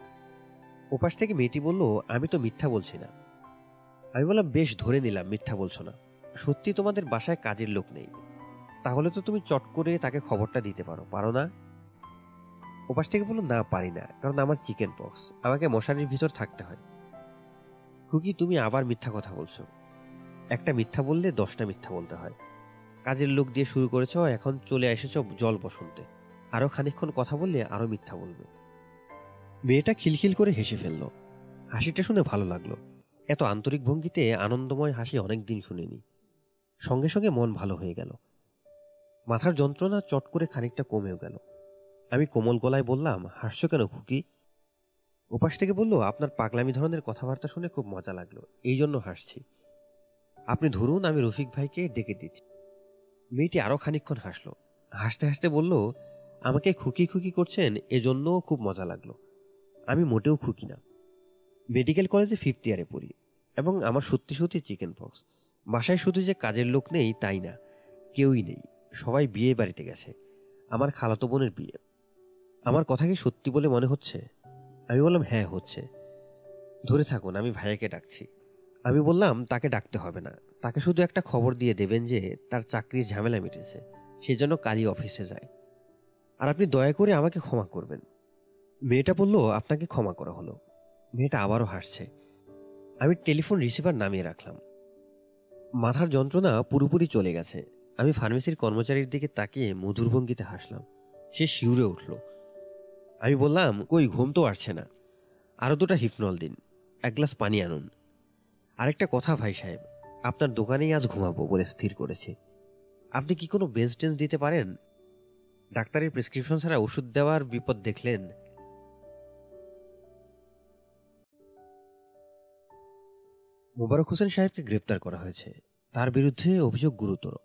ওপাশ থেকে মেয়েটি বলল, আমি তো মিথ্যা বলছি না। আমি বললাম, বেশ, ধরে নিলাম, মিথ্যা বলছো না। সত্যি তোমাদের বাসায় কাজের লোক নেই। তাহলে তো তুমি চট করে তাকে খবরটা দিতে পারো পারো না? ওপাশ থেকে বলল, না, পারি না, কারণ আমার চিকেন পক্স, আমাকে মশারির ভিতর থাকতে হয়। খুকি, তুমি আবার মিথ্যা কথা বলছো। একটা মিথ্যা বললে দশটা মিথ্যা বলতে হয়। কাজের লোক দিয়ে শুরু করেছ, এখন চলে এসেছ জল বসন্তে। আরও খানিক্ষণ কথা বললে আরও মিথ্যা বলবে। মেয়েটা খিলখিল করে হেসে ফেলল। হাসিটা শুনে ভালো লাগল। এত আন্তরিক ভঙ্গিতে আনন্দময় হাসি অনেক দিন শুনিনি। সঙ্গে সঙ্গে মন ভালো হয়ে গেল। মাথার যন্ত্রণা চট করে খানিকটা কমেও গেল। আমি কোমল গলায় বললাম, হাসছো কেন খুকি? ওপাশ থেকে বলল, আপনার পাগলামি ধরনের কথাবার্তা শুনে খুব মজা লাগল। এই জন্য হাসছি। আপনি ধরুন, আমি রফিক ভাইকে ডেকে দিচ্ছি। মেয়েটি আরও খানিক্ষণ হাসলো। হাসতে হাসতে বলল, আমাকে খুকি খুকি করছেন, এজন্যও খুব মজা লাগল। আমি মোটেও খুকি না। মেডিকেল কলেজে ফিফথ ইয়ারে পড়ি এবং আমার সত্যি সত্যি চিকেন পক্স। বাসায় শুধু যে কাজের লোক নেই, তাই না? কেউই নেই। সবাই বিয়ে বাড়িতে গেছে। আমার খালাতো বোনের বিয়ে। আমার কথা কি সত্যি বলে মনে হচ্ছে? আমি বললাম হ্যাঁ হচ্ছে। ধরে থাকুন, আমি ভাইয়াকে ডাকছি। আমি বললাম, তাকে ডাকতে হবে না। তাকে শুধু একটা খবর দিয়ে দেবেন যে তার চাকরির ঝামেলা মিটেছে সেজন্য কালই অফিসে যায়। আর আপনি দয়া করে আমাকে ক্ষমা করবেন। মেয়েটা বলল, আপনাকে ক্ষমা করা হলো। মেয়েটা আবারও হাসছে। আমি টেলিফোন রিসিভার নামিয়ে রাখলাম। মাথার যন্ত্রণা পুরোপুরি চলে গেছে। আমি ফার্মেসির কর্মচারীর দিকে তাকিয়ে মধুর ভঙ্গিতে হাসলাম। সে শিউরে উঠল। আমি বললাম, কই, ঘুম তো আসছে না। আরও দুটা হিপনল দিন। এক গ্লাস পানি আনুন। আরেকটা কথা ভাই সাহেব আপনার দোকানেই আজ ঘুমাবো বলে স্থির করেছে। আপনি কি কোনো বেঞ্চ টেন্স দিতে পারেন? ডাক্তারের প্রেসক্রিপশন ছাড়া ওষুধ দেওয়ার বিপদ দেখলেন? মোবারক হোসেন সাহেবকে গ্রেপ্তার করা হয়েছে। তার বিরুদ্ধে অভিযোগ গুরুতর।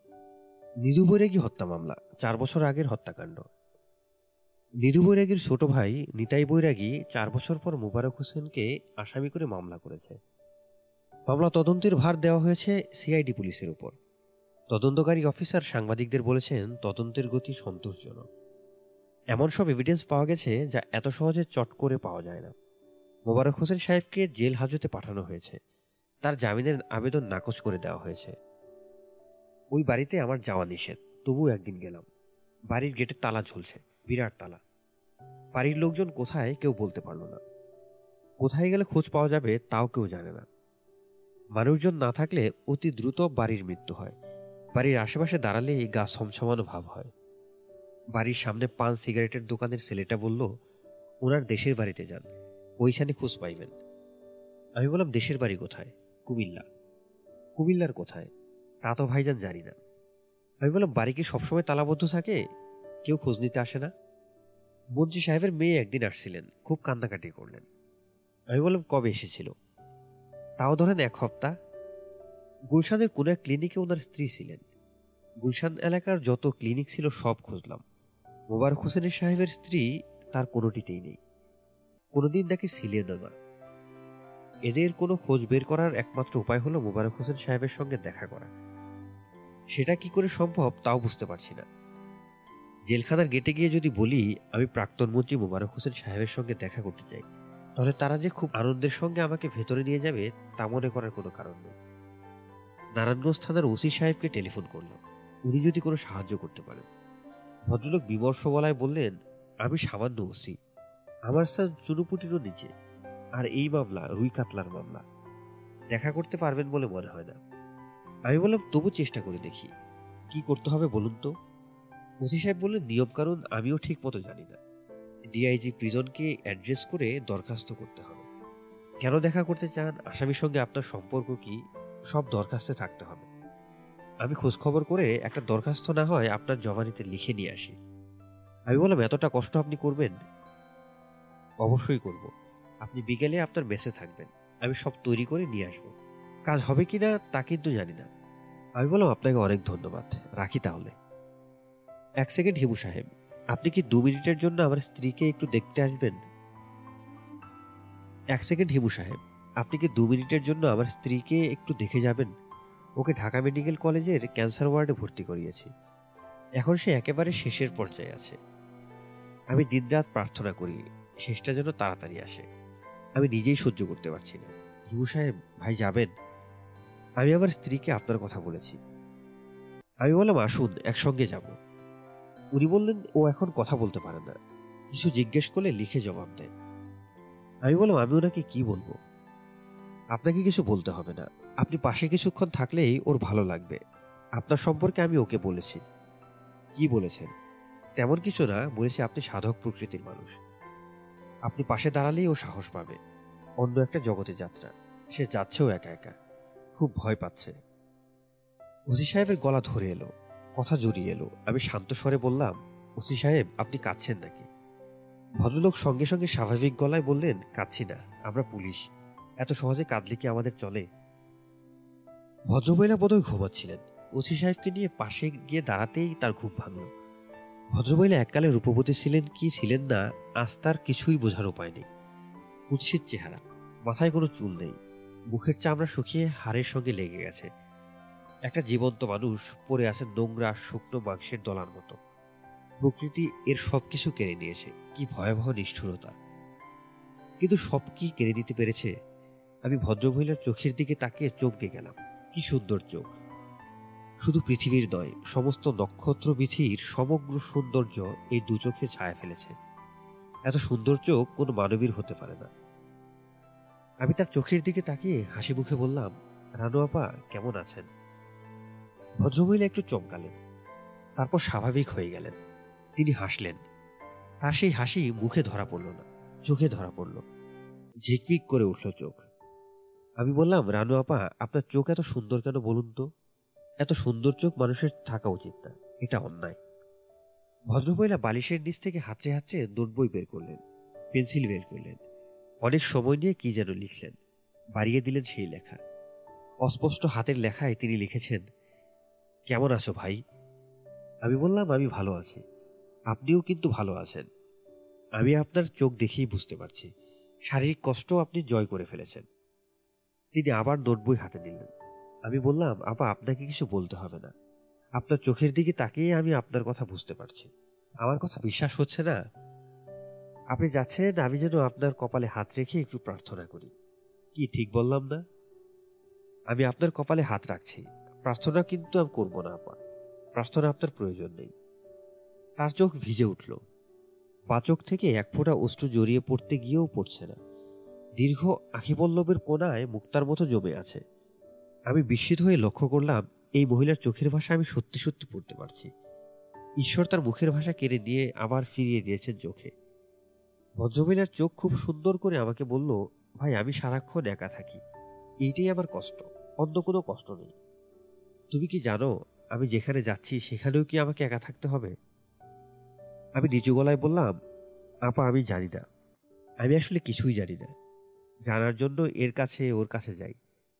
নিধু বৈরাগী হত্যা মামলা, চার বছর আগের হত্যাকাণ্ড। নিধু বৈরাগীর ছোট ভাই নিতাই বৈরাগী চার বছর পর মোবারক হোসেনকে আসামি করে মামলা করেছে। মামলা তদন্তের ভার দেওয়া হয়েছে সিআইডি পুলিশের উপর। তদন্তকারী অফিসার সাংবাদিকদের বলেছেন, তদন্তের গতি সন্তোষজনক। এমন সব এভিডেন্স পাওয়া গেছে যা এত সহজে চট করে পাওয়া যায় না। মোবারক হোসেন সাহেবকে জেল হাজতে পাঠানো হয়েছে। তার জামিনের আবেদন নাকচ করে দেওয়া হয়েছে। ওই বাড়িতে আমার যাওয়া নিষেধ, তবুও একদিন গেলাম। বাড়ির গেটে তালা ঝুলছে, বিরাট তালা। বাড়ির লোকজন কোথায় কেউ বলতে পারল না। কোথায় গেলে খোঁজ পাওয়া যাবে তাও কেউ জানে না। মানুষজন না থাকলে অতি দ্রুত বাড়ির মৃত্যু হয়। বাড়ির আশেপাশে দাঁড়ালেই গা ছমছমানো ভাব হয়। বাড়ির সামনে পান সিগারেটের দোকানের ছেলেটা বলল, ওনার দেশের বাড়িতে যান। ওইখানে খোঁজ পাইবেন। আমি বললাম, দেশের বাড়ি কোথায়? কুমিল্লা। কুমিল্লার কোথায়? তা তো ভাইজান জানি না। আমি বললাম, বাড়ি কি সবসময় তালাবদ্ধ থাকে? কেউ খোঁজ নিতে আসে না? মন্ত্রী সাহেবের মেয়ে একদিন আসছিলেন, খুব কান্নাকাটি করলেন। আমি বললাম, কবে এসেছিল? তাও ধরেন এক সপ্তাহ গুলশানের কোনো এক ক্লিনিকে ওনার স্ত্রী ছিলেন। গুলশান এলাকার যত ক্লিনিক ছিল সব খুঁজলাম। মোবারক হোসেনের সাহেবের স্ত্রী, তার কোনোটিতেই নেই। কোনোদিন নাকি ছিলেন না। এদের কোনো খোঁজ বের করার একমাত্র উপায় হলো মোবারক হোসেন সাহেবের সঙ্গে দেখা করা। সেটা কি করে সম্ভব তাও বুঝতে পারছি না। জেলখানার গেটে গিয়ে যদি বলি, আমি প্রাক্তন মন্ত্রী মোবারক হোসেন সাহেবের সঙ্গে দেখা করতে চাই। তাহলে তারা যে খুব আনন্দের সঙ্গে আমাকে ভেতরে নিয়ে যাবে, তা মনে করার কোনো কারণ নেই। নারায়ণগঞ্জ থানার ওসি সাহেবকে টেলিফোন করল উনি যদি কোনো সাহায্য করতে পারেন। ভদ্রলোক বিমর্ষ বলায় বললেন, আমি সামান্য ওসি। আমার স্থান চুনুপুটিরও নিচে। আর এই মামলা, রুই কাতলার মামলা। দেখা করতে পারবেন বলে মনে হয় না। আমি বললাম, তবু চেষ্টা করে দেখি। কি করতে হবে বলুন তো? ওসি সাহেব বললেন, নিয়মকানুন আমিও ঠিক মতো জানি না। ডিআইজি প্রিজনকে অ্যাড্রেস করে দরখাস্ত করতে হবে। কেন দেখা করতে চান? আসামির সঙ্গে আপনার সম্পর্ক কি? সব দরখাস্তে থাকতে হবে। আমি খোঁজখবর করে একটা দরখাস্ত না হয় আপনার জমানিতে লিখে নিয়ে আসি। আমি বললাম, এতটা কষ্ট আপনি করবেন? অবশ্যই করব। আপনি বিকেলে আপনার মেসে থাকবেন। আমি সব তৈরি করে নিয়ে আসব। কাজ হবে কিনা তা কিন্তু জানি না। আমি বললাম, আপনাকে অনেক ধন্যবাদ। রাখি তাহলে। এক সেকেন্ড হিমু সাহেব। আপনি কি দু মিনিটের জন্য আমার স্ত্রীকে একটু দেখতে আসবেন? এক সেকেন্ড হিমু সাহেব। আপনি কি দু মিনিটের জন্য আমার স্ত্রীকে একটু দেখে যাবেন? ওকে ঢাকা মেডিকেল কলেজের ক্যান্সার ওয়ার্ডে ভর্তি করিয়েছি। এখন সে একেবারে শেষের পর্যায়ে আছে। আমি দিনরাত প্রার্থনা করি, শেষটা যেন তাড়াতাড়ি আসে। আমি নিজেই সহ্য করতে পারছি না। হিমু সাহেব, ভাই যাবেন? আমি আমার স্ত্রীকে আপনার কথা বলেছি। আমি বললাম, আসুন, একসঙ্গে যাব। উনি বললেন, ও এখন কথা বলতে পারে না। কিছু জিজ্ঞেস করলে লিখে জবাব দেয়। আমি বললাম, আমি ওনাকে কি বলব? আপনাকে কিছু বলতে হবে না। আপনি পাশে কিছুক্ষণ থাকলেই ওর ভালো লাগবে। আপনার সম্পর্কে আমি ওকে বলেছি। কি বলেছেন? তেমন কিছু না, বলেছি আপনি সাধক প্রকৃতির মানুষ। আপনি পাশে দাঁড়ালেই ও সাহস পাবে। অন্য একটা জগতে যাত্রা। সে যাচ্ছেও একা একা। খুব ভয় পাচ্ছে। ওসি সাহেবের গলা ধরে এলো। কথা জড়িয়ে এলো। আমি শান্ত স্বরে বললাম, ওসি সাহেব, আপনি কাঁদছেন নাকি? ভদ্রলোক সঙ্গে সঙ্গে স্বাভাবিক গলায় বললেন, কাঁদছি না, আমরা পুলিশ। এত সহজে কাঁদলে কি আমাদের চলে? ভদ্রমহিলা বোধহয় ঘুমাচ্ছিলেন। ওসি সাহেবকে নিয়ে পাশে গিয়ে দাঁড়াতেই তার ঘুম ভাঙল। ভদ্রমহিলা এককালে রূপবতী ছিলেন কি ছিলেন না, আজ তার কিছুই বোঝার উপায় নেই। কুৎসিত চেহারা, মাথায় কোনো চুল নেই। মুখের চামড়া শুকিয়ে হাড়ের সঙ্গে লেগে গেছে। একটা জীবন্ত মানুষ পড়ে আছে নোংরা শুকনো মাংসের দলার মতো। প্রকৃতি এর সবকিছু কেড়ে নিয়েছে। কি ভয়াবহ নিষ্ঠুরতা। কিন্তু সব কি কেড়ে নিতে পেরেছে? আমি ভদ্রমহিলার চোখের দিকে তাকিয়ে চমকে গেলাম। কি সুন্দর চোখ। শুধু পৃথিবীর নয়, সমস্ত নক্ষত্র বিধির সমগ্র সৌন্দর্য এই দু চোখে ছায়া ফেলেছে। এত সুন্দর চোখ কোনো মানবীর হতে পারে না। আমি তার চোখের দিকে তাকিয়ে হাসি মুখে বললাম, রানু আপা, কেমন আছেন? ভদ্রমহিলা একটু চমকালেন তারপর স্বাভাবিক হয়ে গেলেন। তিনি হাসলেন। তার সেই হাসি মুখে ধরা পড়ল না, চোখে ধরা পড়ল। ঝিকমিক করে উঠল চোখ। আমি বললাম, রানু আপা, আপনার চোখ এত সুন্দর কেন বলুন তো? এত সুন্দর চোখ মানুষের থাকা উচিত না, এটা অন্যায়। ভদ্রমহিলা বালিশের নিচ থেকে হাতড়ে হাতড়ে নোট বই বের করলেন, পেন্সিল বের করলেন। অনেক সময় নিয়ে কি যেন লিখলেন, বাড়িয়ে দিলেন সেই লেখা। অস্পষ্ট হাতের লেখায় তিনি লিখেছেন কেমন আছো ভাই? আমি বললাম আমি ভালো আছি। আপনিও কিন্তু ভালো আছেন। আমি আপনার চোখ দেখেই বুঝতে পারছি। শারীরিক কষ্ট আপনি জয় করে ফেলেছেন। তিনি আবার নোটবই হাতে নিলেন। আমি বললাম, আপা, আপনাকে কিছু বলতে হবে না। আপনার চোখের দিকে তাকিয়ে আমি আপনার কথা বুঝতে পারছি। আমার কথা বিশ্বাস হচ্ছে না? আপনি যাচ্ছেন, আমি যেন আপনার কপালে হাত রেখে একটু প্রার্থনা করি। কি ঠিক বললাম না? আমি আপনার কপালে হাত রাখছি। প্রার্থনা কিন্তু আমি করব না, আপা। প্রার্থনা আপনার প্রয়োজন নেই। তার চোখ ভিজে উঠল। পাচক থেকে এক ফোঁটা অশ্রু জড়িয়ে পড়তে গিয়েও পড়ছে না। দীর্ঘ আখিপল্লবের কোনায় মুক্তার মতো জমে আছে। আমি বিস্মিত হয়ে লক্ষ্য করলাম, এই মহিলার চোখের ভাষা আমি সত্যি সত্যি পড়তে পারছি। ঈশ্বর তার মুখের ভাষা কেড়ে নিয়ে আবার ফিরিয়ে দিয়েছেন চোখে। ভদ্রমহিলার চোখ খুব সুন্দর করে আমাকে বলল, ভাই, আমি সারাক্ষণ একা থাকি। এইটাই আমার কষ্ট। অন্য কোনো কষ্ট নেই। তুমি কি জানো, আমি যেখানে যাচ্ছি সেখানেও কি আমাকে একা থাকতে হবে? আমি নিচু গলায় বললাম, আপা, আমি জানি না। আমি আসলে কিছুই জানি না। জানার জন্য এর কাছে, ওর কাছে যাই।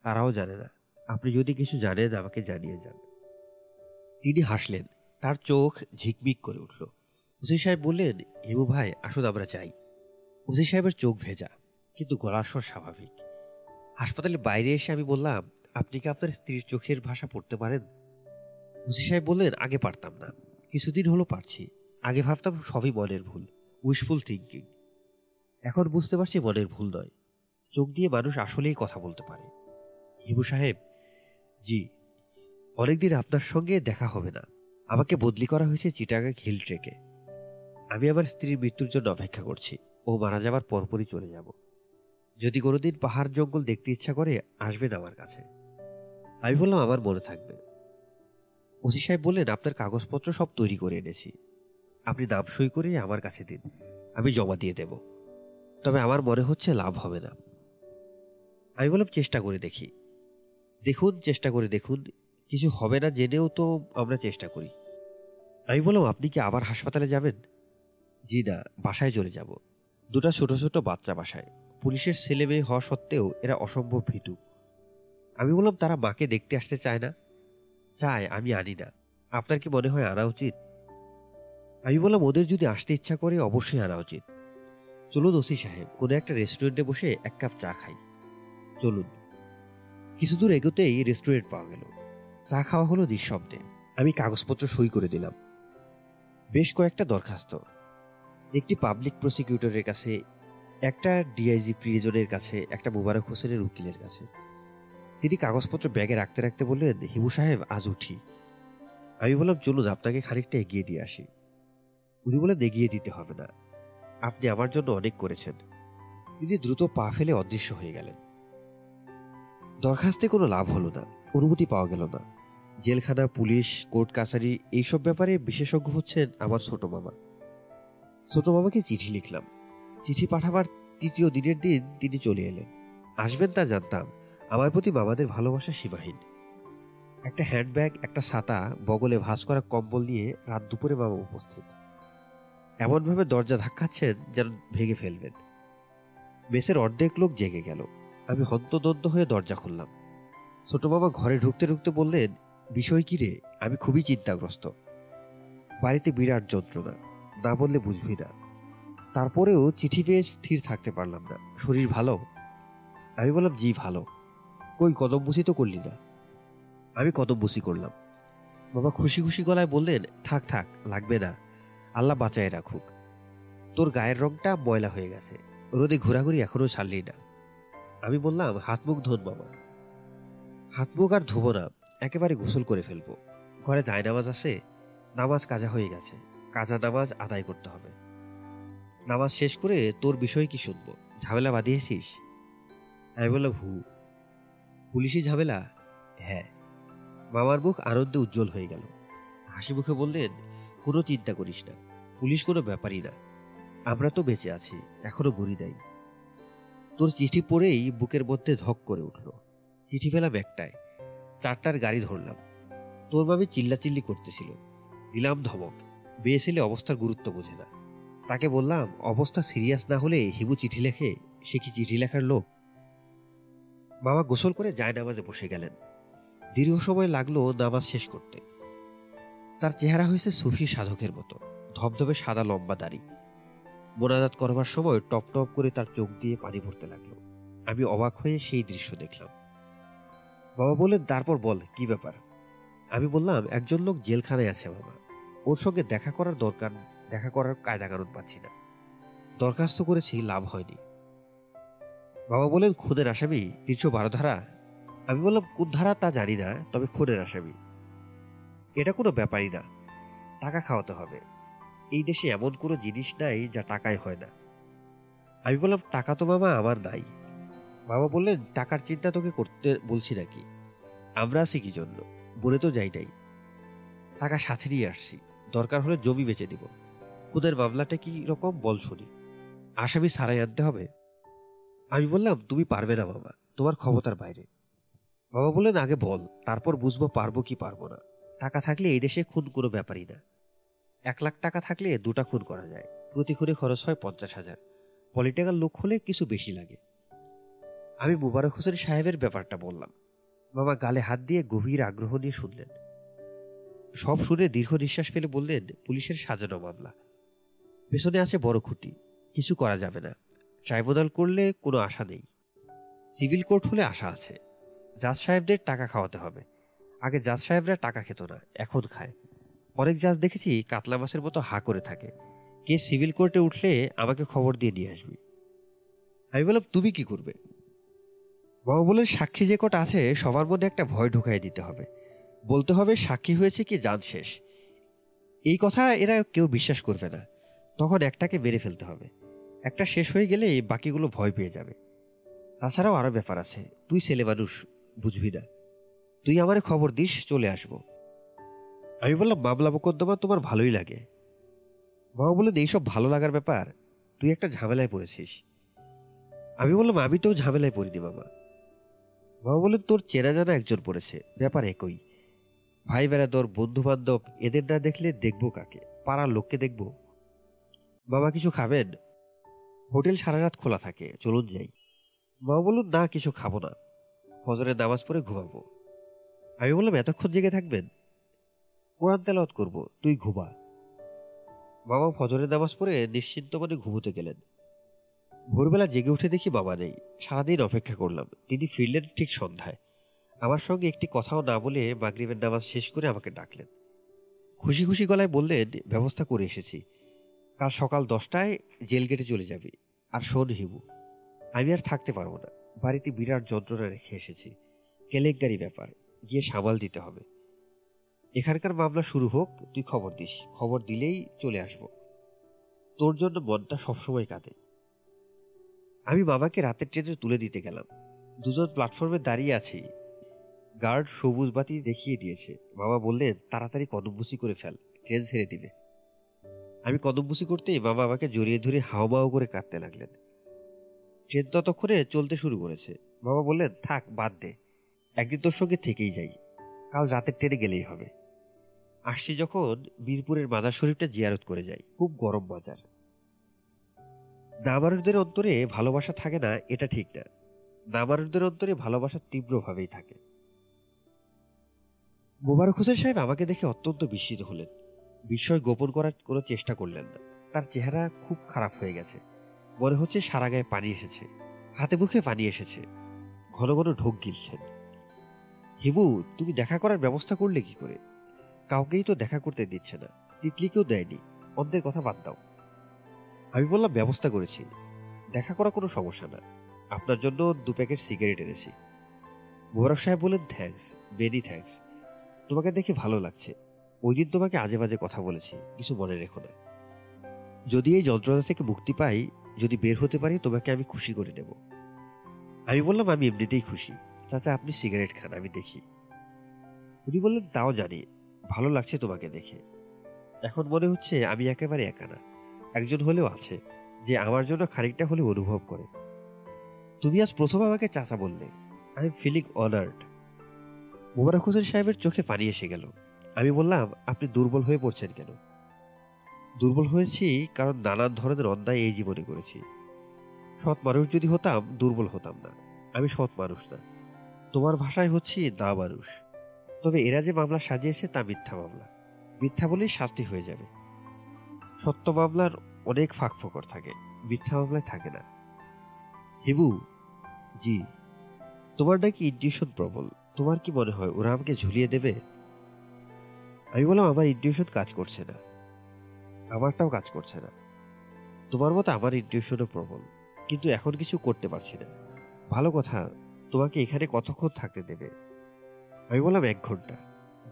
তারাও জানে না। আপনি যদি কিছু জানেন, আমাকে জানিয়ে যান। তিনি হাসলেন। তার চোখ ঝিকমিক করে উঠল। হুসেন সাহেব বললেন হেমু ভাই, আসুন, আমরা যাই। হুসেন সাহেবের চোখ ভেজা, কিন্তু গলার স্বাভাবিক। হাসপাতালের বাইরে এসে আমি বললাম আপনি কি আপনার স্ত্রীর চোখের ভাষা পড়তে পারেন? হুসেন সাহেব বললেন, আগে পারতাম না। কিছুদিন হলো পারছি। আগে ভাবতাম সবই মনের ভুল। উইশফুল থিঙ্কিং এখন বুঝতে পারছি মনের ভুল নয়। চোখ দিয়ে মানুষ আসলেই কথা বলতে পারে। হিবু সাহেব, জি, অনেকদিন আপনার সঙ্গে দেখা হবে না। আমাকে বদলি করা হয়েছে চিটাগা হিল ট্রেকে আমি আমার স্ত্রীর মৃত্যুর জন্য অপেক্ষা করছি। ও মারা যাবার পরপরই চলে যাব। যদি কোনোদিন পাহাড় জঙ্গল দেখতে ইচ্ছা করে, আসবেন আমার কাছে। আমি বললাম, আমার মনে থাকবে। ওসি সাহেব বললেন, আপনার কাগজপত্র সব তৈরি করে এনেছি। আপনি নাম সই করে আমার কাছে দিন, আমি জমা দিয়ে দেব। তবে আমার মনে হচ্ছে লাভ হবে না। আমি বললাম, চেষ্টা করে দেখি। দেখুন, চেষ্টা করে দেখুন। কিছু হবে না জেনেও তো আমরা চেষ্টা করি। আমি বললাম, আপনি কি আবার হাসপাতালে যাবেন? জি না, বাসায় চলে যাব। দুটো ছোট ছোট বাচ্চা বাসায়। পুলিশের ছেলে মেয়ে হওয়া সত্ত্বেও এরা অসম্ভব ভীতু। আমি বললাম, তারা মাকে দেখতে আসতে চায় না? চায়, আমি আনি না। আপনার কি মনে হয় আনা উচিত? আমি বললাম, ওদের যদি আসতে ইচ্ছা করে, অবশ্যই আনা উচিত। চলুন ওসি সাহেব, কোনো একটা রেস্টুরেন্টে বসে এক কাপ চা খাই। চলুন। কিছু দূর এগোতেই রেস্টুরেন্ট পাওয়া গেল। চা খাওয়া হলো নিঃশব্দে। আমি কাগজপত্র সই করে দিলাম। বেশ কয়েকটা দরখাস্ত। একটি পাবলিক প্রসিকিউটরের কাছে, একটা ডিআইজি প্রিয়জনের কাছে, একটা মুবারক হোসেনের উকিলের কাছে। তিনি কাগজপত্র ব্যাগে রাখতে রাখতে বললেন, হিমু সাহেব, আজ উঠি। আমি বললাম, চলুন, আপনাকে খানিকটা এগিয়ে দিয়ে আসি। উনি বলেন এগিয়ে দিতে হবে না। আপনি আমার জন্য অনেক করেছেন। তিনি দ্রুত পা ফেলে অদৃশ্য হয়ে গেলেন। দরখাস্তে কোনো লাভ হলো না, অনুমতি পাওয়া গেল না। জেলখানা, পুলিশ, কোর্ট কাছারি, এইসব ব্যাপারে বিশেষজ্ঞ হচ্ছেন আমার ছোট মামা। ছোট মামাকে চিঠি লিখলাম। চিঠি পাঠাবার তৃতীয় দিনের দিন তিনি চলে এলেন। আসবেন তা জানতাম। আমার প্রতি বাবাদের ভালোবাসা সীমাহীন। একটা হ্যান্ডব্যাগ, একটা ছাতা, বগলে ভাঁজ করা কম্বল নিয়ে রাত দুপুরে বাবা উপস্থিত। এমনভাবে দরজা ধাক্কাচ্ছেন যেন ভেঙে ফেলবেন। মেসের অর্ধেক লোক জেগে গেল। আমি হন্তদন্ত হয়ে দরজা খুললাম। ছোট বাবা ঘরে ঢুকতে ঢুকতে বললেন, বিষয় কি রে? আমি খুবই চিন্তাগ্রস্ত। বাড়িতে বিরাট যন্ত্রণা। না বললে বুঝবি না। তারপরেও চিঠি পেয়ে স্থির থাকতে পারলাম না। শরীর ভালো? আমি বললাম, জি, ভালো। কই কদম বুসি তো করলি না। আমি কদম বুসি করলাম। বাবা খুশি খুশি গলায় বললেন, থাক থাক, লাগবে না। আল্লাহ বাঁচায় রাখুক। তোর গায়ের রংটা ময়লা হয়ে গেছে। রোদে ঘোরাঘুরি এখনও ছাড়লি না। আমি বললাম, হাত মুখ ধোন বাবা। হাত মুখ আর ধোবো না। একেবারে গোসল করে ফেলব। ঘরে যায় নামাজ আছে। নামাজ কাজা হয়ে গেছে। কাজা নামাজ আদায় করতে হবে। নামাজ শেষ করে তোর বিষয় কি শুনব? ঝামেলা বাঁধিয়েছিস? আমি বললাম, হু। পুলিশি ঝামেলা? হ্যাঁ। মামার মুখ আনন্দে উজ্জ্বল হয়ে গেল। হাসি মুখে বললেন, কোনো চিন্তা করিস না, পুলিশ কোনো ব্যাপারই না। আমরা তো বেঁচে আছি, এখনও বুড়ি দেয়। তোর চিঠি পড়েই বুকের মধ্যে ধক করে উঠল। চিঠি পেলাম একটায় চারটার গাড়ি ধরলাম। তোর ভাবে চিল্লাচিল্লি করতেছিল। দিলাম ধমক। বেয়ে ছেলে অবস্থার গুরুত্ব বোঝে না। তাকে বললাম, অবস্থা সিরিয়াস না হলে হিবু চিঠি লেখে, সে কি চিঠি লেখার লোক? বাবা গোসল করে যায় নামাজে বসে গেলেন। দীর্ঘ সময় লাগল নামাজ শেষ করতে। তার চেহারা হয়েছে সুফি সাধকের মতো, ধবধবে সাদা লম্বা দাড়ি। মোনাজাত করবার সময় টপ টপ করে তার চোখ দিয়ে পানি ভরতে লাগল। আমি অবাক হয়ে সেই দৃশ্য দেখলাম। বাবা বললেন, তারপর বল, কি ব্যাপার? আমি বললাম, একজন লোক জেলখানায় আছে বাবা। ওর সঙ্গে দেখা করার দরকার, দেখা করার কায়দা কারণ পাচ্ছি না। দরখাস্ত করেছি, লাভ হয়নি। বাবা বলেন খুনের আসামি? তিনশো বারো ধারা আমি বললাম কোন ধারা তা জানি না, তবে খুনের আসামি। এটা কোনো ব্যাপারই না। টাকা খাওয়াতে হবে। এই দেশে এমন কোনো জিনিস নাই যা টাকায় হয় না। আমি বললাম, টাকা তো বাবা আমার নাই। বাবা বললেন, টাকার চিন্তা তোকে করতে বলছি নাকি? আমরা আছি কি জন্য? বলে তো যাই নাই। টাকা সাথে নিয়ে আসছি। দরকার হলে জমি বেচে দিব। খুদের মামলাটা কি রকম? বল শুনি। আসামি সারাই আনতে হবে? আমি বললাম, তুমি পারবে না বাবা, তোমার ক্ষমতার বাইরে। বাবা বললেন, আগে বল, তারপর বুঝব পারব কি পারব না। টাকা থাকলে এই দেশে খুন কোনো ব্যাপারই না। এক লাখ টাকা থাকলে দুটা খুন করা যায়, প্রতি খুনে খরচ হয় পঞ্চাশ হাজার। পলিটিক্যাল লোক হলে কিছু বেশি লাগে। আমি মুবারক হোসেন সাহেবের ব্যাপারটা বললাম। বাবা গালে হাত দিয়ে গভীর আগ্রহ নিয়ে শুনলেন। সব শুনে দীর্ঘ নিঃশ্বাস ফেলে বললেন, পুলিশের সাজানো মামলা। পেছনে আছে বড় খুঁটি, কিছু করা যাবে না। ট্রাইব্যুনাল করলে কোনো আশা নেই। সিভিল কোর্ট হলে আশা আছে। জাজ সাহেবদের টাকা খাওয়াতে হবে। আগে জাজ সাহেবরা টাকা খেত না, এখন খায়। অনেক জাজ দেখেছি কাতলা মাছের মতো হা করে থাকে। কে সিভিল কোর্টে উঠলে আমাকে খবর দিয়ে নিয়ে আসবি। আমি বললাম, তুমি কি করবে? বাবা বলেন সাক্ষী যে কটা আছে, সবার মধ্যে একটা ভয় ঢুকাই দিতে হবে। বলতে হবে, সাক্ষী হয়েছে কি জান শেষ। এই কথা এরা কেউ বিশ্বাস করবে না। তখন একটাকে মেরে ফেলতে হবে। একটা শেষ হয়ে গেলে বাকিগুলো ভয় পেয়ে যাবে। তাছাড়াও আরও ব্যাপার আছে। তুই ছেলে মানুষ, বুঝবি না। তুই আমারে খবর দিস, চলে আসব। আমি বললাম মামলা মোকদ্দমা, তোমার ভালোই লাগে। বাবা বললেন, এইসব ভালো লাগার ব্যাপার? তুই একটা ঝামেলায় পড়েছিস। আমি বললাম, আমি তো ঝামেলায় পড়িনি বাবা বাবা বললেন, তোর চেনা জানা একজন পড়েছে। ব্যাপার একই। ভাই বেড়াদর বন্ধু বান্ধব এদের না দেখলে দেখব কাকে? পাড়ার লোককে দেখব? বাবা কিছু খাবেন? হোটেল সারা রাত খোলা থাকে, চলুন যাই। বাবা বলুন না, কিছু খাব না। ফজরের নামাজ পড়ে ঘুমাবো। আমি বললাম, এতক্ষণ জেগে থাকবেন? কোরআন তেলাওয়াত করব, তুই ঘুমা। বাবা ফজরের নামাজ পড়ে নিশ্চিন্ত মনে ঘুমোতে গেলেন। ভোরবেলা জেগে উঠে দেখি বাবা নেই। সারাদিন অপেক্ষা করলাম। তিনি ফিরলেন ঠিক সন্ধ্যায়। আমার সঙ্গে একটি কথাও না বলে মাগরিবের নামাজ শেষ করে আমাকে ডাকলেন। খুশি খুশি গলায় বললেন, ব্যবস্থা করে এসেছি। কাল সকাল দশটায় জেল গেটে চলে যাবি। আর শোন হিবু, আমি আর থাকতে পারব না। বাড়িতে বিরাট যন্ত্রণা রেখে এসেছি। কেলেঙ্কারি ব্যাপার, গিয়ে সামাল দিতে হবে। এখানকার মামলা শুরু হোক, তুই খবর দিস। খবর দিলেই চলে আসব। তোর জন্য মনটা সবসময় কাঁদে। আমি বাবাকে রাতের ট্রেনে তুলে দিতে গেলাম। দুজন প্ল্যাটফর্মে দাঁড়িয়ে আছি। গার্ড সবুজ বাতি দেখিয়ে দিয়েছে। বাবা বললেন, তাড়াতাড়ি কদমবুসি করে ফেল। ট্রেন ছেড়ে দিবে আমি কদমবুসি করতেই বাবা আমাকে জড়িয়ে ধরে হাওমাও করে কাঁদতে লাগলেন। ট্রেন ততক্ষণে চলতে শুরু করেছে। বাবা বললেন, থাক, বাদ দে। একদিন তোর সঙ্গে থেকেই যাই। কাল রাতের ট্রেনে গেলেই হবে। আসছি যখন বীরপুরের মাদার শরীফটা জিয়ারত করে যাই, খুব গরম বাজার। নামারুদের অন্তরে ভালোবাসা থাকে না, এটা ঠিক না। নামারুদের অন্তরে ভালোবাসা তীব্রভাবেই থাকে। মোবারক হোসেন সাহেব আমাকে দেখে অত্যন্ত বিস্মিত হলেন। বিস্ময় গোপন করার কোনো চেষ্টা করলেন না। তার চেহারা খুব খারাপ হয়ে গেছে। মনে হচ্ছে সারা গায়ে পানি এসেছে। হাতে মুখে পানি এসেছে। ঘন ঘন ঢোক গিলছেন। হিবু তুমি দেখা করার ব্যবস্থা করলে কি করে? কাউকেই তো দেখা করতে দিচ্ছে না। তিতলিকেও দেয়নি। অন্যের কথা বাদ দাও। আমি বললাম, ব্যবস্থা করেছি। দেখা করা কোনো সমস্যা না। আপনার জন্য দু প্যাকেট সিগারেট এনেছি। মোবারক সাহেব বলেন থ্যাঙ্কস মেনি থ্যাঙ্কস। তোমাকে দেখে ভালো লাগছে। ওই দিন তোমাকে আজে বাজে কথা বলেছি, কিছু মনে রেখো না। যদি এই যন্ত্রণা থেকে মুক্তি পাই, যদি বের হতে পারি, তোমাকে আমি খুশি করে দেব। আমি বললাম, আমি এমনিতেই খুশি। চাচা, আপনি সিগারেট খান, আমি দেখি। উনি বললেন, তাও জানি, ভালো লাগছে তোমাকে দেখে। এখন মনে হচ্ছে, আমি একেবারে একা না। একজন হলেও আছে, যে আমার জন্য খানিকটা হলেও অনুভব করে। তুমি আজ প্রথম আমাকে চাচা বললে। I am feeling honoured Mobarak Hossain সাহেবের চোখে পানি এসে গেল। আমি বললাম, আপনি দুর্বল হয়ে পড়ছেন কেন? দুর্বল হয়েছি কারণ নানান ধরনের অন্যায় এই জীবনে করেছি। সৎ মানুষ যদি হতাম, দুর্বল হতাম না। আমি সৎ মানুষ না। তোমার ভাষায় হচ্ছি না মানুষ। তবে এরা যে মামলা সাজিয়েছে তা মিথ্যা মামলা। মিথ্যা বলেই শাস্তি হয়ে যাবে। সত্য মামলার অনেক ফাঁক ফোকর থাকে। মিথ্যা মামলায় থাকে না। হিবু, জি। তোমার নাকি ইনটিউশন প্রবল। তোমার কি মনে হয় ওরা আমাকে ঝুলিয়ে দেবে? আমি বললাম, আমার ইনটিউশন কাজ করছে না। আমারটাও কাজ করছে না। তোমার মতো আমার ইনটিউশনও প্রবল, কিন্তু এখন কিছু করতে পারছি না। ভালো কথা, তোমাকে এখানে কতক্ষণ থাকতে দেবে? আমি বললাম, এক ঘণ্টা।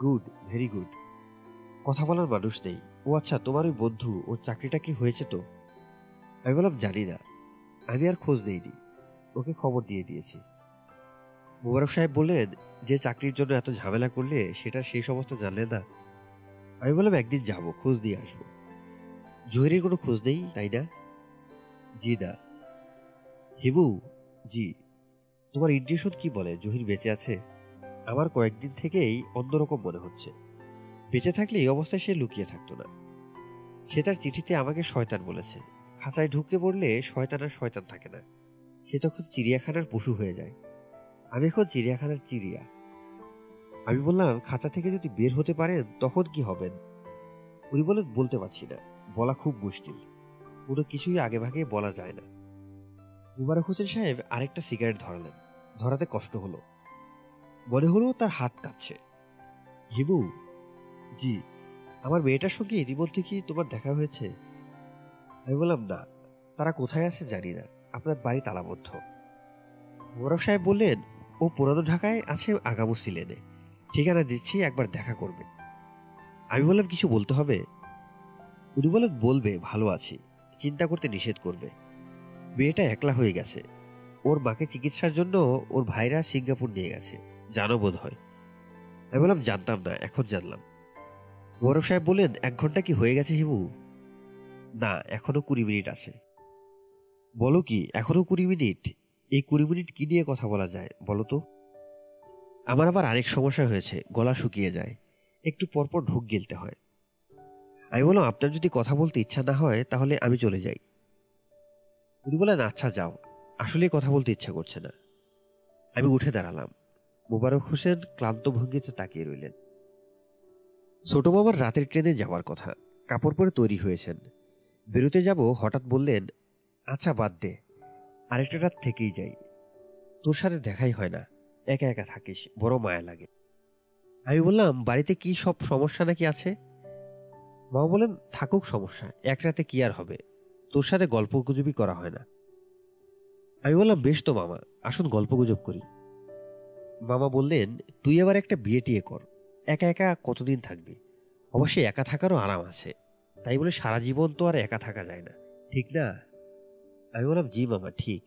গুড ভেরি গুড কথা বলার মানুষ নেই। ও আচ্ছা তোমার ওই বন্ধু, ওর চাকরিটা কি হয়েছে তো? আমি বললাম, জানি না। আমি আর খোঁজ নেইনি। ওকে খবর দিয়ে দিয়েছি। মুবারক সাহেব বললেন, যে চাকরির জন্য এত ঝামেলা করলে, সেটা সেই সমস্ত জানলে না? আমি বললাম, একদিন যাব, খোঁজ দিয়ে আসব। জহিরের কোনো খোঁজ নেই, তাই না? জি না। হিবু জি। তোমার ইন্টিউশন কি বলে? জহির বেঁচে আছে? আমার কয়েকদিন থেকেই অন্যরকম মনে হচ্ছে। বেঁচে থাকলে এই অবস্থায় সে লুকিয়ে থাকতো না। সে তার চিঠিতে আমাকে শয়তান বলেছে। খাঁচায় ঢুকে পড়লে শয়তান আর শয়তান থাকে না। সে তখন চিড়িয়াখানার পশু হয়ে যায়। আমি এখন চিড়িয়াখানার চিড়িয়া। আমি বললাম, খাঁচা থেকে যদি বের হতে পারেন, তখন কি হবেন উনি বলেন বলতে পারছি না। বলা খুব মুশকিল। কোনো কিছুই আগে ভাগে বলা যায় না। মুবারক হোসেন সাহেব আরেকটা সিগারেট ধরালেন। ধরাতে কষ্ট হলো। মনে হলো তার হাত কাঁপছে। হিবু, জি, আমার মেয়েটার সঙ্গে ইতিমধ্যে কি তোমার দেখা হয়েছে? আমি বললাম, না। তারা কোথায় আছে জানি না। আপনার বাড়ি তালাবদ্ধ। মোবারক সাহেব বললেন, ও পুরানো ঢাকায় আছে আগামো সিলেনে ঠিকানা দিচ্ছি, একবার দেখা করবে। আমি বললাম, কিছু বলতে হবে? উনি বলেন বলবে, ভালো আছি। চিন্তা করতে নিষেধ করবে। মেয়েটা একলা হয়ে গেছে। ওর মাকে চিকিৎসার জন্য ওর ভাইরা সিঙ্গাপুর নিয়ে গেছে। জানো বোধ হয়? আমি বললাম, জানতাম না, এখন জানলাম। গৌরব সাহেব বললেন, এক ঘণ্টা কি হয়ে গেছে হিমু না, এখনও কুড়ি মিনিট আছে। বলো কি, এখনও কুড়ি মিনিট? এই কুড়ি মিনিট কি নিয়ে কথা বলা যায়, বলো তো? আমার আবার আরেক সমস্যা হয়েছে, গলা শুকিয়ে যায়। একটু পরপর ঢুক গিলতে হয়। আমি বললাম, আপনার যদি কথা বলতে ইচ্ছা না হয়, তাহলে আমি চলে যাই। উনি বলেন আচ্ছা যাও। আসলে কথা বলতে ইচ্ছা করছে না। আমি উঠে দাঁড়ালাম। মুবারক হোসেন ক্লান্ত ভঙ্গিতে তাকিয়ে রইলেন। ছোট বাবার রাতের ট্রেনে যাওয়ার কথা। কাপড় পরে তৈরি হয়েছেন। বেরোতে যাব, হঠাৎ বললেন আচ্ছা বাদ দে। আরেকটা রাত থেকেই যাই। তোর সাথে দেখাই হয় না। একা একা থাকিস, বড় মায়া লাগে। আমি বললাম, বাড়িতে কি সব সমস্যা নাকি আছে? মা বলেন থাকুক সমস্যা, এক রাতে কি আর হবে? তোর সাথে গল্প গুজবই করা হয় না। আমি বললাম, বেশ তো মামা, আসুন গল্প গুজব করি। মামা বললেন, তুই আবার একটা বিয়ে টিয়ে কর, একা একা কতদিন থাকবি? অবশ্যই একা থাকারও আরাম আছে। তাই বলে সারা জীবন তো আর একা থাকা যায় না, ঠিক না? আমি বললাম, জি মামা, ঠিক।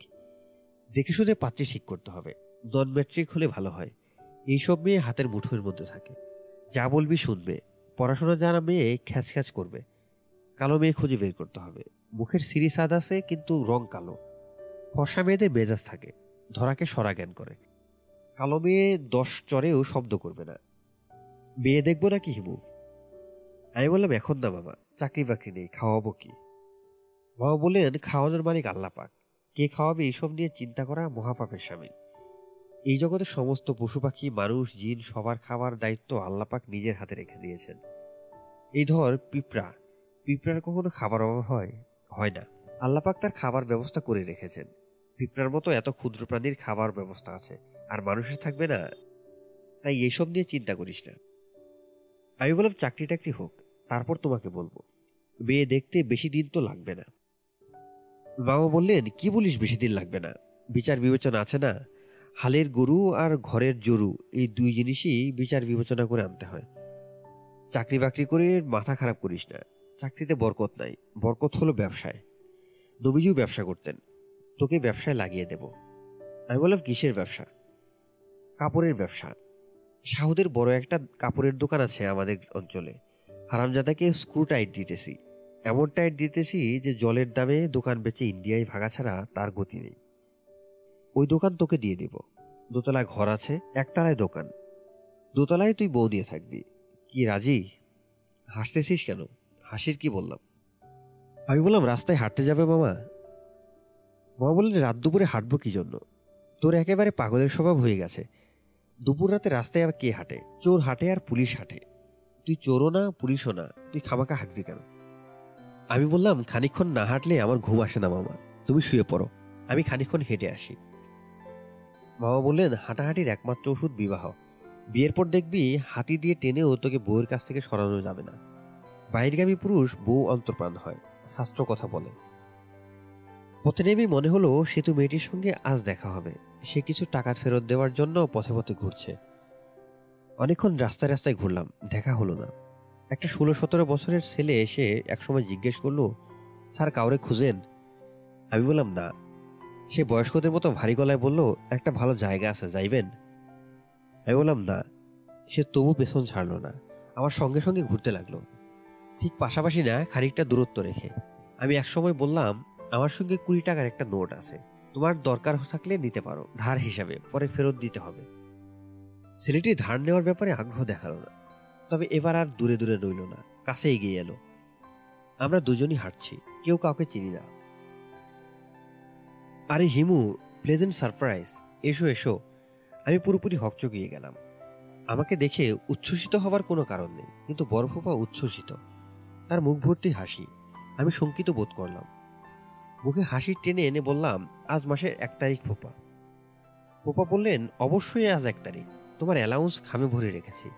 দেখে শুনে পাত্রী ঠিক করতে হবে। নন ম্যাট্রিক হলে ভালো হয়। এইসব মেয়ে হাতের মুঠোর মধ্যে থাকে। যা বলবি শুনবে। পড়াশোনা জানা মেয়ে খ্যাচ খ্যাচ করবে। কালো মেয়ে খুঁজে বের করতে হবে। মুখের সিরি সাদ আছে, কিন্তু রং কালো। ফর্সা মেয়েদের মেজাজ থাকে। ধরাকে সরা জ্ঞান করে। কালো মেয়ে দশ চরেও শব্দ করবে না। মেয়ে দেখব নাকি হিমু? আমি বললাম, এখন না বাবা। চাকরি বাকরি নেই, খাওয়াবো কি? বাবা বললেন, খাওয়ানোর মালিক আল্লাহ পাক কে খাওয়াবে এইসব নিয়ে চিন্তা করা মহাপাপের সামিল। এই জগতের সমস্ত পশু পাখি, মানুষ, জিন, সবার খাবার দায়িত্ব আল্লাপাক নিজের হাতে রেখে দিয়েছেন। এই ধর পিঁপড়া। পিঁপড়ার কখনো খাবার অভাব হয় হয় না। আল্লাপাক তার খাবার ব্যবস্থা করে রেখেছেন। পিঁপড়ার মতো এত ক্ষুদ্র প্রাণীর খাবার ব্যবস্থা আছে, আর মানুষের থাকবে না। তাই এসব নিয়ে চিন্তা করিস না। আমি বললাম চাকরি টাকরি হোক, তারপর তোমাকে বলব। মেয়ে দেখতে বেশি দিন তো লাগবে না। বাবা বললেন, কি বলিস বেশি দিন লাগবে না? বিচার বিবেচনা আছে না? হালের গরু আর ঘরের জরু, এই দুই জিনিসই বিচার বিবেচনা করে আনতে হয়। চাকরি বাকরি করে মাথা খারাপ করিস না। চাকরিতে বরকত নাই। বরকত হলো ব্যবসায়। নবীজিও ব্যবসা করতেন। তোকে ব্যবসায় লাগিয়ে দেব। আমি বললাম, কিসের ব্যবসা? কাপড়ের ব্যবসা। সাহুদের বড় একটা কাপড়ের দোকান আছে আমাদের অঞ্চলে। হারামজাদাকে স্ক্রু টাইট দিতেছি। এমন টাইট দিতেছি যে জলের দামে দোকান বেচে ইন্ডিয়ায় ভাগা ছাড়া তার গতি নেই। ওই দোকান তোকে দিয়ে দিব। দোতলায় ঘর আছে, একতলায় দোকান। দোতলায় তুই বউ দিয়ে থাকবি। কি, রাজি? হাসতেছিস কেন? হাসির কি বললাম? আমি বললাম, রাস্তায় হাঁটতে যাবে মামা। মামা বললেন, রাত দুপুরে হাঁটবো কি জন্য? তোর একেবারে পাগলের স্বভাব হয়ে গেছে। দুপুর রাতে রাস্তায় আবার কে হাঁটে? চোর হাঁটে আর পুলিশ হাঁটে। তুই চোরও না, পুলিশও না, তুই খামাকা হাঁটবি কেন? আমি বললাম, খানিকক্ষণ না হাঁটলে আমার ঘুম আসে না মামা। তুমি শুয়ে পড়ো। আমি খানিক্ষণ হেঁটে আসি। বাবা বললেন, হাঁটাহাঁটির একমাত্র ওষুধ বিবাহ। বিয়ের পর দেখবি হাতি দিয়ে টেনেও তোকে বউয়ের কাছ থেকে সরানো যাবে না। বাইরগামী পুরুষ বউ অন্তর্প্রাণ হয়, শাস্ত্র কথা বলে। পথে নেমে মনে হলো, সেতু মেয়েটির সঙ্গে আজ দেখা হবে। সে কিছু টাকা ফেরত দেওয়ার জন্য পথে পথে ঘুরছে। অনেকক্ষণ রাস্তায় রাস্তায় ঘুরলাম, দেখা হলো না। একটা ষোলো সতেরো বছরের ছেলে এসে একসময় জিজ্ঞেস করল, স্যার কাউরে খুঁজেন? আমি বললাম, না। সে বয়স্কদের মতো ভারী গলায় বলল, একটা ভালো জায়গা আছে, যাইবেন? আমি বললাম, না, সে তবু পেছন ছাড়লো না, আমার সঙ্গে সঙ্গে ঘুরতে লাগল। ঠিক পাশাপাশি না, খানিকটা দূরত্ব রেখে। আমি একসময় বললাম, আমার সঙ্গে কুড়ি টাকার একটা নোট আছে, তোমার দরকার থাকলে নিতে পারো, ধার হিসাবে, পরে ফেরত দিতে হবে। ছেলেটি ধার নেওয়ার ব্যাপারে আগ্রহ দেখাল না, তবে এবার আর দূরে দূরে রইল না কাছে এগিয়ে এলো। আমরা দুজনই হাঁটছি, কেউ কাউকে চিনি না। আরে হিমু প্লেজেন্ট সারপ্রাইজ এসো এসো। আমি পুরোপুরি হকচকিয়ে গেলাম। আমাকে দেখে উচ্ছ্বসিত হবার কোনো কারণ নেই, কিন্তু বরফোপা উচ্ছ্বসিত। তার মুখ ভর্তি হাসি। আমি শঙ্কিত বোধ করলাম। মুখে হাসির টেনে এনে বললাম, আজ মাসের এক তারিখ, ফোপা। ফোপা বললেন, অবশ্যই আজ এক তারিখ। তোমার অ্যালাউন্স খামে ভরে রেখেছি।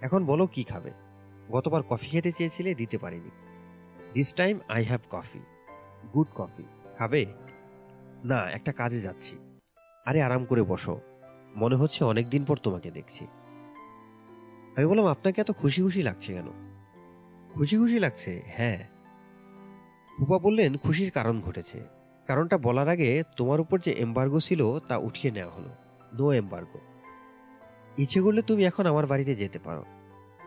এখন বলো কি খাবে? গতবার কফি খেতে চেয়েছিলে, দিতে পারিনি। This time I have coffee good coffee খাবে? না, একটা কাজে যাচ্ছি। আরে আরাম করে বসো। মনে হচ্ছে অনেক দিন পর তোমাকে দেখছি। আমি বললাম, আপনাকে এত খুশি খুশি লাগছে কেন? খুশি খুশি লাগছে? হ্যাঁ। উপা বললেন, খুশির কারণ ঘটেছে। কারণটা বলার আগে তোমার উপর যে এম্বার্গো ছিল তা উঠিয়ে নেওয়া হলো। নো এম্বার্গো ইচ্ছে করলে তুমি এখন আমার বাড়িতে যেতে পারো।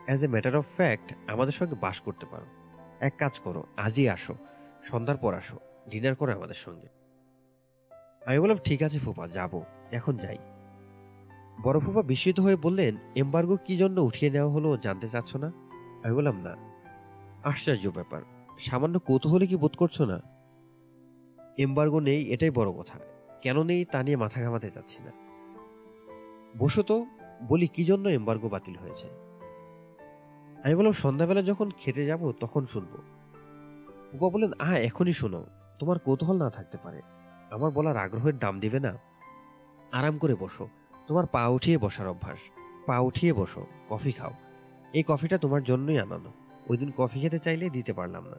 As a matter of fact আমাদের সঙ্গে বাস করতে পারো। এক কাজ করো, আজই আসো। সন্ধ্যার পর আসো। ডিনার করে আমাদের সঙ্গে। আমি বললাম, ঠিক আছে ফুপা যাব। এখন যাই। বড় ফুপা বিস্মিত হয়ে বললেন, এম্বার্গো কি জন্য উঠিয়ে নেওয়া হলো জানতে চাচ্ছ না? আমি বললাম, না। আশ্চর্য ব্যাপার। সামান্য কৌতূহলে কি বোধ করছ না? এম্বার্গো নেই, এটাই বড় কথা। কেন নেই তা নিয়ে মাথা ঘামাতে চাচ্ছি না। বসো তো বলি, কি জন্য এম্বার্গো বাতিল হয়েছে? আমি বললাম, সন্ধ্যাবেলা যখন খেতে যাব তখন শুনব। উপা বললেন, আহ, এখনই শোনো। তোমার কৌতূহল না থাকতে পারে। আমার বলার আগ্রহের দাম দিবে না। আরাম করে বসো। তোমার পা উঠিয়ে বসার অভ্যাস। পা উঠিয়ে বসো। কফি খাও। এই কফিটা তোমার জন্যই আনানো। ওই দিন কফি খেতে চাইলে দিতে পারলাম না।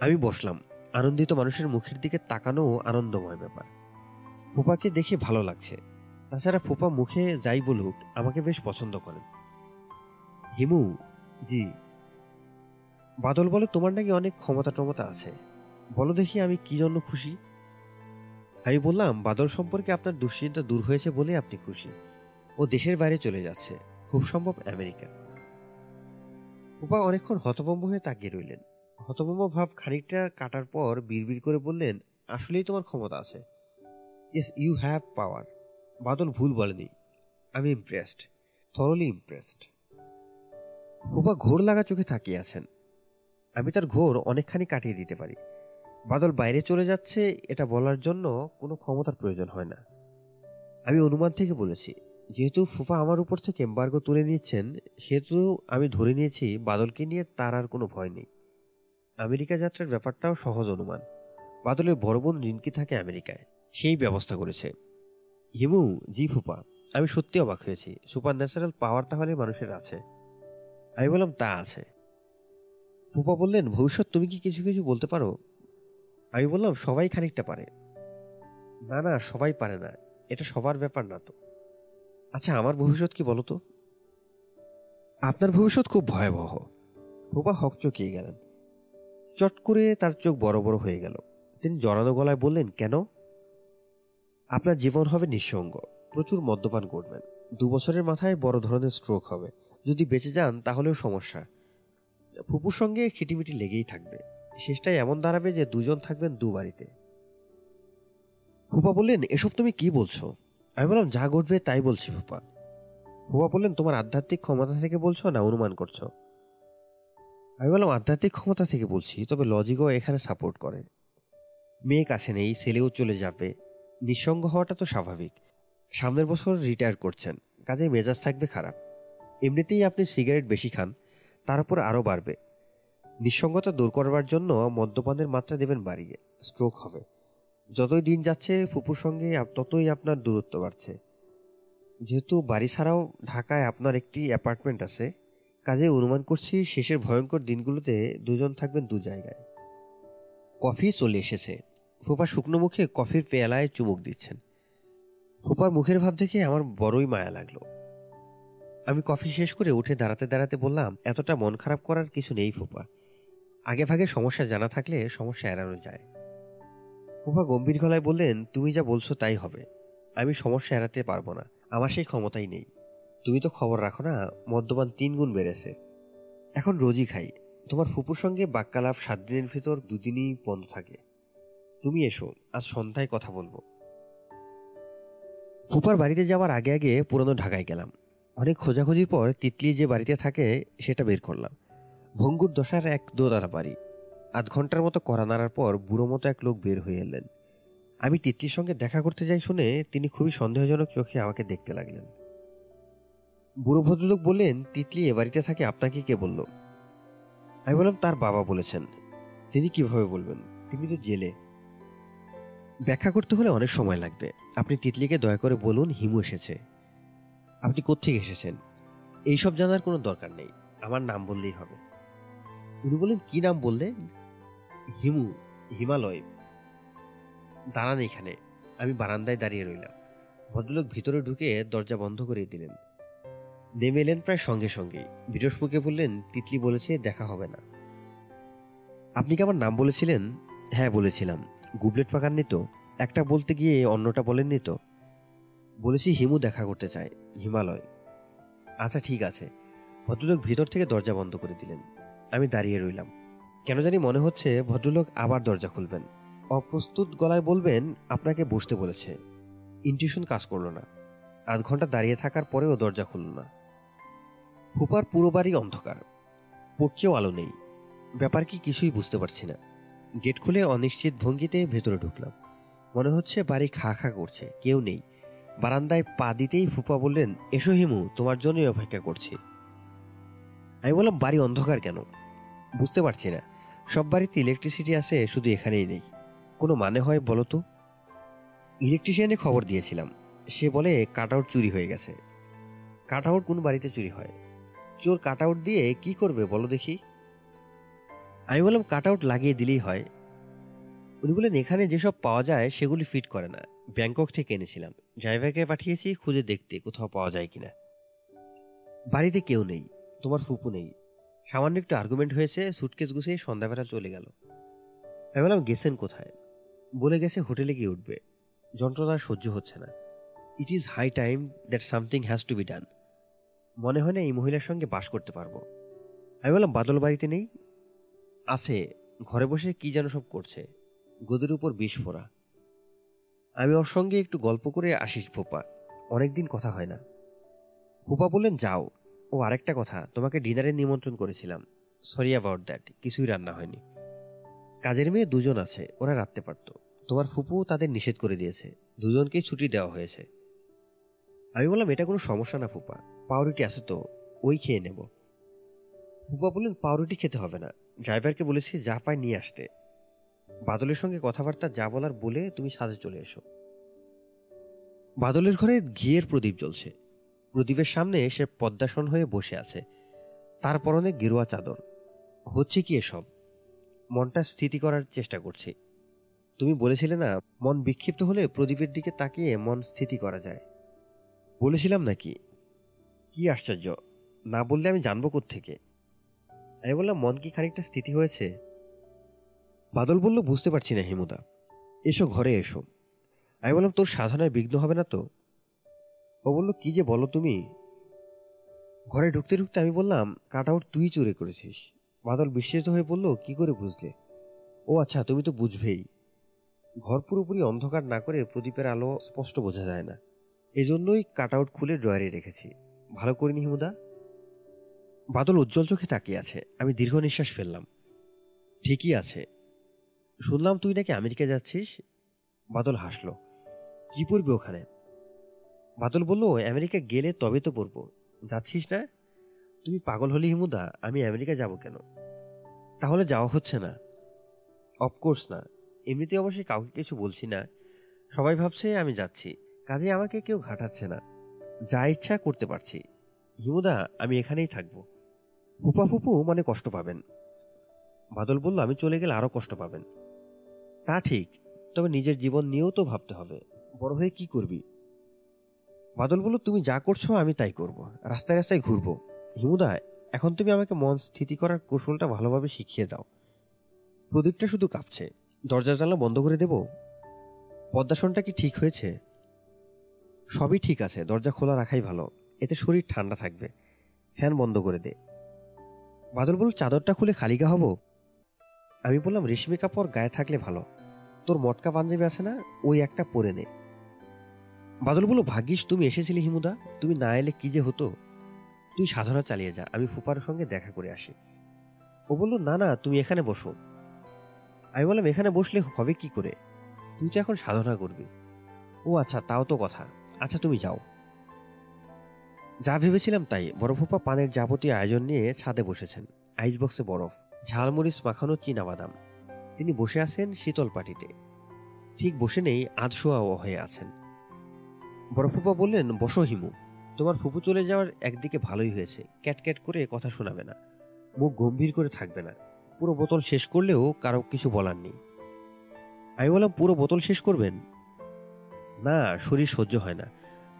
আমি বসলাম। আনন্দিত মানুষের মুখের দিকে তাকানোও আনন্দময় ব্যাপার। ফুপাকে দেখে ভালো লাগছে। তাছাড়া ফুপা মুখে যাই বলুক, আমাকে বেশ পছন্দ করেন। হিমু, জি। বাদল বলে, তোমার নাকি অনেক ক্ষমতা টমতা আছে। বলো দেখি আমি কি জন্য খুশি? আমি বললাম, বাদল সম্পর্কে আপনার দুশ্চিন্তা দূর হয়েছে বলে আপনি খুশি। ও দেশের বাইরে চলে যাচ্ছে। খুব সম্ভব আমেরিকা। উপা অনেকক্ষণ হতভম্ব হয়ে তাকিয়ে রইলেন। হতভম্ব ভাব খানিকটা কাটার পর বিড়বিড় করে বললেন, আসলেই তোমার ক্ষমতা আছে। Yes, you have power. Badal ভুল বলেনি। আমি ইমপ্রেসড, থরলি ইমপ্রেসড। ফুপা ঘোর লাগা চোখে তাকিয়ে আছেন। আমি তার ঘোর অনেকখানি কাটিয়ে দিতে পারি। বাদল বাইরে চলে যাচ্ছে, এটা বলার জন্য কোনো ক্ষমতার প্রয়োজন হয় না। আমি অনুমান থেকে বলেছি, যেহেতু ফুফা আমার উপর থেকে এম্বার্গো তুলে নিয়েছেন, সেহেতু আমি ধরে নিয়েছি বাদলকে নিয়ে তার আর কোনো ভয় নেই। আমেরিকা যাত্রার ব্যাপারটাও সহজ অনুমান। বাদলের বড় বোন রিনকি থাকে আমেরিকায়, সেই ব্যবস্থা করেছে। হিমু, জি ফুপা, আমি সত্যি অবাক হয়েছি সুপার ন্যাচারাল পাওয়ার তাহলে মানুষের আছে। আমি বললাম, তা আছে। ফুপা বললেন, ভবিষ্যৎ তুমি কি কিছু কিছু বলতে পারো? আমি বললাম, সবাই খানিকটা পারে। না না, সবাই পারে না। এটা সবার ব্যাপার না তো। আচ্ছা আমার ভবিষ্যৎ কি বলো তো? আপনার ভবিষ্যৎ খুব ভয়াবহ। ফুপা হকচকিয়ে গেলেন। চট করে তার চোখ বড় বড় হয়ে গেল। তিনি জড়ানো গলায় বললেন, কেন? আপনার জীবন হবে নিঃসঙ্গ। প্রচুর মদ্যপান করবেন। দু বছরের মাথায় বড় ধরনের স্ট্রোক হবে। যদি বেঁচে যান, তাহলেও সমস্যা। ফুপুর সঙ্গে খিটিমিটি লেগেই থাকবে। শেষটাই এমন দাঁড়াবে যে দুজন থাকবেন দু বাড়িতে। ফুপা বললেন, এসব তুমি কি বলছো? আমি বললাম, যা ঘটবে তাই বলছি ফুপা। ফুপা বললেন, তোমার আধ্যাত্মিক ক্ষমতা থেকে বলছো না অনুমান করছ? আমি বললাম, আধ্যাত্মিক ক্ষমতা থেকে বলছি, তবে লজিকও এখানে সাপোর্ট করে। মেয়ে কাছে নেই, ছেলেও চলে যাবে। নিঃসঙ্গ হওয়াটা তো স্বাভাবিক। সামনের বছর রিটায়ার করছেন কাজে মেজাজ থাকবে খারাপ। এমনিতেই আপনি সিগারেট বেশি খান, তার উপর আরও বাড়বে। নিঃসঙ্গতা দূর করবার জন্য মদ্যপানের মাত্রা দেবেন বাড়িয়ে স্ট্রোক হবে। যতই দিন যাচ্ছে, ফুপুর সঙ্গে ততই আপনার দূরত্ব বাড়ছে। যেহেতু বাড়ি ছাড়াও ঢাকায় আপনার একটি অ্যাপার্টমেন্ট আছে কাজে অনুমান করছি শেষের ভয়ঙ্কর দিনগুলোতে দুজন থাকবেন দু জায়গায়। কফি চলে এসেছে। ফুপা শুকনো মুখে কফির পেয়ালায় চুমুক দিচ্ছেন। ফুপার মুখের ভাব দেখে আমার বড়ই মায়া লাগল। আমি কফি শেষ করে উঠে দাঁড়াতে দাঁড়াতে বললাম, এতটা মন খারাপ করার কিছু নেই ফুপা। আগে ভাগে সমস্যা জানা থাকলে সমস্যা এড়ানো যায়। ফুপা গম্ভীর গলায় বললেন, তুমি যা বলছো তাই হবে। আমি সমস্যা এড়াতে পারব না। আমার সেই ক্ষমতাই নেই। তুমি তো খবর রাখো না, মদ্যপান তিন গুণ বেড়েছে। এখন রোজই খাই। তোমার ফুপুর সঙ্গে বাক্যালাপ সাত দিনের ভিতর দুদিনই বন্ধ থাকে। তুমি এসো, আজ সন্ধ্যায় কথা বলব। ফুপার বাড়িতে যাওয়ার আগে আগে পুরনো ঢাকায় গেলাম। অনেক খোঁজাখুঁজির পর তিতলি যে বাড়িতে থাকে, সেটা বের করলাম। ভঙ্গুর দশার এক দোতলা বাড়ি। আধ ঘণ্টার মতো করা নাড়ার পর বুড়ো মতো এক লোক বের হয়ে এলেন। আমি তিতলির সঙ্গে দেখা করতে যাই শুনে তিনি খুবই সন্দেহজনক চোখে আমাকে দেখতে লাগলেন। বুড়ো ভদ্রলোক বললেন তিতলি এ বাড়িতে থাকে, আপনাকে কে বলল? আমি বললাম, তার বাবা বলেছেন। তিনি কীভাবে বলবেন? তিনি তো জেলে। ব্যাখ্যা করতে হলে অনেক সময় লাগবে। আপনি তিতলিকে দয়া করে বলুন, হিমু এসেছে। আপনি কোত্থেকে এসেছেন? এইসব জানার কোনো দরকার নেই। আমার নাম বললেই হবে। উনি বললেন কি নাম বললেন হিমু, হিমালয়। দাঁড়ান এখানে, আমি বারান্দায় দাঁড়িয়ে রইলাম। ভদ্রলোক ভিতরে ঢুকে দরজা বন্ধ করে দিলেন। নেমে এলেন প্রায় সঙ্গে সঙ্গেই। বিরস মুখে বললেন, তিতলি বলেছে দেখা হবে না। আপনি কি আমার নাম বলেছিলেন? হ্যাঁ বলেছিলাম। গুবলেট পাকাননি তো? একটা বলতে গিয়ে অন্যটা বলেননি তো? বলেছি হিমু দেখা করতে চায়, হিমালয়। আচ্ছা ঠিক আছে। ভদ্রলোক ভিতর থেকে দরজা বন্ধ করে দিলেন। আমি দাঁড়িয়ে রইলাম। কেন জানি মনে হচ্ছে ভদ্রলোক আবার দরজা খুলবেন। অপ্রস্তুত গলায় বলবেন, আপনাকে বসতে বলেছে। ইনটিউশন কাজ করল না। আধ ঘণ্টা দাঁড়িয়ে থাকার পরেও দরজা খুলল না। ফুপার পুরো বাড়ি অন্ধকার। পড়ছেও আলো নেই। ব্যাপার কি কিছুই বুঝতে পারছি না। গেট খুলে অনিশ্চিত ভঙ্গিতে ভেতরে ঢুকলাম। মনে হচ্ছে বাড়ি খা খা করছে, কেউ নেই। বারান্দায় পা দিতেই ফুপা বললেন, এসো হিমু, তোমার জন্যই অপেক্ষা করছি। আমি বললাম, বাড়ি অন্ধকার কেন? বুঝতে পারছি না। সব বাড়িতে ইলেকট্রিসিটি আছে, শুধু এখানেই নেই। কোনো মানে হয় বলো তো? ইলেকট্রিশিয়ানে খবর দিয়েছিলাম। সে বলে কাট আউট চুরি হয়ে গেছে। কাট আউট কোন বাড়িতে চুরি হয়? চোর কাট আউট দিয়ে কি করবে বলো দেখি? আমি বললাম কাট আউট লাগিয়ে দিলেই হয়। উনি বলেন এখানে যেসব পাওয়া যায়, সেগুলি ফিট করে না। ব্যাংকক থেকে এনেছিলাম। ড্রাইভারকে পাঠিয়েছি, খুঁজে দেখতে কোথাও পাওয়া যায় কিনা। বাড়িতে কেউ নেই। তোমার ফুপু নেই। সামান্য একটু আর্গুমেন্ট হয়েছে সুটকেস গুছিয়ে সন্ধ্যাবেলা চলে গেল। আমি বললাম, গেছেন কোথায়? বলে গেছে, হোটেলে গিয়ে উঠবে। যন্ত্রণা সহ্য হচ্ছে না। It is high time that something has to be done মনে হয় না এই মহিলার সঙ্গে বাস করতে পারব। আমি বললাম, বাদল বাড়িতে নেই? আছে, ঘরে বসে কি যেন সব করছে। গদির উপর বিষ ফোড়া আমি ওর সঙ্গে একটু গল্প করে আসিস, ফোপা। অনেকদিন কথা হয় না। ফুপা বললেন, যাও। ও আরেকটা কথা, তোমাকে ডিনারে নিমন্ত্রণ করেছিলাম। সরি অ্যাবাউট দ্যাট কিছুই রান্না হয়নি। কাজের মেয়ে দুজন আছে, ওরা রাখতে পারতো। তোমার ফুপু তাদের নিষেধ করে দিয়েছে, দুজনকেই ছুটি দেওয়া হয়েছে। আমি বললাম, এটা কোনো সমস্যা না ফুপা, পাউরুটি আছে তো, ওই খেয়ে নেব। ফুপা বললেন, পাউরুটি খেতে হবে না, ড্রাইভারকে বলেছি যা পায় নিয়ে আসতে। বাদলের সঙ্গে কথাবার্তা যা বলার বলে তুমি সাজে চলে এসো। বাদলের ঘরে ঘিয়ের প্রদীপ জ্বলছে। প্রদীপের সামনে সে পদ্মাসন হয়ে বসে আছে। তার পরনে গেরুয়া চাদর। হচ্ছে কি এসব? মনটা স্থিতি করার চেষ্টা করছি। তুমি বলেছিলে না, মন বিক্ষিপ্ত হলে প্রদীপের দিকে তাকিয়ে মন স্থিতি করা যায়। বলেছিলাম নাকি? কি আশ্চর্য, না বললে আমি জানব থেকে আমি বললাম, মন কি খানিকটা স্থিতি হয়েছে? বাদল বলল, বুঝতে পারছি না হিমুদা। এসো, ঘরে এসো। আমি বললাম, তোর সাধনায় বিঘ্ন হবে না তো? ও বলল, কি যে বলো তুমি? ঘরে ঢুকতে ঢুকতে আমি বললাম কাট আউট তুই চুরি করেছিস। বাদল বিস্মিত হয়ে বলল, কি করে বুঝলে? ও আচ্ছা তুমি তো বুঝবেই। ঘর পুরোপুরি অন্ধকার না করে প্রদীপের আলো স্পষ্ট বোঝা যায় না। এজন্যই কাট আউট খুলে ড্রয়ারে রেখেছি। ভালো করিনি হিমুদা? বাদল উজ্জ্বল চোখে তাকিয়ে আছে। আমি দীর্ঘ নিঃশ্বাস ফেললাম। ঠিকই আছে। শুনলাম তুই নাকি আমেরিকা যাচ্ছিস? বাদল হাসলো। কি পড়বি ওখানে? বাদল বলল, আমেরিকা গেলে তবে তো পড়ব যাচ্ছিস না? তুমি পাগল হলি হিমুদা, আমি আমেরিকা যাব কেন? তাহলে যাওয়া হচ্ছে না। অফকোর্স না। এমনিতে অবশ্যই কাউকে কিছু বলছি না। সবাই ভাবছে আমি যাচ্ছি। কাজে আমাকে কেউ ঘাটাচ্ছে না। যা ইচ্ছা করতে পারছি। হিমুদা, আমি এখানেই থাকব। ফুপা ফুপু মানে কষ্ট পাবেন। বাদল বলল, আমি চলে গেলে আরও কষ্ট পাবেন। তা ঠিক। তবে নিজের জীবন নিয়েও তো ভাবতে হবে। বড় হয়ে কি করবি? বাদল বলল, তুমি যা করছ আমি তাই করব। রাস্তায় রাস্তায় ঘুরবো। হিমুদা, এখন তুমি আমাকে মন স্থিতি করার কৌশলটা ভালোভাবে শিখিয়ে দাও। প্রদীপটা শুধু কাঁপছে। দরজা জানলা বন্ধ করে দেব? পদ্মাসনটা কি ঠিক হয়েছে? সবই ঠিক আছে। দরজা খোলা রাখাই ভালো। এতে শরীর ঠান্ডা থাকবে। ফ্যান বন্ধ করে দে। বাদল বল চাদরটা খুলে খালিগা হব? আমি বললাম, রেশমি কাপড় গায়ে থাকলে ভালো। তোর মটকা পাঞ্জাবি আছে না? ওই একটা পরে নে। বাদল বলল, ভাগ্যিস তুমি এসেছিলে হিমুদা। তুমি না এলে কি যে হতো? তুই সাধনা চালিয়ে যা, আমি ফুপার সঙ্গে দেখা করে আসি। ও বলল, না না, তুমি এখানে বসো। আমি বললাম, এখানে বসলে হবে কি করে? তুই তো এখন সাধনা করবি। ও আচ্ছা তাও তো কথা। আচ্ছা তুমি যাও। যা ভেবেছিলাম তাই, বড় ফুপা পানের যাবতীয় আয়োজন নিয়ে ছাদে বসেছেন। আইস বক্সে বরফ ঝালমরিচ মাখানো বাদাম তিনি বসে আছেন শীতল পাটিতে। ঠিক বসে নেই আধশোয়া হয়ে আছেন। বড় ফুপা বললেন, বসো হিমু, তোমার ফুপু চলে যাওয়ার একদিকে ভালোই হয়েছে ক্যাট ক্যাট করে কথা শোনাবে না, মুখ গম্ভীর করে থাকবে না, পুরো বোতল শেষ করলেও কারও কিছু বলার নেই। আমি বললাম, পুরো বোতল শেষ করবেন? না, শরীর সহ্য হয় না,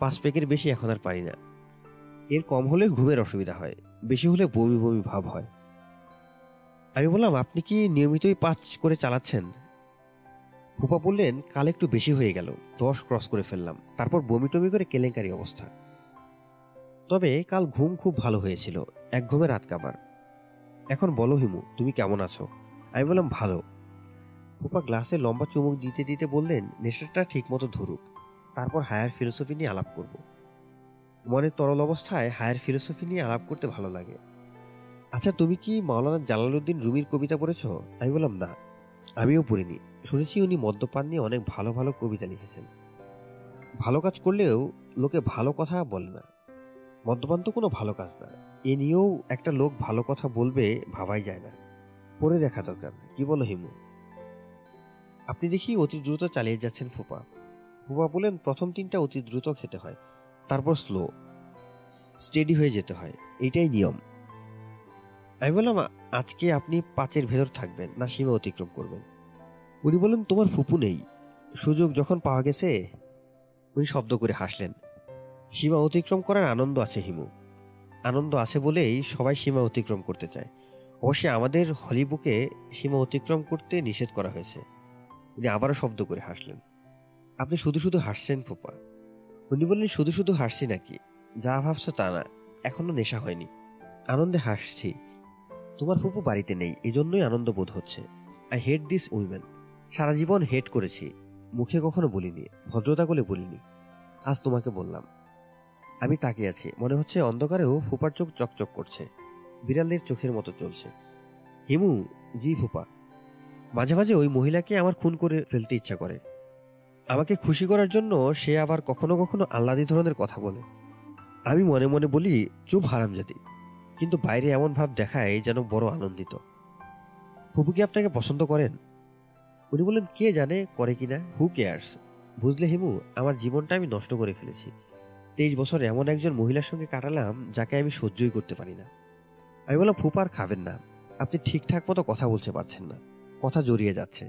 পাঁচ প্যাকের বেশি এখন আর পারি না। এর কম হলে ঘুমের অসুবিধা হয়, বেশি হলে বমি বমি ভাব হয়। আমি বললাম, আপনি কি নিয়মিতই পাঁচ করে চালাচ্ছেন? ফুপা বললেন, কাল একটু বেশি হয়ে গেল, দশ ক্রস করে ফেললাম। তারপর বমি টমি করে কেলেঙ্কারি অবস্থা। তবে কাল ঘুম খুব ভালো হয়েছিল, এক ঘুমে রাত কাবার এখন বলো হিমু, তুমি কেমন আছো? আমি বললাম, ভালো। ফুপা গ্লাসে লম্বা চুমুক দিতে দিতে বললেন, নেশাটা ঠিক মতো ধরুক। তারপর হায়ার ফিলোসফি নিয়ে আলাপ করব। মনের তরল অবস্থায় হায়ার ফিলোসফি নিয়ে আলাপ করতে ভালো লাগে। আচ্ছা তুমি কি মাওলানা জালালউদ্দিন রুমির কবিতা পড়েছ? আমি বললাম, না, আমিও পড়িনি। শুনেছি উনি মদ্যপান নিয়ে অনেক ভালো ভালো কবিতা লিখেছেন। ভালো কাজ করলেও লোকে ভালো কথা বলে না। মদ্যপান তো কোনো ভালো কাজ না। এ নিয়েও একটা লোক ভালো কথা বলবে ভাবাই যায় না। পড়ে দেখা দরকার। কি বলো হিমু? আপনি দেখি অতি দ্রুত চালিয়ে যাচ্ছেন ফুপা। ফুপা বলেন প্রথম তিনটা অতি দ্রুত খেতে হয়, তারপর স্লো। স্টেডি হয়ে যেতে হয়। এইটাই নিয়ম। আমি বললাম আজকে আপনি পাঁচের ভেতর থাকবেন, না সীমা অতিক্রম করবেন। উনি বললেন, তোমার ফুপু নেই। সুযোগ যখন পাওয়া গেছে, উনি শব্দ করে হাসলেন। সীমা অতিক্রম করার আনন্দ আছে, হিমু। আনন্দ আছে বলেই সবাই সীমা অতিক্রম করতে চায়। অবশ্যই আমাদের হলিবুকে সীমা অতিক্রম করতে নিষেধ করা হয়েছে। উনি আবারও শব্দ করে হাসলেন। আপনি শুধু শুধু হাসছেন ফুপা। উনি বললেন, শুধু শুধু হাসছি নাকি? যা ভাবছ তা না। এখনও নেশা হয়নি। আনন্দে হাসছি। তোমার ফুপু বাড়িতে নেই, এজন্যই আনন্দ বোধ হচ্ছে। আই হেট দিস উইমেন সারা জীবন হেট করেছি। মুখে কখনো বলিনি, ভদ্রতা বলে বলিনি। আজ তোমাকে বললাম। আমি তাকিয়ে আছি, মনে হচ্ছে অন্ধকারেও ফুপার চোখ চকচক করছে। বিড়ালের চোখের মতো চলছে। হিমু, জি ফুপা। মাঝে মাঝে ওই মহিলাকে আমার খুন করে ফেলতে ইচ্ছা করে। আমাকে খুশি করার জন্য সে আবার কখনো কখনো আল্লাদি ধরনের কথা বলে। আমি মনে মনে বলি, চুপ হারামজাদি। কিন্তু বাইরে এমন ভাব দেখায় যেন বড় আনন্দিত। ফুপু কি আপনাকে পছন্দ করেন? উনি বললেন, কে জানে করে কিনা? হু কেয়ার্স বুঝলে হিমু, আমার জীবনটা আমি নষ্ট করে ফেলেছি। তেইশ বছর এমন একজন মহিলার সঙ্গে কাটালাম যাকে আমি সহ্যই করতে পারি না। আমি বললাম ফুপার খাবেন না। আপনি ঠিকঠাক মতো কথা বলতে পারছেন না। কথা জড়িয়ে যাচ্ছে।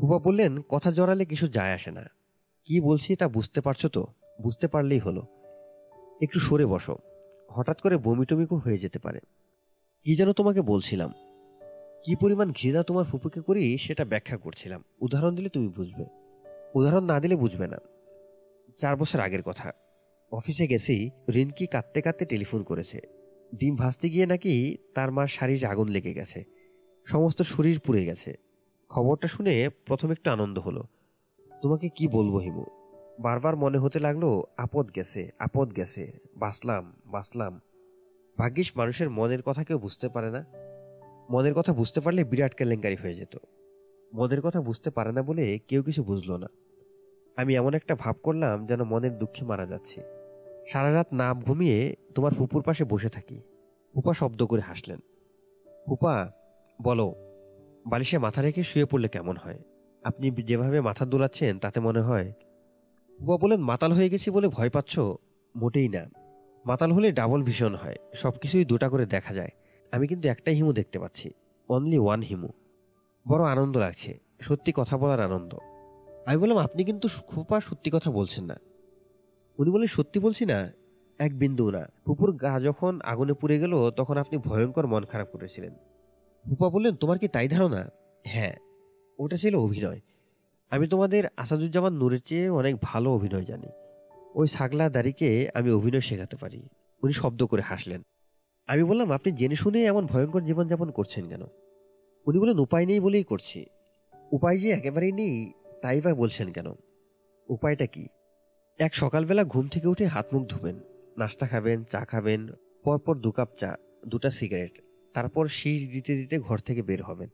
ফুপা বললেন, কথা জড়ালে কিছু যায় আসে না। কি বলছি তা বুঝতে পারছ তো? বুঝতে পারলেই হলো। একটু সরে বসো। হঠাৎ করে বমি টমিকও হয়ে যেতে পারে। কি যেন তোমাকে বলছিলাম। কি পরিমাণ ঘৃণা তোমার ফুপুকে করি সেটা ব্যাখ্যা করছিলাম। উদাহরণ দিলে তুমি বুঝবে। উদাহরণ না দিলে বুঝবে না। চার বছর আগের কথা। অফিসে গেছি, রিনকি কাঁদতে কাঁদতে টেলিফোন করেছে। ডিম ভাজতে গিয়ে নাকি তার মার শাড়ির আগুন লেগে গেছে। সমস্ত শরীর পুড়ে গেছে। খবরটা শুনে প্রথম একটু আনন্দ হলো। তোমাকে কি বলব হিমু? বারবার মনে হতে লাগল, আপদ গেছে আপদ গেছে। বাঁচলাম বাঁচলাম। ভাগ্যিস মানুষের মনের কথা কেউ বুঝতে পারে না। মনের কথা বুঝতে পারলে বিরাট কেলেঙ্কারি হয়ে যেত। মনের কথা বুঝতে পারে না বলে কেউ কিছু বুঝলো না। আমি এমন একটা ভাব করলাম যেন মনের দুঃখে মারা যাচ্ছি। সারা রাত না ঘুমিয়ে তোমার ফুপুর পাশে বসে থাকি। ফুপা শব্দ করে হাসলেন। ফুপা, বলো, বালিশে মাথা রেখে শুয়ে পড়লে কেমন হয়? আপনি যেভাবে মাথা দোলাচ্ছেন তাতে মনে হয়? ফুপা বলেন মাতাল হয়ে গেছি বলে ভয় পাচ্ছ? মোটেই না। মাতাল হলে ডাবল ভীষণ হয়। সব কিছুই দুটা করে দেখা যায়। আমি কিন্তু একটাই হিমু দেখতে পাচ্ছি। Only one Himu. বড় আনন্দ লাগছে। সত্যি কথা বলার আনন্দ। আমি বললাম, আপনি কিন্তু খোপা সত্যি কথা বলছেন না। উনি বলে সত্যি বলছি না, এক বিন্দু না। পুপুর গা যখন আগুনে পুড়ে গেল, তখন আপনি ভয়ঙ্কর মন খারাপ করেছিলেন। ফুপা বললেন, তোমার কি তাই ধারণা? হ্যাঁ ওটা ছিল অভিনয়। আমি তোমাদের আসাদুজ্জামান নূরের চেয়ে অনেক ভালো অভিনয় জানি। ওই ছাগলা দাড়িকে আমি অভিনয় শেখাতে পারি। উনি শব্দ করে হাসলেন। আমি বললাম, আপনি জেনে শুনে এমন ভয়ঙ্কর জীবনযাপন করছেন কেন? উনি বলেন উপায় নেই বলেই করছি। উপায় যে একেবারেই নেই, তাই বা বলছেন কেন? উপায়টা কি? এক সকালবেলা ঘুম থেকে উঠে হাত মুখ ধুবেন, নাস্তা খাবেন, চা খাবেন, পরপর দু কাপ চা, দুটা সিগারেট, তারপর শীষ দিতে দিতে ঘর থেকে বের হবেন।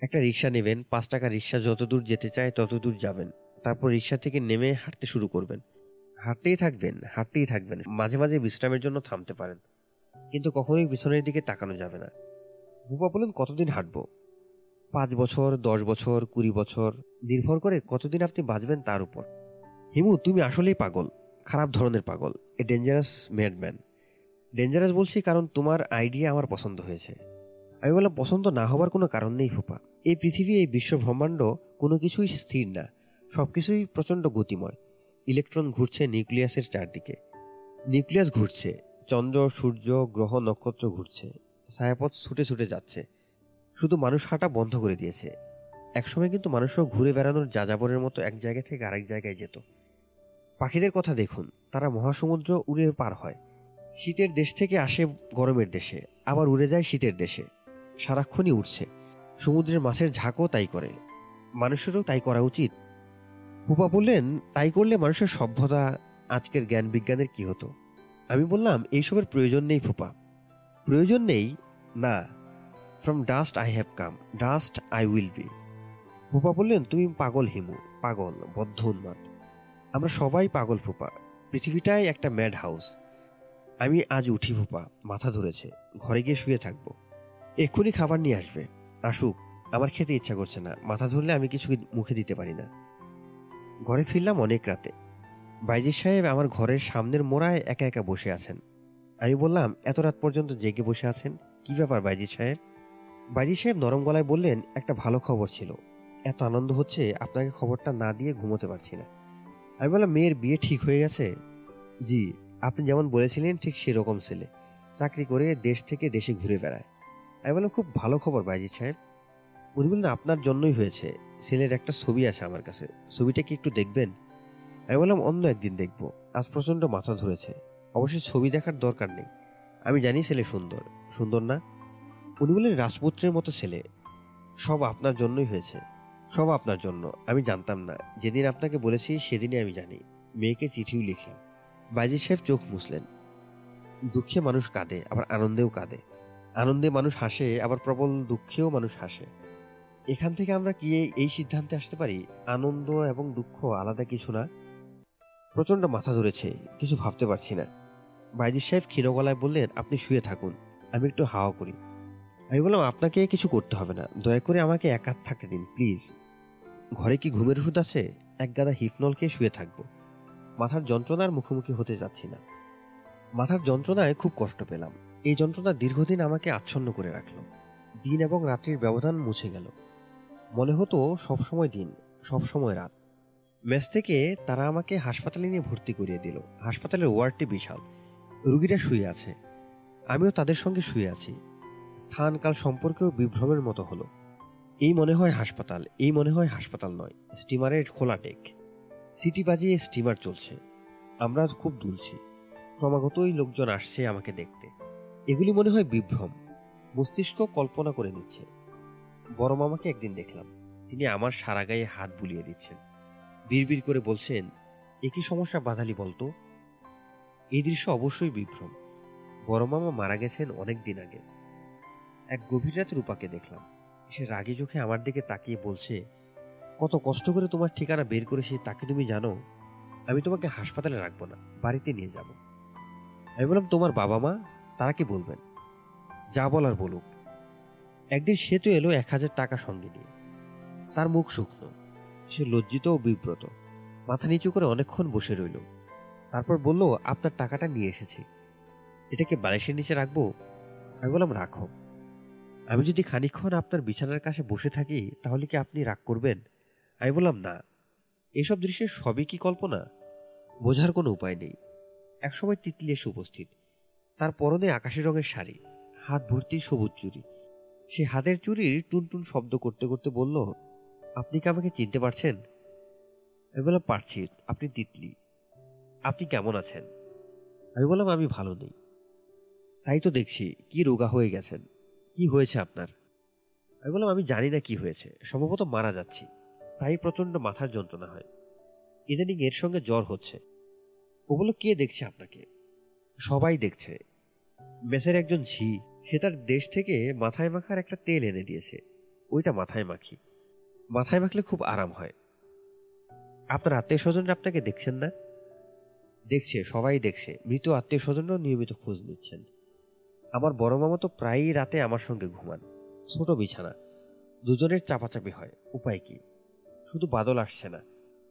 একটা রিক্সা নেবেন, পাঁচ টাকা রিক্সা যত দূর যেতে চায় তত দূর যাবেন, তারপর রিক্সা থেকে নেমে হাঁটতে শুরু করবেন। হাঁটতেই থাকবেন হাঁটতেই থাকবেন। মাঝে মাঝে বিশ্রামের জন্য থামতে পারেন। কিন্তু কখনোই পিছনের দিকে তাকানো যাবে না। বুবা বলেন কতদিন হাঁটবো? পাঁচ বছর, দশ বছর, কুড়ি বছর, নির্ভর করে কতদিন আপনি বাঁচবেন তার উপর। হিমু, তুমি আসলেই পাগল, খারাপ ধরনের পাগল, এ ডেঞ্জারাস ম্যাডম্যান। ডেঞ্জারাস বলছি কারণ তোমার আইডিয়া আমার পছন্দ হয়েছে। আমি বললাম, পছন্দ না হবার কোনো কারণ নেই ফুপা এই পৃথিবী, এই বিশ্ব ব্রহ্মাণ্ড কোনো কিছুই স্থির না সব কিছুই প্রচণ্ড গতিময়। ইলেকট্রন ঘুরছে নিউক্লিয়াসের চারদিকে। নিউক্লিয়াস ঘুরছে চন্দ্র, সূর্য, গ্রহ, নক্ষত্র ঘুরছে। ছায়াপথ ছুটে ছুটে যাচ্ছে। শুধু মানুষ হাঁটা বন্ধ করে দিয়েছে। একসময় কিন্তু মানুষও ঘুরে বেড়ানোর যাযাবরের মতো এক জায়গা থেকে আরেক জায়গায় যেত। পাখিদের কথা দেখুন, তারা মহাসমুদ্র উড়ে পার হয়। শীতের দেশ থেকে আসে গরমের দেশে, আবার উড়ে যায় শীতের দেশে। সারাক্ষণই উঠছে সমুদ্রের মাছের ঝাঁকও তাই করে। মানুষেরও তাই করা উচিত। ফুপা বললেন, তাই করলে মানুষের সভ্যতা, আজকের জ্ঞান বিজ্ঞানের কি হতো? আমি বললাম, এইসবের প্রয়োজন নেই ফুপা। প্রয়োজন নেই? না। From dust I have come dust I will be ফুপা বললেন, তুমি পাগল হিমু, পাগল, বদ্ধ উন্মাদ। আমরা সবাই পাগল ফুপা। পৃথিবীটাই একটা ম্যাড হাউস আমি আজ উঠি ফুপা, মাথা ধরেছে, ঘরে গিয়ে শুয়ে থাকব। এক্ষুনি খাবার নিয়ে আসবে। আসুক, আমার খেতে ইচ্ছা করছে না। মাথা ধরলে আমি কিছু মুখে দিতে পারি না। ঘরে ফিরলাম অনেক রাতে। বাইজির সাহেব আমার ঘরের সামনের মোড়ায় একা একা বসে আছেন। আমি বললাম, এত রাত পর্যন্ত জেগে বসে আছেন? কি ব্যাপার বাইজি সাহেব? বাইজি সাহেব নরম গলায় বললেন, একটা ভালো খবর ছিল। এত আনন্দ হচ্ছে, আপনাকে খবরটা না দিয়ে ঘুমোতে পারছি না। আমি বললাম, মেয়ের বিয়ে ঠিক হয়ে গেছে? জি, আপনি যেমন বলেছিলেন, ঠিক সেরকম ছেলে। চাকরি করে দেশ থেকে দেশে ঘুরে বেড়ায়। আমি বললাম, খুব ভালো খবর বাইজি সাহেব। উনি বললেন, আপনার জন্যই হয়েছে। ছেলের একটা ছবি আছে আমার কাছে। ছবিটা কি একটু দেখবেন? আমি বললাম, অন্য একদিন দেখব। আজ প্রচণ্ড মাথা ধরেছে। অবশ্যই ছবি দেখার দরকার নেই। আমি জানি ছেলে সুন্দর। সুন্দর না? উনি বললেন, রাজপুত্রের মতো ছেলে। সব আপনার জন্যই হয়েছে। সব আপনার জন্য। আমি জানতাম না। যেদিন আপনাকে বলেছি, সেদিনই আমি জানি। মেয়েকে চিঠিও লিখলাম। বাইজি সাহেব চোখ মুছলেন। দুঃখে মানুষ কাঁদে, আবার আনন্দেও কাঁদে। আনন্দে মানুষ হাসে, আবার প্রবল দুঃখেও মানুষ হাসে। এখান থেকে আমরা কি এই সিদ্ধান্তে আসতে পারি? আনন্দ এবং দুঃখ আলাদা কিছু না? প্রচণ্ড মাথা ধরেছে, কিছু ভাবতে পারছি না। বাইজির সাহেব ক্ষীণ গলায় বললেন, আপনি শুয়ে থাকুন, আমি একটু হাওয়া করি। আমি বললাম, আপনাকে কিছু করতে হবে না, দয়া করে আমাকে একা থাকতে দিন, প্লিজ। ঘরে কি ঘুমের ওষুধ আছে? এক গাদা হিফনল খেয়ে শুয়ে থাকব। মাথার যন্ত্রণার মুখোমুখি হতে যাচ্ছি না। মাথার যন্ত্রণায় খুব কষ্ট পেলাম। এই যন্ত্রণা দীর্ঘদিন আমাকে আচ্ছন্ন করে রাখল। দিন এবং রাত্রির ব্যবধান মুছে গেল। মনে হতো সব সময় দিন, সবসময় রাত। মেস থেকে তারা আমাকে হাসপাতালে নিয়ে ভর্তি করিয়ে দিল। হাসপাতালের ওয়ার্ডটি বিশাল। রুগীরা শুয়ে আছে। আমিও তাদের সঙ্গে শুয়ে আছি। স্থানকাল সম্পর্কেও বিভ্রমের মতো হলো। এই মনে হয় হাসপাতাল, এই মনে হয় হাসপাতাল নয়, স্টিমারের খোলা টেক সিটি বাজিয়ে স্টিমার চলছে। আমরা খুব দুলছি। ক্রমাগতই লোকজন আসছে আমাকে দেখতে। এগুলি মনে হয় বিভ্রম। মস্তিষ্ক কল্পনা করে নিচ্ছে। বড় মামাকে একদিন দেখলাম। তিনি আমার সারা গায়ে হাত বুলিয়ে দিচ্ছেন। বিড়বিড় করে বলছেন একই সমস্যা বাধালি বলতো? এই দৃশ্য অবশ্যই বিভ্রম। বড় মামা মারা গেছেন অনেক দিন আগে। এক গভীর রাতে রূপাকে দেখলাম। সে রাগে চোখে আমার দিকে তাকিয়ে বলছে, কত কষ্ট করে তোমার ঠিকানা বের করেছি তাকে তুমি জানো, আমি তোমাকে হাসপাতালে রাখব না, বাড়িতে নিয়ে যাব। আমি বললাম, তোমার বাবা মা? তারা কি বলবেন? যা বলার বলুক। একদিন সে তো এলো এক হাজার টাকা সঙ্গে নিয়ে। তার মুখ শুকনো। সে লজ্জিত ও বিব্রত। মাথা নিচু করে অনেকক্ষণ বসে রইল। তারপর বলল, আপনার টাকাটা নিয়ে এসেছি। এটাকে বালিশের নিচে রাখব? আমি বললাম, রাখো। আমি যদি খানিকক্ষণ আপনার বিছানার কাছে বসে থাকি, তাহলে কি আপনি রাগ করবেন? আমি বললাম, না। এসব দৃশ্যের সবই কি কল্পনা? বোঝার কোনো উপায় নেই। একসময় তিতলি এসে উপস্থিত। তার পরনে আকাশি রঙের শাড়ি, হাত ভর্তি সবুজ চুরি সে হাতের চুরির টুনটুন শব্দ করতে করতে বলল আপনি কি আমাকে চিনতে পারছেন? আমি বললাম, পারছি। আপনি তিতলি। আপনি কেমন আছেন? আমি বললাম, আমি ভালো নেই। তাই তো দেখছি, কি রোগা হয়ে গেছেন? কি হয়েছে আপনার? আমি বললাম, আমি জানি না কি হয়েছে। সম্ভবত মারা যাচ্ছি। তাই প্রচণ্ড মাথার যন্ত্রণা হয়। ইদানিং এর সঙ্গে জ্বর হচ্ছে। ও বলল, কে দেখছে আপনাকে? সবাই দেখছে। মেসের একজন ঝি, সে তার দেশ থেকে মাথায় মাখার একটা তেল এনে দিয়েছে। ওইটা মাথায় মাখি। মাথায় মাখলে খুব আরাম হয়। আপনার আত্মীয় স্বজনরা আপনাকে দেখছেন না? দেখছে, সবাই দেখছে। মৃত আত্মীয় স্বজনরাও নিয়মিত খোঁজ নিচ্ছেন। আমার বড় মামা তো প্রায়ই রাতে আমার সঙ্গে ঘুমান। ছোট বিছানা। দুজনের চাপাচাপি হয়। উপায় কি? শুধু বাদল আসছে না।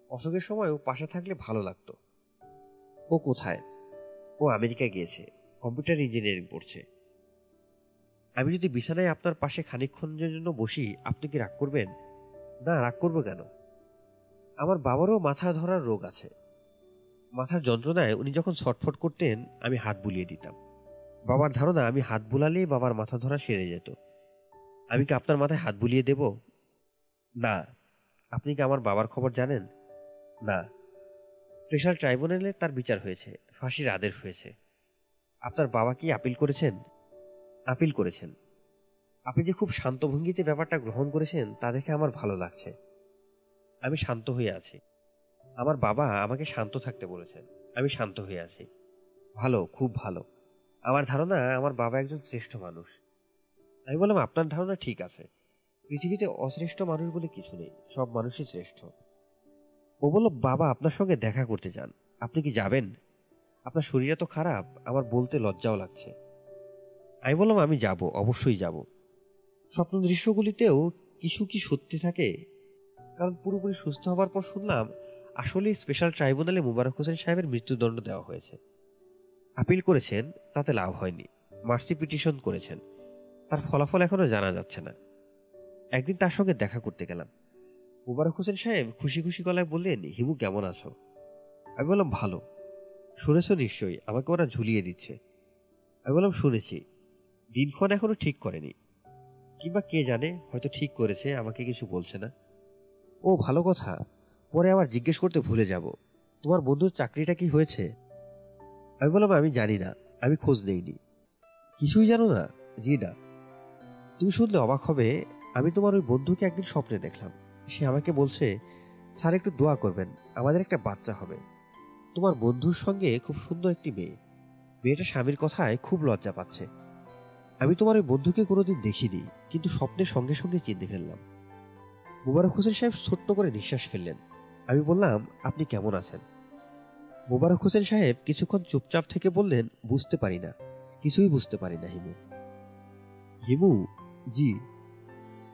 অসুখের সময়ও পাশে থাকলে ভালো লাগতো। ও কোথায়? ও আমেরিকা গিয়েছে। কম্পিউটার ইঞ্জিনিয়ারিং পড়ছে। আমি যদি বিছানায় আপনার পাশে খানিকক্ষণের জন্য বসি, আপনি কি রাগ করবেন? না, রাগ করব কেন? আমার বাবারও মাথা ধরার রোগ আছে। মাথার যন্ত্রণায় উনি যখন ছটফট করতেন, আমি হাত বুলিয়ে দিতাম। বাবার ধারণা, আমি হাত বুলালেই বাবার মাথা ধরা সেরে যেত। আমি কি আপনার মাথায় হাত বুলিয়ে দেব? না। আপনি কি আমার বাবার খবর জানেন? না। স্পেশাল ট্রাইব্যুনালে তার বিচার হয়েছে, ফাঁসির আদেশ হয়েছে। আপনার বাবা কি আপিল করেছেন? আপিল করেছেন। আপনি যে খুব শান্ত ভঙ্গিতে ব্যাপারটা গ্রহণ করেছেন, তা দেখে আমার ভালো লাগছে। আমি শান্ত হয়ে আছি। আমার বাবা আমাকে শান্ত থাকতে বলেছেন। আমি শান্ত হয়ে আছি। ভালো, খুব ভালো। আমার ধারণা, আমার বাবা একজন শ্রেষ্ঠ মানুষ। আমি বললাম, আপনার ধারণা ঠিক আছে। পৃথিবীতে অশ্রেষ্ঠ মানুষ বলে কিছু নেই। সব মানুষই শ্রেষ্ঠ। ও বলল, বাবা, আপনার সঙ্গে দেখা করতে চান আপনি কি যাবেন? আপনার শরীর এত খারাপ। আমার বলতে লজ্জাও লাগছে। আমি বললাম, আমি যাব, অবশ্যই যাব। স্বপ্ন দৃশ্যগুলিতেও কিছু কি সত্যি থাকে? কারণ পুরোপুরি সুস্থ হবার পর শুনলাম, আসলে স্পেশাল ট্রাইব্যুনালে মুবারক হোসেন সাহেবের মৃত্যুদণ্ড দেওয়া হয়েছে। আপিল করেছেন, তাতে লাভ হয়নি। মার্সি পিটিশন করেছেন। তার ফলাফল এখনও জানা যাচ্ছে না। একদিন তার সঙ্গে দেখা করতে গেলাম। মুবারক হোসেন সাহেব খুশি খুশি গলায় বললেন, হিমু, কেমন আছো? আমি বললাম, ভালো। শুনেছ নিশ্চয়ই, আমাকে ওরা ঝুলিয়ে দিচ্ছে। আমি বললাম, শুনেছি। দিনক্ষণ এখনও ঠিক করেনি। কিংবা কে জানে, হয়তো ঠিক করেছে, আমাকে কিছু বলছে না। ও, ভালো কথা। পরে আবার জিজ্ঞেস করতে ভুলে যাব। তোমার বন্ধুর চাকরিটা কি হয়েছে? আমি বললাম, আমি জানি না। আমি খোঁজ নেইনি। কিছুই জানো না জি না তুমি শুনলে অবাক হবে, আমি তোমার ওই বন্ধুকে একদিন স্বপ্নে দেখলাম। সে আমাকে বলছে, স্যার, একটু দোয়া করবেন, আমাদের একটা বাচ্চা হবে। তোমার বন্ধুর সঙ্গে খুব সুন্দর একটি মেয়ে। মেয়েটা স্বামীর কথায় খুব লজ্জা পাচ্ছে। আমি তোমার ওই বন্ধুকে কোনোদিন দেখিনি, কিন্তু স্বপ্নের সঙ্গে সঙ্গে চিনতে ফেললাম। মুবারক হোসেন সাহেব ছোট্ট করে নিঃশ্বাস ফেললেন। আমি বললাম, আপনি কেমন আছেন? মোবারক হোসেন সাহেব কিছুক্ষণ চুপচাপ থেকে বললেন, বুঝতে পারি না। কিছুই বুঝতে পারি না, হিমু। হিমু? জি।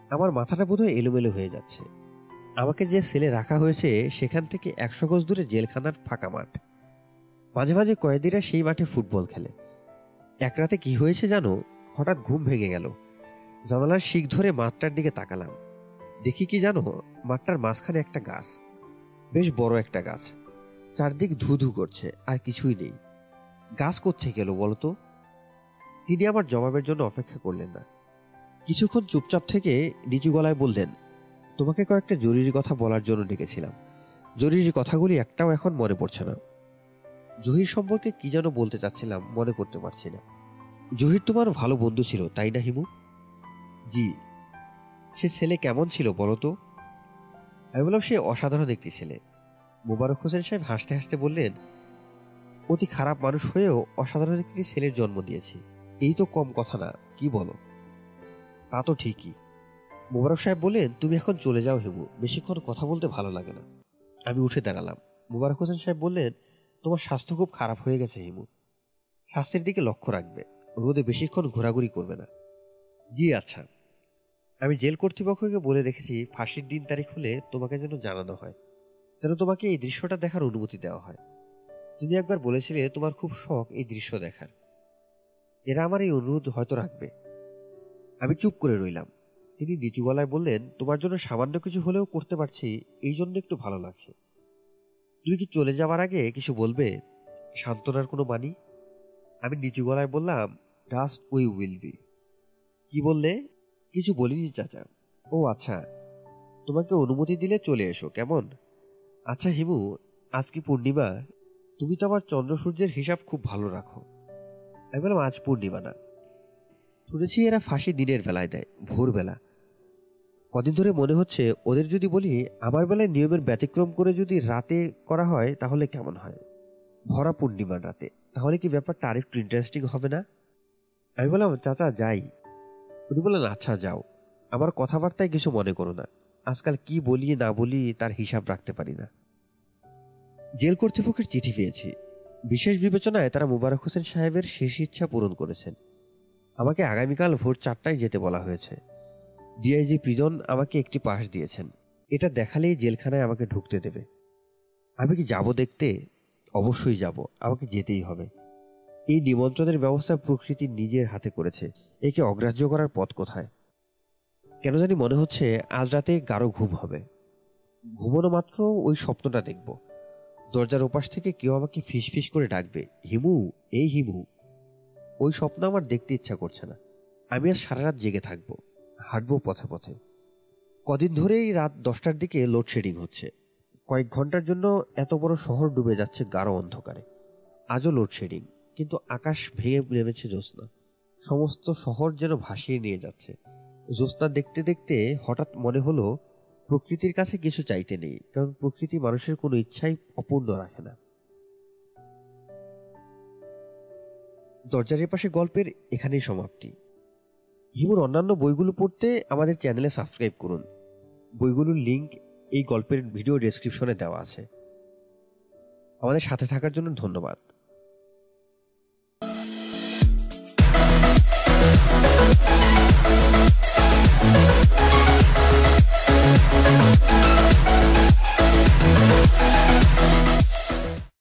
আমার মাথাটা বোধহয় এলোমেলো হয়ে যাচ্ছে। আমাকে যে সেলে রাখা হয়েছে, সেখান থেকে একশো গজ দূরে জেলখানার ফাঁকা মাঠ। মাঝে মাঝে কয়েদিরা সেই মাঠে ফুটবল খেলে। এক রাতে কি হয়েছে জানো? হঠাৎ ঘুম ভেঙে গেল। জানালার শিখ ধরে মাঠটার দিকে তাকালাম। দেখি কি জানো, মাঠটার মাঝখানে একটা গাছ। বেশ বড় একটা গাছ। চারদিক ধু ধু করছে, আর কিছুই নেই। গাছ কোথায় গেল বলতো তিনি আমার জবাবের জন্য অপেক্ষা করলেন না। কিছুক্ষণ চুপচাপ থেকে নিচু গলায় বললেন, তোমাকে কয়েকটা জরুরি কথা বলার জন্য ডেকেছিলাম। জরুরি কথাগুলি একটাও এখন মনে পড়ছে না। জহির সম্পর্কে কি যেন বলতে চাচ্ছিলাম মনে করতে পারছি না। জহির তোমার ভালো বন্ধু ছিল তাই না হিমু? জি। সে ছেলে কেমন ছিল বলো তো? আমি বললাম সে অসাধারণ একটি ছেলে। মোবারক হোসেন সাহেব হাসতে হাসতে বললেন অতি খারাপ মানুষ হয়েও অসাধারণ একটি ছেলের জন্ম দিয়েছি। এই তো কম কথা না কি বলো? তা তো ঠিকই। মোবারক সাহেব বললেন তুমি এখন চলে যাও হেবু বেশিক্ষণ কথা বলতে ভালো লাগে না। আমি উঠে দাঁড়ালাম। মোবারক হোসেন সাহেব বললেন তোমার স্বাস্থ্য খুব খারাপ হয়ে গেছে হিমু। স্বাস্থ্যের দিকে লক্ষ্য রাখবে। রোদে বেশিক্ষণ ঘোরাঘুরি করবে না। জি আচ্ছা। আমি জেল কর্তৃপক্ষকে বলে রেখেছি, ফাঁসির দিন তারিখ হলে তোমাকে যেন জানানো হয়। যেন তোমাকে এই দৃশ্যটা দেখার অনুমতি দেওয়া হয়। তুমি একবার বলেছিলে, তোমার খুব শখ এই দৃশ্য দেখার। এরা আমার এই অনুরোধ হয়তো রাখবে। আমি চুপ করে রইলাম। তিনি নিচু গলায় বললেন, তোমার জন্য সামান্য কিছু হলেও করতে পারছি, এই জন্য একটু ভালো লাগছে। তুমি কি চলে যাওয়ার আগে কিছু বলবে? সান্ত্বনার কোনো মানি আমি নিচু গলায় বললাম ডাস্ট উই উইল বি কি বললে? কিছু বলিনি, চাচা। ও আচ্ছা। তোমাকে অনুমতি দিলে চলে এসো, কেমন? আচ্ছা হিমু, আজ কি পূর্ণিমা? তুমি তো আমার চন্দ্র সূর্যের হিসাব খুব ভালো রাখো। আমি বললাম, আজ পূর্ণিমা না। শুনেছি এরা ফাঁসি দিনের বেলায় দেয়, ভোরবেলা। কদিন ধরে মনে হচ্ছে, ওদের যদি বলি, আমার বেলায় নিয়মের ব্যতিক্রম করে যদি রাতে করা হয়, তাহলে কেমন হয়? ভরা পূর্ণিমার রাতে। তাহলে কি ব্যাপারটা আরেকটু ইন্টারেস্টিং হবে না? আমি বললাম, চাচা, যাই। উনি বললেন আচ্ছা যাও। আমার কথাবার্তায় কিছু মনে করো না। আজকাল কি বলি, না বলি তার হিসাব রাখতে পারি না। জেল কর্তৃপক্ষের চিঠি পেয়েছি। বিশেষ বিবেচনায় তারা মুবারক হোসেন সাহেবের শেষ ইচ্ছা পূরণ করেছেন। আমাকে আগামীকাল ভোর চারটায় যেতে বলা হয়েছে। ডিআইজি প্রিজন আমাকে একটি পাশ দিয়েছেন। এটা দেখালেই জেলখানায় আমাকে ঢুকতে দেবে। আমি কি যাব দেখতে? অবশ্যই যাব, আমাকে যেতেই হবে। এই নিমন্ত্রণের ব্যবস্থা প্রকৃতি নিজের হাতে করেছে। একে অগ্রাহ্য করার পথ কোথায়? কেন জানি মনে হচ্ছে আজ রাতে গাঢ় ঘুম হবে। ঘুমানো মাত্র ওই স্বপ্নটা দেখব। দরজার ওপাশ থেকে কেউ আমাকে ফিস ফিস করে ডাকবে, হিমু, এই হিমু। ওই স্বপ্ন আমার দেখতে ইচ্ছা করছে না। আমি আর সারা রাত জেগে থাকব, হাঁটবো পথে পথে। কদিন ধরেই রাত দশটার দিকে লোডশেডিং হচ্ছে। কয়েক ঘণ্টার জন্য এত বড় শহর ডুবে যাচ্ছে গাঢ় অন্ধকারে। আজও লোডশেডিং কিন্তু আকাশ ভেঙে নেমেছে জ্যোৎস্না। সমস্ত শহর যেন ভাসিয়ে নিয়ে যাচ্ছে। জ্যোৎস্না দেখতে দেখতে হঠাৎ মনে হলো, প্রকৃতির কাছে কিছু চাইতে নেই, কারণ প্রকৃতি মানুষের কোনো ইচ্ছাই অপূর্ণ রাখে না। দরজার পাশে গল্পের এখানেই সমাপ্তি। হিমুর অন্যান্য বইগুলো পড়তে আমাদের চ্যানেলে সাবস্ক্রাইব করুন। বইগুলোর লিংক এই গল্পের ভিডিও ডেসক্রিপশনে দেওয়া আছে আমাদের সাথে থাকার জন্য ধন্যবাদ